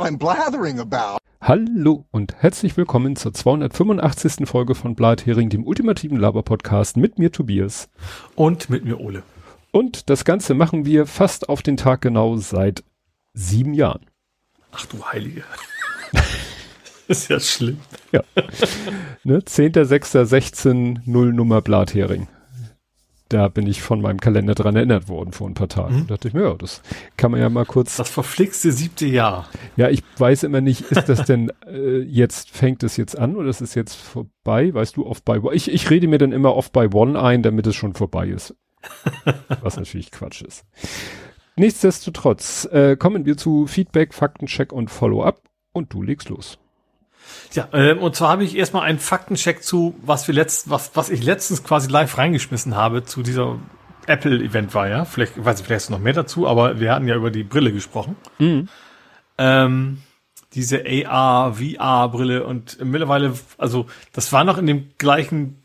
what I'm blathering about. Hallo und herzlich willkommen zur 285. Folge von Blathering, dem ultimativen Laber-Podcast mit mir Tobias. Und mit mir Ole. Und das Ganze machen wir fast auf den Tag genau seit sieben Jahren. Ach du Heilige. ist ja schlimm. Ja. ne, 10.06.16 Null Nummer Blathering da bin ich von meinem Kalender dran erinnert worden vor ein paar Tagen. Mhm. Da dachte ich mir, ja, das kann man ja mal kurz. Das verflixte siebte Jahr. Ja, ich weiß immer nicht, ist das denn äh, jetzt, fängt es jetzt an oder ist es jetzt vorbei? Weißt du, off by one? Ich, ich rede mir dann immer off by one ein, damit es schon vorbei ist. Was natürlich Quatsch ist. Nichtsdestotrotz äh, kommen wir zu Feedback, Faktencheck und Follow-up und du legst los. Ja, ähm, und zwar habe ich erstmal einen Faktencheck zu, was wir letzt, was, was ich letztens quasi live reingeschmissen habe zu dieser Apple-Event war, ja. Vielleicht, ich weiß nicht, vielleicht ist noch mehr dazu, aber wir hatten ja über die Brille gesprochen. Mhm. Ähm, diese AR, VR-Brille und mittlerweile, also das war noch in dem gleichen,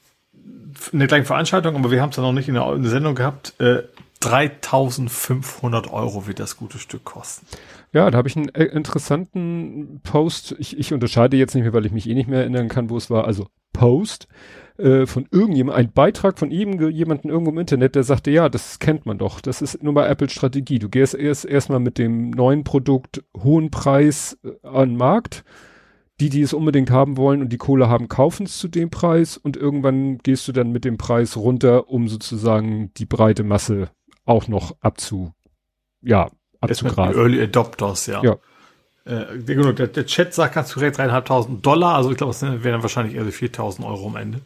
in der gleichen Veranstaltung, aber wir haben es ja noch nicht in der, in der Sendung gehabt. Äh, 3500 Euro wird das gute Stück kosten. Ja, da habe ich einen äh, interessanten Post. Ich, ich unterscheide jetzt nicht mehr, weil ich mich eh nicht mehr erinnern kann, wo es war. Also Post äh, von irgendjemandem, ein Beitrag von ihm, jemanden irgendwo im Internet, der sagte, ja, das kennt man doch. Das ist nur mal Apples Strategie. Du gehst erst erstmal mit dem neuen Produkt hohen Preis äh, an den Markt. Die, die es unbedingt haben wollen und die Kohle haben, kaufen es zu dem Preis und irgendwann gehst du dann mit dem Preis runter, um sozusagen die breite Masse auch noch abzu, ja, abzugrasen. Early Adopters, ja. ja. Äh, genau, der, der Chat sagt ganz korrekt dreieinhalbtausend Dollar, also ich glaube, es wären dann wahrscheinlich eher so 4000 Euro am Ende.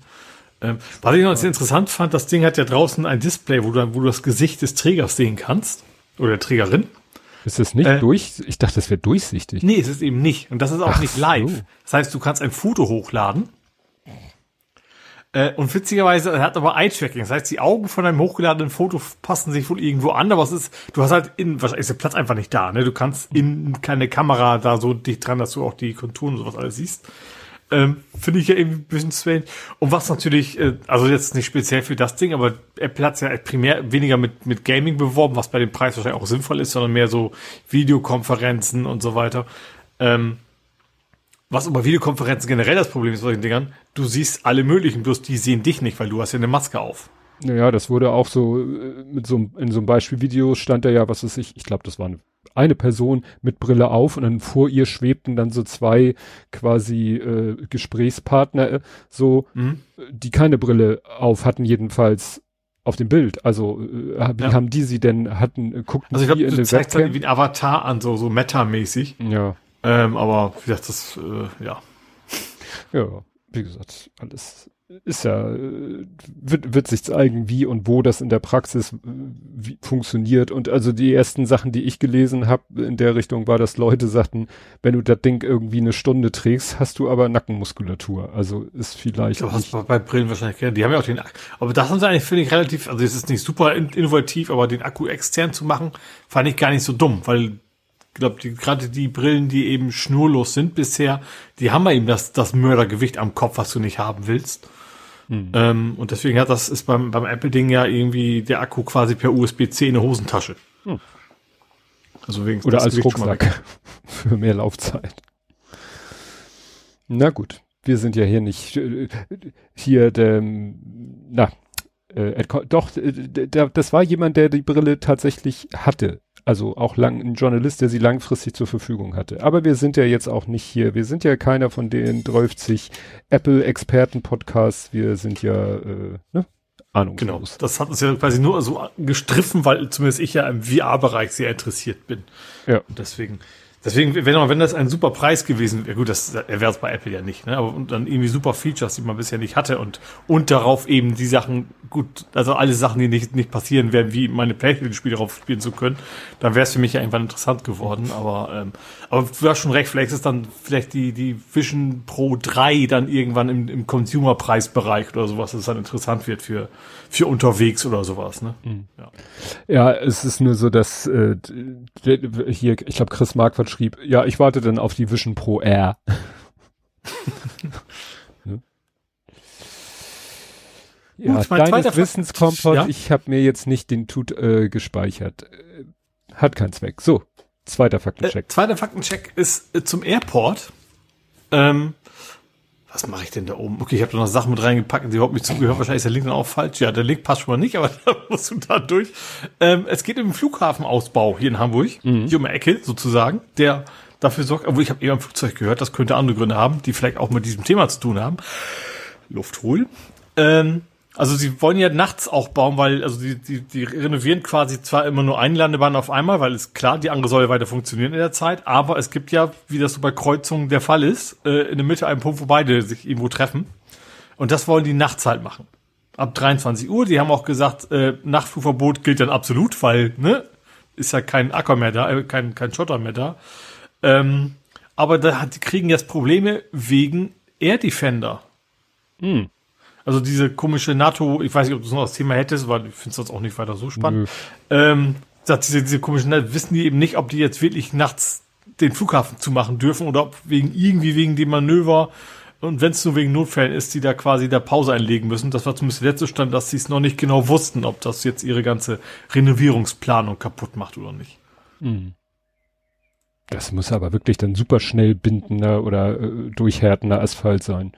Ähm, was ich noch sehr interessant fand, das Ding hat ja draußen ein Display, wo du, wo du das Gesicht des Trägers sehen kannst. Oder der Trägerin. Ist es nicht äh, durch? Ich dachte, das wäre durchsichtig. Nee, es ist eben nicht. Und das ist auch Ach nicht live. So. Das heißt, du kannst ein Foto hochladen äh, und witzigerweise, er hat aber Eye-Tracking. Das heißt, die Augen von einem hochgeladenen Foto passen sich wohl irgendwo an, aber es ist, du hast halt in, wahrscheinlich ist der Platz einfach nicht da, ne? Du kannst in keine Kamera da so dicht dran, dass du auch die Konturen und sowas alles siehst. Ähm, Finde ich ja irgendwie ein bisschen strange. Und was natürlich, äh, also jetzt nicht speziell für das Ding, aber Apple hat ja primär weniger mit, mit Gaming beworben, was bei dem Preis wahrscheinlich auch sinnvoll ist, sondern mehr so Videokonferenzen und so weiter. Ähm, was aber Videokonferenzen generell das Problem ist bei den Dingern, du siehst alle möglichen, bloß die sehen dich nicht, weil du hast ja eine Maske auf. Naja, das wurde auch so, äh, mit so in so einem Beispielvideo stand da ja, was weiß ich, ich glaube, das war eine, eine, Person mit Brille auf und dann vor ihr schwebten dann so zwei quasi äh, Gesprächspartner, äh, so, mhm. die keine Brille auf hatten, jedenfalls auf dem Bild. Also äh, wie ja. haben die sie denn hatten guckten Also ich glaube, du zeigst halt wie ein Avatar an, so so Meta-mäßig. Ja. Ähm, aber wie gesagt, das, äh, ja. Ja, wie gesagt, alles ist ja, wird, wird sich zeigen, wie und wo das in der Praxis wie, funktioniert. Und also die ersten Sachen, die ich gelesen habe in der Richtung, war, dass Leute sagten, wenn du das Ding irgendwie eine Stunde trägst, hast du aber Nackenmuskulatur. Also ist vielleicht. Du hast bei Brillen wahrscheinlich, die haben ja auch den, aber das haben sie eigentlich, finde ich, relativ, also es ist nicht super innovativ, aber den Akku extern zu machen, fand ich gar nicht so dumm, weil glaube, die, gerade die Brillen, die eben schnurlos sind bisher, die haben ja eben das, das Mördergewicht am Kopf, was du nicht haben willst. Hm. Ähm, und deswegen hat das ist beim, beim Apple-Ding ja irgendwie der Akku quasi per USB-C in der Hosentasche. Hm. Also wegen Oder als Rucksack für mehr Laufzeit. Na gut, wir sind ja hier nicht äh, hier der, na, äh, doch, äh, das war jemand, der die Brille tatsächlich hatte also auch lang, ein Journalist, der sie langfristig zur Verfügung hatte. Aber wir sind ja jetzt auch nicht hier, wir sind ja keiner von den 30 Apple-Experten-Podcasts, wir sind ja, äh, ne? Ahnungslos. Genau, das hat uns ja quasi nur so gestriffen, weil zumindest ich ja im VR-Bereich sehr interessiert bin. Ja. Und deswegen Deswegen, wenn, wenn das ein super Preis gewesen wäre, gut, das wäre es bei Apple ja nicht, ne? Aber und dann irgendwie super Features, die man bisher nicht hatte und und darauf eben die Sachen, gut, also alle Sachen, die nicht, nicht passieren werden, wie meine Playstation-Spiele darauf spielen zu können, dann wäre es für mich ja irgendwann interessant geworden. Aber ähm, aber du hast schon recht, vielleicht ist dann vielleicht die die Vision Pro 3 dann irgendwann im, im Consumer-Preisbereich oder sowas, dass es dann interessant wird für für unterwegs oder sowas, ne? Mhm. Ja. ja, es ist nur so, dass äh, hier, ich glaube, Chris Marquardt schrieb, ja, ich warte dann auf die Vision Pro R. ne? Ja, Gut, deines Wissenskompott, ja? ich habe mir jetzt nicht den Tut äh, gespeichert. Hat keinen Zweck. So, Zweiter Faktencheck. Äh, zweiter Faktencheck ist äh, zum Airport. Ähm, was mache ich denn da oben? Okay, ich habe da noch Sachen mit reingepackt, die überhaupt nicht zugehört. Wahrscheinlich ist der Link dann auch falsch. Ja, der Link passt schon mal nicht, aber da musst du da durch. Ähm, es geht um den Flughafenausbau hier in Hamburg, mhm. hier um die Ecke sozusagen, der dafür sorgt, obwohl ich habe eben am Flugzeug gehört, das könnte andere Gründe haben, die vielleicht auch mit diesem Thema zu tun haben. Luft holen. Ähm, also sie wollen ja nachts auch bauen, weil also die, die, die renovieren quasi zwar immer nur eine Landebahn auf einmal, weil es klar, die andere soll weiter funktionieren in der Zeit, aber es gibt ja, wie das so bei Kreuzungen der Fall ist, äh, in der Mitte einen Punkt, wo beide sich irgendwo treffen. Und das wollen die nachts halt machen. Ab 23 Uhr. Die haben auch gesagt, äh, Nachtflugverbot gilt dann absolut, weil, ne, ist ja kein Acker mehr da, äh, kein, kein Schotter mehr da. Ähm, aber da hat, die kriegen jetzt Probleme wegen Air Defender. Hm. Also diese komische NATO, ich weiß nicht, ob du noch das Thema hättest, weil ich finde es auch nicht weiter so spannend. Ähm, sagt diese, diese komischen, wissen die eben nicht, ob die jetzt wirklich nachts den Flughafen zumachen dürfen oder ob wegen irgendwie wegen dem Manöver und wenn es nur wegen Notfällen ist, die da quasi der Pause einlegen müssen. Das war zumindest der letzte Stand, dass sie es noch nicht genau wussten, ob das jetzt ihre ganze Renovierungsplanung kaputt macht oder nicht. Hm. Das muss aber wirklich dann super schnell bindender oder äh, durchhärtender Asphalt sein.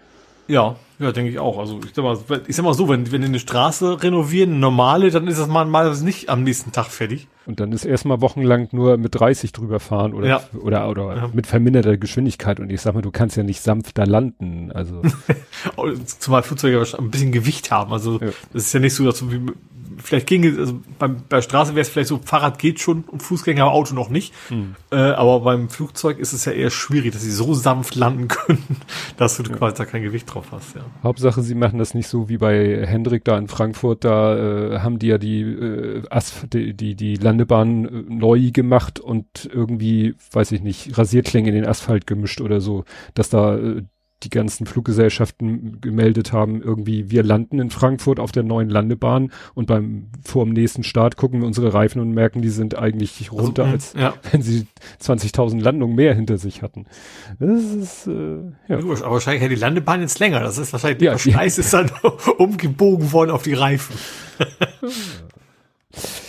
Ja, ja, denke ich auch. Also ich sag mal, ich sag mal so, wenn, wenn die eine Straße renovieren, eine normale, dann ist das mal, mal nicht am nächsten Tag fertig. Und dann ist erstmal wochenlang nur mit 30 drüber fahren oder, ja. oder, oder ja. mit verminderter Geschwindigkeit. Und ich sag mal, du kannst ja nicht sanfter landen. Also. Zumal Flugzeuge ein bisschen Gewicht haben. Also ja. das ist ja nicht so, dass du wie vielleicht ginge, also beim, bei Straße wäre es vielleicht so, Fahrrad geht schon und Fußgänger, Auto noch nicht. Mhm. Äh, aber beim Flugzeug ist es ja eher schwierig, dass sie so sanft landen können, dass du ja. quasi da kein Gewicht drauf hast. Ja. Hauptsache, sie machen das nicht so wie bei Hendrik da in Frankfurt, da äh, haben die ja die, äh, Asf die, die, die Landebahn äh, neu gemacht und irgendwie, weiß ich nicht, Rasierklänge in den Asphalt gemischt oder so, dass da äh, die ganzen Fluggesellschaften gemeldet haben, irgendwie wir landen in Frankfurt auf der neuen Landebahn und beim vor dem nächsten Start gucken wir unsere Reifen und merken, die sind eigentlich also, runter, also, als ja. wenn sie 20.000 Landungen mehr hinter sich hatten. Das ist äh, ja. Aber wahrscheinlich hätte die Landebahn jetzt länger. Das ist wahrscheinlich ja, der Scheiß ist dann umgebogen worden auf die Reifen.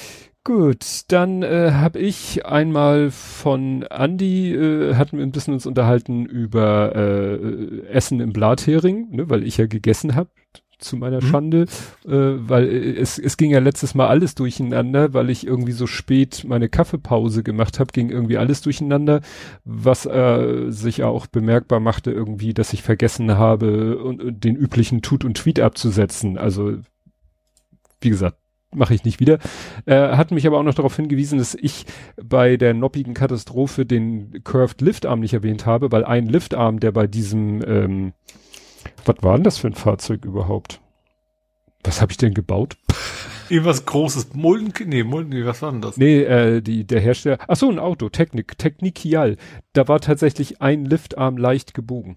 Gut, dann äh, habe ich einmal von Andy, äh, hatten wir ein bisschen uns unterhalten über äh, Essen im Blathering, ne, weil ich ja gegessen habe zu meiner mhm. Schande, äh, weil äh, es, es ging ja letztes Mal alles durcheinander, weil ich irgendwie so spät meine Kaffeepause gemacht habe, ging irgendwie alles durcheinander, was äh, sich auch bemerkbar machte irgendwie, dass ich vergessen habe, und, den üblichen Tut und Tweet abzusetzen. Also wie gesagt, mache ich nicht wieder. Er hat mich aber auch noch darauf hingewiesen, dass ich bei der noppigen Katastrophe den Curved Liftarm nicht erwähnt habe, weil ein Liftarm, der bei diesem, ähm, was war denn das für ein Fahrzeug überhaupt? Was habe ich denn gebaut? Irgendwas Großes. Mulden, nee, Mulden, was war denn das? Nee, äh, die, der Hersteller, ach so, ein Auto, Technik, Technikial. Da war tatsächlich ein Liftarm leicht gebogen.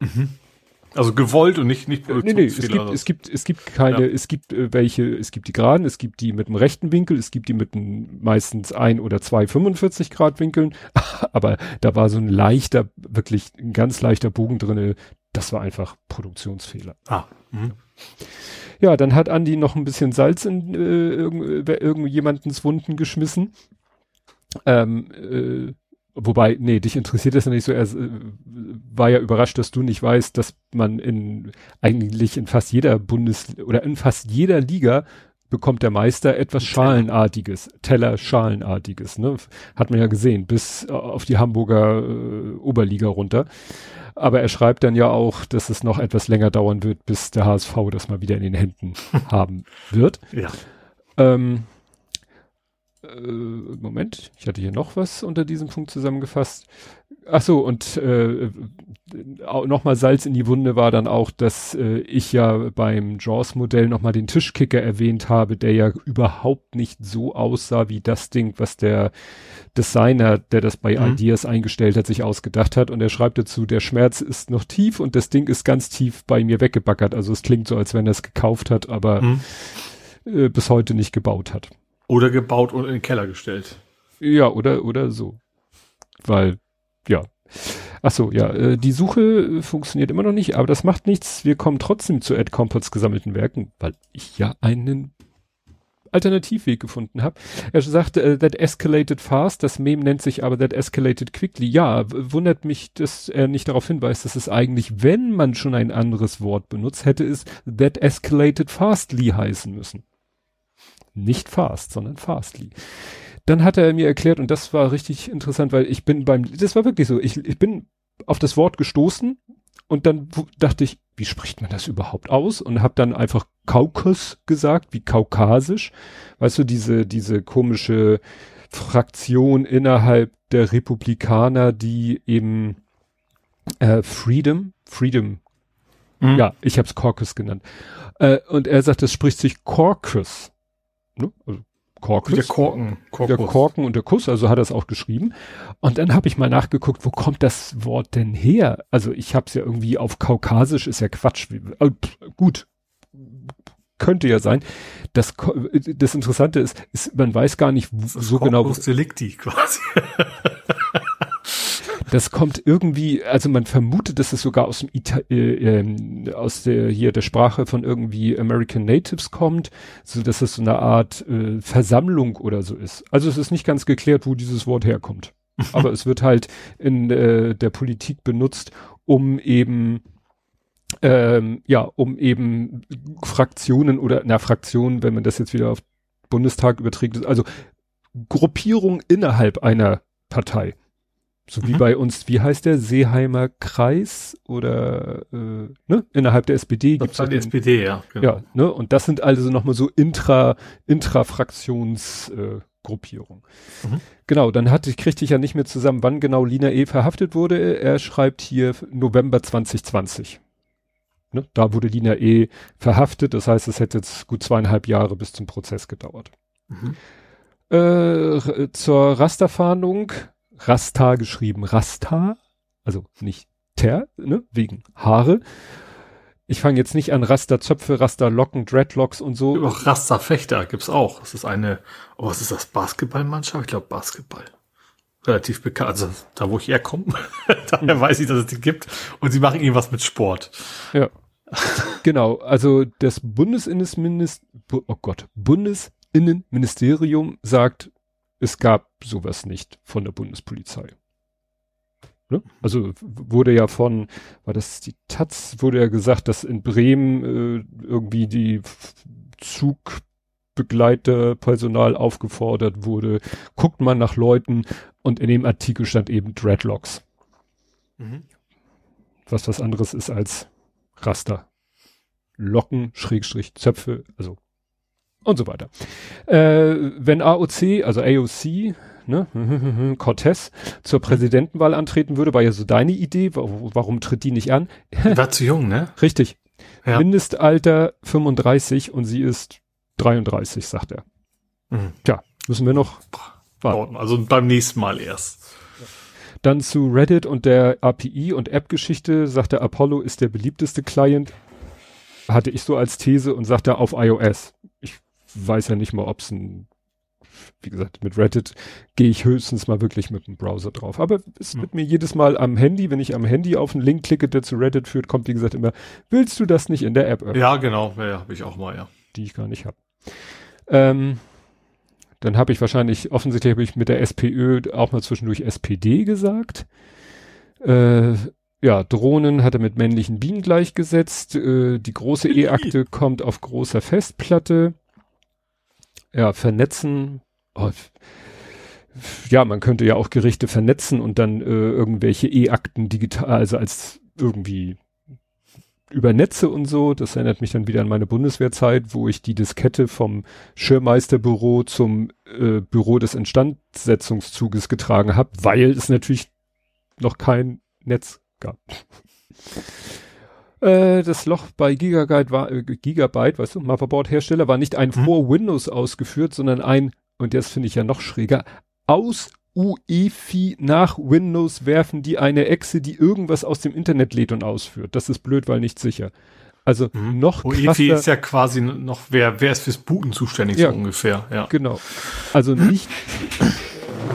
Mhm. Also gewollt und nicht, nicht äh, nee, nee, es gibt, es gibt, es gibt keine, ja. es gibt äh, welche, es gibt die geraden, es gibt die mit dem rechten Winkel, es gibt die mit einem, meistens ein oder zwei 45 Grad Winkeln, aber da war so ein leichter, wirklich ein ganz leichter Bogen drinne. Das war einfach Produktionsfehler. Ah. Mh. Ja, dann hat Andi noch ein bisschen Salz in äh, irgend, irgendjemandens Wunden geschmissen. Ähm, äh, Wobei, nee, dich interessiert das ja nicht so. Er äh, war ja überrascht, dass du nicht weißt, dass man in eigentlich in fast jeder Bundes- oder in fast jeder Liga bekommt der Meister etwas Schalenartiges, Teller Schalenartiges, ne? Hat man ja gesehen, bis auf die Hamburger äh, Oberliga runter. Aber er schreibt dann ja auch, dass es noch etwas länger dauern wird, bis der HSV das mal wieder in den Händen haben wird. Ja. Ähm, äh, Moment, ich hatte hier noch was unter diesem Punkt zusammengefasst. Ach so, und äh, nochmal Salz in die Wunde war dann auch, dass äh, ich ja beim Jaws-Modell nochmal den Tischkicker erwähnt habe, der ja überhaupt nicht so aussah wie das Ding, was der Designer, der das bei mhm. Ideas eingestellt hat, sich ausgedacht hat. Und er schreibt dazu, der Schmerz ist noch tief und das Ding ist ganz tief bei mir weggebackert. Also es klingt so, als wenn er es gekauft hat, aber mhm. äh, bis heute nicht gebaut hat. Oder gebaut und in den Keller gestellt. Ja, oder, oder so. Weil, ja. Ach so, ja, äh, die Suche funktioniert immer noch nicht, aber das macht nichts. Wir kommen trotzdem zu Ed Compots gesammelten Werken, weil ich ja einen Alternativweg gefunden habe. Er sagte, uh, that escalated fast, das Meme nennt sich aber that escalated quickly. Ja, wundert mich, dass er nicht darauf hinweist, dass es eigentlich, wenn man schon ein anderes Wort benutzt, hätte es that escalated fastly heißen müssen. Nicht fast, sondern fastly. Dann hat er mir erklärt, und das war richtig interessant, weil ich bin beim, das war wirklich so, ich, ich bin auf das Wort gestoßen und dann dachte ich, wie spricht man das überhaupt aus? Und habe dann einfach Kaukus gesagt, wie kaukasisch. Weißt du, diese, diese komische Fraktion innerhalb der Republikaner, die eben äh, Freedom, Freedom, mhm. ja, ich habe es Caucus genannt. Äh, und er sagt, es spricht sich Caucus. Ne? Also Korkus. Der Korken. Korkus. Der Korken und der Kuss, also hat er es auch geschrieben. Und dann habe ich mal nachgeguckt, wo kommt das Wort denn her? Also ich habe es ja irgendwie auf Kaukasisch, ist ja Quatsch. Äh, gut, könnte ja sein. Das, das Interessante ist, ist man weiß gar nicht so genau. Corpus delicti quasi. das kommt irgendwie, also man vermutet, dass es sogar aus dem Ita äh, äh, aus der hier der Sprache von irgendwie American Natives kommt, so dass es so eine Art äh, Versammlung oder so ist. Also es ist nicht ganz geklärt, wo dieses Wort herkommt. Aber es wird halt in äh, der Politik benutzt, um eben ähm, ja, um eben Fraktionen oder na Fraktionen, wenn man das jetzt wieder auf Bundestag überträgt, also Gruppierung innerhalb einer Partei. So mhm. wie bei uns, wie heißt der Seeheimer Kreis oder äh, ne? innerhalb der SPD gibt es die SPD, ja. Genau. Ja, ne? Und das sind also nochmal so intra intrafraktions äh, Gruppierung. Mhm. Genau, dann hatte ich kriegte ich ja nicht mehr zusammen, wann genau Lina E verhaftet wurde. Er schreibt hier November 2020. Ne? Da wurde Lina E verhaftet, das heißt, es hätte jetzt gut zweieinhalb Jahre bis zum Prozess gedauert. Mhm. Äh, zur Rasterfahndung Rasta geschrieben, Rasta, also nicht Ter, ne, wegen Haare. Ich fange jetzt nicht an Rasterzöpfe, Rasterlocken, Dreadlocks und so. Auch Rasterfechter gibt's auch. Das ist eine, oh, was ist das, Basketballmannschaft? Ich glaube Basketball. Relativ bekannt, also da wo ich herkomme, daher hm. weiß ich, dass es die gibt. Und sie machen irgendwas mit Sport. Ja. genau, also das Bundesinnenministerium, oh Gott, Bundesinnenministerium sagt, es gab sowas nicht von der Bundespolizei. Ne? Also wurde ja von, war das die Taz, wurde ja gesagt, dass in Bremen äh, irgendwie die Zugbegleiterpersonal aufgefordert wurde, guckt man nach Leuten und in dem Artikel stand eben Dreadlocks. Mhm. Was was anderes ist als Raster. Locken, Schrägstrich, Zöpfe, also und so weiter. Äh, wenn AOC, also AOC, ne, Cortez zur Präsidentenwahl antreten würde, war ja so deine Idee, warum tritt die nicht an? War zu jung, ne? Richtig. Ja. Mindestalter 35 und sie ist 33, sagt er. Mhm. Tja, müssen wir noch warten. Also beim nächsten Mal erst. Dann zu Reddit und der API und App-Geschichte sagt er, Apollo ist der beliebteste Client. Hatte ich so als These und sagt er auf iOS. Weiß ja nicht mal, ob es ein, wie gesagt, mit Reddit gehe ich höchstens mal wirklich mit dem Browser drauf. Aber es mhm. wird mir jedes Mal am Handy, wenn ich am Handy auf einen Link klicke, der zu Reddit führt, kommt wie gesagt immer, willst du das nicht in der App öffnen? Ja, genau, ja, ja habe ich auch mal, ja. Die ich gar nicht habe. Ähm, dann habe ich wahrscheinlich, offensichtlich habe ich mit der SPÖ auch mal zwischendurch SPD gesagt. Äh, ja, Drohnen hat er mit männlichen Bienen gleichgesetzt. Äh, die große E-Akte kommt auf großer Festplatte ja, vernetzen. Oh, ja, man könnte ja auch Gerichte vernetzen und dann äh, irgendwelche E-Akten digital, also als irgendwie über Netze und so. Das erinnert mich dann wieder an meine Bundeswehrzeit, wo ich die Diskette vom Schirmeisterbüro zum äh, Büro des Instandsetzungszuges getragen habe, weil es natürlich noch kein Netz gab. Äh, das Loch bei Gigabyte war, äh, Gigabyte, weißt du, Motherboard-Hersteller, war nicht ein hm. vor Windows ausgeführt, sondern ein, und das finde ich ja noch schräger, aus UEFI nach Windows werfen die eine Exe, die irgendwas aus dem Internet lädt und ausführt. Das ist blöd, weil nicht sicher. Also mhm. noch UEFI ist ja quasi noch, wer, wer ist fürs Booten zuständig, ja, so ungefähr, ja. Genau. Also nicht,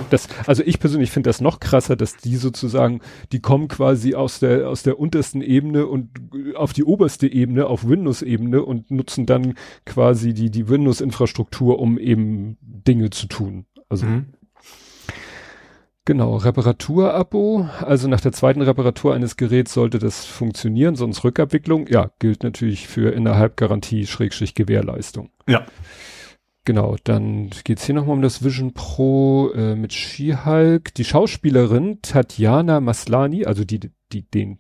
Das, also ich persönlich finde das noch krasser, dass die sozusagen, die kommen quasi aus der, aus der untersten Ebene und auf die oberste Ebene, auf Windows-Ebene und nutzen dann quasi die, die Windows-Infrastruktur, um eben Dinge zu tun. Also mhm. Genau, Reparaturabo. Also nach der zweiten Reparatur eines Geräts sollte das funktionieren, sonst Rückabwicklung. Ja, gilt natürlich für innerhalb Garantie Schrägstrich Gewährleistung. Ja. Genau, dann geht's hier nochmal um das Vision Pro äh, mit Skihulk. Die Schauspielerin Tatjana Maslani, also die, die den,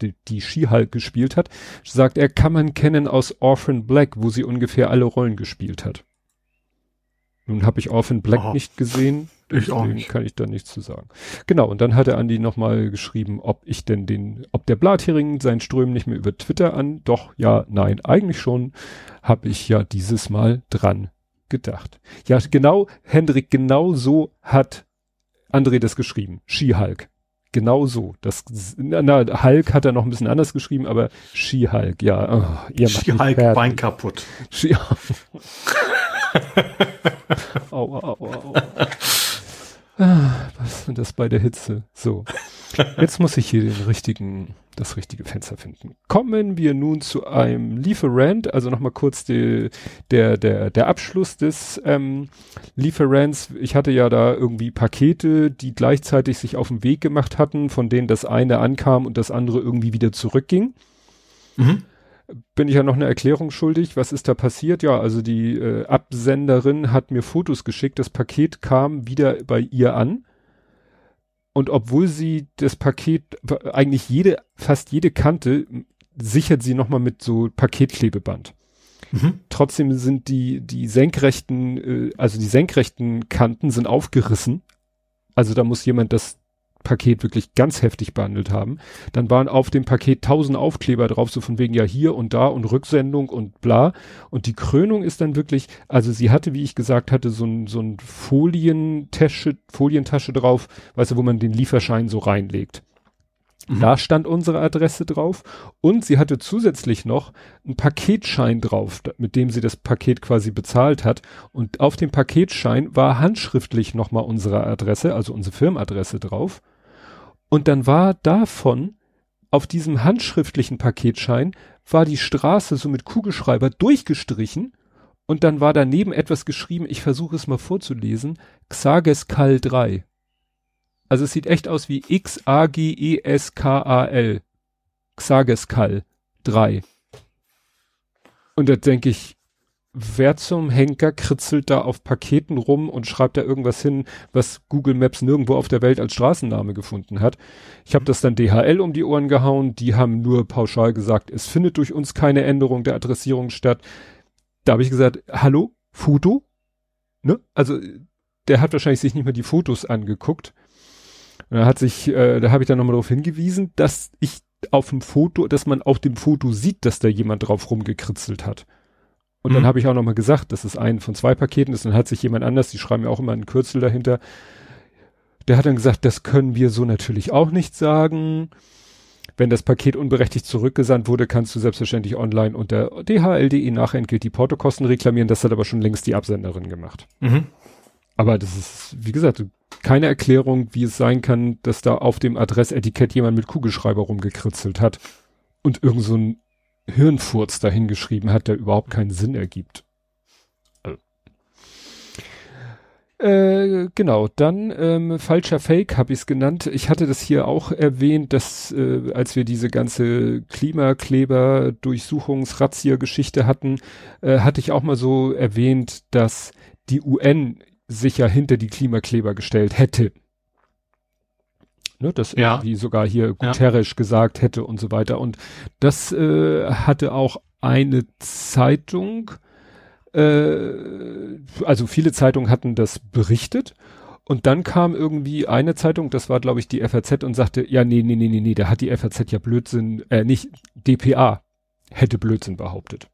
die, die Skihulk gespielt hat, sagt, er kann man kennen aus Orphan Black, wo sie ungefähr alle Rollen gespielt hat. Nun habe ich Orphan Black Aha. nicht gesehen. Ich auch nicht. Kann ich da nichts zu sagen. Genau, und dann hat der Andi nochmal geschrieben, ob ich denn den, ob der Blathering seinen Strömen nicht mehr über Twitter an. Doch, ja, nein, eigentlich schon. Habe ich ja dieses Mal dran gedacht. Ja, genau, Hendrik, genau so hat André das geschrieben. Ski-Hulk. Genau so. Das, na, Hulk hat er noch ein bisschen anders geschrieben, aber Ski-Hulk, ja. Oh, ihr Ski-Hulk, Bein kaputt. Ski aua, aua, aua. Ah, was ist das bei der Hitze? So. Jetzt muss ich hier den richtigen, das richtige Fenster finden. Kommen wir nun zu einem Lieferant, also nochmal kurz die, der, der, der Abschluss des ähm, Lieferants. Ich hatte ja da irgendwie Pakete, die gleichzeitig sich auf den Weg gemacht hatten, von denen das eine ankam und das andere irgendwie wieder zurückging. Mhm bin ich ja noch eine Erklärung schuldig. Was ist da passiert? Ja, also die äh, Absenderin hat mir Fotos geschickt. Das Paket kam wieder bei ihr an. Und obwohl sie das Paket, eigentlich jede, fast jede Kante, sichert sie nochmal mit so Paketklebeband. Mhm. Trotzdem sind die, die senkrechten, äh, also die senkrechten Kanten sind aufgerissen. Also da muss jemand das Paket wirklich ganz heftig behandelt haben. Dann waren auf dem Paket tausend Aufkleber drauf, so von wegen ja hier und da und Rücksendung und bla. Und die Krönung ist dann wirklich, also sie hatte, wie ich gesagt hatte, so ein, so ein Folientasche, Folientasche drauf, weißt du, wo man den Lieferschein so reinlegt. Mhm. Da stand unsere Adresse drauf und sie hatte zusätzlich noch einen Paketschein drauf, mit dem sie das Paket quasi bezahlt hat. Und auf dem Paketschein war handschriftlich nochmal unsere Adresse, also unsere Firmenadresse drauf. Und dann war davon auf diesem handschriftlichen Paketschein war die Straße so mit Kugelschreiber durchgestrichen und dann war daneben etwas geschrieben, ich versuche es mal vorzulesen, Xageskal 3. Also es sieht echt aus wie X-A-G-E-S-K-A-L. Xageskal 3. Und da denke ich, wer zum Henker kritzelt da auf Paketen rum und schreibt da irgendwas hin, was Google Maps nirgendwo auf der Welt als Straßenname gefunden hat. Ich habe das dann DHL um die Ohren gehauen, die haben nur pauschal gesagt, es findet durch uns keine Änderung der Adressierung statt. Da habe ich gesagt, hallo, Foto? Ne? Also der hat wahrscheinlich sich nicht mehr die Fotos angeguckt. Und da hat sich, äh, da habe ich dann nochmal darauf hingewiesen, dass ich auf dem Foto, dass man auf dem Foto sieht, dass da jemand drauf rumgekritzelt hat. Und mhm. dann habe ich auch nochmal gesagt, dass es ein von zwei Paketen ist. Dann hat sich jemand anders, die schreiben ja auch immer einen Kürzel dahinter, der hat dann gesagt, das können wir so natürlich auch nicht sagen. Wenn das Paket unberechtigt zurückgesandt wurde, kannst du selbstverständlich online unter dhl.de Nachentgelt die Portokosten reklamieren. Das hat aber schon längst die Absenderin gemacht. Mhm. Aber das ist, wie gesagt, keine Erklärung, wie es sein kann, dass da auf dem Adressetikett jemand mit Kugelschreiber rumgekritzelt hat und irgend so ein Hirnfurz dahingeschrieben hat, der überhaupt keinen Sinn ergibt. Also. Äh, genau, dann ähm, falscher Fake habe ich es genannt. Ich hatte das hier auch erwähnt, dass äh, als wir diese ganze Klimakleber-Durchsuchungsrazzia-Geschichte hatten, äh, hatte ich auch mal so erwähnt, dass die UN sich ja hinter die Klimakleber gestellt hätte ne, das ja. irgendwie sogar hier Guterres ja. gesagt hätte und so weiter. Und das äh, hatte auch eine Zeitung, äh, also viele Zeitungen hatten das berichtet. Und dann kam irgendwie eine Zeitung, das war glaube ich die FAZ und sagte, ja, nee, nee, nee, nee, nee, da hat die FAZ ja Blödsinn, äh, nicht DPA hätte Blödsinn behauptet.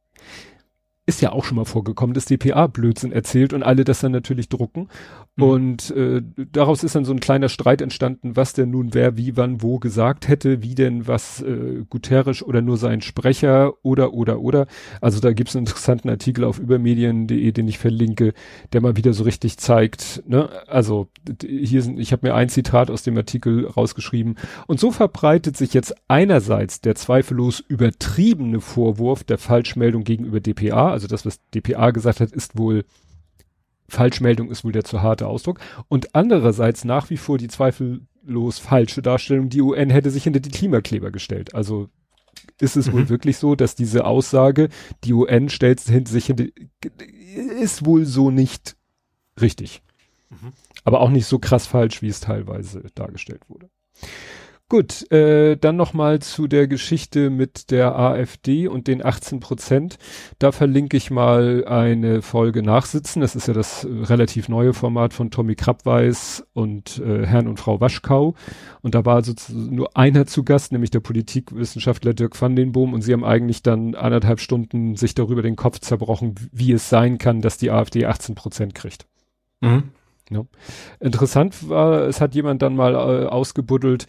Ist ja auch schon mal vorgekommen, dass DPA Blödsinn erzählt und alle das dann natürlich drucken. Mhm. Und äh, daraus ist dann so ein kleiner Streit entstanden, was denn nun wer wie wann wo gesagt hätte, wie denn was äh, Guterres oder nur sein Sprecher oder oder oder. Also da gibt's einen interessanten Artikel auf übermedien.de, den ich verlinke, der mal wieder so richtig zeigt, ne, also hier sind, ich habe mir ein Zitat aus dem Artikel rausgeschrieben. Und so verbreitet sich jetzt einerseits der zweifellos übertriebene Vorwurf der Falschmeldung gegenüber DPA, also das, was DPA gesagt hat, ist wohl Falschmeldung ist wohl der zu harte Ausdruck. Und andererseits nach wie vor die zweifellos falsche Darstellung, die UN hätte sich hinter die Klimakleber gestellt. Also ist es mhm. wohl wirklich so, dass diese Aussage, die UN stellt sich hinter, ist wohl so nicht richtig. Mhm. Aber auch nicht so krass falsch, wie es teilweise dargestellt wurde. Gut, äh, dann nochmal zu der Geschichte mit der AfD und den 18 Prozent. Da verlinke ich mal eine Folge Nachsitzen. Das ist ja das äh, relativ neue Format von Tommy Krabweis und äh, Herrn und Frau Waschkau. Und da war sozusagen nur einer zu Gast, nämlich der Politikwissenschaftler Dirk van den Boom. Und sie haben eigentlich dann anderthalb Stunden sich darüber den Kopf zerbrochen, wie es sein kann, dass die AfD 18 Prozent kriegt. Mhm. Ja. Interessant war, es hat jemand dann mal äh, ausgebuddelt,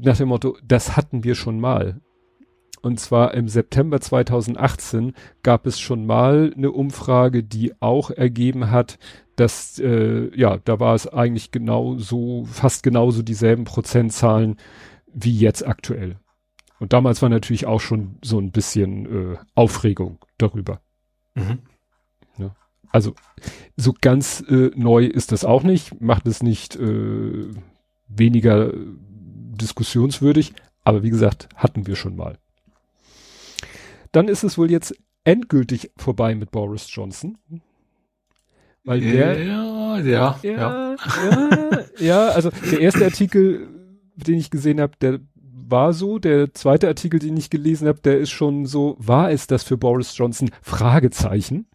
nach dem Motto, das hatten wir schon mal. Und zwar im September 2018 gab es schon mal eine Umfrage, die auch ergeben hat, dass, äh, ja, da war es eigentlich genau so, fast genauso dieselben Prozentzahlen wie jetzt aktuell. Und damals war natürlich auch schon so ein bisschen äh, Aufregung darüber. Mhm. Ja. Also so ganz äh, neu ist das auch nicht, macht es nicht äh, weniger diskussionswürdig, aber wie gesagt, hatten wir schon mal. Dann ist es wohl jetzt endgültig vorbei mit Boris Johnson. Weil der. Ja, ja, ja. Ja, ja, also der erste Artikel, den ich gesehen habe, der war so. Der zweite Artikel, den ich gelesen habe, der ist schon so, war es das für Boris Johnson? Fragezeichen.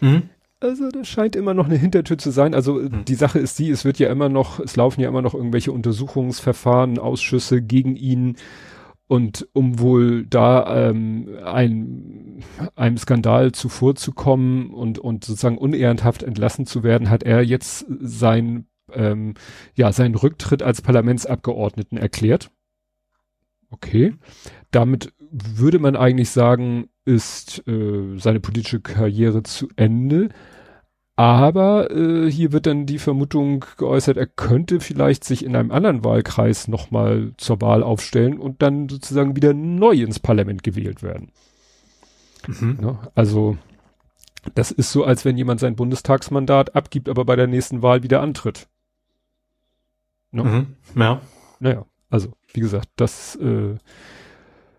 Mhm. Also das scheint immer noch eine Hintertür zu sein. Also hm. die Sache ist die, es wird ja immer noch, es laufen ja immer noch irgendwelche Untersuchungsverfahren, Ausschüsse gegen ihn. Und um wohl da ähm, ein, einem Skandal zuvorzukommen und, und sozusagen unehrenhaft entlassen zu werden, hat er jetzt sein, ähm, ja, seinen Rücktritt als Parlamentsabgeordneten erklärt. Okay. Damit würde man eigentlich sagen, ist äh, seine politische Karriere zu Ende. Aber äh, hier wird dann die Vermutung geäußert, er könnte vielleicht sich in einem anderen Wahlkreis nochmal zur Wahl aufstellen und dann sozusagen wieder neu ins Parlament gewählt werden. Mhm. Ja, also das ist so, als wenn jemand sein Bundestagsmandat abgibt, aber bei der nächsten Wahl wieder antritt. No? Mhm. Ja. Naja, also wie gesagt, das äh,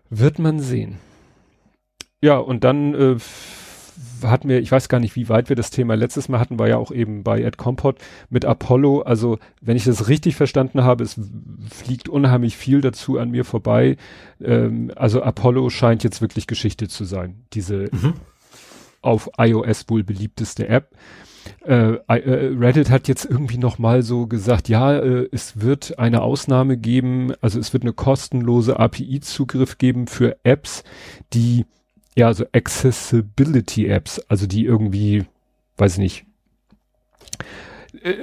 wird man sehen. Ja, und dann äh, hatten wir, ich weiß gar nicht, wie weit wir das Thema letztes Mal hatten, war ja auch eben bei Ed Compot mit Apollo. Also, wenn ich das richtig verstanden habe, es fliegt unheimlich viel dazu an mir vorbei. Ähm, also Apollo scheint jetzt wirklich Geschichte zu sein. Diese mhm. auf iOS wohl beliebteste App. Äh, äh, Reddit hat jetzt irgendwie noch mal so gesagt, ja, äh, es wird eine Ausnahme geben, also es wird eine kostenlose API-Zugriff geben für Apps, die ja, so Accessibility Apps, also die irgendwie, weiß ich nicht, äh,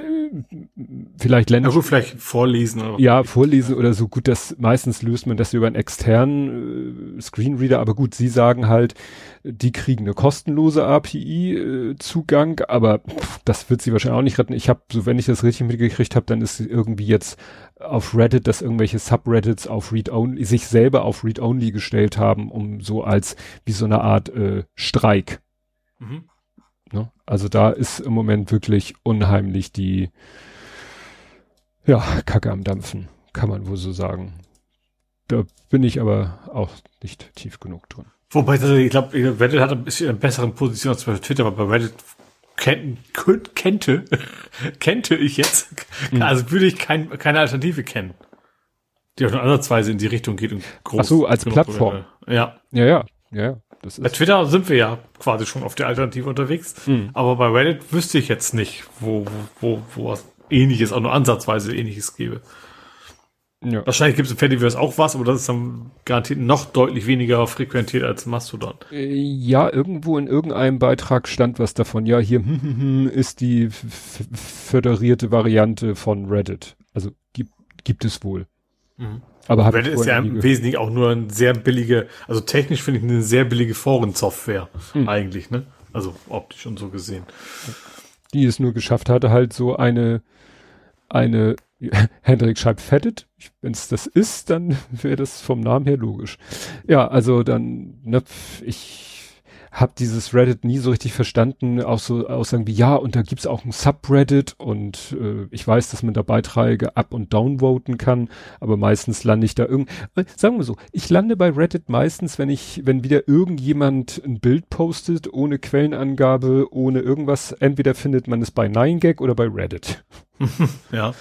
vielleicht Länder. Ja, vielleicht vorlesen oder Ja, vorlesen oder so. Gut, das meistens löst man das über einen externen äh, Screenreader, aber gut, sie sagen halt, die kriegen eine kostenlose API-Zugang, äh, aber pff, das wird sie wahrscheinlich auch nicht retten. Ich habe, so wenn ich das richtig mitgekriegt habe, dann ist irgendwie jetzt auf Reddit, dass irgendwelche Subreddits auf Read-Only, sich selber auf Read-Only gestellt haben, um so als wie so eine Art äh, Streik. Mhm. Ne? Also da ist im Moment wirklich unheimlich die ja, Kacke am Dampfen, kann man wohl so sagen. Da bin ich aber auch nicht tief genug drin. Wobei, also ich glaube, Reddit hat ein bisschen eine bessere Position als bei Twitter, aber bei Reddit kenn, kennte, kennte ich jetzt, mhm. also würde ich kein, keine Alternative kennen. Die auch nur ansatzweise in die Richtung geht und groß. Ach so, als Plattform. Ja. Ja, ja, ja. Bei Twitter sind wir ja quasi schon auf der Alternative unterwegs. Mhm. Aber bei Reddit wüsste ich jetzt nicht, wo, wo, wo, wo was ähnliches, auch nur ansatzweise ähnliches gäbe. Ja. Wahrscheinlich gibt es im Fediverse auch was, aber das ist dann garantiert noch deutlich weniger frequentiert als Mastodon. Äh, ja, irgendwo in irgendeinem Beitrag stand was davon. Ja, hier ist die föderierte Variante von Reddit. Also gibt, gibt es wohl. Mhm. Aber Reddit ist ja im Wesentlichen auch nur ein sehr billige, also technisch finde ich eine sehr billige Forensoftware mhm. eigentlich, ne? Also optisch und so gesehen. Die es nur geschafft hatte, halt so eine, eine Hendrik schreibt fettet. Wenn es das ist, dann wäre das vom Namen her logisch. Ja, also dann, ne, ich habe dieses Reddit nie so richtig verstanden, auch so Aussagen wie, ja, und da gibt's auch ein Subreddit und äh, ich weiß, dass man da Beiträge up- und downvoten kann, aber meistens lande ich da irgend, äh, sagen wir so, ich lande bei Reddit meistens, wenn ich, wenn wieder irgendjemand ein Bild postet, ohne Quellenangabe, ohne irgendwas, entweder findet man es bei 9gag oder bei Reddit. ja.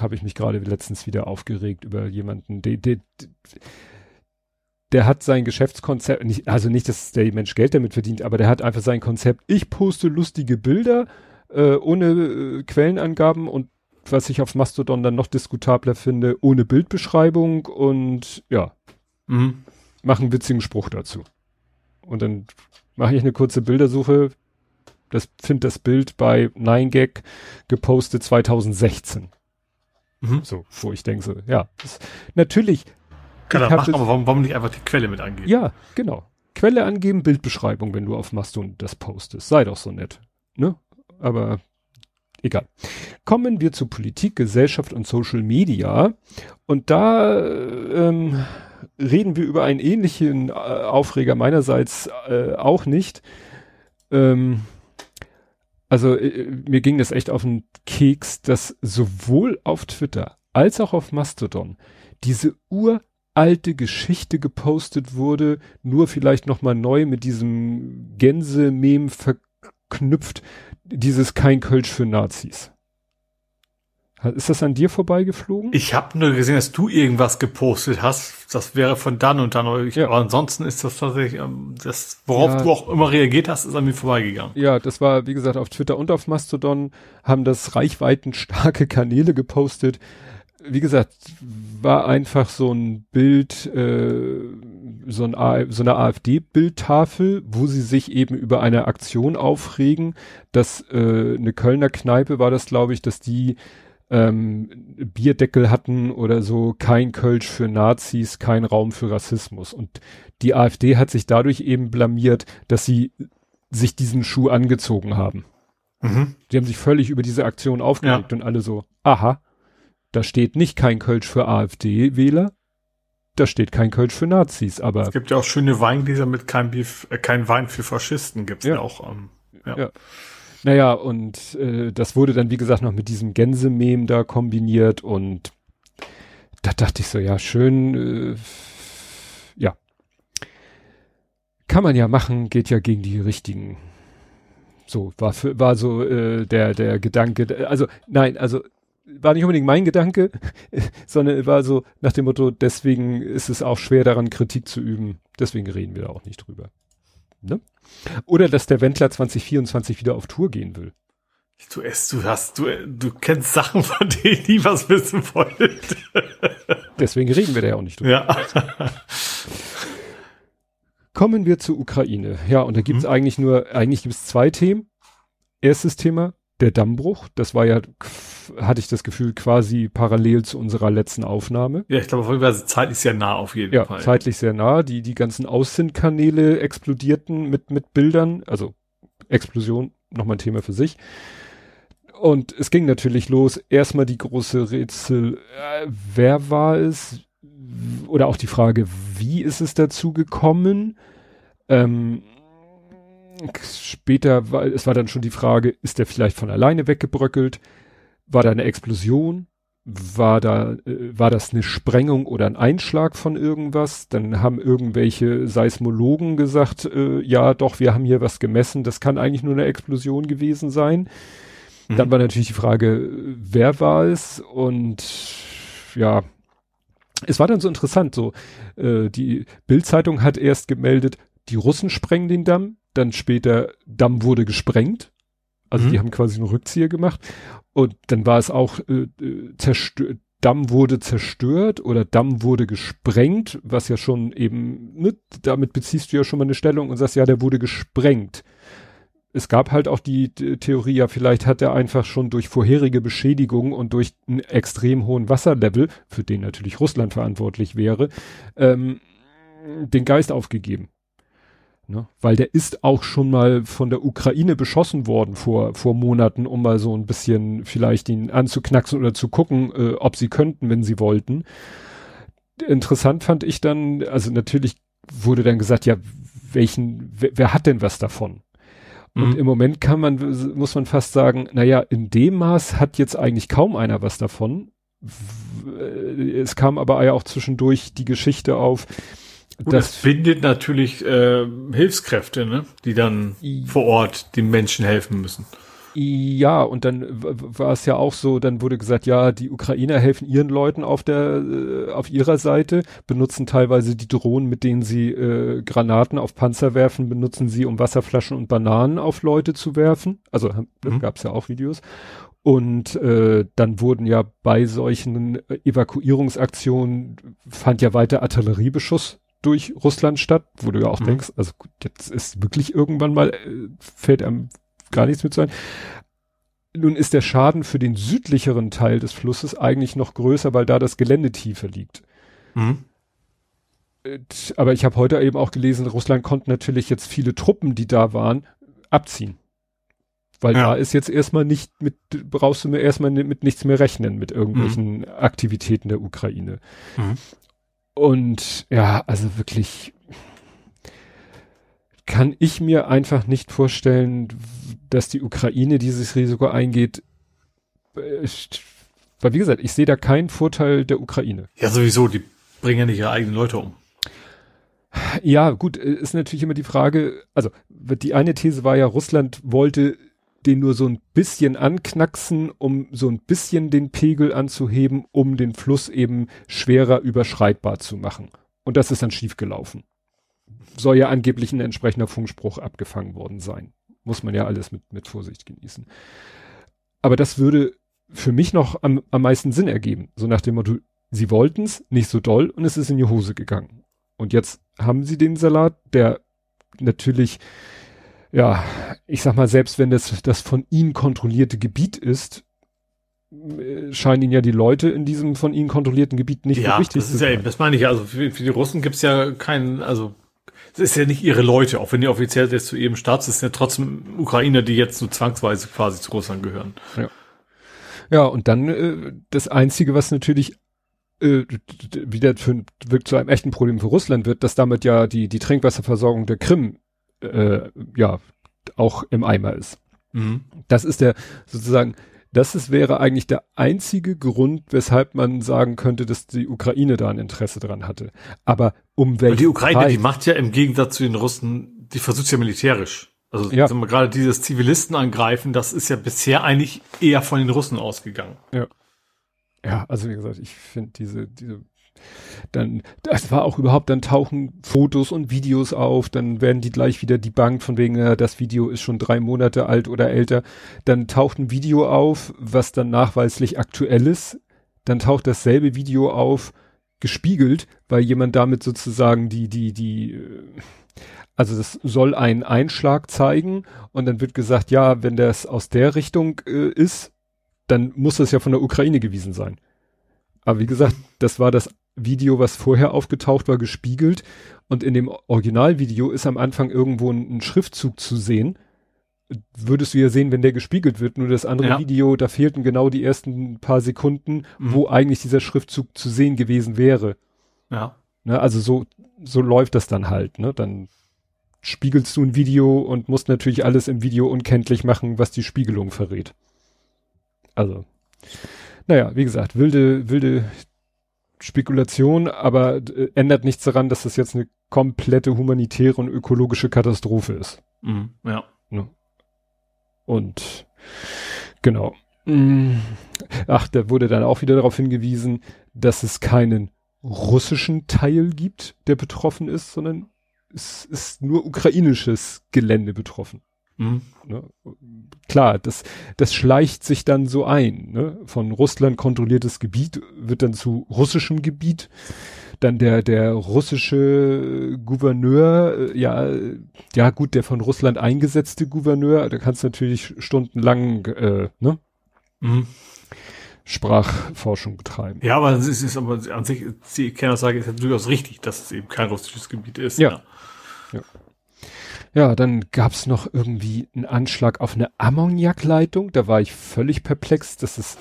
Habe ich mich gerade letztens wieder aufgeregt über jemanden, der, der, der hat sein Geschäftskonzept, nicht, also nicht, dass der Mensch Geld damit verdient, aber der hat einfach sein Konzept, ich poste lustige Bilder äh, ohne äh, Quellenangaben und was ich auf Mastodon dann noch diskutabler finde, ohne Bildbeschreibung und ja, mhm. mache einen witzigen Spruch dazu. Und dann mache ich eine kurze Bildersuche, das finde das Bild bei 9gag gepostet 2016. Mhm. So, wo ich denke so, ja, das, natürlich kann er machen, aber warum, warum nicht einfach die Quelle mit angeben? Ja, genau. Quelle angeben, Bildbeschreibung, wenn du auf Mastodon das postest. Sei doch so nett. Ne? Aber egal. Kommen wir zu Politik, Gesellschaft und Social Media. Und da ähm, reden wir über einen ähnlichen äh, Aufreger meinerseits äh, auch nicht. Ähm, also äh, mir ging das echt auf den Keks, dass sowohl auf Twitter als auch auf Mastodon diese Ur alte Geschichte gepostet wurde, nur vielleicht nochmal neu mit diesem Gänse-Mem verknüpft, dieses kein Kölsch für Nazis. Ist das an dir vorbeigeflogen? Ich habe nur gesehen, dass du irgendwas gepostet hast. Das wäre von dann und dann. Ich, ja. Aber ansonsten ist das tatsächlich, ähm, das, worauf ja. du auch immer reagiert hast, ist an mir vorbeigegangen. Ja, das war, wie gesagt, auf Twitter und auf Mastodon haben das reichweitenstarke Kanäle gepostet wie gesagt, war einfach so ein Bild, äh, so, ein, so eine AfD-Bildtafel, wo sie sich eben über eine Aktion aufregen, dass äh, eine Kölner Kneipe war das, glaube ich, dass die ähm, Bierdeckel hatten oder so, kein Kölsch für Nazis, kein Raum für Rassismus. Und die AfD hat sich dadurch eben blamiert, dass sie sich diesen Schuh angezogen haben. Mhm. Die haben sich völlig über diese Aktion aufgeregt ja. und alle so, aha, da steht nicht kein Kölsch für AfD-Wähler, da steht kein Kölsch für Nazis, aber. Es gibt ja auch schöne Weingläser mit kein, Beef, äh, kein Wein für Faschisten, gibt's ja auch. Ähm, ja. ja. Naja, und äh, das wurde dann, wie gesagt, noch mit diesem Gänsemem da kombiniert und da dachte ich so, ja, schön, äh, ja. Kann man ja machen, geht ja gegen die richtigen. So, war für, war so äh, der, der Gedanke, also nein, also war nicht unbedingt mein Gedanke, sondern war so nach dem Motto, deswegen ist es auch schwer daran Kritik zu üben. Deswegen reden wir da auch nicht drüber. Ne? Oder dass der Wendler 2024 wieder auf Tour gehen will. Du, es, du hast, du, du kennst Sachen, von denen ich was wissen wollte. Deswegen reden wir da ja auch nicht drüber. Ja. Kommen wir zur Ukraine. Ja, und da gibt es mhm. eigentlich nur, eigentlich gibt es zwei Themen. Erstes Thema, der Dammbruch. Das war ja, hatte ich das Gefühl, quasi parallel zu unserer letzten Aufnahme. Ja, ich glaube, zeitlich sehr nah auf jeden ja, Fall. Ja, zeitlich sehr nah. Die, die ganzen Aussendkanäle explodierten mit, mit Bildern. Also Explosion, nochmal ein Thema für sich. Und es ging natürlich los. Erstmal die große Rätsel, äh, wer war es? Oder auch die Frage, wie ist es dazu gekommen? Ähm, später war, es war dann schon die Frage, ist der vielleicht von alleine weggebröckelt? War da eine Explosion? War da, äh, war das eine Sprengung oder ein Einschlag von irgendwas? Dann haben irgendwelche Seismologen gesagt, äh, ja, doch, wir haben hier was gemessen, das kann eigentlich nur eine Explosion gewesen sein. Mhm. Dann war natürlich die Frage, wer war es? Und ja, es war dann so interessant, so äh, die Bildzeitung hat erst gemeldet, die Russen sprengen den Damm, dann später Damm wurde gesprengt. Also mhm. die haben quasi einen Rückzieher gemacht. Und dann war es auch äh, äh zerstört, Damm wurde zerstört oder Damm wurde gesprengt, was ja schon eben, ne, damit beziehst du ja schon mal eine Stellung und sagst, ja, der wurde gesprengt. Es gab halt auch die Theorie, ja, vielleicht hat er einfach schon durch vorherige Beschädigungen und durch einen extrem hohen Wasserlevel, für den natürlich Russland verantwortlich wäre, ähm, den Geist aufgegeben. Ne? Weil der ist auch schon mal von der Ukraine beschossen worden vor, vor Monaten, um mal so ein bisschen vielleicht ihn anzuknacksen oder zu gucken, äh, ob sie könnten, wenn sie wollten. Interessant fand ich dann, also natürlich wurde dann gesagt, ja, welchen, wer, wer hat denn was davon? Und mhm. im Moment kann man, muss man fast sagen, naja, in dem Maß hat jetzt eigentlich kaum einer was davon. Es kam aber ja auch zwischendurch die Geschichte auf, Gut, das bindet natürlich äh, Hilfskräfte, ne? die dann vor Ort den Menschen helfen müssen. Ja, und dann war es ja auch so, dann wurde gesagt, ja, die Ukrainer helfen ihren Leuten auf der äh, auf ihrer Seite, benutzen teilweise die Drohnen, mit denen sie äh, Granaten auf Panzer werfen, benutzen sie, um Wasserflaschen und Bananen auf Leute zu werfen. Also mhm. gab es ja auch Videos. Und äh, dann wurden ja bei solchen Evakuierungsaktionen fand ja weiter Artilleriebeschuss durch Russland statt, wo du ja auch mhm. denkst, also gut, jetzt ist wirklich irgendwann mal, äh, fällt einem gar nichts mit sein. Nun ist der Schaden für den südlicheren Teil des Flusses eigentlich noch größer, weil da das Gelände tiefer liegt. Mhm. Äh, aber ich habe heute eben auch gelesen, Russland konnte natürlich jetzt viele Truppen, die da waren, abziehen. Weil ja. da ist jetzt erstmal nicht mit, brauchst du mir erstmal mit nichts mehr rechnen, mit irgendwelchen mhm. Aktivitäten der Ukraine. Mhm. Und ja, also wirklich kann ich mir einfach nicht vorstellen, dass die Ukraine dieses Risiko eingeht. Weil wie gesagt, ich sehe da keinen Vorteil der Ukraine. Ja, sowieso, die bringen ja nicht ihre eigenen Leute um. Ja, gut, ist natürlich immer die Frage, also die eine These war ja, Russland wollte den nur so ein bisschen anknacksen, um so ein bisschen den Pegel anzuheben, um den Fluss eben schwerer überschreitbar zu machen. Und das ist dann schiefgelaufen. Soll ja angeblich ein entsprechender Funkspruch abgefangen worden sein. Muss man ja alles mit, mit Vorsicht genießen. Aber das würde für mich noch am, am meisten Sinn ergeben. So nach dem Motto, sie wollten es, nicht so doll und es ist in die Hose gegangen. Und jetzt haben sie den Salat, der natürlich ja, ich sag mal, selbst wenn das das von ihnen kontrollierte Gebiet ist, äh, scheinen ihnen ja die Leute in diesem von ihnen kontrollierten Gebiet nicht ja, wichtig das ist Ja eben, das meine ich ja. Also für, für die Russen gibt's ja keinen, also es ist ja nicht ihre Leute, auch wenn die offiziell jetzt zu ihrem Staat sind, sind ja trotzdem Ukrainer, die jetzt so zwangsweise quasi zu Russland gehören. Ja, ja und dann äh, das Einzige, was natürlich äh, wieder für, zu einem echten Problem für Russland wird, dass damit ja die, die Trinkwasserversorgung der Krim äh, ja auch im Eimer ist. Mhm. Das ist der sozusagen, das ist, wäre eigentlich der einzige Grund, weshalb man sagen könnte, dass die Ukraine da ein Interesse dran hatte. Aber um welchen Die Ukraine, Preis? die macht ja im Gegensatz zu den Russen, die versucht ja militärisch. Also ja. wir gerade dieses Zivilisten angreifen, das ist ja bisher eigentlich eher von den Russen ausgegangen. Ja. Ja, also wie gesagt, ich finde diese, diese dann, das war auch überhaupt, dann tauchen Fotos und Videos auf, dann werden die gleich wieder debunked von wegen, ja, das Video ist schon drei Monate alt oder älter. Dann taucht ein Video auf, was dann nachweislich aktuell ist. Dann taucht dasselbe Video auf, gespiegelt, weil jemand damit sozusagen die, die, die, äh, also das soll einen Einschlag zeigen und dann wird gesagt, ja, wenn das aus der Richtung äh, ist, dann muss das ja von der Ukraine gewesen sein. Aber wie gesagt, das war das Video, was vorher aufgetaucht war, gespiegelt. Und in dem Originalvideo ist am Anfang irgendwo ein, ein Schriftzug zu sehen. Würdest du ja sehen, wenn der gespiegelt wird. Nur das andere ja. Video, da fehlten genau die ersten paar Sekunden, mhm. wo eigentlich dieser Schriftzug zu sehen gewesen wäre. Ja. Ne, also so, so läuft das dann halt. Ne? Dann spiegelst du ein Video und musst natürlich alles im Video unkenntlich machen, was die Spiegelung verrät. Also, naja, wie gesagt, wilde, wilde Spekulation, aber äh, ändert nichts daran, dass das jetzt eine komplette humanitäre und ökologische Katastrophe ist. Mhm, ja. Ne? Und genau. Mm. Ach, da wurde dann auch wieder darauf hingewiesen, dass es keinen russischen Teil gibt, der betroffen ist, sondern es ist nur ukrainisches Gelände betroffen. Mhm. Ne? Klar, das, das schleicht sich dann so ein. Ne? Von Russland kontrolliertes Gebiet wird dann zu russischem Gebiet. Dann der, der russische Gouverneur, äh, ja, ja gut, der von Russland eingesetzte Gouverneur, da kannst du natürlich stundenlang, äh, ne? Mhm. Sprachforschung betreiben. Ja, aber es ist aber an sich, die Kernaussage ist ja durchaus richtig, dass es eben kein russisches Gebiet ist. Ja. ja. ja. Ja, dann gab's noch irgendwie einen Anschlag auf eine Ammoniakleitung. Da war ich völlig perplex, dass es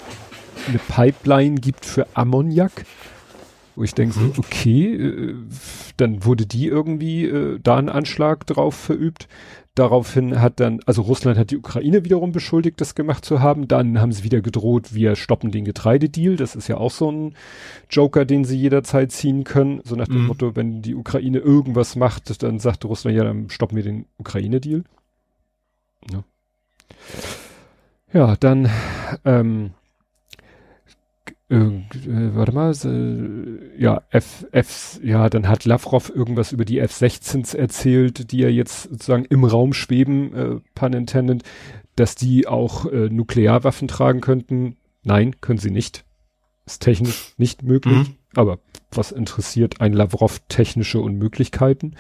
eine Pipeline gibt für Ammoniak. Wo ich denke, mhm. so, okay, äh, dann wurde die irgendwie äh, da ein Anschlag drauf verübt. Daraufhin hat dann, also Russland hat die Ukraine wiederum beschuldigt, das gemacht zu haben. Dann haben sie wieder gedroht, wir stoppen den Getreidedeal. Das ist ja auch so ein Joker, den sie jederzeit ziehen können. So nach dem mhm. Motto, wenn die Ukraine irgendwas macht, dann sagt Russland, ja, dann stoppen wir den Ukraine-Deal. Ja. ja, dann ähm, äh, warte mal, äh, ja, F, F, ja, dann hat Lavrov irgendwas über die F-16s erzählt, die ja jetzt sozusagen im Raum schweben, äh, pun intended, dass die auch äh, Nuklearwaffen tragen könnten. Nein, können sie nicht. Ist technisch nicht möglich. Mhm. Aber was interessiert ein Lavrov technische Unmöglichkeiten?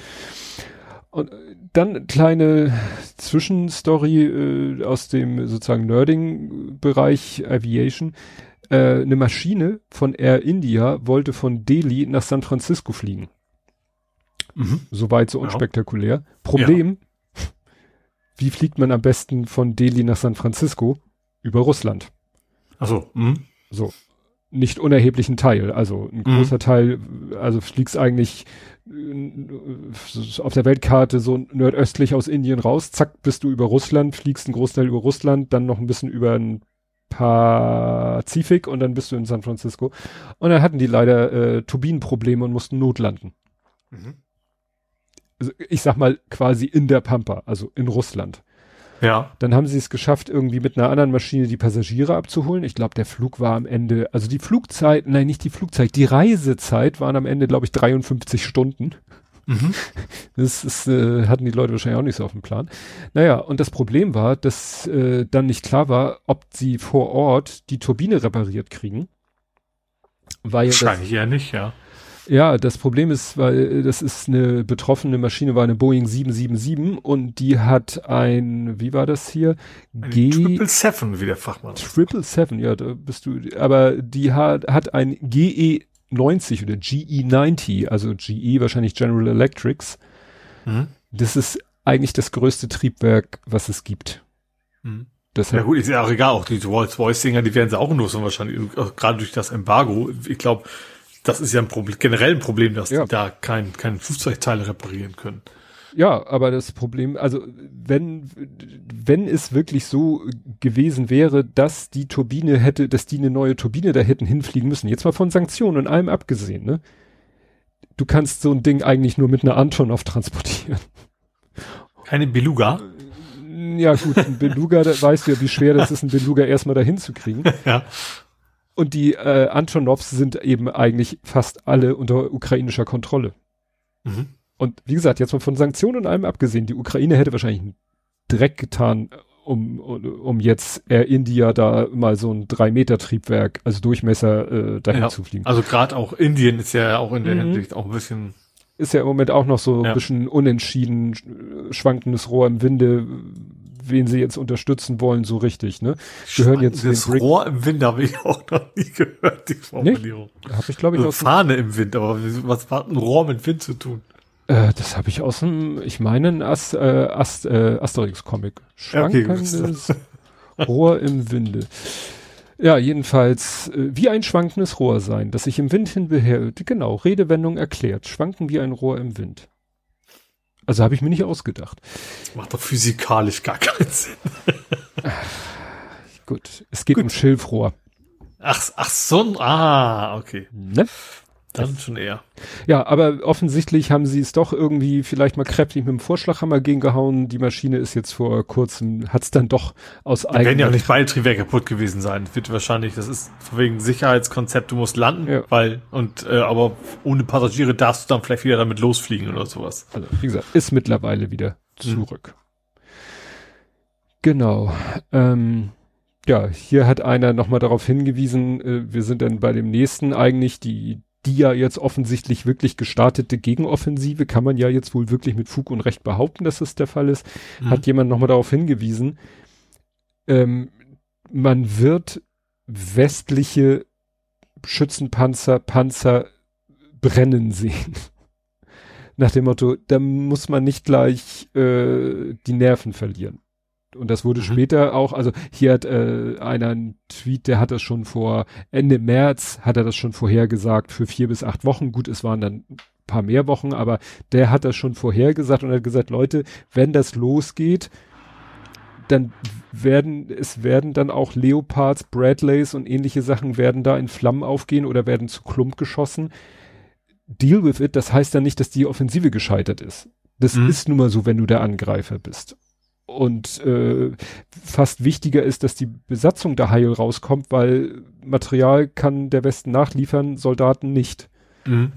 Und äh, dann kleine Zwischenstory äh, aus dem sozusagen Nerding-Bereich Aviation äh, eine Maschine von Air India wollte von Delhi nach San Francisco fliegen. Mhm. Soweit so unspektakulär. Ja. Problem, ja. wie fliegt man am besten von Delhi nach San Francisco? Über Russland. Ach so. Mhm. So. Nicht unerheblichen Teil. Also ein mhm. großer Teil, also fliegst eigentlich äh, auf der Weltkarte so nordöstlich aus Indien raus, zack, bist du über Russland, fliegst einen Großteil über Russland, dann noch ein bisschen über ein Pazifik und dann bist du in San Francisco. Und dann hatten die leider äh, Turbinenprobleme und mussten notlanden. Mhm. Also ich sag mal quasi in der Pampa, also in Russland. Ja. Dann haben sie es geschafft, irgendwie mit einer anderen Maschine die Passagiere abzuholen. Ich glaube, der Flug war am Ende, also die Flugzeit, nein, nicht die Flugzeit, die Reisezeit waren am Ende, glaube ich, 53 Stunden. Mhm. Das ist, äh, hatten die Leute wahrscheinlich auch nicht so auf dem Plan. Naja, und das Problem war, dass äh, dann nicht klar war, ob sie vor Ort die Turbine repariert kriegen. Weil Wahrscheinlich das, ja nicht, ja. Ja, das Problem ist, weil das ist eine betroffene Maschine, war eine Boeing 777 und die hat ein, wie war das hier? G Triple Seven, wie der Fachmann. Triple Seven, ja, da bist du, aber die hat, hat ein GE 90 oder GE90, also GE wahrscheinlich General Electrics. Mhm. Das ist eigentlich das größte Triebwerk, was es gibt. Mhm. ja gut, ist ja auch egal, auch die Rolls-Royce-Dinger, die werden sie auch nutzen wahrscheinlich, gerade durch das Embargo. Ich glaube, das ist ja ein Problem, generell ein Problem, dass ja. die da kein, kein Flugzeugteile reparieren können. Ja, aber das Problem, also wenn, wenn es wirklich so gewesen wäre, dass die Turbine hätte, dass die eine neue Turbine da hätten hinfliegen müssen, jetzt mal von Sanktionen und allem abgesehen, ne? Du kannst so ein Ding eigentlich nur mit einer Antonov transportieren. Keine Beluga? Ja gut, ein Beluga, da weißt du ja, wie schwer das ist, ein Beluga erstmal dahin zu kriegen. ja. Und die äh, Antonovs sind eben eigentlich fast alle unter ukrainischer Kontrolle. Mhm. Und wie gesagt, jetzt mal von Sanktionen und allem abgesehen, die Ukraine hätte wahrscheinlich einen Dreck getan, um, um jetzt Air India da mal so ein 3-Meter-Triebwerk, also Durchmesser, äh, dahin ja, zu fliegen. Also gerade auch Indien ist ja auch in der mhm. Hinsicht auch ein bisschen. Ist ja im Moment auch noch so ja. ein bisschen unentschieden, schwankendes Rohr im Winde, wen sie jetzt unterstützen wollen, so richtig, ne? Gehören jetzt das Rohr im Wind habe ich auch noch nie gehört, die Formulierung. Habe ich glaube ich also Fahne im Wind, aber was hat ein Rohr mit Wind zu tun? Äh, das habe ich aus dem, ich meine, ein Ast, äh, Ast, äh, Asterix-Comic. Schwankendes okay, Rohr im Winde. Ja, jedenfalls äh, wie ein schwankendes Rohr sein, das sich im Wind hin behält. Genau, Redewendung erklärt. Schwanken wie ein Rohr im Wind. Also habe ich mir nicht ausgedacht. Das macht doch physikalisch gar keinen Sinn. Gut, es geht Gut. um Schilfrohr. Ach, ach so, ah, okay. Ne? Dann schon eher. Ja, aber offensichtlich haben sie es doch irgendwie vielleicht mal kräftig mit dem Vorschlaghammer gegengehauen. Die Maschine ist jetzt vor kurzem, hat es dann doch aus eigenem... Werden ja auch nicht beide Triebwerke kaputt gewesen sein. Das wird wahrscheinlich, das ist wegen Sicherheitskonzept, du musst landen, ja. weil, und, äh, aber ohne Passagiere darfst du dann vielleicht wieder damit losfliegen oder sowas. Also, wie gesagt, ist mittlerweile wieder zurück. Genau. Ähm, ja, hier hat einer nochmal darauf hingewiesen, äh, wir sind dann bei dem nächsten eigentlich die, die ja jetzt offensichtlich wirklich gestartete Gegenoffensive, kann man ja jetzt wohl wirklich mit Fug und Recht behaupten, dass das der Fall ist, mhm. hat jemand nochmal darauf hingewiesen, ähm, man wird westliche Schützenpanzer, Panzer brennen sehen. Nach dem Motto, da muss man nicht gleich äh, die Nerven verlieren. Und das wurde mhm. später auch, also hier hat äh, einer einen Tweet, der hat das schon vor Ende März, hat er das schon vorhergesagt für vier bis acht Wochen. Gut, es waren dann paar mehr Wochen, aber der hat das schon vorhergesagt und hat gesagt, Leute, wenn das losgeht, dann werden, es werden dann auch Leopards, Bradleys und ähnliche Sachen werden da in Flammen aufgehen oder werden zu Klump geschossen. Deal with it, das heißt ja nicht, dass die Offensive gescheitert ist. Das mhm. ist nun mal so, wenn du der Angreifer bist. Und äh, fast wichtiger ist, dass die Besatzung da heil rauskommt, weil Material kann der Westen nachliefern, Soldaten nicht. Mhm.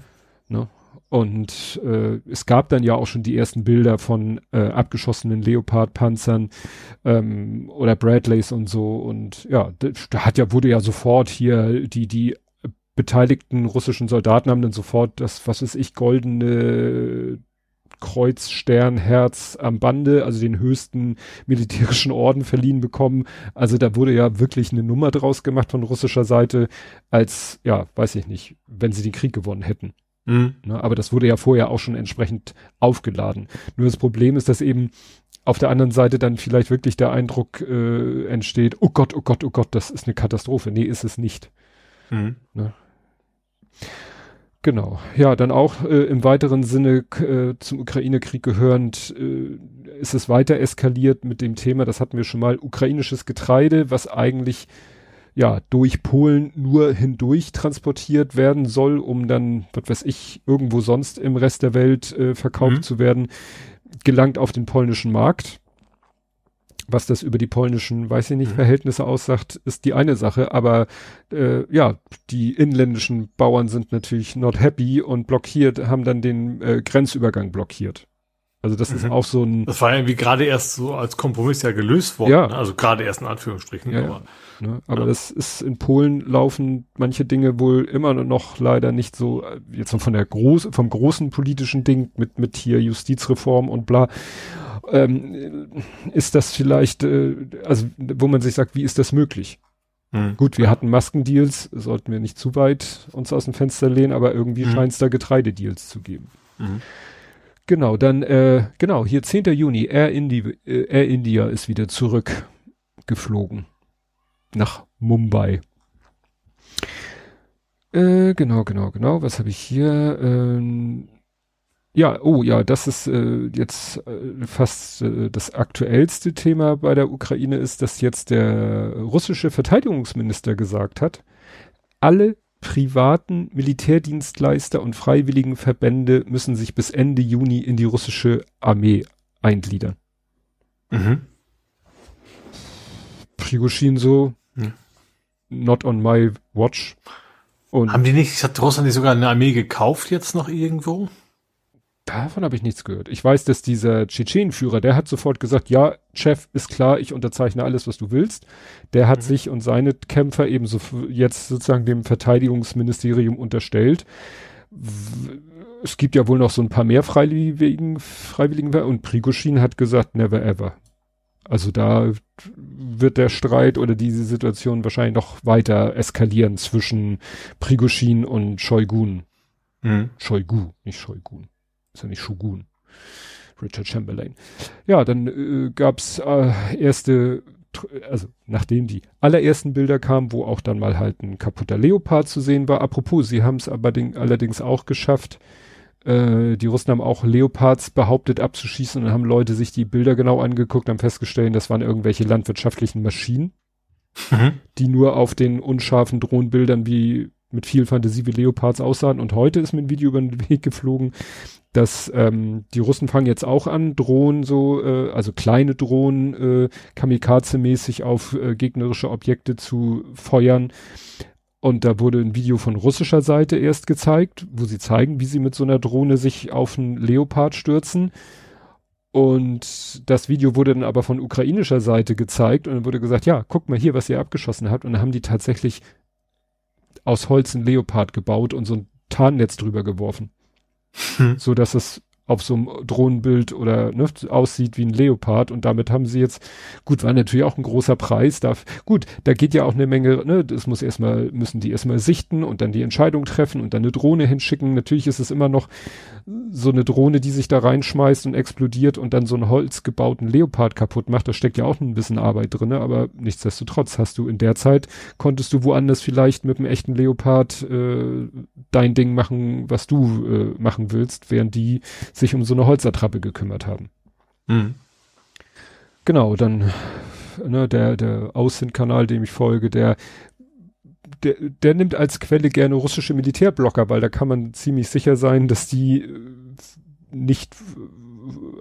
Ne? Und äh, es gab dann ja auch schon die ersten Bilder von äh, abgeschossenen Leopard-Panzern ähm, oder Bradleys und so. Und ja, da hat ja, wurde ja sofort hier die, die beteiligten russischen Soldaten haben dann sofort das, was weiß ich, goldene Kreuz, Stern, Herz am Bande, also den höchsten militärischen Orden verliehen bekommen. Also da wurde ja wirklich eine Nummer draus gemacht von russischer Seite, als, ja, weiß ich nicht, wenn sie den Krieg gewonnen hätten. Mhm. Ne, aber das wurde ja vorher auch schon entsprechend aufgeladen. Nur das Problem ist, dass eben auf der anderen Seite dann vielleicht wirklich der Eindruck äh, entsteht, oh Gott, oh Gott, oh Gott, das ist eine Katastrophe. Nee, ist es nicht. Mhm. Genau. Ja, dann auch äh, im weiteren Sinne äh, zum Ukraine-Krieg gehörend äh, ist es weiter eskaliert mit dem Thema, das hatten wir schon mal, ukrainisches Getreide, was eigentlich ja, durch Polen nur hindurch transportiert werden soll, um dann, was weiß ich, irgendwo sonst im Rest der Welt äh, verkauft mhm. zu werden, gelangt auf den polnischen Markt. Was das über die polnischen, weiß ich nicht, mhm. Verhältnisse aussagt, ist die eine Sache, aber äh, ja, die inländischen Bauern sind natürlich not happy und blockiert, haben dann den äh, Grenzübergang blockiert. Also das mhm. ist auch so ein. Das war irgendwie gerade erst so als Kompromiss ja gelöst worden. Ja. Ne? Also gerade erst in Anführungsstrichen. Ja, aber ne? aber ja. das ist in Polen laufen manche Dinge wohl immer noch leider nicht so, äh, jetzt von der groß, vom großen politischen Ding mit, mit hier Justizreform und bla. Ähm, ist das vielleicht, äh, also wo man sich sagt, wie ist das möglich? Mhm. Gut, wir hatten Maskendeals, sollten wir nicht zu weit uns aus dem Fenster lehnen, aber irgendwie mhm. scheint es da Getreidedeals zu geben. Mhm. Genau, dann, äh, genau, hier 10. Juni, Air, Indi äh, Air India ist wieder zurückgeflogen. Nach Mumbai. Äh, genau, genau, genau. Was habe ich hier? Ähm, ja, oh ja, das ist äh, jetzt äh, fast äh, das aktuellste Thema bei der Ukraine ist, dass jetzt der russische Verteidigungsminister gesagt hat, alle privaten Militärdienstleister und freiwilligen Verbände müssen sich bis Ende Juni in die russische Armee eingliedern. Mhm. Prigoshin so, ja. not on my watch. Und Haben die nicht, hat Russland nicht sogar eine Armee gekauft jetzt noch irgendwo? Davon habe ich nichts gehört. Ich weiß, dass dieser Tschetschenenführer, der hat sofort gesagt, ja, Chef, ist klar, ich unterzeichne alles, was du willst. Der hat mhm. sich und seine Kämpfer eben so jetzt sozusagen dem Verteidigungsministerium unterstellt. Es gibt ja wohl noch so ein paar mehr Freiwilligen, Freiwilligen und Prigoschin hat gesagt, never ever. Also da wird der Streit oder diese Situation wahrscheinlich noch weiter eskalieren zwischen Prigoschin und Shoigun. Mhm. Shoigu, nicht Shoigun ist ja nicht Shogun. Richard Chamberlain. Ja, dann äh, gab's äh, erste, also nachdem die allerersten Bilder kamen, wo auch dann mal halt ein kaputter Leopard zu sehen war. Apropos, sie haben es aber den, allerdings auch geschafft. Äh, die Russen haben auch Leopards behauptet abzuschießen und haben Leute sich die Bilder genau angeguckt, haben festgestellt, das waren irgendwelche landwirtschaftlichen Maschinen, mhm. die nur auf den unscharfen Drohnenbildern wie mit viel Fantasie wie Leopards aussahen. Und heute ist mir ein Video über den Weg geflogen, dass ähm, die Russen fangen jetzt auch an, Drohnen so, äh, also kleine Drohnen, äh, Kamikaze-mäßig auf äh, gegnerische Objekte zu feuern. Und da wurde ein Video von russischer Seite erst gezeigt, wo sie zeigen, wie sie mit so einer Drohne sich auf einen Leopard stürzen. Und das Video wurde dann aber von ukrainischer Seite gezeigt und dann wurde gesagt, ja, guck mal hier, was ihr abgeschossen habt. Und dann haben die tatsächlich aus Holz ein Leopard gebaut und so ein Tarnnetz drüber geworfen. Hm. So dass es auf so einem Drohnenbild oder ne, aussieht wie ein Leopard und damit haben sie jetzt, gut, war natürlich auch ein großer Preis, da, gut, da geht ja auch eine Menge, ne, das muss erstmal, müssen die erstmal sichten und dann die Entscheidung treffen und dann eine Drohne hinschicken. Natürlich ist es immer noch so eine Drohne, die sich da reinschmeißt und explodiert und dann so einen holzgebauten Leopard kaputt macht. Da steckt ja auch ein bisschen Arbeit drin, aber nichtsdestotrotz hast du in der Zeit, konntest du woanders vielleicht mit einem echten Leopard äh, dein Ding machen, was du äh, machen willst, während die sich um so eine Holzattrappe gekümmert haben. Mhm. Genau, dann ne, der, der Aussendkanal, dem ich folge, der, der, der nimmt als Quelle gerne russische Militärblocker, weil da kann man ziemlich sicher sein, dass die äh, nicht,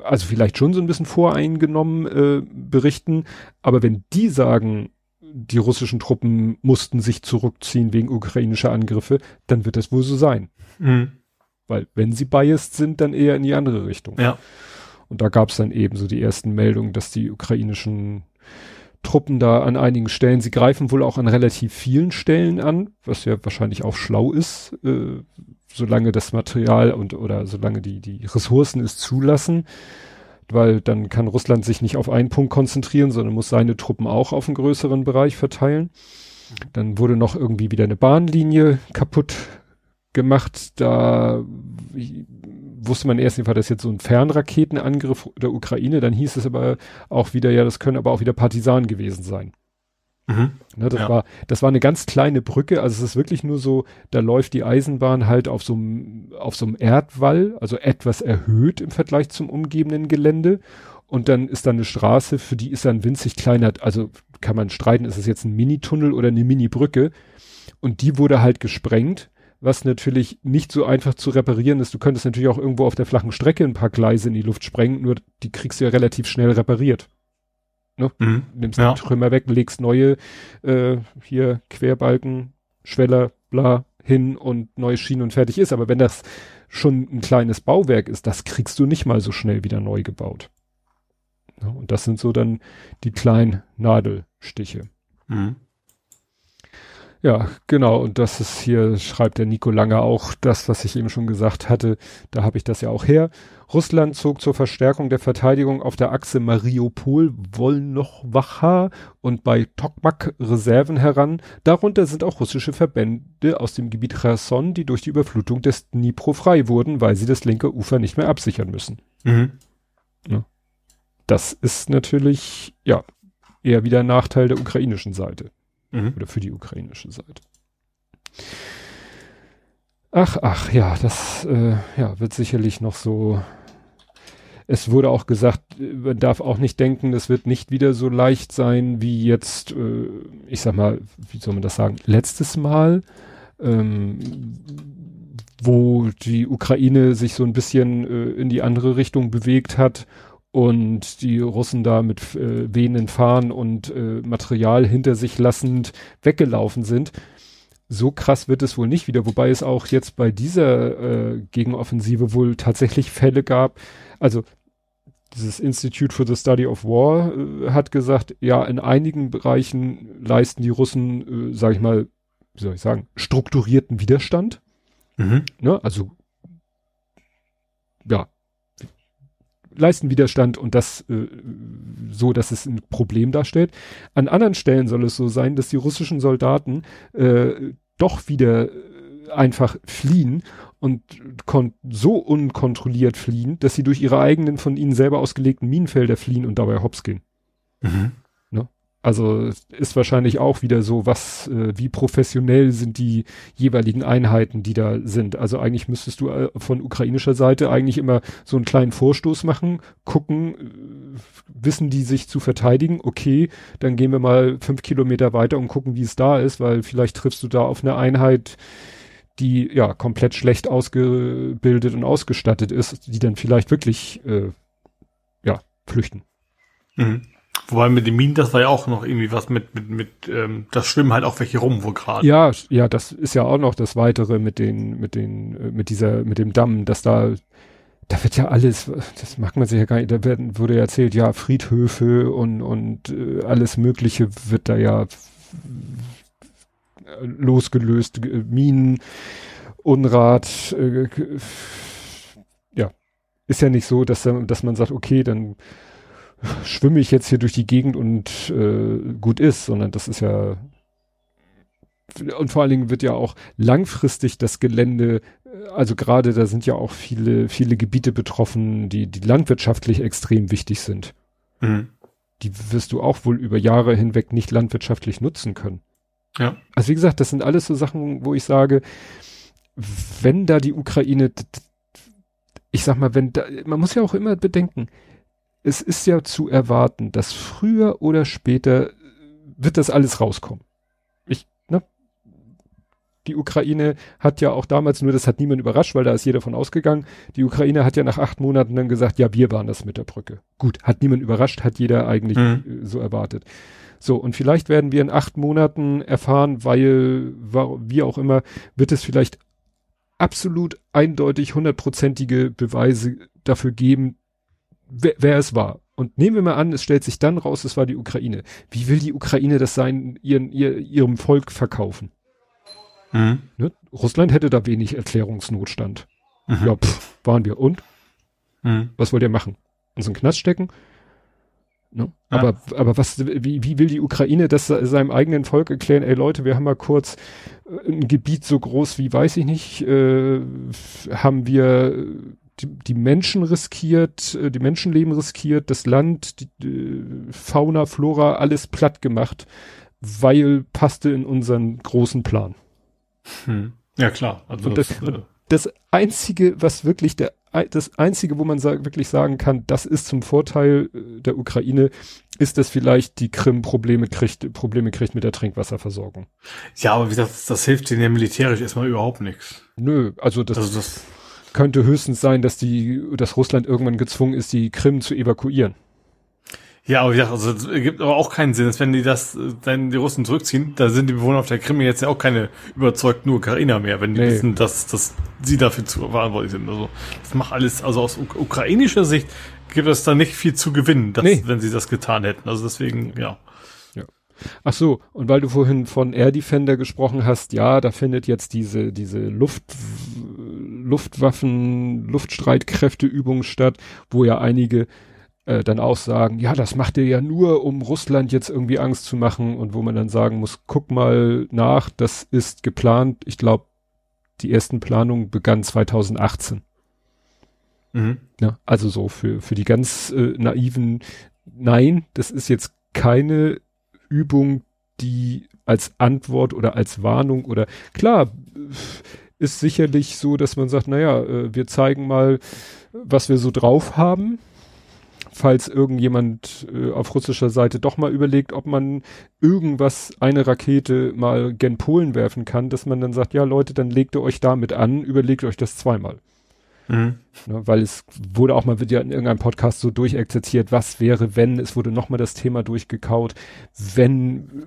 also vielleicht schon so ein bisschen voreingenommen äh, berichten, aber wenn die sagen, die russischen Truppen mussten sich zurückziehen wegen ukrainischer Angriffe, dann wird das wohl so sein. Mhm. Weil wenn sie biased sind, dann eher in die andere Richtung. Ja. Und da gab es dann eben so die ersten Meldungen, dass die ukrainischen Truppen da an einigen Stellen, sie greifen wohl auch an relativ vielen Stellen an, was ja wahrscheinlich auch schlau ist, äh, solange das Material und oder solange die, die Ressourcen es zulassen, weil dann kann Russland sich nicht auf einen Punkt konzentrieren, sondern muss seine Truppen auch auf einen größeren Bereich verteilen. Dann wurde noch irgendwie wieder eine Bahnlinie kaputt gemacht. Da wusste man erst, war das jetzt so ein Fernraketenangriff der Ukraine. Dann hieß es aber auch wieder, ja, das können aber auch wieder Partisanen gewesen sein. Mhm. Ne, das ja. war, das war eine ganz kleine Brücke. Also es ist wirklich nur so, da läuft die Eisenbahn halt auf so einem, auf so einem Erdwall, also etwas erhöht im Vergleich zum umgebenden Gelände. Und dann ist da eine Straße, für die ist dann winzig kleiner, also kann man streiten, ist es jetzt ein Mini-Tunnel oder eine Mini-Brücke. Und die wurde halt gesprengt was natürlich nicht so einfach zu reparieren ist. Du könntest natürlich auch irgendwo auf der flachen Strecke ein paar Gleise in die Luft sprengen, nur die kriegst du ja relativ schnell repariert. Ne? Mhm. Nimmst ja. die Trümmer weg, legst neue äh, hier Querbalken, Schweller, bla hin und neue Schienen und fertig ist. Aber wenn das schon ein kleines Bauwerk ist, das kriegst du nicht mal so schnell wieder neu gebaut. Ja, und das sind so dann die kleinen Nadelstiche. Mhm. Ja, genau. Und das ist hier, schreibt der Nico Lange auch das, was ich eben schon gesagt hatte. Da habe ich das ja auch her. Russland zog zur Verstärkung der Verteidigung auf der Achse Mariupol-Wolnochwacha und bei Tokmak Reserven heran. Darunter sind auch russische Verbände aus dem Gebiet Cherson, die durch die Überflutung des Dnipro frei wurden, weil sie das linke Ufer nicht mehr absichern müssen. Mhm. Ja. Das ist natürlich, ja, eher wieder ein Nachteil der ukrainischen Seite. Mhm. Oder für die ukrainische Seite. Ach, ach, ja, das äh, ja, wird sicherlich noch so. Es wurde auch gesagt, man darf auch nicht denken, es wird nicht wieder so leicht sein wie jetzt, äh, ich sag mal, wie soll man das sagen, letztes Mal, ähm, wo die Ukraine sich so ein bisschen äh, in die andere Richtung bewegt hat und die Russen da mit äh, wehenden Fahnen und äh, Material hinter sich lassend weggelaufen sind. So krass wird es wohl nicht wieder, wobei es auch jetzt bei dieser äh, Gegenoffensive wohl tatsächlich Fälle gab. Also dieses Institute for the Study of War äh, hat gesagt, ja, in einigen Bereichen leisten die Russen, äh, sag ich mal, wie soll ich sagen, strukturierten Widerstand. Mhm. Ne? Also ja, leisten Widerstand und das äh, so, dass es ein Problem darstellt. An anderen Stellen soll es so sein, dass die russischen Soldaten äh, doch wieder äh, einfach fliehen und so unkontrolliert fliehen, dass sie durch ihre eigenen von ihnen selber ausgelegten Minenfelder fliehen und dabei hops gehen. Mhm. Also ist wahrscheinlich auch wieder so, was, äh, wie professionell sind die jeweiligen Einheiten, die da sind. Also eigentlich müsstest du äh, von ukrainischer Seite eigentlich immer so einen kleinen Vorstoß machen, gucken, äh, wissen die sich zu verteidigen, okay, dann gehen wir mal fünf Kilometer weiter und gucken, wie es da ist, weil vielleicht triffst du da auf eine Einheit, die ja komplett schlecht ausgebildet und ausgestattet ist, die dann vielleicht wirklich äh, ja flüchten. Mhm. Wobei mit den Minen, das war ja auch noch irgendwie was mit, mit, mit, ähm, das schwimmen halt auch welche rum, wo gerade. Ja, ja, das ist ja auch noch das Weitere mit den, mit den, äh, mit dieser, mit dem Damm, dass da da wird ja alles, das mag man sich ja gar nicht, da werden, wurde ja erzählt, ja, Friedhöfe und, und äh, alles Mögliche wird da ja losgelöst, Minen, Unrat, äh, ja, ist ja nicht so, dass, dass man sagt, okay, dann schwimme ich jetzt hier durch die Gegend und äh, gut ist, sondern das ist ja und vor allen Dingen wird ja auch langfristig das Gelände, äh, also gerade da sind ja auch viele, viele Gebiete betroffen, die, die landwirtschaftlich extrem wichtig sind. Mhm. Die wirst du auch wohl über Jahre hinweg nicht landwirtschaftlich nutzen können. Ja. Also wie gesagt, das sind alles so Sachen, wo ich sage, wenn da die Ukraine, ich sag mal, wenn da, man muss ja auch immer bedenken, es ist ja zu erwarten, dass früher oder später wird das alles rauskommen. Ich, ne? Die Ukraine hat ja auch damals, nur das hat niemand überrascht, weil da ist jeder von ausgegangen, die Ukraine hat ja nach acht Monaten dann gesagt, ja, wir waren das mit der Brücke. Gut, hat niemand überrascht, hat jeder eigentlich mhm. so erwartet. So, und vielleicht werden wir in acht Monaten erfahren, weil, wie auch immer, wird es vielleicht absolut eindeutig hundertprozentige Beweise dafür geben, wer, wer es war. Und nehmen wir mal an, es stellt sich dann raus, es war die Ukraine. Wie will die Ukraine das sein, ihren, ihr, ihrem Volk verkaufen? Mhm. Ne? Russland hätte da wenig Erklärungsnotstand. Mhm. Ja, pff, waren wir. Und? Mhm. Was wollt ihr machen? Uns in den Knast stecken? Ne? Ja. Aber, aber was, wie, wie will die Ukraine das seinem eigenen Volk erklären? Ey Leute, wir haben mal kurz äh, ein Gebiet so groß wie, weiß ich nicht, äh, haben wir die, die Menschen riskiert, äh, die Menschenleben riskiert, das Land, die, die Fauna, Flora, alles platt gemacht, weil passte in unseren großen Plan. Hm. Ja, klar. Also das, das, äh, das einzige, was wirklich der das Einzige, wo man sag, wirklich sagen kann, das ist zum Vorteil äh, der Ukraine, ist, dass vielleicht die Krim Probleme kriegt, Probleme kriegt mit der Trinkwasserversorgung. Ja, aber wie gesagt, das, das hilft denen ja militärisch erstmal überhaupt nichts. Nö, also das, also das könnte höchstens sein, dass die, dass Russland irgendwann gezwungen ist, die Krim zu evakuieren. Ja, aber wie gesagt, also es gibt aber auch keinen Sinn, dass wenn die das, wenn die Russen zurückziehen, da sind die Bewohner auf der Krim jetzt ja auch keine überzeugten Ukrainer mehr, wenn die nee. wissen, dass, dass sie dafür zu verantwortlich sind. Also das macht alles, also aus ukrainischer Sicht gibt es da nicht viel zu gewinnen, dass, nee. wenn sie das getan hätten. Also deswegen, ja. Ja. Ach so, und weil du vorhin von Air Defender gesprochen hast, ja, da findet jetzt diese, diese Luft, Luftwaffen, Luftstreitkräfteübung statt, wo ja einige äh, dann auch sagen, ja, das macht ihr ja nur, um Russland jetzt irgendwie Angst zu machen und wo man dann sagen muss, guck mal nach, das ist geplant. Ich glaube, die ersten Planungen begannen 2018. Mhm. Ja, also so für, für die ganz äh, naiven, nein, das ist jetzt keine Übung, die als Antwort oder als Warnung oder klar, ist sicherlich so, dass man sagt, naja, äh, wir zeigen mal, was wir so drauf haben falls irgendjemand äh, auf russischer Seite doch mal überlegt, ob man irgendwas, eine Rakete mal gen Polen werfen kann, dass man dann sagt, ja Leute, dann legt ihr euch damit an, überlegt euch das zweimal. Mhm. Ne, weil es wurde auch mal wird ja in irgendeinem Podcast so durchexerziert, was wäre, wenn, es wurde nochmal das Thema durchgekaut, wenn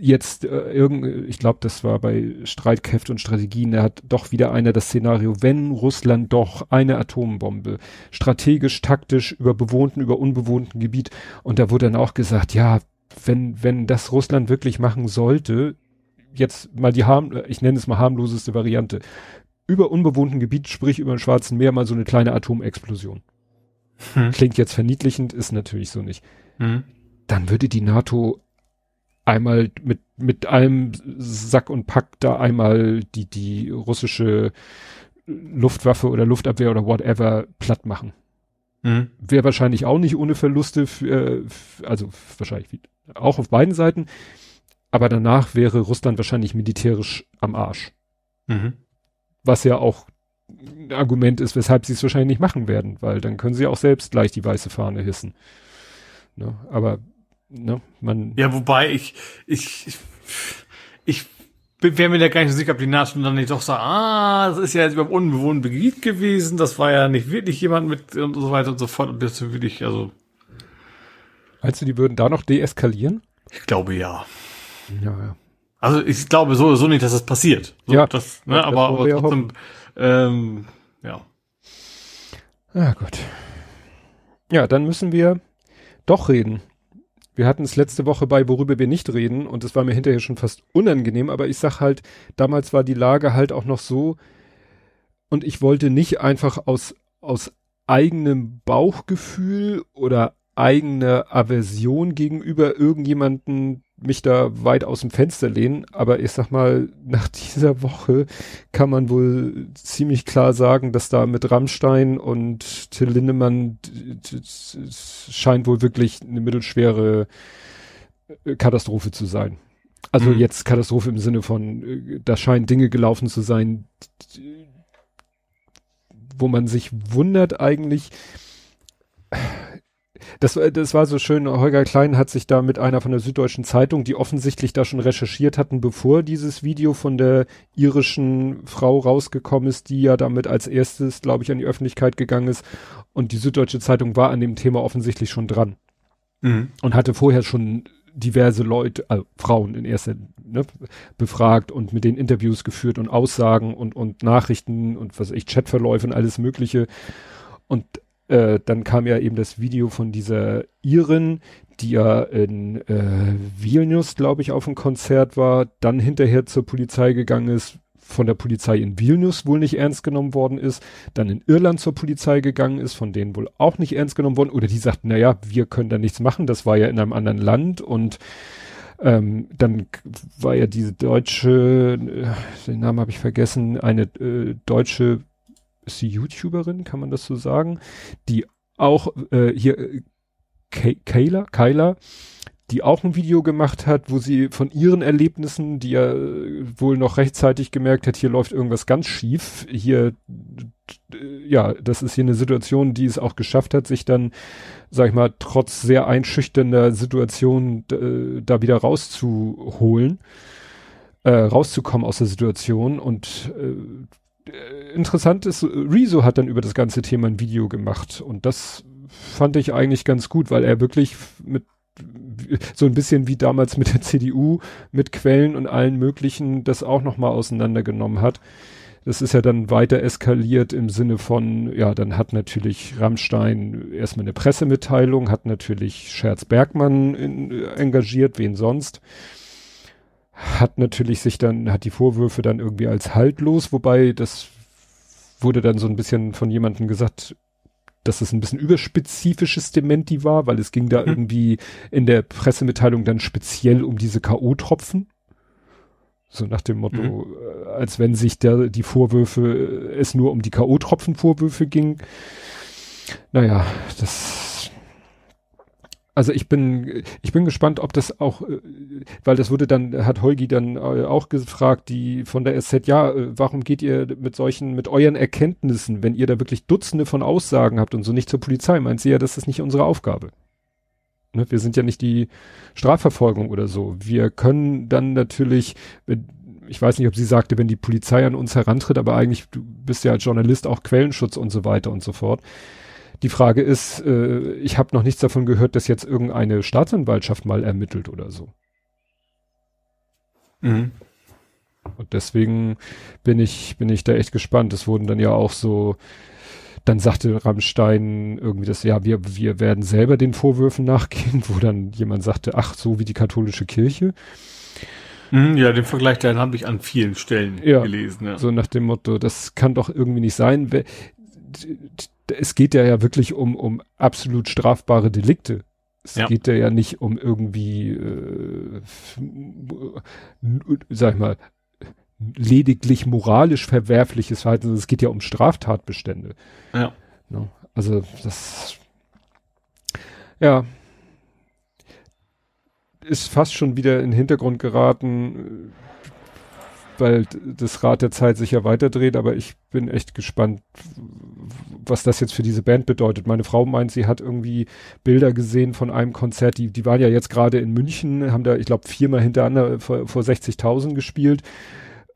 jetzt äh, irgend, ich glaube, das war bei Streitkräfte und Strategien, da hat doch wieder einer das Szenario, wenn Russland doch eine Atombombe strategisch, taktisch über bewohnten, über unbewohnten Gebiet und da wurde dann auch gesagt, ja, wenn, wenn das Russland wirklich machen sollte, jetzt mal die harm, ich nenne es mal harmloseste Variante, über unbewohnten Gebiet, sprich über den Schwarzen Meer, mal so eine kleine Atomexplosion. Hm. Klingt jetzt verniedlichend, ist natürlich so nicht. Hm. Dann würde die NATO einmal mit, mit allem Sack und Pack da einmal die, die russische Luftwaffe oder Luftabwehr oder whatever platt machen. Mhm. Wäre wahrscheinlich auch nicht ohne Verluste, für, also wahrscheinlich auch auf beiden Seiten. Aber danach wäre Russland wahrscheinlich militärisch am Arsch. Mhm. Was ja auch ein Argument ist, weshalb sie es wahrscheinlich nicht machen werden, weil dann können sie auch selbst gleich die weiße Fahne hissen. Ne? Aber ne, man. Ja, wobei ich, ich, ich, ich wäre mir da gar nicht so sicher, ob die NATO dann nicht doch sagt, ah, das ist ja jetzt über unbewohnten Gebiet gewesen, das war ja nicht wirklich jemand mit und so weiter und so fort und das wirklich, also. Meinst du, die würden da noch deeskalieren? Ich glaube ja. Ja, ja. Also ich glaube so, so nicht, dass das passiert. So, ja. Das, ne, das aber, aber trotzdem, ähm, ja. Ah, gut. Ja, dann müssen wir doch reden. Wir hatten es letzte Woche bei, worüber wir nicht reden, und es war mir hinterher schon fast unangenehm, aber ich sag halt, damals war die Lage halt auch noch so, und ich wollte nicht einfach aus, aus eigenem Bauchgefühl oder eigener Aversion gegenüber irgendjemanden mich da weit aus dem Fenster lehnen, aber ich sag mal, nach dieser Woche kann man wohl ziemlich klar sagen, dass da mit Rammstein und Till Lindemann scheint wohl wirklich eine mittelschwere äh, Katastrophe zu sein. Also mhm. jetzt Katastrophe im Sinne von, äh, da scheinen Dinge gelaufen zu sein, wo man sich wundert eigentlich, das, das war so schön, Holger Klein hat sich da mit einer von der Süddeutschen Zeitung, die offensichtlich da schon recherchiert hatten, bevor dieses Video von der irischen Frau rausgekommen ist, die ja damit als erstes, glaube ich, an die Öffentlichkeit gegangen ist. Und die Süddeutsche Zeitung war an dem Thema offensichtlich schon dran. Mhm. Und hatte vorher schon diverse Leute, also Frauen in erster ne, befragt und mit den Interviews geführt und Aussagen und, und Nachrichten und was weiß ich, Chatverläufe und alles Mögliche. Und äh, dann kam ja eben das Video von dieser Iren, die ja in äh, Vilnius, glaube ich, auf einem Konzert war, dann hinterher zur Polizei gegangen ist, von der Polizei in Vilnius wohl nicht ernst genommen worden ist, dann in Irland zur Polizei gegangen ist, von denen wohl auch nicht ernst genommen worden, oder die sagten, naja, wir können da nichts machen, das war ja in einem anderen Land und ähm, dann war ja diese deutsche, äh, den Namen habe ich vergessen, eine äh, deutsche ist sie YouTuberin, kann man das so sagen, die auch äh, hier äh, Kayla, Kayla, die auch ein Video gemacht hat, wo sie von ihren Erlebnissen, die ja äh, wohl noch rechtzeitig gemerkt hat, hier läuft irgendwas ganz schief, hier, äh, ja, das ist hier eine Situation, die es auch geschafft hat, sich dann, sag ich mal, trotz sehr einschüchternder Situation da wieder rauszuholen, äh, rauszukommen aus der Situation und äh, äh, interessant ist, Rezo hat dann über das ganze Thema ein Video gemacht und das fand ich eigentlich ganz gut, weil er wirklich mit so ein bisschen wie damals mit der CDU, mit Quellen und allen möglichen das auch nochmal auseinandergenommen hat. Das ist ja dann weiter eskaliert im Sinne von, ja, dann hat natürlich Rammstein erstmal eine Pressemitteilung, hat natürlich Scherz Bergmann in, engagiert, wen sonst hat natürlich sich dann, hat die Vorwürfe dann irgendwie als haltlos, wobei das wurde dann so ein bisschen von jemandem gesagt, dass es ein bisschen überspezifisches Dementi war, weil es ging da mhm. irgendwie in der Pressemitteilung dann speziell um diese K.O.-Tropfen. So nach dem Motto, mhm. Äh, als wenn sich da die Vorwürfe, äh, es nur um die K.O.-Tropfen-Vorwürfe ging. Naja, das also ich bin, ich bin gespannt, ob das auch, äh, weil das wurde dann, hat Holgi dann äh, auch gefragt, die von der SZ, ja, äh, warum geht ihr mit solchen, mit euren Erkenntnissen, wenn ihr da wirklich Dutzende von Aussagen habt und so nicht zur Polizei, meint sie ja, das ist nicht unsere Aufgabe. Ne? Wir sind ja nicht die Strafverfolgung oder so. Wir können dann natürlich, ich weiß nicht, ob sie sagte, wenn die Polizei an uns herantritt, aber eigentlich, du bist ja als Journalist auch Quellenschutz und so weiter und so fort die Frage ist, äh, ich habe noch nichts davon gehört, dass jetzt irgendeine Staatsanwaltschaft mal ermittelt oder so. Mhm. Und deswegen bin ich, bin ich da echt gespannt. Es wurden dann ja auch so, dann sagte Rammstein irgendwie das, ja, wir, wir werden selber den Vorwürfen nachgehen, wo dann jemand sagte, ach, so wie die katholische Kirche. Mhm, ja, den Vergleich, den habe ich an vielen Stellen ja, gelesen. Ja. So nach dem Motto, das kann doch irgendwie nicht sein es geht ja ja wirklich um, um absolut strafbare Delikte. Es ja. geht ja ja nicht um irgendwie, äh, sag ich mal, lediglich moralisch verwerfliches Verhalten, es geht ja um Straftatbestände. Ja. No, also das, ja, ist fast schon wieder in den Hintergrund geraten weil das Rad der Zeit sich ja weiterdreht, aber ich bin echt gespannt, was das jetzt für diese Band bedeutet. Meine Frau meint, sie hat irgendwie Bilder gesehen von einem Konzert, die, die waren ja jetzt gerade in München, haben da, ich glaube, viermal hintereinander vor, vor 60.000 gespielt.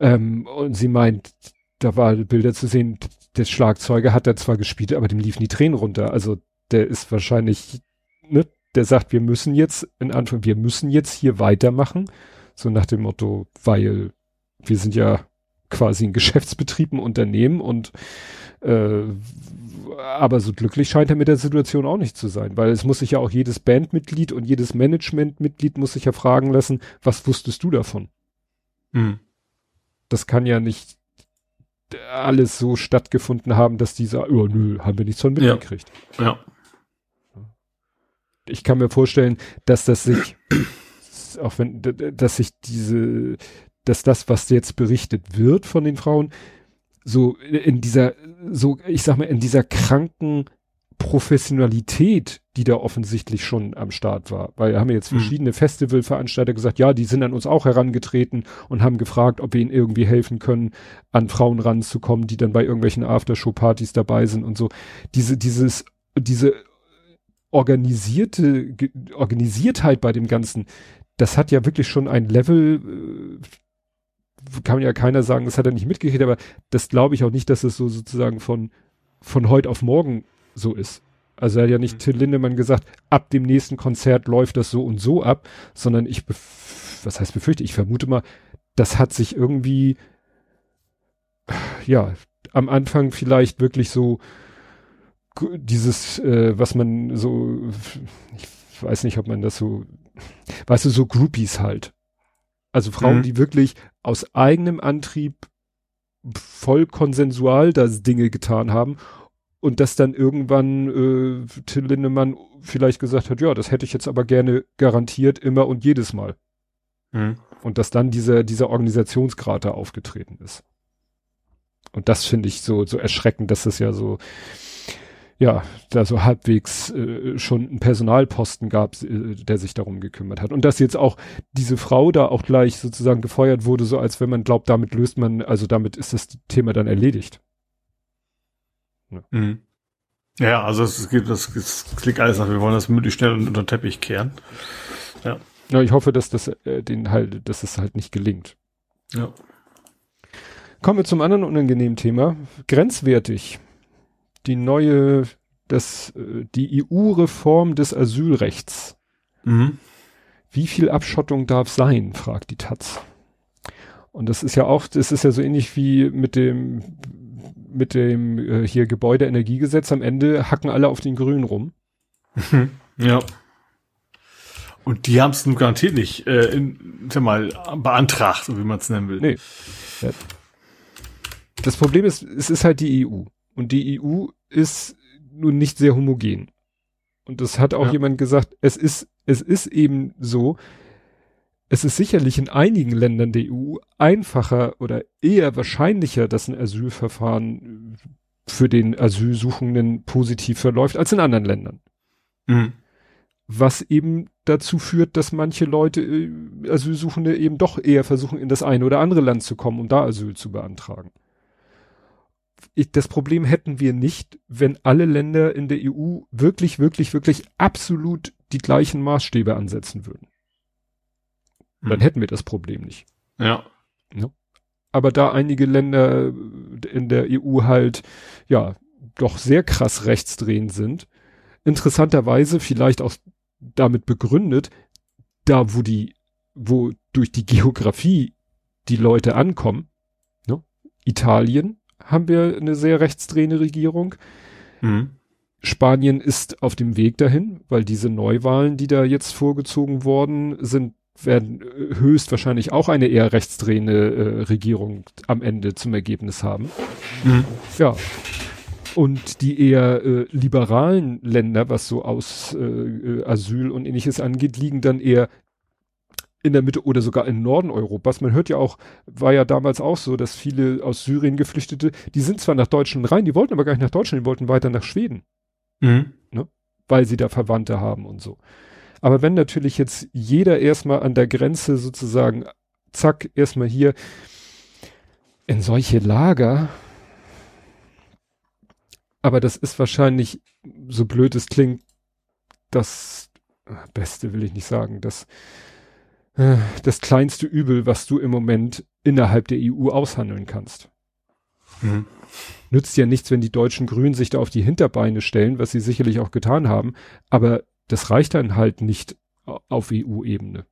Ähm, und sie meint, da war Bilder zu sehen, der Schlagzeuger hat da zwar gespielt, aber dem liefen die Tränen runter. Also der ist wahrscheinlich, ne, der sagt, wir müssen jetzt, in Anführungszeichen, wir müssen jetzt hier weitermachen. So nach dem Motto, weil wir sind ja quasi ein Geschäftsbetrieb, ein Unternehmen und Äh, aber so glücklich scheint er mit der Situation auch nicht zu sein, weil es muss sich ja auch jedes Bandmitglied und jedes Managementmitglied muss sich ja fragen lassen, was wusstest du davon? Mhm. Das kann ja nicht alles so stattgefunden haben, dass dieser, oh nö, haben wir nichts von mitgekriegt. Ja. ja. Ich kann mir vorstellen, dass das sich, auch wenn, dass sich diese, dass das, was jetzt berichtet wird von den Frauen, so in dieser, so, ich sag mal, in dieser kranken Professionalität, die da offensichtlich schon am Start war. Weil haben jetzt mhm. verschiedene mhm. Festivalveranstalter gesagt, ja, die sind an uns auch herangetreten und haben gefragt, ob wir ihnen irgendwie helfen können, an Frauen ranzukommen, die dann bei irgendwelchen Aftershow-Partys dabei sind und so. Diese, dieses, diese organisierte, Organisiertheit bei dem Ganzen, das hat ja wirklich schon ein Level, äh, kann ja keiner sagen, das hat er nicht mitgekriegt, aber das glaube ich auch nicht, dass es so sozusagen von, von heute auf morgen so ist. Also er hat ja nicht mhm. Till Lindemann gesagt, ab dem nächsten Konzert läuft das so und so ab, sondern ich, was heißt befürchte, ich vermute mal, das hat sich irgendwie, ja, am Anfang vielleicht wirklich so dieses, äh, was man so, ich weiß nicht, ob man das so, weißt du, so Groupies halt. Also Frauen, mhm. die wirklich aus eigenem Antrieb voll konsensual das Dinge getan haben und dass dann irgendwann äh, Till Lindemann vielleicht gesagt hat, ja, das hätte ich jetzt aber gerne garantiert immer und jedes Mal. Mhm. Und dass dann dieser, dieser Organisationsgrad da aufgetreten ist. Und das finde ich so, so erschreckend, dass es ja so, ja, da so halbwegs äh, schon einen Personalposten gab, äh, der sich darum gekümmert hat. Und dass jetzt auch diese Frau da auch gleich sozusagen gefeuert wurde, so als wenn man glaubt, damit löst man, also damit ist das Thema dann erledigt. Ne? Mhm. Ja, also es geht, das, das klingt alles nach, wir wollen das möglichst schnell unter den Teppich kehren. Ja. Ja, ich hoffe, dass das äh, den halt, dass es halt nicht gelingt. Ja. Kommen wir zum anderen unangenehmen Thema. Grenzwertig. Die neue, das, äh, die EU-Reform des Asylrechts. Mhm. Wie viel Abschottung darf sein, fragt die Taz. Und das ist ja auch, das ist ja so ähnlich wie mit dem mit dem äh, hier Gebäudeenergiegesetz am Ende hacken alle auf den Grün rum. ja. Und die haben es nun garantiert nicht, äh, in, sag mal, beantragt, so wie man es nennen will. Nee. Ja. Das Problem ist, es ist halt die EU. Und die EU ist nun nicht sehr homogen. Und das hat auch ja. jemand gesagt, es ist, es ist eben so, es ist sicherlich in einigen Ländern der EU einfacher oder eher wahrscheinlicher, dass ein Asylverfahren für den Asylsuchenden positiv verläuft als in anderen Ländern. Mhm. Was eben dazu führt, dass manche Leute, äh, Asylsuchende eben doch eher versuchen, in das eine oder andere Land zu kommen, um da Asyl zu beantragen. Ich, das Problem hätten wir nicht, wenn alle Länder in der EU wirklich, wirklich, wirklich absolut die gleichen Maßstäbe ansetzen würden. Dann mhm. hätten wir das Problem nicht. Ja. ja. Aber da einige Länder in der EU halt, ja, doch sehr krass rechtsdrehend sind, interessanterweise vielleicht auch damit begründet, da wo die, wo durch die Geografie die Leute ankommen, ne? Italien haben wir eine sehr rechtsdrehende Regierung. Mhm. Spanien ist auf dem Weg dahin, weil diese Neuwahlen, die da jetzt vorgezogen worden sind, werden äh, höchstwahrscheinlich auch eine eher rechtsdrehende äh, Regierung am Ende zum Ergebnis haben. Mhm. Ja. Und die eher äh, liberalen Länder, was so aus äh, äh, Asyl und ähnliches angeht, liegen dann eher in der Mitte oder sogar im Norden Europas. Man hört ja auch, war ja damals auch so, dass viele aus Syrien Geflüchtete, die sind zwar nach Deutschland rein, die wollten aber gar nicht nach Deutschland, die wollten weiter nach Schweden. Mhm. Ne? Weil sie da Verwandte haben und so. Aber wenn natürlich jetzt jeder erstmal an der Grenze sozusagen, zack, erstmal hier in solche Lager, aber das ist wahrscheinlich, so blöd es klingt, das Beste will ich nicht sagen, das, äh, das kleinste Übel, was du im Moment innerhalb der EU aushandeln kannst. Mhm. Nützt ja nichts, wenn die deutschen Grünen sich da auf die Hinterbeine stellen, was sie sicherlich auch getan haben, aber das reicht dann halt nicht auf EU-Ebene.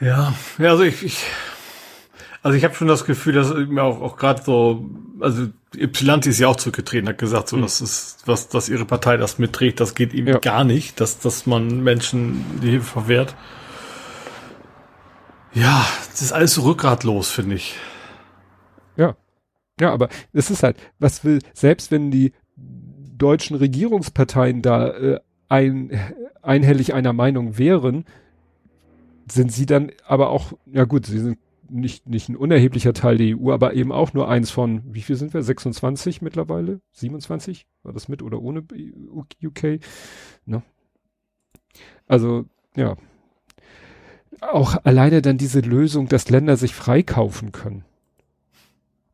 Ja, ja, also ich, ich Also ich habe schon das Gefühl, dass mir auch, auch gerade so, also Ypsilanti ist ja auch zurückgetreten, hat gesagt, so, mhm. das ist, was, dass ihre Partei das mitträgt, das geht ihm ja. gar nicht, dass, dass man Menschen die Hilfe verwehrt. Ja, das ist alles so rückgratlos, finde ich. Ja. Ja, aber es ist halt, was will, selbst wenn die deutschen Regierungsparteien da äh, ein, einhellig einer Meinung wären, sind sie dann aber auch, ja gut, sie sind nicht, nicht ein unerheblicher Teil der EU, aber eben auch nur eins von, wie viel sind wir? 26 mittlerweile? 27? War das mit oder ohne UK? Ne? Also, ja. Auch alleine dann diese Lösung, dass Länder sich freikaufen können.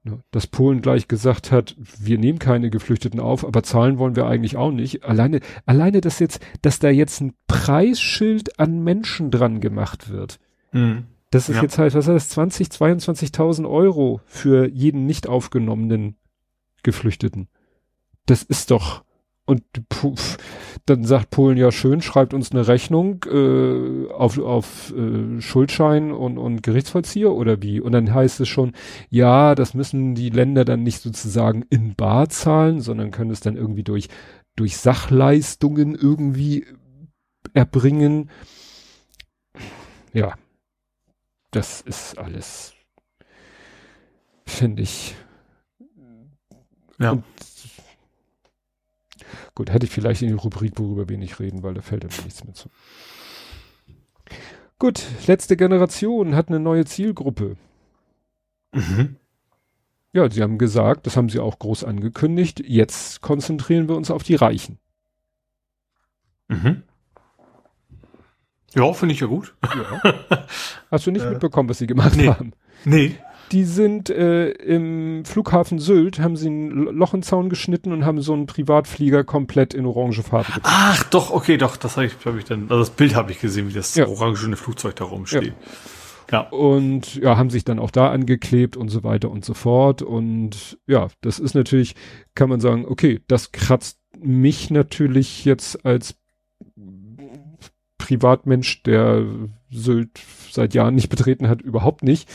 Ne? Dass Polen gleich gesagt hat, wir nehmen keine Geflüchteten auf, aber zahlen wollen wir eigentlich auch nicht. Alleine, alleine, dass jetzt, dass da jetzt ein Preisschild an Menschen dran gemacht wird. Mhm. Das ist ja. jetzt halt, was heißt das, 20, 22.000 Euro für jeden nicht aufgenommenen Geflüchteten. Das ist doch, und puf, dann sagt Polen ja schön, schreibt uns eine Rechnung äh, auf, auf äh, Schuldschein und, und Gerichtsvollzieher oder wie? Und dann heißt es schon, ja, das müssen die Länder dann nicht sozusagen in Bar zahlen, sondern können es dann irgendwie durch, durch Sachleistungen irgendwie erbringen. Ja, das ist alles, finde ich. Ja. Und, gut, hätte ich vielleicht in die Rubrik, worüber wir nicht reden, weil da fällt mir nichts mehr zu. Gut, letzte Generation hat eine neue Zielgruppe. Mhm. Ja, sie haben gesagt, das haben sie auch groß angekündigt, jetzt konzentrieren wir uns auf die Reichen. Mhm. Ja, finde ich ja gut. Ja. Hast du nicht äh, mitbekommen, was sie gemacht nee. haben? Nee. Die sind äh, im Flughafen Sylt, haben sie ein Loch in Zaun geschnitten und haben so einen Privatflieger komplett in orange Farbe gebracht. Ach, doch, okay, doch, das habe ich, hab ich dann, also das Bild habe ich gesehen, wie das ja. orangene Flugzeug da rumsteht. Ja. Ja. Und ja, haben sich dann auch da angeklebt und so weiter und so fort. Und ja, das ist natürlich, kann man sagen, okay, das kratzt mich natürlich jetzt als Privatmensch, der Sylt seit Jahren nicht betreten hat, überhaupt nicht.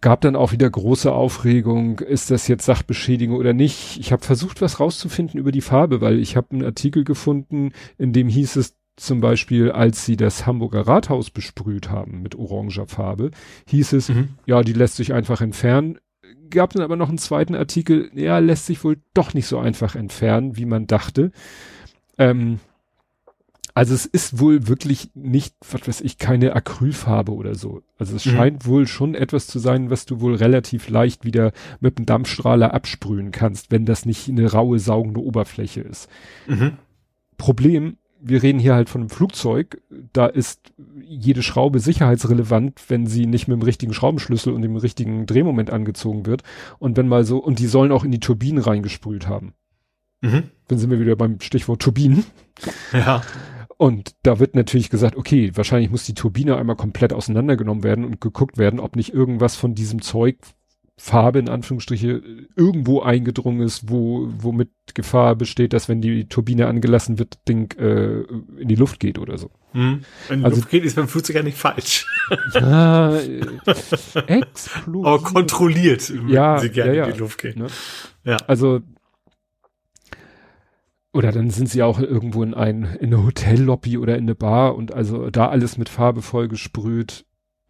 Gab dann auch wieder große Aufregung, ist das jetzt Sachbeschädigung oder nicht? Ich habe versucht, was rauszufinden über die Farbe, weil ich habe einen Artikel gefunden, in dem hieß es zum Beispiel, als sie das Hamburger Rathaus besprüht haben mit oranger Farbe, hieß es, mhm. ja, die lässt sich einfach entfernen. Gab dann aber noch einen zweiten Artikel, ja, lässt sich wohl doch nicht so einfach entfernen, wie man dachte. Ähm, also es ist wohl wirklich nicht, was weiß ich, keine Acrylfarbe oder so. Also es mhm. scheint wohl schon etwas zu sein, was du wohl relativ leicht wieder mit einem Dampfstrahler absprühen kannst, wenn das nicht eine raue, saugende Oberfläche ist. Mhm. Problem, wir reden hier halt von einem Flugzeug, da ist jede Schraube sicherheitsrelevant, wenn sie nicht mit dem richtigen Schraubenschlüssel und dem richtigen Drehmoment angezogen wird. Und wenn mal so, und die sollen auch in die Turbinen reingesprüht haben. Mhm. Dann sind wir wieder beim Stichwort Turbinen. Ja. Und da wird natürlich gesagt, okay, wahrscheinlich muss die Turbine einmal komplett auseinandergenommen werden und geguckt werden, ob nicht irgendwas von diesem Zeug, Farbe in Anführungsstriche, irgendwo eingedrungen ist, wo, womit Gefahr besteht, dass wenn die Turbine angelassen wird, Ding äh, in die Luft geht oder so. Hm. Wenn die also, Luft geht, ist beim Flugzeug ja nicht falsch. Ja, äh, explosiv. Aber kontrolliert, ja, sie gerne ja, ja, in die Luft gehen. Ne? Ja. Also oder dann sind sie auch irgendwo in ein, in eine Hotellobby oder in eine Bar und also da alles mit Farbe voll gesprüht.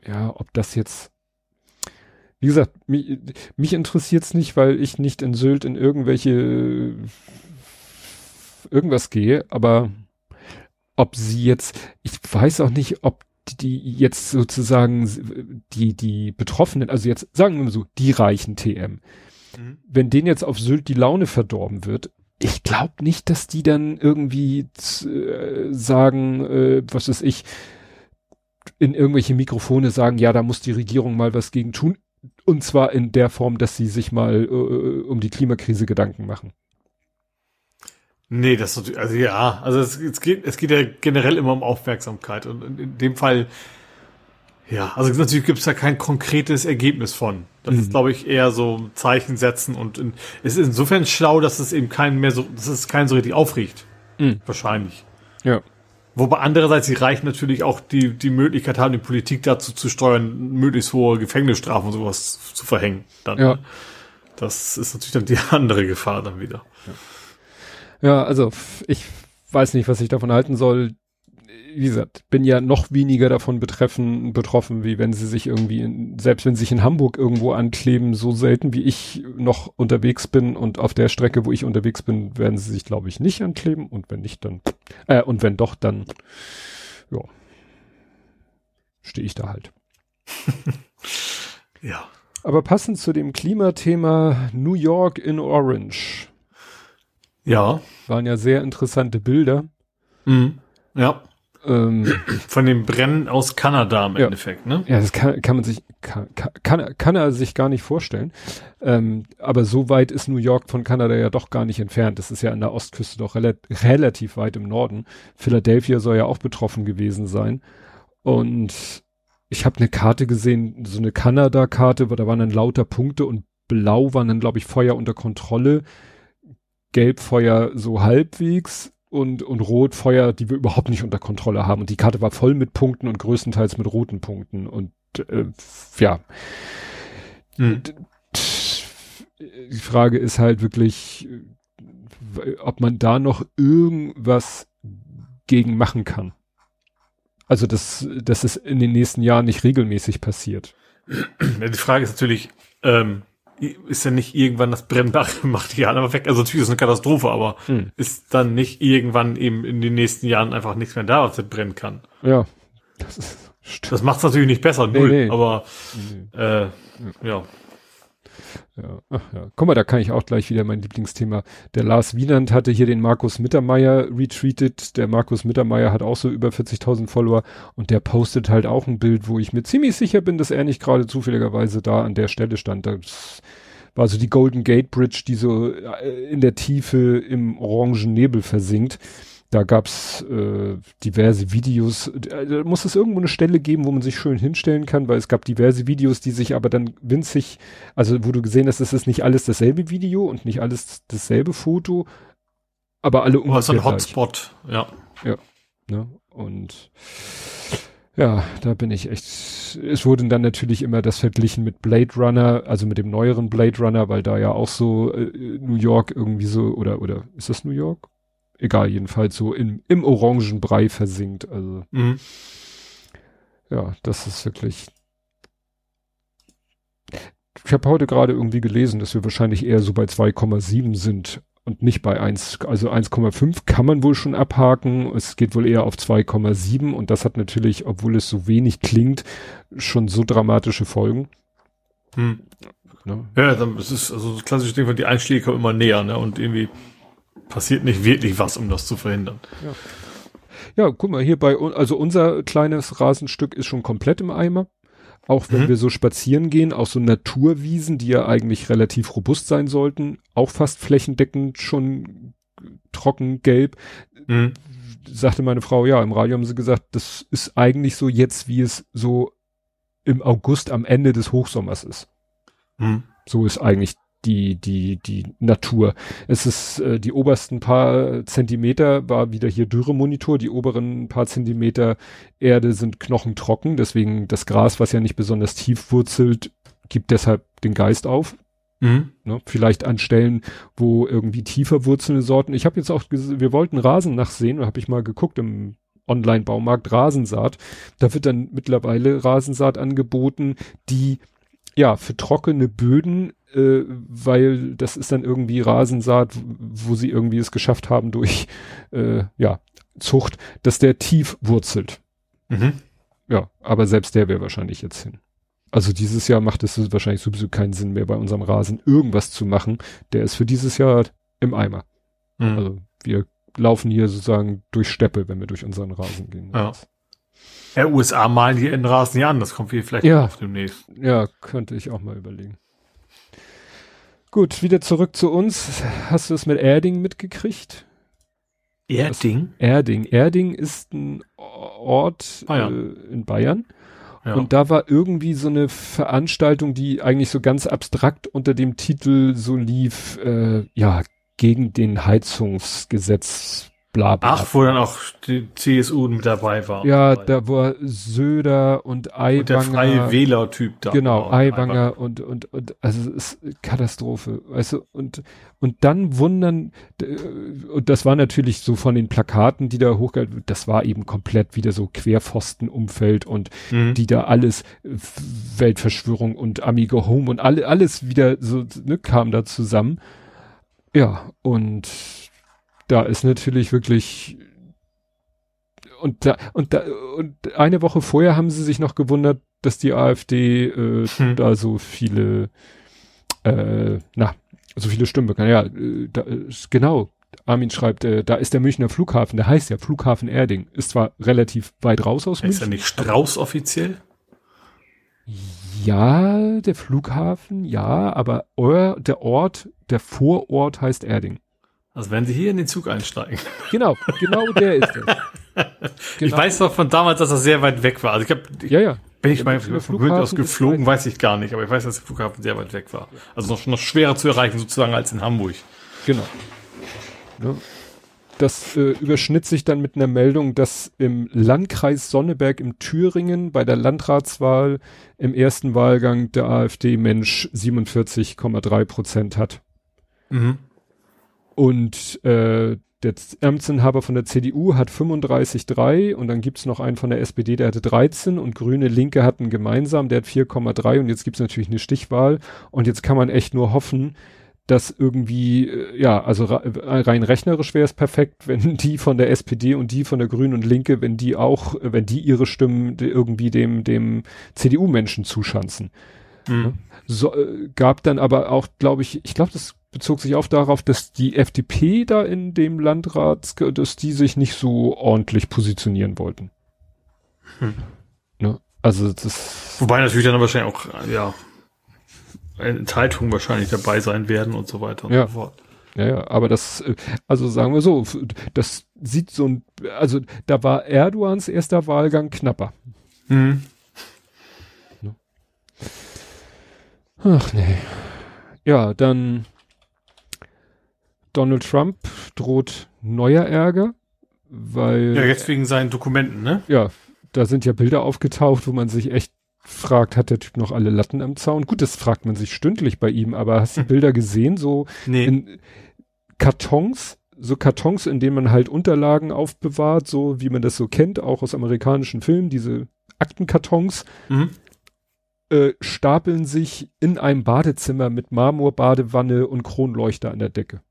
Ja, ob das jetzt, wie gesagt, mich, mich interessiert's nicht, weil ich nicht in Sylt in irgendwelche, irgendwas gehe, aber ob sie jetzt, ich weiß auch nicht, ob die jetzt sozusagen die, die Betroffenen, also jetzt sagen wir mal so, die reichen TM. Mhm. Wenn denen jetzt auf Sylt die Laune verdorben wird, ich glaube nicht, dass die dann irgendwie äh, sagen, äh, was ist ich, in irgendwelche Mikrofone sagen, ja, da muss die Regierung mal was gegen tun. Und zwar in der Form, dass sie sich mal äh, um die Klimakrise Gedanken machen. Nee, das also ja, also es, es geht es geht ja generell immer um Aufmerksamkeit und in dem Fall ja, also natürlich gibt es da kein konkretes Ergebnis von. Das mhm. ist, glaube ich, eher so Zeichen setzen und in, es ist insofern schlau, dass es eben keinen mehr so, dass es keinen so richtig aufregt. Mhm. Wahrscheinlich. Ja. Wobei andererseits die Reichen natürlich auch die, die Möglichkeit haben, die Politik dazu zu steuern, möglichst hohe Gefängnisstrafen und sowas zu verhängen. Dann. Ja. Das ist natürlich dann die andere Gefahr dann wieder. Ja, ja also ich weiß nicht, was ich davon halten soll wie gesagt, bin ja noch weniger davon betreffen, betroffen, wie wenn sie sich irgendwie, in, selbst wenn sie sich in Hamburg irgendwo ankleben, so selten wie ich noch unterwegs bin und auf der Strecke, wo ich unterwegs bin, werden sie sich, glaube ich, nicht ankleben und wenn nicht, dann, äh, und wenn doch, dann, ja, stehe ich da halt. ja. Aber passend zu dem Klimathema New York in Orange. Ja. Waren ja sehr interessante Bilder. Mhm. Ja. Ähm, Von dem Brennen aus Kanada im ja. Endeffekt, ne? Ja, das kann, kann man sich, kann, kann, kann er sich gar nicht vorstellen. Ähm, aber so weit ist New York von Kanada ja doch gar nicht entfernt. Das ist ja an der Ostküste doch rel relativ weit im Norden. Philadelphia soll ja auch betroffen gewesen sein. Und ich habe eine Karte gesehen, so eine Kanada-Karte, da waren dann lauter Punkte und blau waren dann, glaube ich, Feuer unter Kontrolle. Gelb Feuer so halbwegs und, und Rot Feuer, die wir überhaupt nicht unter Kontrolle haben. Und die Karte war voll mit Punkten und größtenteils mit roten Punkten. Und äh, ja. Hm. Die Frage ist halt wirklich, ob man da noch irgendwas gegen machen kann. Also, dass, dass es in den nächsten Jahren nicht regelmäßig passiert. Die Frage ist natürlich, ähm, ist ja nicht irgendwann das brennbare Material aber weg. Also natürlich ist es eine Katastrophe, aber hm. ist dann nicht irgendwann eben in den nächsten Jahren einfach nichts mehr da, was brennen kann. Ja. Das, ist, das macht es natürlich nicht besser, null, nee, nee. aber. Äh, ja. Ja, ach ja. Guck mal, da kann ich auch gleich wieder mein Lieblingsthema. Der Lars Wienand hatte hier den Markus Mittermeier retweetet. Der Markus Mittermeier hat auch so über 40.000 Follower und der postet halt auch ein Bild, wo ich mir ziemlich sicher bin, dass er nicht gerade zufälligerweise da an der Stelle stand. Das war so die Golden Gate Bridge, die so äh, in der Tiefe im orangen Nebel versinkt. Da gab's äh, diverse Videos. Da muss es irgendwo eine Stelle geben, wo man sich schön hinstellen kann, weil es gab diverse Videos, die sich aber dann winzig, also wo du gesehen hast, es ist nicht alles dasselbe Video und nicht alles dasselbe Foto, aber alle ungefähr. Oh, ist ein Hotspot, ja. Ja. Ne? Und ja, da bin ich echt. Es wurde dann natürlich immer das verglichen mit Blade Runner, also mit dem neueren Blade Runner, weil da ja auch so äh, New York irgendwie so oder oder ist das New York? Egal, jedenfalls so im, im Orangenbrei versinkt. Also mhm. ja, das ist wirklich. Ich habe heute gerade irgendwie gelesen, dass wir wahrscheinlich eher so bei 2,7 sind und nicht bei 1, also 1,5 kann man wohl schon abhaken. Es geht wohl eher auf 2,7 und das hat natürlich, obwohl es so wenig klingt, schon so dramatische Folgen. Hm. Ne? Ja, das ist also das klassische Ding, die Einschläge kommen immer näher, ne? Und irgendwie passiert nicht wirklich was, um das zu verhindern. Ja. ja, guck mal, hier bei, also unser kleines Rasenstück ist schon komplett im Eimer. Auch wenn mhm. wir so spazieren gehen, auch so Naturwiesen, die ja eigentlich relativ robust sein sollten, auch fast flächendeckend schon trocken gelb. Mhm. Sagte meine Frau, ja, im Radio haben sie gesagt, das ist eigentlich so jetzt, wie es so im August am Ende des Hochsommers ist. Mhm. So ist eigentlich die, die, die Natur. Es ist äh, die obersten paar Zentimeter war wieder hier Dürremonitor, die oberen paar Zentimeter Erde sind knochentrocken, deswegen das Gras, was ja nicht besonders tief wurzelt, gibt deshalb den Geist auf. Mhm. Ne, vielleicht an Stellen, wo irgendwie tiefer wurzelnde Sorten. Ich habe jetzt auch, wir wollten Rasen nachsehen, da habe ich mal geguckt im Online-Baumarkt Rasensaat. Da wird dann mittlerweile Rasensaat angeboten, die ja für trockene Böden äh, weil das ist dann irgendwie Rasensaat, wo sie irgendwie es geschafft haben durch äh, ja Zucht, dass der tief wurzelt. Mhm. Ja, aber selbst der wäre wahrscheinlich jetzt hin. Also dieses Jahr macht es wahrscheinlich sowieso keinen Sinn mehr bei unserem Rasen irgendwas zu machen. Der ist für dieses Jahr im Eimer. Mhm. Also wir laufen hier sozusagen durch Steppe, wenn wir durch unseren Rasen gehen. Ja. Ja, USA malen hier in Rasen ja an, das kommt hier vielleicht ja, auf demnächst. Ja, könnte ich auch mal überlegen. Gut, wieder zurück zu uns. Hast du es mit Erding mitgekriegt? Erding? Erding. Erding ist ein Ort Bayern. Äh, in Bayern. Ja. Und da war irgendwie so eine Veranstaltung, die eigentlich so ganz abstrakt unter dem Titel so lief, äh, ja, gegen den Heizungsgesetz bla bla. Ach, wo dann auch die CSU mit dabei war. Ja, da war Söder und Aiwanger. Und der freie Wähler-Typ da. Genau, Aiwanger und, und, und, also es ist Katastrophe, weißt du, und, und dann wundern, und das war natürlich so von den Plakaten, die da hochgehalten, das war eben komplett wieder so Querpfosten-Umfeld und mhm. die da alles, Weltverschwörung und Amigo Home und alle, alles wieder so, ne, kam da zusammen. Ja, und da ist natürlich wirklich und da und da und eine Woche vorher haben sie sich noch gewundert, dass die AfD äh, hm. da so viele äh, na so viele Stimmen bekommen. Ja, äh, da, ist, genau. Armin schreibt, äh, da ist der Münchner Flughafen, der heißt ja Flughafen Erding. Ist zwar relativ weit raus aus München. Ist er nicht Strauß offiziell? Ja, der Flughafen, ja, aber euer, der Ort, der Vorort heißt Erding. Also wenn Sie hier in den Zug einsteigen. Genau, genau der ist es. Genau. Ich weiß noch von damals, dass er sehr weit weg war. Also ich habe, ja, ja. Bin ich mal von aus geflogen, weiß ich gar nicht, aber ich weiß, dass der Flughafen sehr weit weg war. Also noch, noch schwerer zu erreichen sozusagen als in Hamburg. Genau. Ja. Das äh, überschnitt sich dann mit einer Meldung, dass im Landkreis Sonneberg im Thüringen bei der Landratswahl im ersten Wahlgang der AfD Mensch 47,3 Prozent hat. Mhm. Und äh, der Amtsinhaber von der CDU hat 35,3 und dann gibt's noch einen von der SPD, der hatte 13 und Grüne Linke hatten gemeinsam, der hat 4,3 und jetzt gibt's natürlich eine Stichwahl und jetzt kann man echt nur hoffen, dass irgendwie, äh, ja, also rein rechnerisch wäre es perfekt, wenn die von der SPD und die von der Grünen und Linke, wenn die auch, wenn die ihre Stimmen irgendwie dem, dem CDU-Menschen zuschanzen. Mhm. So, äh, gab dann aber auch, glaube ich, ich glaube, das bezog sich auch darauf, dass die FDP da in dem Landrat, dass die sich nicht so ordentlich positionieren wollten. Hm. Ne? Also das. Wobei natürlich dann wahrscheinlich auch, ja, Enthaltungen wahrscheinlich dabei sein werden und so weiter und ja. so fort. Ja, ja, aber das, also sagen wir so, das sieht so ein, also da war Erdogans erster Wahlgang knapper. Hm. Ne? Ach nee. Ja, dann Donald Trump droht neuer Ärger, weil. Ja, jetzt wegen seinen Dokumenten, ne? Ja, da sind ja Bilder aufgetaucht, wo man sich echt fragt, hat der Typ noch alle Latten am Zaun? Gut, das fragt man sich stündlich bei ihm, aber hast du Bilder gesehen, so nee. in Kartons, so Kartons, in denen man halt Unterlagen aufbewahrt, so wie man das so kennt, auch aus amerikanischen Filmen, diese Aktenkartons, mhm. äh, stapeln sich in einem Badezimmer mit Marmorbadewanne und Kronleuchter an der Decke.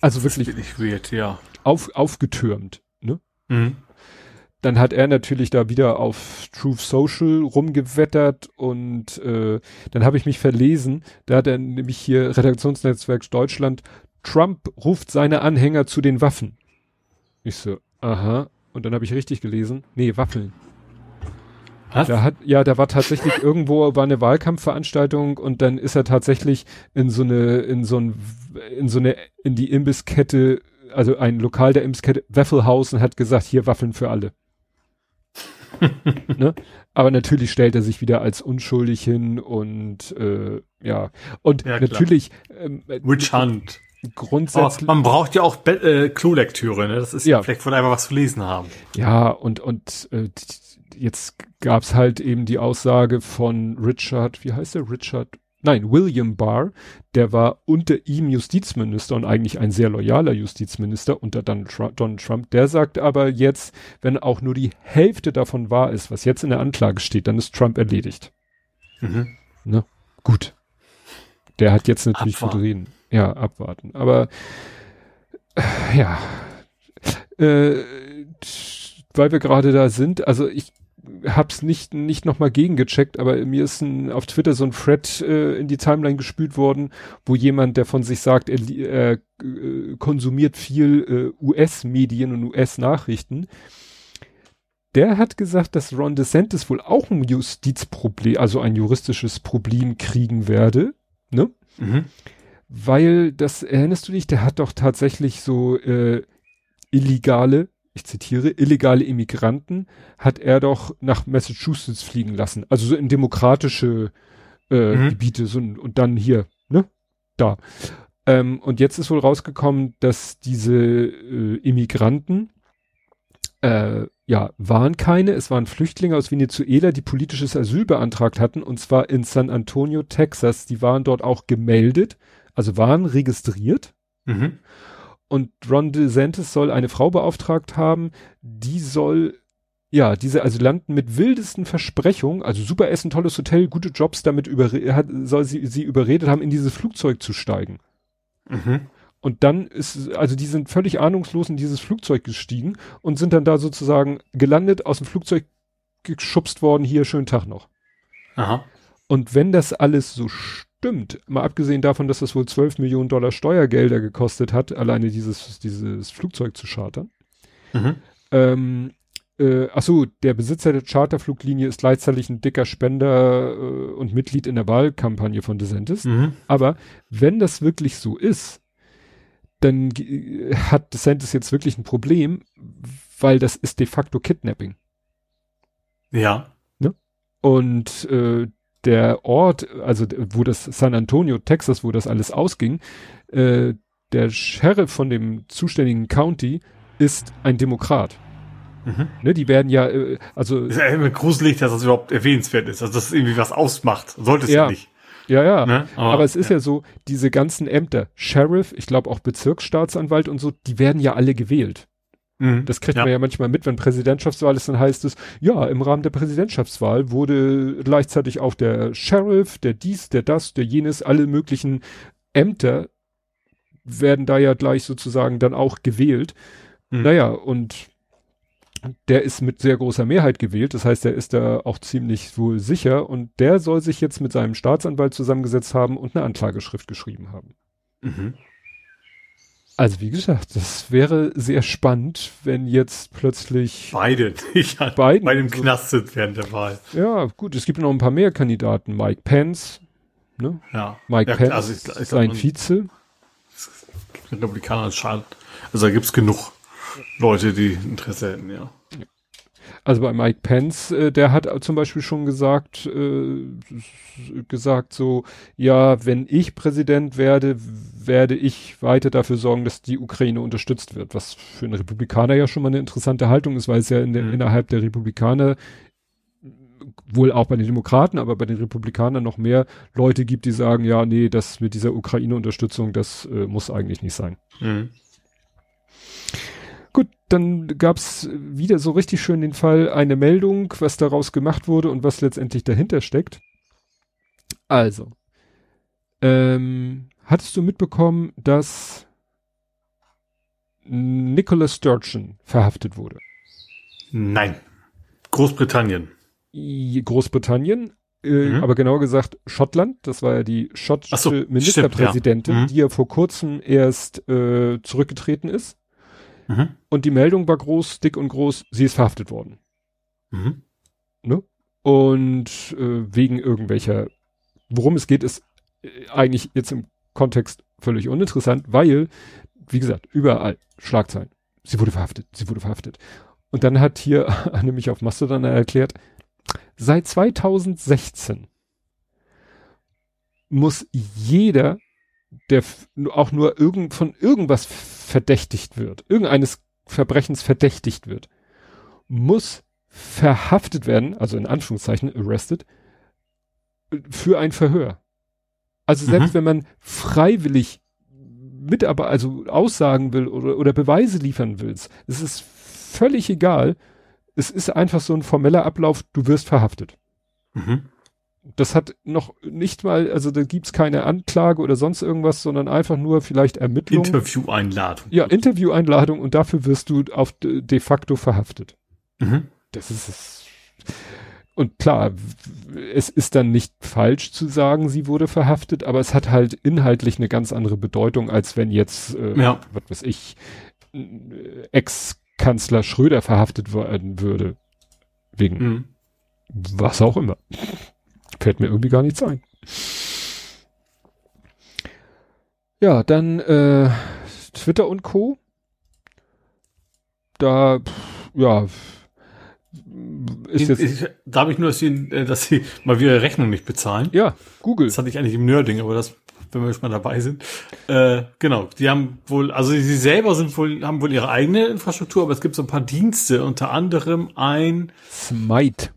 Also wirklich weird, ja. auf, aufgetürmt. Ne? Mhm. Dann hat er natürlich da wieder auf Truth Social rumgewettert und äh, dann habe ich mich verlesen. Da hat er nämlich hier Redaktionsnetzwerk Deutschland. Trump ruft seine Anhänger zu den Waffen. Ich so, aha. Und dann habe ich richtig gelesen. Nee, Waffeln. Was? Da hat, ja, da war tatsächlich irgendwo war eine Wahlkampfveranstaltung und dann ist er tatsächlich in so eine, in so ein, in so eine, in die Imbisskette, also ein Lokal der Imbisskette, Weffelhausen hat gesagt, hier Waffeln für alle. ne? Aber natürlich stellt er sich wieder als unschuldig hin und äh, ja. Und ja, natürlich ähm, Witch Hunt. Grundsätzlich. Oh, man braucht ja auch Be äh, Klolektüre, ne? Das ist ja vielleicht von einfach was zu lesen haben. Ja, und, und äh, jetzt gab's halt eben die Aussage von Richard, wie heißt der? Richard, nein, William Barr, der war unter ihm Justizminister und eigentlich ein sehr loyaler Justizminister unter Donald Trump. Der sagt aber jetzt, wenn auch nur die Hälfte davon wahr ist, was jetzt in der Anklage steht, dann ist Trump erledigt. Mhm. Ne? Gut. Der hat jetzt natürlich abwarten. reden. Ja, abwarten. Aber äh, ja. Äh, weil wir gerade da sind, also ich hab's nicht nicht noch mal gegengecheckt, aber mir ist ein, auf Twitter so ein Thread äh, in die Timeline gespült worden, wo jemand, der von sich sagt, er äh, konsumiert viel äh, US-Medien und US-Nachrichten, der hat gesagt, dass Ron DeSantis wohl auch ein Justizproblem, also ein juristisches Problem kriegen werde, ne? Mhm. Weil das erinnerst du dich, der hat doch tatsächlich so äh, illegale ich zitiere, illegale Immigranten hat er doch nach Massachusetts fliegen lassen. Also so in demokratische äh, mhm. Gebiete so, und dann hier, ne? Da. Ähm, und jetzt ist wohl rausgekommen, dass diese äh, Immigranten äh, ja, waren keine, es waren Flüchtlinge aus Venezuela, die politisches Asyl beantragt hatten, und zwar in San Antonio, Texas. Die waren dort auch gemeldet, also waren registriert. Mhm. Und Ron DeSantis soll eine Frau beauftragt haben, die soll ja, diese Asylanten mit wildesten Versprechungen, also super Essen, tolles Hotel, gute Jobs, damit hat, soll sie, sie überredet haben, in dieses Flugzeug zu steigen. Mhm. Und dann ist, also die sind völlig ahnungslos in dieses Flugzeug gestiegen und sind dann da sozusagen gelandet, aus dem Flugzeug geschubst worden, hier, schönen Tag noch. Aha. Und wenn das alles so stimmt, mal abgesehen davon, dass das wohl 12 Millionen Dollar Steuergelder gekostet hat, alleine dieses, dieses Flugzeug zu chartern, mhm. ähm, äh, ach so, der Besitzer der Charterfluglinie ist gleichzeitig ein dicker Spender äh, und Mitglied in der Wahlkampagne von DeSantis. Mhm. Aber wenn das wirklich so ist, dann hat DeSantis jetzt wirklich ein Problem, weil das ist de facto Kidnapping. Ja. Ne? Und äh, der Ort, also wo das San Antonio, Texas, wo das alles ausging, äh, der Sheriff von dem zuständigen County ist ein Demokrat. Mhm. Ne, die werden ja, äh, also. Ist ja immer gruselig, dass das überhaupt erwähnenswert ist, also dass es irgendwie was ausmacht. Sollte es ja, ja nicht. Ja, ja. Ne? Aber, Aber, es ist ja. ja so, diese ganzen Ämter, Sheriff, ich glaube auch Bezirksstaatsanwalt und so, die werden ja alle gewählt. Mhm. Das kriegt ja. man ja manchmal mit, wenn Präsidentschaftswahl ist, dann heißt es, ja, im Rahmen der Präsidentschaftswahl wurde gleichzeitig auch der Sheriff, der dies, der das, der jenes, alle möglichen Ämter werden da ja gleich sozusagen dann auch gewählt. Mhm. Naja, und der ist mit sehr großer Mehrheit gewählt, das heißt, er ist da auch ziemlich wohl sicher und der soll sich jetzt mit seinem Staatsanwalt zusammengesetzt haben und eine Anklageschrift geschrieben haben. Mhm. Also wie gesagt, das wäre sehr spannend, wenn jetzt plötzlich beide nicht beiden bei dem Knast sind während der Wahl. Ja, gut, es gibt noch ein paar mehr Kandidaten. Mike Pence, ne? Ja. Mike ja, Pence, also ich, ich sein Vize. Republikaner Also da gibt's genug. Leute, die Interesse hätten, ja. Also bei Mike Pence, äh, der hat zum Beispiel schon gesagt, äh, gesagt so, ja, wenn ich Präsident werde, werde ich weiter dafür sorgen, dass die Ukraine unterstützt wird, was für einen Republikaner ja schon mal eine interessante Haltung ist, weil es ja in der, mhm. innerhalb der Republikaner wohl auch bei den Demokraten, aber bei den Republikanern noch mehr Leute gibt, die sagen, ja, nee, das mit dieser Ukraine-Unterstützung, das äh, muss eigentlich nicht sein. Mhm. Gut, dann gab's wieder so richtig schön den Fall, eine Meldung, was daraus gemacht wurde und was letztendlich dahinter steckt. Also, ähm, hattest du mitbekommen, dass Nicholas Sturgeon verhaftet wurde? Nein. Großbritannien. Großbritannien, äh, mhm. aber genauer gesagt Schottland. Das war ja die schottische so, Ministerpräsidentin, ja. mhm. die ja vor kurzem erst äh, zurückgetreten ist. Mhm. Und die Meldung war groß, dick und groß, sie ist verhaftet worden. Mhm. Ne? Und äh, wegen irgendwelcher, worum es geht, ist äh, eigentlich jetzt im Kontext völlig uninteressant, weil, wie gesagt, überall Schlagzeilen. Sie wurde verhaftet, sie wurde verhaftet. Und dann hat hier nämlich auf Mastodon erklärt, seit 2016 muss jeder, der auch nur irgend, von irgendwas verdächtigt wird, irgendeines Verbrechens verdächtigt wird, muss verhaftet werden, also in Anführungszeichen arrested, für ein Verhör. Also selbst mhm. wenn man freiwillig mit aber also Aussagen will oder, oder Beweise liefern willst, es ist völlig egal. Es ist einfach so ein formeller Ablauf, du wirst verhaftet. Mhm das hat noch nicht mal, also da gibt's keine Anklage oder sonst irgendwas, sondern einfach nur vielleicht Ermittlung. Intervieweinladung. Ja, Intervieweinladung und dafür wirst du auf de facto verhaftet. Mhm. Das ist es. Und klar, es ist dann nicht falsch zu sagen, sie wurde verhaftet, aber es hat halt inhaltlich eine ganz andere Bedeutung, als wenn jetzt, äh, ja. was weiß ich, Ex-Kanzler Schröder verhaftet werden würde. Wegen mhm. was auch immer. Fällt mir irgendwie gar nichts ein. Ja, dann äh, Twitter und Co. Da, ja, ist jetzt. Ich, da habe ich nur, dass sie, äh, dass sie mal wieder Rechnung nicht bezahlen. Ja, Google. Das hatte ich eigentlich im Nerding, aber das, wenn wir schon mal dabei sind. Äh, genau, die haben wohl, also sie selber sind wohl, haben wohl ihre eigene Infrastruktur, aber es gibt so ein paar Dienste, unter anderem ein Smite.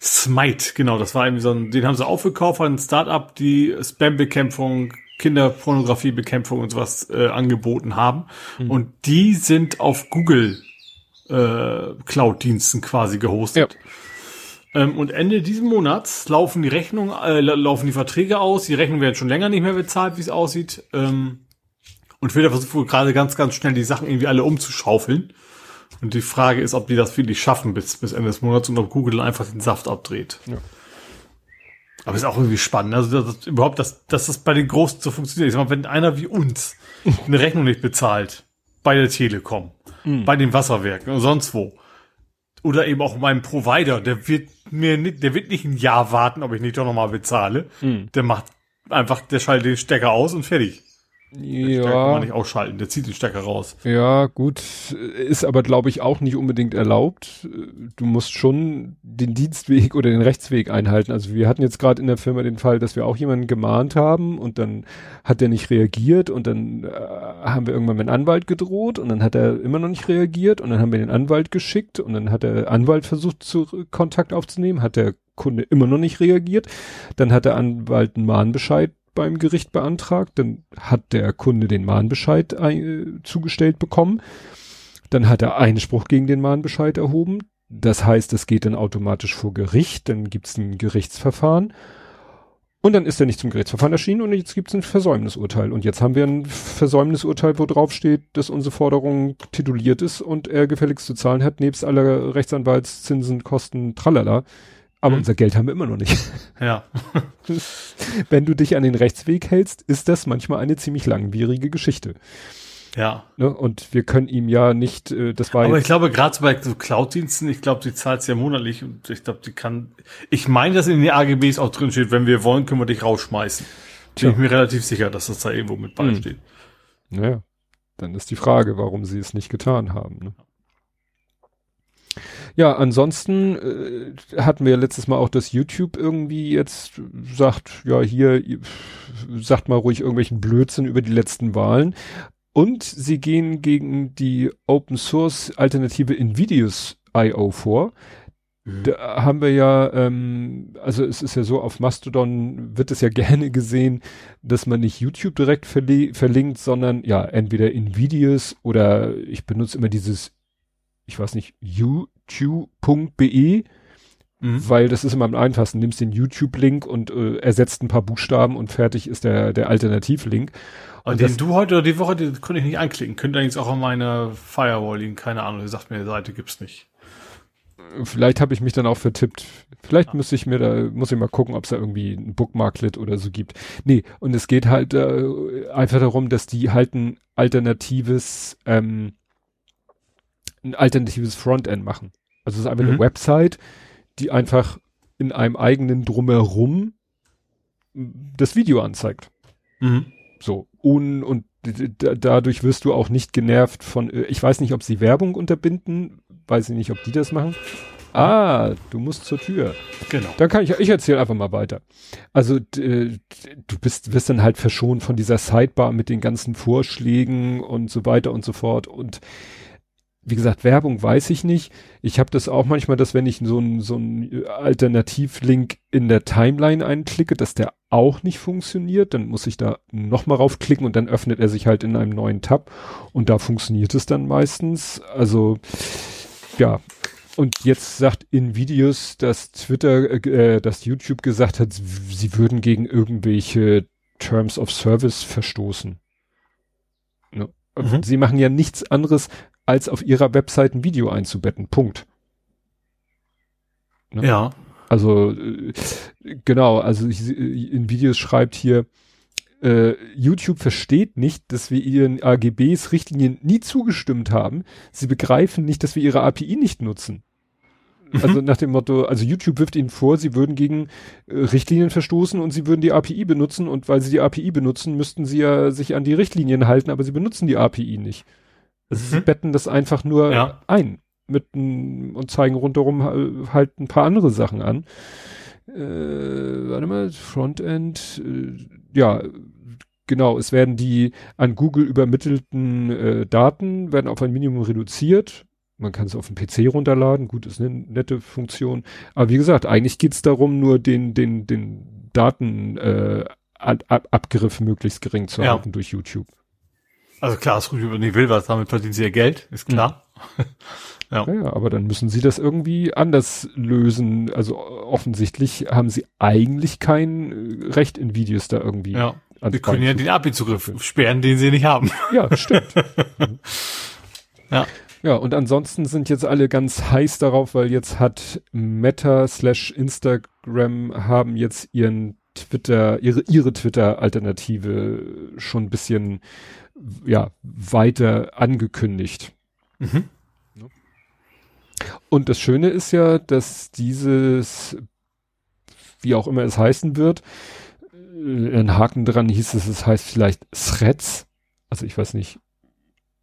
Smite, genau, das war irgendwie so ein, den haben sie aufgekauft, ein Startup, die Spam-Bekämpfung, Kinderpornografiebekämpfung und sowas äh, angeboten haben. Mhm. Und die sind auf Google äh, Cloud-Diensten quasi gehostet. Ja. Ähm, und Ende diesen Monats laufen die Rechnungen, äh, laufen die Verträge aus. Die Rechnungen werden schon länger nicht mehr bezahlt, wie es aussieht. Ähm, und Twitter versucht wohl gerade ganz, ganz schnell die Sachen irgendwie alle umzuschaufeln. Und die Frage ist, ob die das wirklich schaffen bis, bis Ende des Monats und ob Google dann einfach den Saft abdreht. Ja. Aber ist auch irgendwie spannend. Also das, das, überhaupt, dass, dass das bei den Großen so funktioniert. Ich sag mal, wenn einer wie uns eine Rechnung nicht bezahlt bei der Telekom, mhm. bei den Wasserwerken und sonst wo, oder eben auch meinem Provider, der wird mir nicht, der wird nicht ein Jahr warten, ob ich nicht doch nochmal bezahle. Mhm. Der macht einfach, der schaltet den Stecker aus und fertig. Ja. kann man nicht ausschalten, der zieht den Stecker raus. Ja, gut. Ist aber, glaube ich, auch nicht unbedingt erlaubt. Du musst schon den Dienstweg oder den Rechtsweg einhalten. Also wir hatten jetzt gerade in der Firma den Fall, dass wir auch jemanden gemahnt haben und dann hat der nicht reagiert und dann äh, haben wir irgendwann mit dem Anwalt gedroht und dann hat er immer noch nicht reagiert und dann haben wir den Anwalt geschickt und dann hat der Anwalt versucht, zu, Kontakt aufzunehmen, hat der Kunde immer noch nicht reagiert. Dann hat der Anwalt einen Mahnbescheid beim Gericht beantragt, dann hat der Kunde den Mahnbescheid äh, zugestellt bekommen, dann hat er Einspruch gegen den Mahnbescheid erhoben, das heißt, es geht dann automatisch vor Gericht, dann gibt es ein Gerichtsverfahren und dann ist er nicht zum Gerichtsverfahren erschienen und jetzt gibt es ein Versäumnisurteil. Und jetzt haben wir ein Versäumnisurteil, wo drauf steht, dass unsere Forderung tituliert ist und er gefälligst zu zahlen hat, nebst aller Rechtsanwaltszinsen, Kosten, tralala. Aber mhm. unser Geld haben wir immer noch nicht. Ja. Wenn du dich an den Rechtsweg hältst, ist das manchmal eine ziemlich langwierige Geschichte. Ja. Ne? Und wir können ihm ja nicht, äh, das war Aber ich glaube, gerade bei so Cloud-Diensten, ich glaube, die zahlt ja monatlich und ich glaube, die kann, ich meine, dass in den AGBs auch drin steht, wenn wir wollen, können wir dich rausschmeißen. Bin ich mir relativ sicher, dass das da irgendwo mit beisteht. Mhm. Naja. Dann ist die Frage, warum sie es nicht getan haben. Ne? Ja, ansonsten äh, hatten wir ja letztes Mal auch, dass YouTube irgendwie jetzt sagt, ja, hier sagt mal ruhig irgendwelchen Blödsinn über die letzten Wahlen. Und sie gehen gegen die Open Source Alternative Invidious IO vor. Mhm. Da haben wir ja, ähm, also es ist ja so, auf Mastodon wird es ja gerne gesehen, dass man nicht YouTube direkt verlinkt, sondern ja, entweder Invidious oder ich benutze immer dieses, ich weiß nicht, U youtube.be, mhm. weil das ist immer am einfachsten. Nimmst den YouTube-Link und äh, ersetzt ein paar Buchstaben und fertig ist der, der Alternativlink. Und den du heute oder die Woche, den konnte ich nicht anklicken. Könnte eigentlich auch an meiner Firewall liegen. Keine Ahnung, der sagt mir, die Seite gibt's nicht. Vielleicht habe ich mich dann auch vertippt. Vielleicht ja. müsste ich mir da, muss ich mal gucken, ob es da irgendwie ein Bookmarklet oder so gibt. Nee, und es geht halt äh, einfach darum, dass die halt ein alternatives, ähm, ein alternatives Frontend machen. Also es ist einfach mhm. eine Website, die einfach in einem eigenen Drumherum das Video anzeigt. Mhm. So. Un und dadurch wirst du auch nicht genervt von, äh, ich weiß nicht, ob sie Werbung unterbinden, weiß ich nicht, ob die das machen. Ah, du musst zur Tür. Genau. Dann kann ich, ich erzähle einfach mal weiter. Also äh, du bist, wirst dann halt verschont von dieser Sidebar mit den ganzen Vorschlägen und so weiter und so fort und wie gesagt, Werbung weiß ich nicht. Ich habe das auch manchmal, dass wenn ich so ein so ein Alternativlink in der Timeline einklicke, dass der auch nicht funktioniert. Dann muss ich da nochmal raufklicken und dann öffnet er sich halt in einem neuen Tab und da funktioniert es dann meistens. Also ja. Und jetzt sagt Invidious, dass Twitter, äh, dass YouTube gesagt hat, sie würden gegen irgendwelche Terms of Service verstoßen. Ne? Mhm. Sie machen ja nichts anderes, als auf ihrer Website ein Video einzubetten. Punkt. Ne? Ja. Also äh, genau, also ich, in Videos schreibt hier, äh, YouTube versteht nicht, dass wir ihren AGBs Richtlinien nie zugestimmt haben. Sie begreifen nicht, dass wir ihre API nicht nutzen. Also mhm. nach dem Motto, also YouTube wirft ihnen vor, sie würden gegen äh, Richtlinien verstoßen und sie würden die API benutzen und weil sie die API benutzen, müssten sie ja sich an die Richtlinien halten, aber sie benutzen die API nicht. Also mhm. sie betten das einfach nur ja. ein. mit und zeigen rundherum halt ein paar andere Sachen an. Äh, warte mal, Frontend, äh, ja, genau, es werden die an Google übermittelten äh, Daten werden auf ein Minimum reduziert. Man kann es auf den PC runterladen, gut, ist eine nette Funktion. Aber wie gesagt, eigentlich geht's darum, nur den, den, den Daten äh, möglichst gering zu ja. halten durch YouTube. Also klar, YouTube nicht will, was damit verdienen sie ja Geld, ist klar. Mhm. ja. ja, aber dann müssen sie das irgendwie anders lösen. Also offensichtlich haben sie eigentlich kein äh, Recht in Videos da irgendwie. Ja. Wir können ja den API-Zugriff sperren, den sie nicht haben. Ja, stimmt. ja. Ja, und ansonsten sind jetzt alle ganz heiß darauf, weil jetzt hat Meta slash Instagram haben jetzt ihren Twitter, ihre, ihre Twitter-Alternative schon ein bisschen, ja, weiter angekündigt. Mhm. Und das Schöne ist ja, dass dieses, wie auch immer es heißen wird, äh, ein Haken dran hieß es, es heißt vielleicht Threads. Also ich weiß nicht,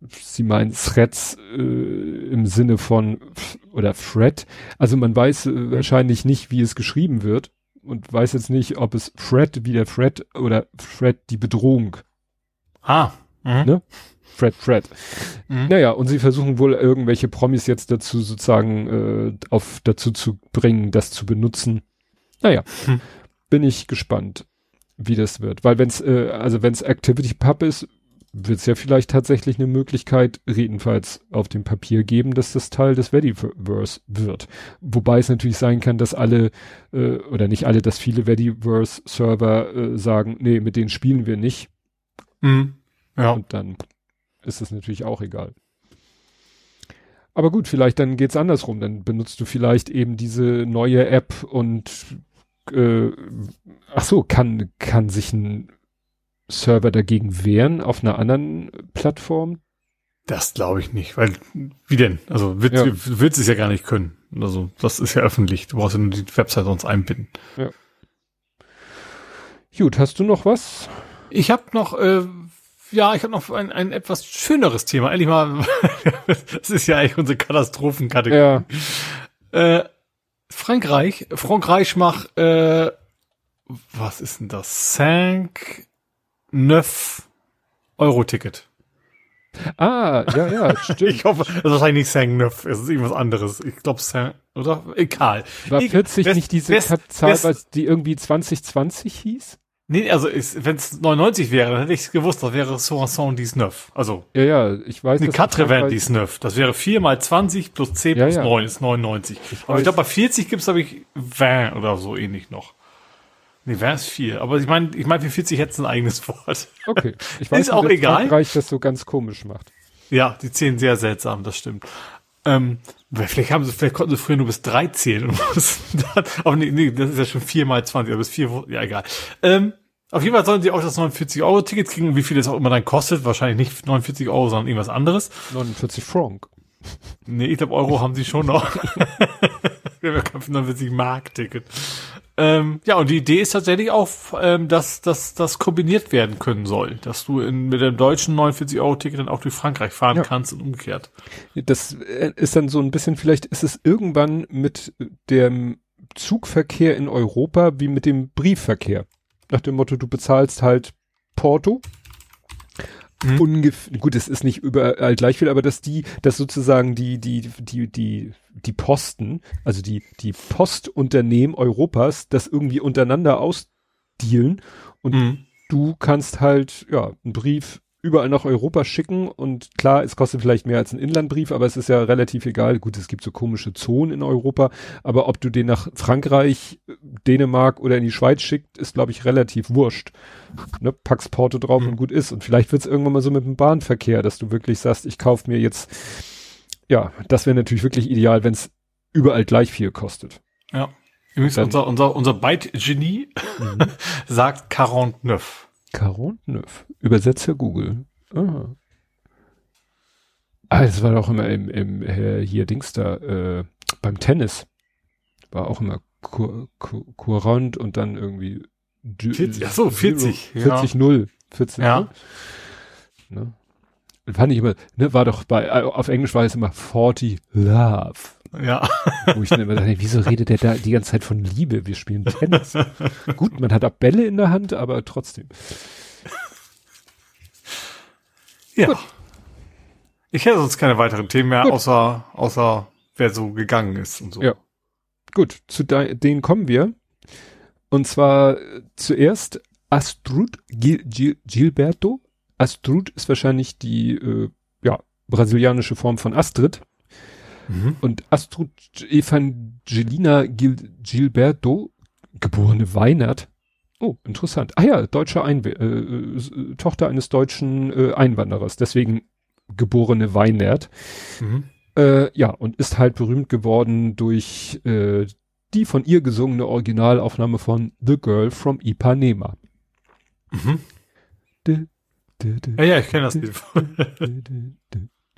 sie meinen Threads äh, im Sinne von oder Thread. Also man weiß äh, wahrscheinlich nicht, wie es geschrieben wird und weiß jetzt nicht, ob es Fred wie der Fred oder Fred die Bedrohung. Ah. Mhm. Ne? Fred, Fred. Mhm. Naja, und sie versuchen wohl irgendwelche Promis jetzt dazu sozusagen äh, auf dazu zu bringen, das zu benutzen. Naja, hm. bin ich gespannt, wie das wird. Weil wenn es, äh, also wenn es Activity Pub ist, wird es ja vielleicht tatsächlich eine Möglichkeit, jedenfalls auf dem Papier geben, dass das Teil des Vediverse wird. Wobei es natürlich sein kann, dass alle, äh, oder nicht alle, dass viele Vediverse-Server äh, sagen, nee, mit denen spielen wir nicht. Mhm. Ja. Und dann ist es natürlich auch egal. Aber gut, vielleicht dann geht's andersrum. Dann benutzt du vielleicht eben diese neue App und äh, ach so, kann, kann sich ein Server dagegen wehren auf einer anderen Plattform? Das glaube ich nicht, weil wie denn? Also wird, ja. willst es ja gar nicht können. Also das ist ja öffentlich. Du brauchst ja nur die Website sonst einbinden. Ja. Gut, hast du noch was? Ich habe noch, äh, ja, ich habe noch ein, ein etwas schöneres Thema. Ehrlich mal, das ist ja eigentlich unsere Katastrophenkategorie. Ja. Äh, Frankreich, Frankreich macht, äh, was ist denn das? Cinq Neuf Euro Ticket. Ah, ja, ja, stimmt. ich hoffe, das ist wahrscheinlich nicht Sang Neuf, es ist irgendwas anderes. Ich glaube Sang, oder? Egal. War 40 ich, nicht diese West, Zahl, West, die irgendwie 2020 hieß? Nee, also wenn es 99 wäre, dann hätte ich gewusst, das wäre dies Neuf. Also. Ja, ja, ich weiß. Eine Quatre-Vent dies Neuf. Das wäre 4 mal 20 plus 10 ja, plus ja. 9 ist 99. Ich Aber ich glaube, bei 40 gibt's glaube ich, 20 oder so ähnlich noch. Nee, wäre es viel. Aber ich meine, ich meine, für 40 hätte es ein eigenes Wort. Okay. Ich weiß ist auch egal. Frankreich das so ganz komisch macht. Ja, die zählen sehr seltsam, das stimmt. Ähm, vielleicht haben sie, vielleicht konnten sie früher nur bis drei zählen. Und dann, aber nee, nee, das ist ja schon vier mal 20, aber bis vier, ja egal. Ähm, auf jeden Fall sollen sie auch das 49-Euro-Ticket kriegen, wie viel das auch immer dann kostet. Wahrscheinlich nicht 49 Euro, sondern irgendwas anderes. 49 Franc. Nee, ich glaube, Euro haben sie schon noch. Wir haben ja kein 49 Mark-Ticket. Ähm, ja, und die Idee ist tatsächlich auch, ähm, dass, das kombiniert werden können soll, dass du in, mit dem deutschen 49-Euro-Ticket dann auch durch Frankreich fahren ja. kannst und umgekehrt. Das äh, ist dann so ein bisschen, vielleicht ist es irgendwann mit dem Zugverkehr in Europa wie mit dem Briefverkehr. Nach dem Motto, du bezahlst halt Porto hm. ungefähr, gut, es ist nicht überall gleich viel, aber dass die, dass sozusagen die, die, die, die, die Posten, also die, die Postunternehmen Europas, das irgendwie untereinander ausdealen und hm. du kannst halt, ja, einen Brief überall nach Europa schicken und klar, es kostet vielleicht mehr als ein Inlandbrief, aber es ist ja relativ egal. Gut, es gibt so komische Zonen in Europa, aber ob du den nach Frankreich, Dänemark oder in die Schweiz schickt, ist glaube ich relativ wurscht. Ne, packst Porto drauf mhm. und gut ist. Und vielleicht wird es irgendwann mal so mit dem Bahnverkehr, dass du wirklich sagst, ich kaufe mir jetzt, ja, das wäre natürlich wirklich ideal, wenn es überall gleich viel kostet. Ja. Übrigens, Dann, unser, unser, unser Byte-Genie mhm. sagt 49. 49. Übersetzer Google. Ah. Ah, das war doch immer im, im äh, hier Dings da, äh, beim Tennis. War auch immer Courant und dann irgendwie 40, ach so, 40. 40 ja. 0. 40 ja. Ne? fand ich immer, ne, war doch bei, äh, auf Englisch war es immer 40 Love. Ja. Wo ich dann immer dachte, wieso redet der da die ganze Zeit von Liebe? Wir spielen Tennis. Gut, man hat auch Bälle in der Hand, aber trotzdem. Ja. Gut. Ich hätte sonst keine weiteren Themen mehr, außer, außer wer so gegangen ist und so. Ja. Gut, zu denen kommen wir. Und zwar äh, zuerst Astrud Gil Gil Gilberto. Astrud ist wahrscheinlich die äh, ja, brasilianische Form von Astrid. Mhm. Und Astrud Evangelina Gil Gilberto, geborene Weinert. Oh, interessant. Ah ja, deutsche Einw äh, äh, Tochter eines deutschen äh, Einwanderers, deswegen geborene Weinert. Mhm. Äh, ja, und ist halt berühmt geworden durch äh, die von ihr gesungene Originalaufnahme von The Girl from Ipanema. Mhm. De, de, de, ja, ja, ich kenne das Lied.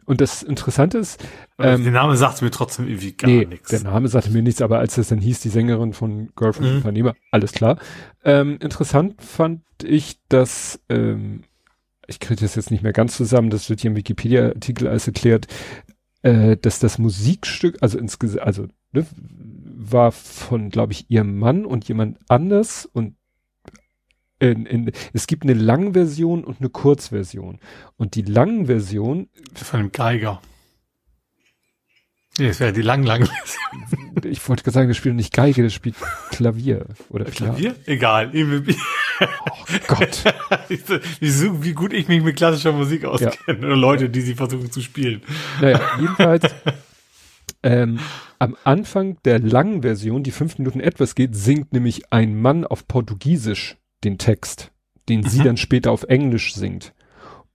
Und das Interessante ist, ähm, der Name sagt mir trotzdem irgendwie gar nee, nichts. Der Name sagte mir nichts, aber als es dann hieß, die Sängerin von Girl from mhm. Ipanema, alles klar. Ähm, interessant fand ich, dass ähm, ich kriege das jetzt nicht mehr ganz zusammen, das wird hier im Wikipedia-Artikel alles erklärt, äh, dass das Musikstück, also insgesamt, also ne, war von, glaube ich, ihrem Mann und jemand anders und in, in, es gibt eine Langversion und eine Kurzversion. Und die Langversion. Von einem Geiger. Nee, das wäre die lang, lang Version. Ich wollte gerade sagen, das spielt nicht Geige, das spielt Klavier. Oder Klavier? Egal. Oh Gott. wie, wie gut ich mich mit klassischer Musik auskenne. Ja. Oder Leute, die sie versuchen zu spielen. Naja, jedenfalls. ähm, am Anfang der langen Version, die fünf Minuten etwas geht, singt nämlich ein Mann auf Portugiesisch den Text, den mhm. sie dann später auf Englisch singt.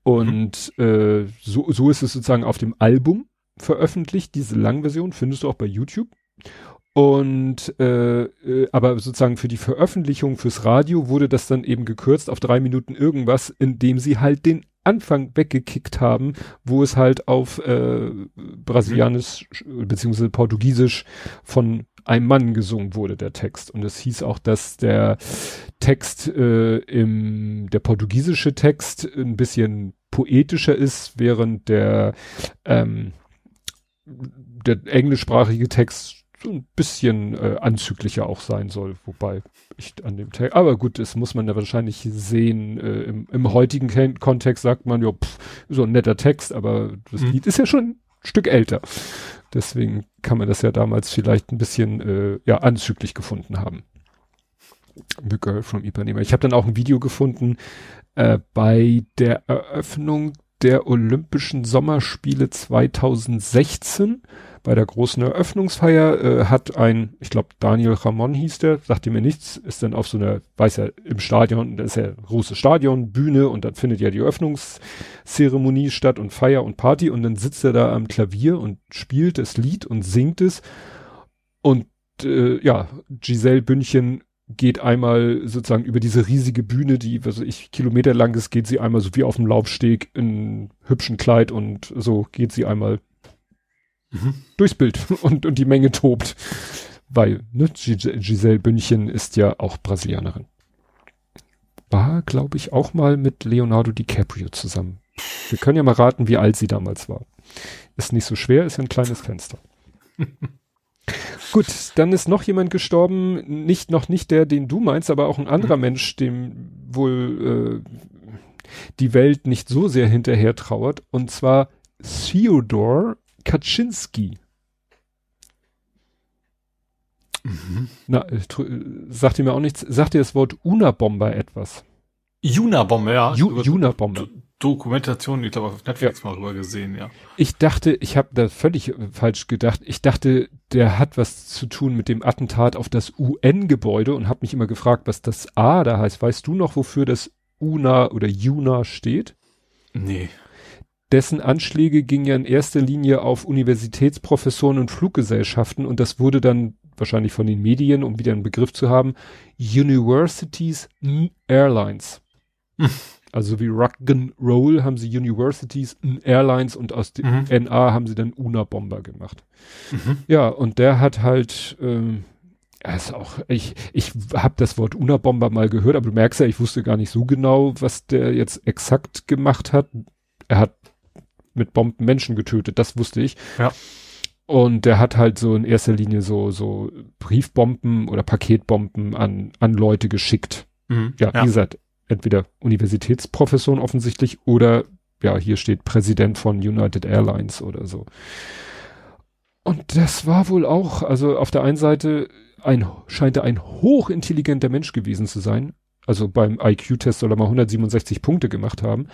Und mhm. äh, so, so ist es sozusagen auf dem Album veröffentlicht, diese Langversion, findest du auch bei YouTube. Und äh, äh, aber sozusagen für die Veröffentlichung fürs Radio wurde das dann eben gekürzt auf drei Minuten irgendwas, indem sie halt den Anfang weggekickt haben, wo es halt auf äh, Brasilianisch mhm. beziehungsweise Portugiesisch von einem Mann gesungen wurde, der Text. Und es hieß auch, dass der Text äh, im, der portugiesische Text ein bisschen poetischer ist, während der, ähm, der englischsprachige Text so ein bisschen äh, anzüglicher auch sein soll, wobei ich an dem Text, aber gut, das muss man ja wahrscheinlich sehen, äh, im, im heutigen Ken Kontext sagt man ja, pff, so ein netter Text, aber das mhm. Lied ist ja schon ein Stück älter. Deswegen kann man das ja damals vielleicht ein bisschen äh, ja anzüglich gefunden haben. The Girl from Ipanema. Ich habe dann auch ein Video gefunden äh, bei der Eröffnung der Olympischen Sommerspiele 2016 bei der großen Eröffnungsfeier äh, hat ein, ich glaube Daniel Ramon hieß der, sagte mir nichts, ist dann auf so einer, weiß ja, im Stadion, das ist ja große Stadion, Bühne und dann findet ja die Eröffnungszeremonie statt und Feier und Party und dann sitzt er da am Klavier und spielt das Lied und singt es. Und äh, ja, Giselle Bündchen geht einmal sozusagen über diese riesige Bühne, die, was weiß ich, Kilometer lang ist, geht sie einmal so wie auf dem Laufsteg in hübschen Kleid und so geht sie einmal mhm. durchs Bild und, und die Menge tobt. Weil, ne, Giselle Bündchen ist ja auch Brasilianerin. War, glaube ich, auch mal mit Leonardo DiCaprio zusammen. Wir können ja mal raten, wie alt sie damals war. Ist nicht so schwer, ist ja ein kleines Fenster. Gut, dann ist noch jemand gestorben, nicht noch nicht der, den du meinst, aber auch ein anderer mhm. Mensch, dem wohl äh, die Welt nicht so sehr hinterher trauert, und zwar Theodor Kaczynski. Mhm. Na, äh, sagt ihr mir auch nichts, sagt ihr das Wort Unabomber etwas? Unabomber, ja. Ju Unabomber. Dokumentation, ich glaube auf Netflix ja. mal rüber gesehen, ja. Ich dachte, ich habe da völlig falsch gedacht. Ich dachte, der hat was zu tun mit dem Attentat auf das UN-Gebäude und habe mich immer gefragt, was das A da heißt. Weißt du noch, wofür das UNA oder UNA steht? Nee dessen Anschläge gingen ja in erster Linie auf Universitätsprofessoren und Fluggesellschaften und das wurde dann wahrscheinlich von den Medien, um wieder einen Begriff zu haben, Universities Airlines. Also wie Rock'n'Roll haben sie Universities Airlines und aus dem mhm. NA haben sie dann Una-Bomber gemacht. Mhm. Ja, und der hat halt, ähm, ist auch, ich, ich habe das Wort Una-Bomber mal gehört, aber du merkst ja, ich wusste gar nicht so genau, was der jetzt exakt gemacht hat. Er hat mit Bomben Menschen getötet, das wusste ich. Ja. Und der hat halt so in erster Linie so, so Briefbomben oder Paketbomben an, an Leute geschickt. Mhm, ja, ja, wie gesagt, entweder Universitätsprofessoren offensichtlich oder, ja, hier steht Präsident von United Airlines oder so. Und das war wohl auch, also auf der einen Seite ein, scheint er ein hochintelligenter Mensch gewesen zu sein. Also beim IQ-Test soll er mal 167 Punkte gemacht haben.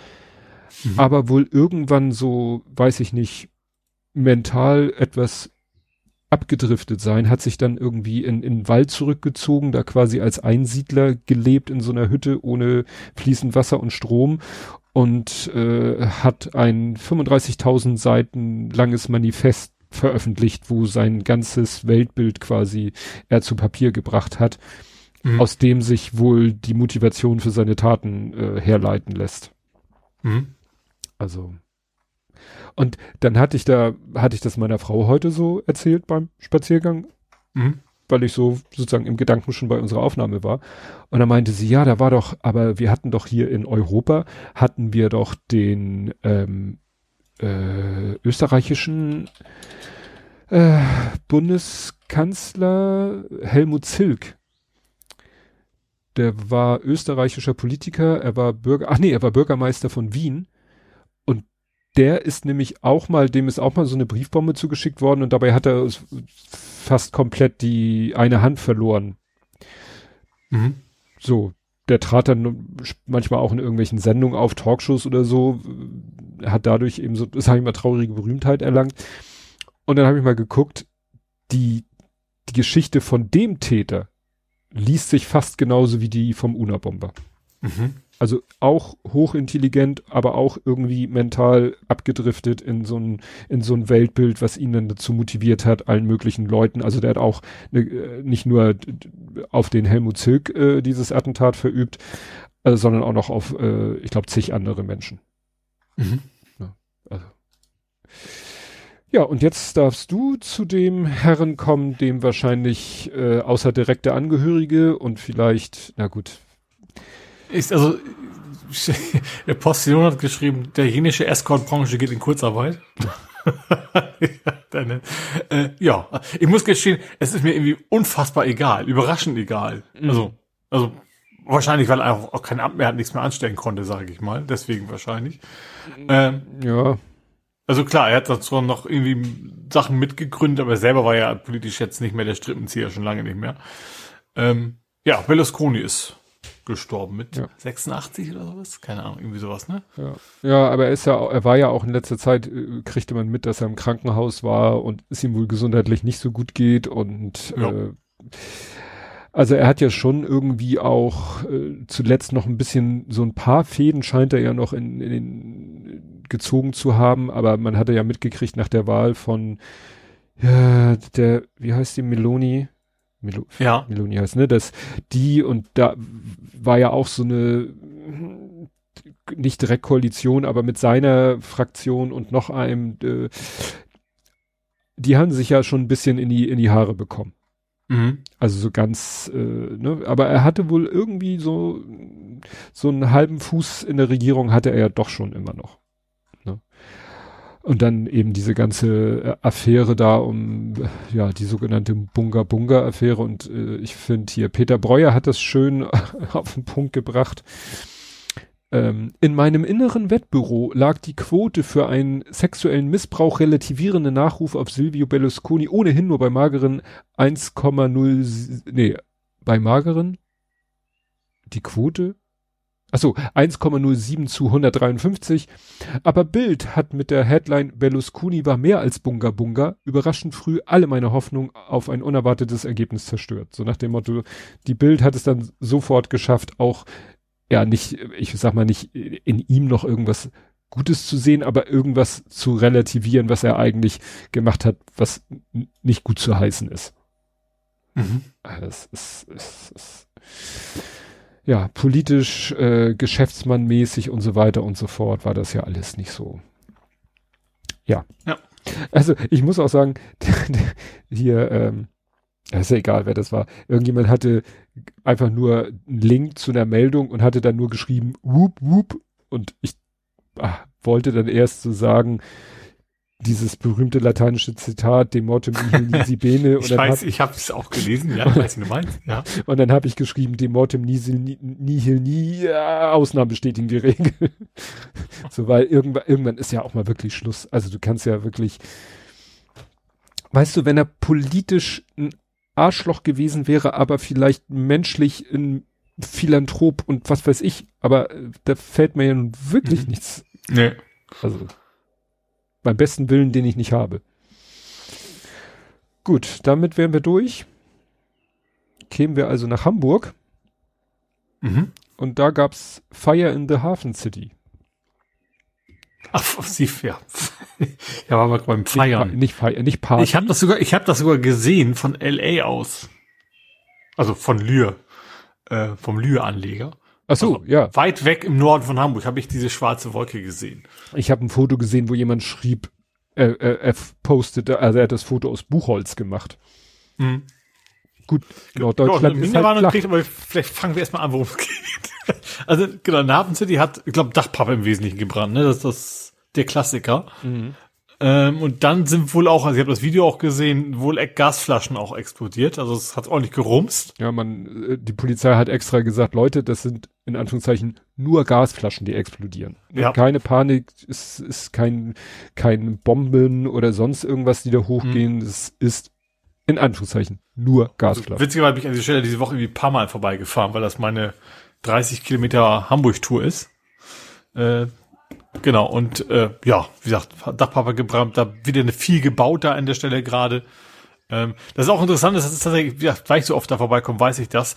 Mhm. Aber wohl irgendwann so, weiß ich nicht, mental etwas abgedriftet sein, hat sich dann irgendwie in, in den Wald zurückgezogen, da quasi als Einsiedler gelebt in so einer Hütte ohne fließend Wasser und Strom und äh, hat ein 35.000 Seiten langes Manifest veröffentlicht, wo sein ganzes Weltbild quasi er zu Papier gebracht hat, mhm. aus dem sich wohl die Motivation für seine Taten äh, herleiten lässt. Mhm. Also und dann hatte ich da, hatte ich das meiner Frau heute so erzählt beim Spaziergang, mhm. weil ich so sozusagen im Gedanken schon bei unserer Aufnahme war. Und dann meinte sie, ja, da war doch, aber wir hatten doch hier in Europa, hatten wir doch den ähm, äh, österreichischen äh, Bundeskanzler Helmut Zilk. Der war österreichischer Politiker, er war Bürger, ach nee, er war Bürgermeister von Wien der ist nämlich auch mal, dem ist auch mal so eine Briefbombe zugeschickt worden und dabei hat er fast komplett die eine Hand verloren. Mhm. So, der trat dann manchmal auch in irgendwelchen Sendungen auf, Talkshows oder so, hat dadurch eben so, das habe ich mal traurige Berühmtheit erlangt. Und dann habe ich mal geguckt, die, die Geschichte von dem Täter liest sich fast genauso wie die vom Una-Bomber. Mhm. Also auch hochintelligent, aber auch irgendwie mental abgedriftet in so ein, in so ein Weltbild, was ihn dann dazu motiviert hat, allen möglichen Leuten. Also der hat auch ne, nicht nur auf den Helmut Zilk äh, dieses Attentat verübt, äh, sondern auch noch auf, äh, ich glaube, zig andere Menschen. Mhm. Ja, also. ja, und jetzt darfst du zu dem Herren kommen, dem wahrscheinlich äh, außer direkte Angehörige und vielleicht, na gut, ist also, der Postillon hat geschrieben, der jenische Escort-Branche geht in Kurzarbeit. ja, dann, äh, ja, ich muss gestehen, es ist mir irgendwie unfassbar egal, überraschend egal. Mhm. Also, also wahrscheinlich, weil er auch, auch kein Amt mehr hat, nichts mehr anstellen konnte, sage ich mal. Deswegen wahrscheinlich. Ähm, ja. Also klar, er hat dazu noch irgendwie Sachen mitgegründet, aber er selber war ja politisch jetzt nicht mehr der Strippenzieher, schon lange nicht mehr. Ähm, ja, Berlusconi ist gestorben mit ja. 86 oder sowas. Keine Ahnung, irgendwie sowas, ne? Ja. ja, aber er ist ja, er war ja auch in letzter Zeit, äh, kriegte man mit, dass er im Krankenhaus war und es ihm wohl gesundheitlich nicht so gut geht und ja. äh, also er hat ja schon irgendwie auch äh, zuletzt noch ein bisschen, so ein paar Fäden scheint er ja noch in, in den gezogen zu haben, aber man hatte ja mitgekriegt nach der Wahl von ja, der, wie heißt die, Meloni? Melo ja. Meloni heißt, ne? Dass die und da war ja auch so eine nicht direkt Koalition, aber mit seiner Fraktion und noch einem, äh, die haben sich ja schon ein bisschen in die in die Haare bekommen. Mhm. Also so ganz, äh, ne? Aber er hatte wohl irgendwie so so einen halben Fuß in der Regierung hatte er ja doch schon immer noch. Und dann eben diese ganze äh, Affäre da um, ja, die sogenannte Bunga-Bunga-Affäre. Und äh, ich finde hier, Peter Breuer hat das schön auf den Punkt gebracht. Ähm, in meinem inneren Wettbüro lag die Quote für einen sexuellen Missbrauch relativierende Nachruf auf Silvio Berlusconi ohnehin nur bei mageren 1,0, nee, bei mageren die Quote Achso, 1,07 zu 153. Aber Bild hat mit der Headline Berlusconi war mehr als Bunga Bunga überraschend früh alle meine Hoffnung auf ein unerwartetes Ergebnis zerstört. So nach dem Motto, die Bild hat es dann sofort geschafft, auch, ja, nicht, ich sag mal nicht in ihm noch irgendwas Gutes zu sehen, aber irgendwas zu relativieren, was er eigentlich gemacht hat, was nicht gut zu heißen ist. Mhm. Das ist, ist, ist ja, politisch, äh, geschäftsmannmäßig und so weiter und so fort war das ja alles nicht so. Ja. Ja. Also ich muss auch sagen, hier, ähm, ist ja egal, wer das war. Irgendjemand hatte einfach nur einen Link zu einer Meldung und hatte dann nur geschrieben, whoop, whoop. Und ich ach, wollte dann erst so sagen, dieses berühmte lateinische Zitat, de mortem nihil nisi bene. ich weiß, hab, ich habe es auch gelesen, ja, weiß ich, du meinst, ja. Und dann habe ich geschrieben, de mortem nihil, nihil nie, Ausnahmen bestätigen die Regel. so, weil irgendwann, irgendwann ist ja auch mal wirklich Schluss. Also du kannst ja wirklich, weißt du, wenn er politisch ein Arschloch gewesen wäre, aber vielleicht menschlich ein Philanthrop und was weiß ich, aber äh, da fällt mir ja nun wirklich mhm. nichts. Nee. Also beim besten Willen, den ich nicht habe. Gut, damit wären wir durch. Kämen wir also nach Hamburg. Mhm. Und da gab's Fire in the Hafen City. Ach, sie, ja. ja, war mal beim Feiern. Nicht, nicht Feiern, nicht Party. Ich habe das sogar, ich habe das sogar gesehen von LA aus. Also von Lühr, äh, vom Lühr-Anleger. Ach so, also ja. Weit weg im Norden von Hamburg habe ich diese schwarze Wolke gesehen. Ich habe ein Foto gesehen, wo jemand schrieb, äh, äh, er postete, also er hat das Foto aus Buchholz gemacht. Mhm. Gut, Norddeutschland genau, ist halt flach. Kriegt, aber vielleicht fangen wir erstmal an, worum es geht. also genau, Narven City hat, ich glaube, Dachpappe im Wesentlichen gebrannt, ne? Das ist das der Klassiker. Mhm. Ähm, und dann sind wohl auch, also ich habe das Video auch gesehen, wohl Gasflaschen auch explodiert. Also es hat ordentlich gerumst. Ja, man, äh, die Polizei hat extra gesagt, Leute, das sind in Anführungszeichen nur Gasflaschen, die explodieren. Ja. Keine Panik, es ist kein, kein Bomben oder sonst irgendwas, die da hochgehen. Mhm. Es ist in Anführungszeichen nur Gasflaschen. Also, witzigerweise bin ich an dieser Stelle diese Woche irgendwie ein paar Mal vorbeigefahren, weil das meine 30 Kilometer Hamburg-Tour ist. Äh, Genau, und äh, ja, wie gesagt, Dachpapa gebrannt, da wieder eine viel gebaut da an der Stelle gerade. Ähm, das ist auch interessant, das ist tatsächlich, wie gesagt, weil ich so oft da vorbeikomme, weiß ich das.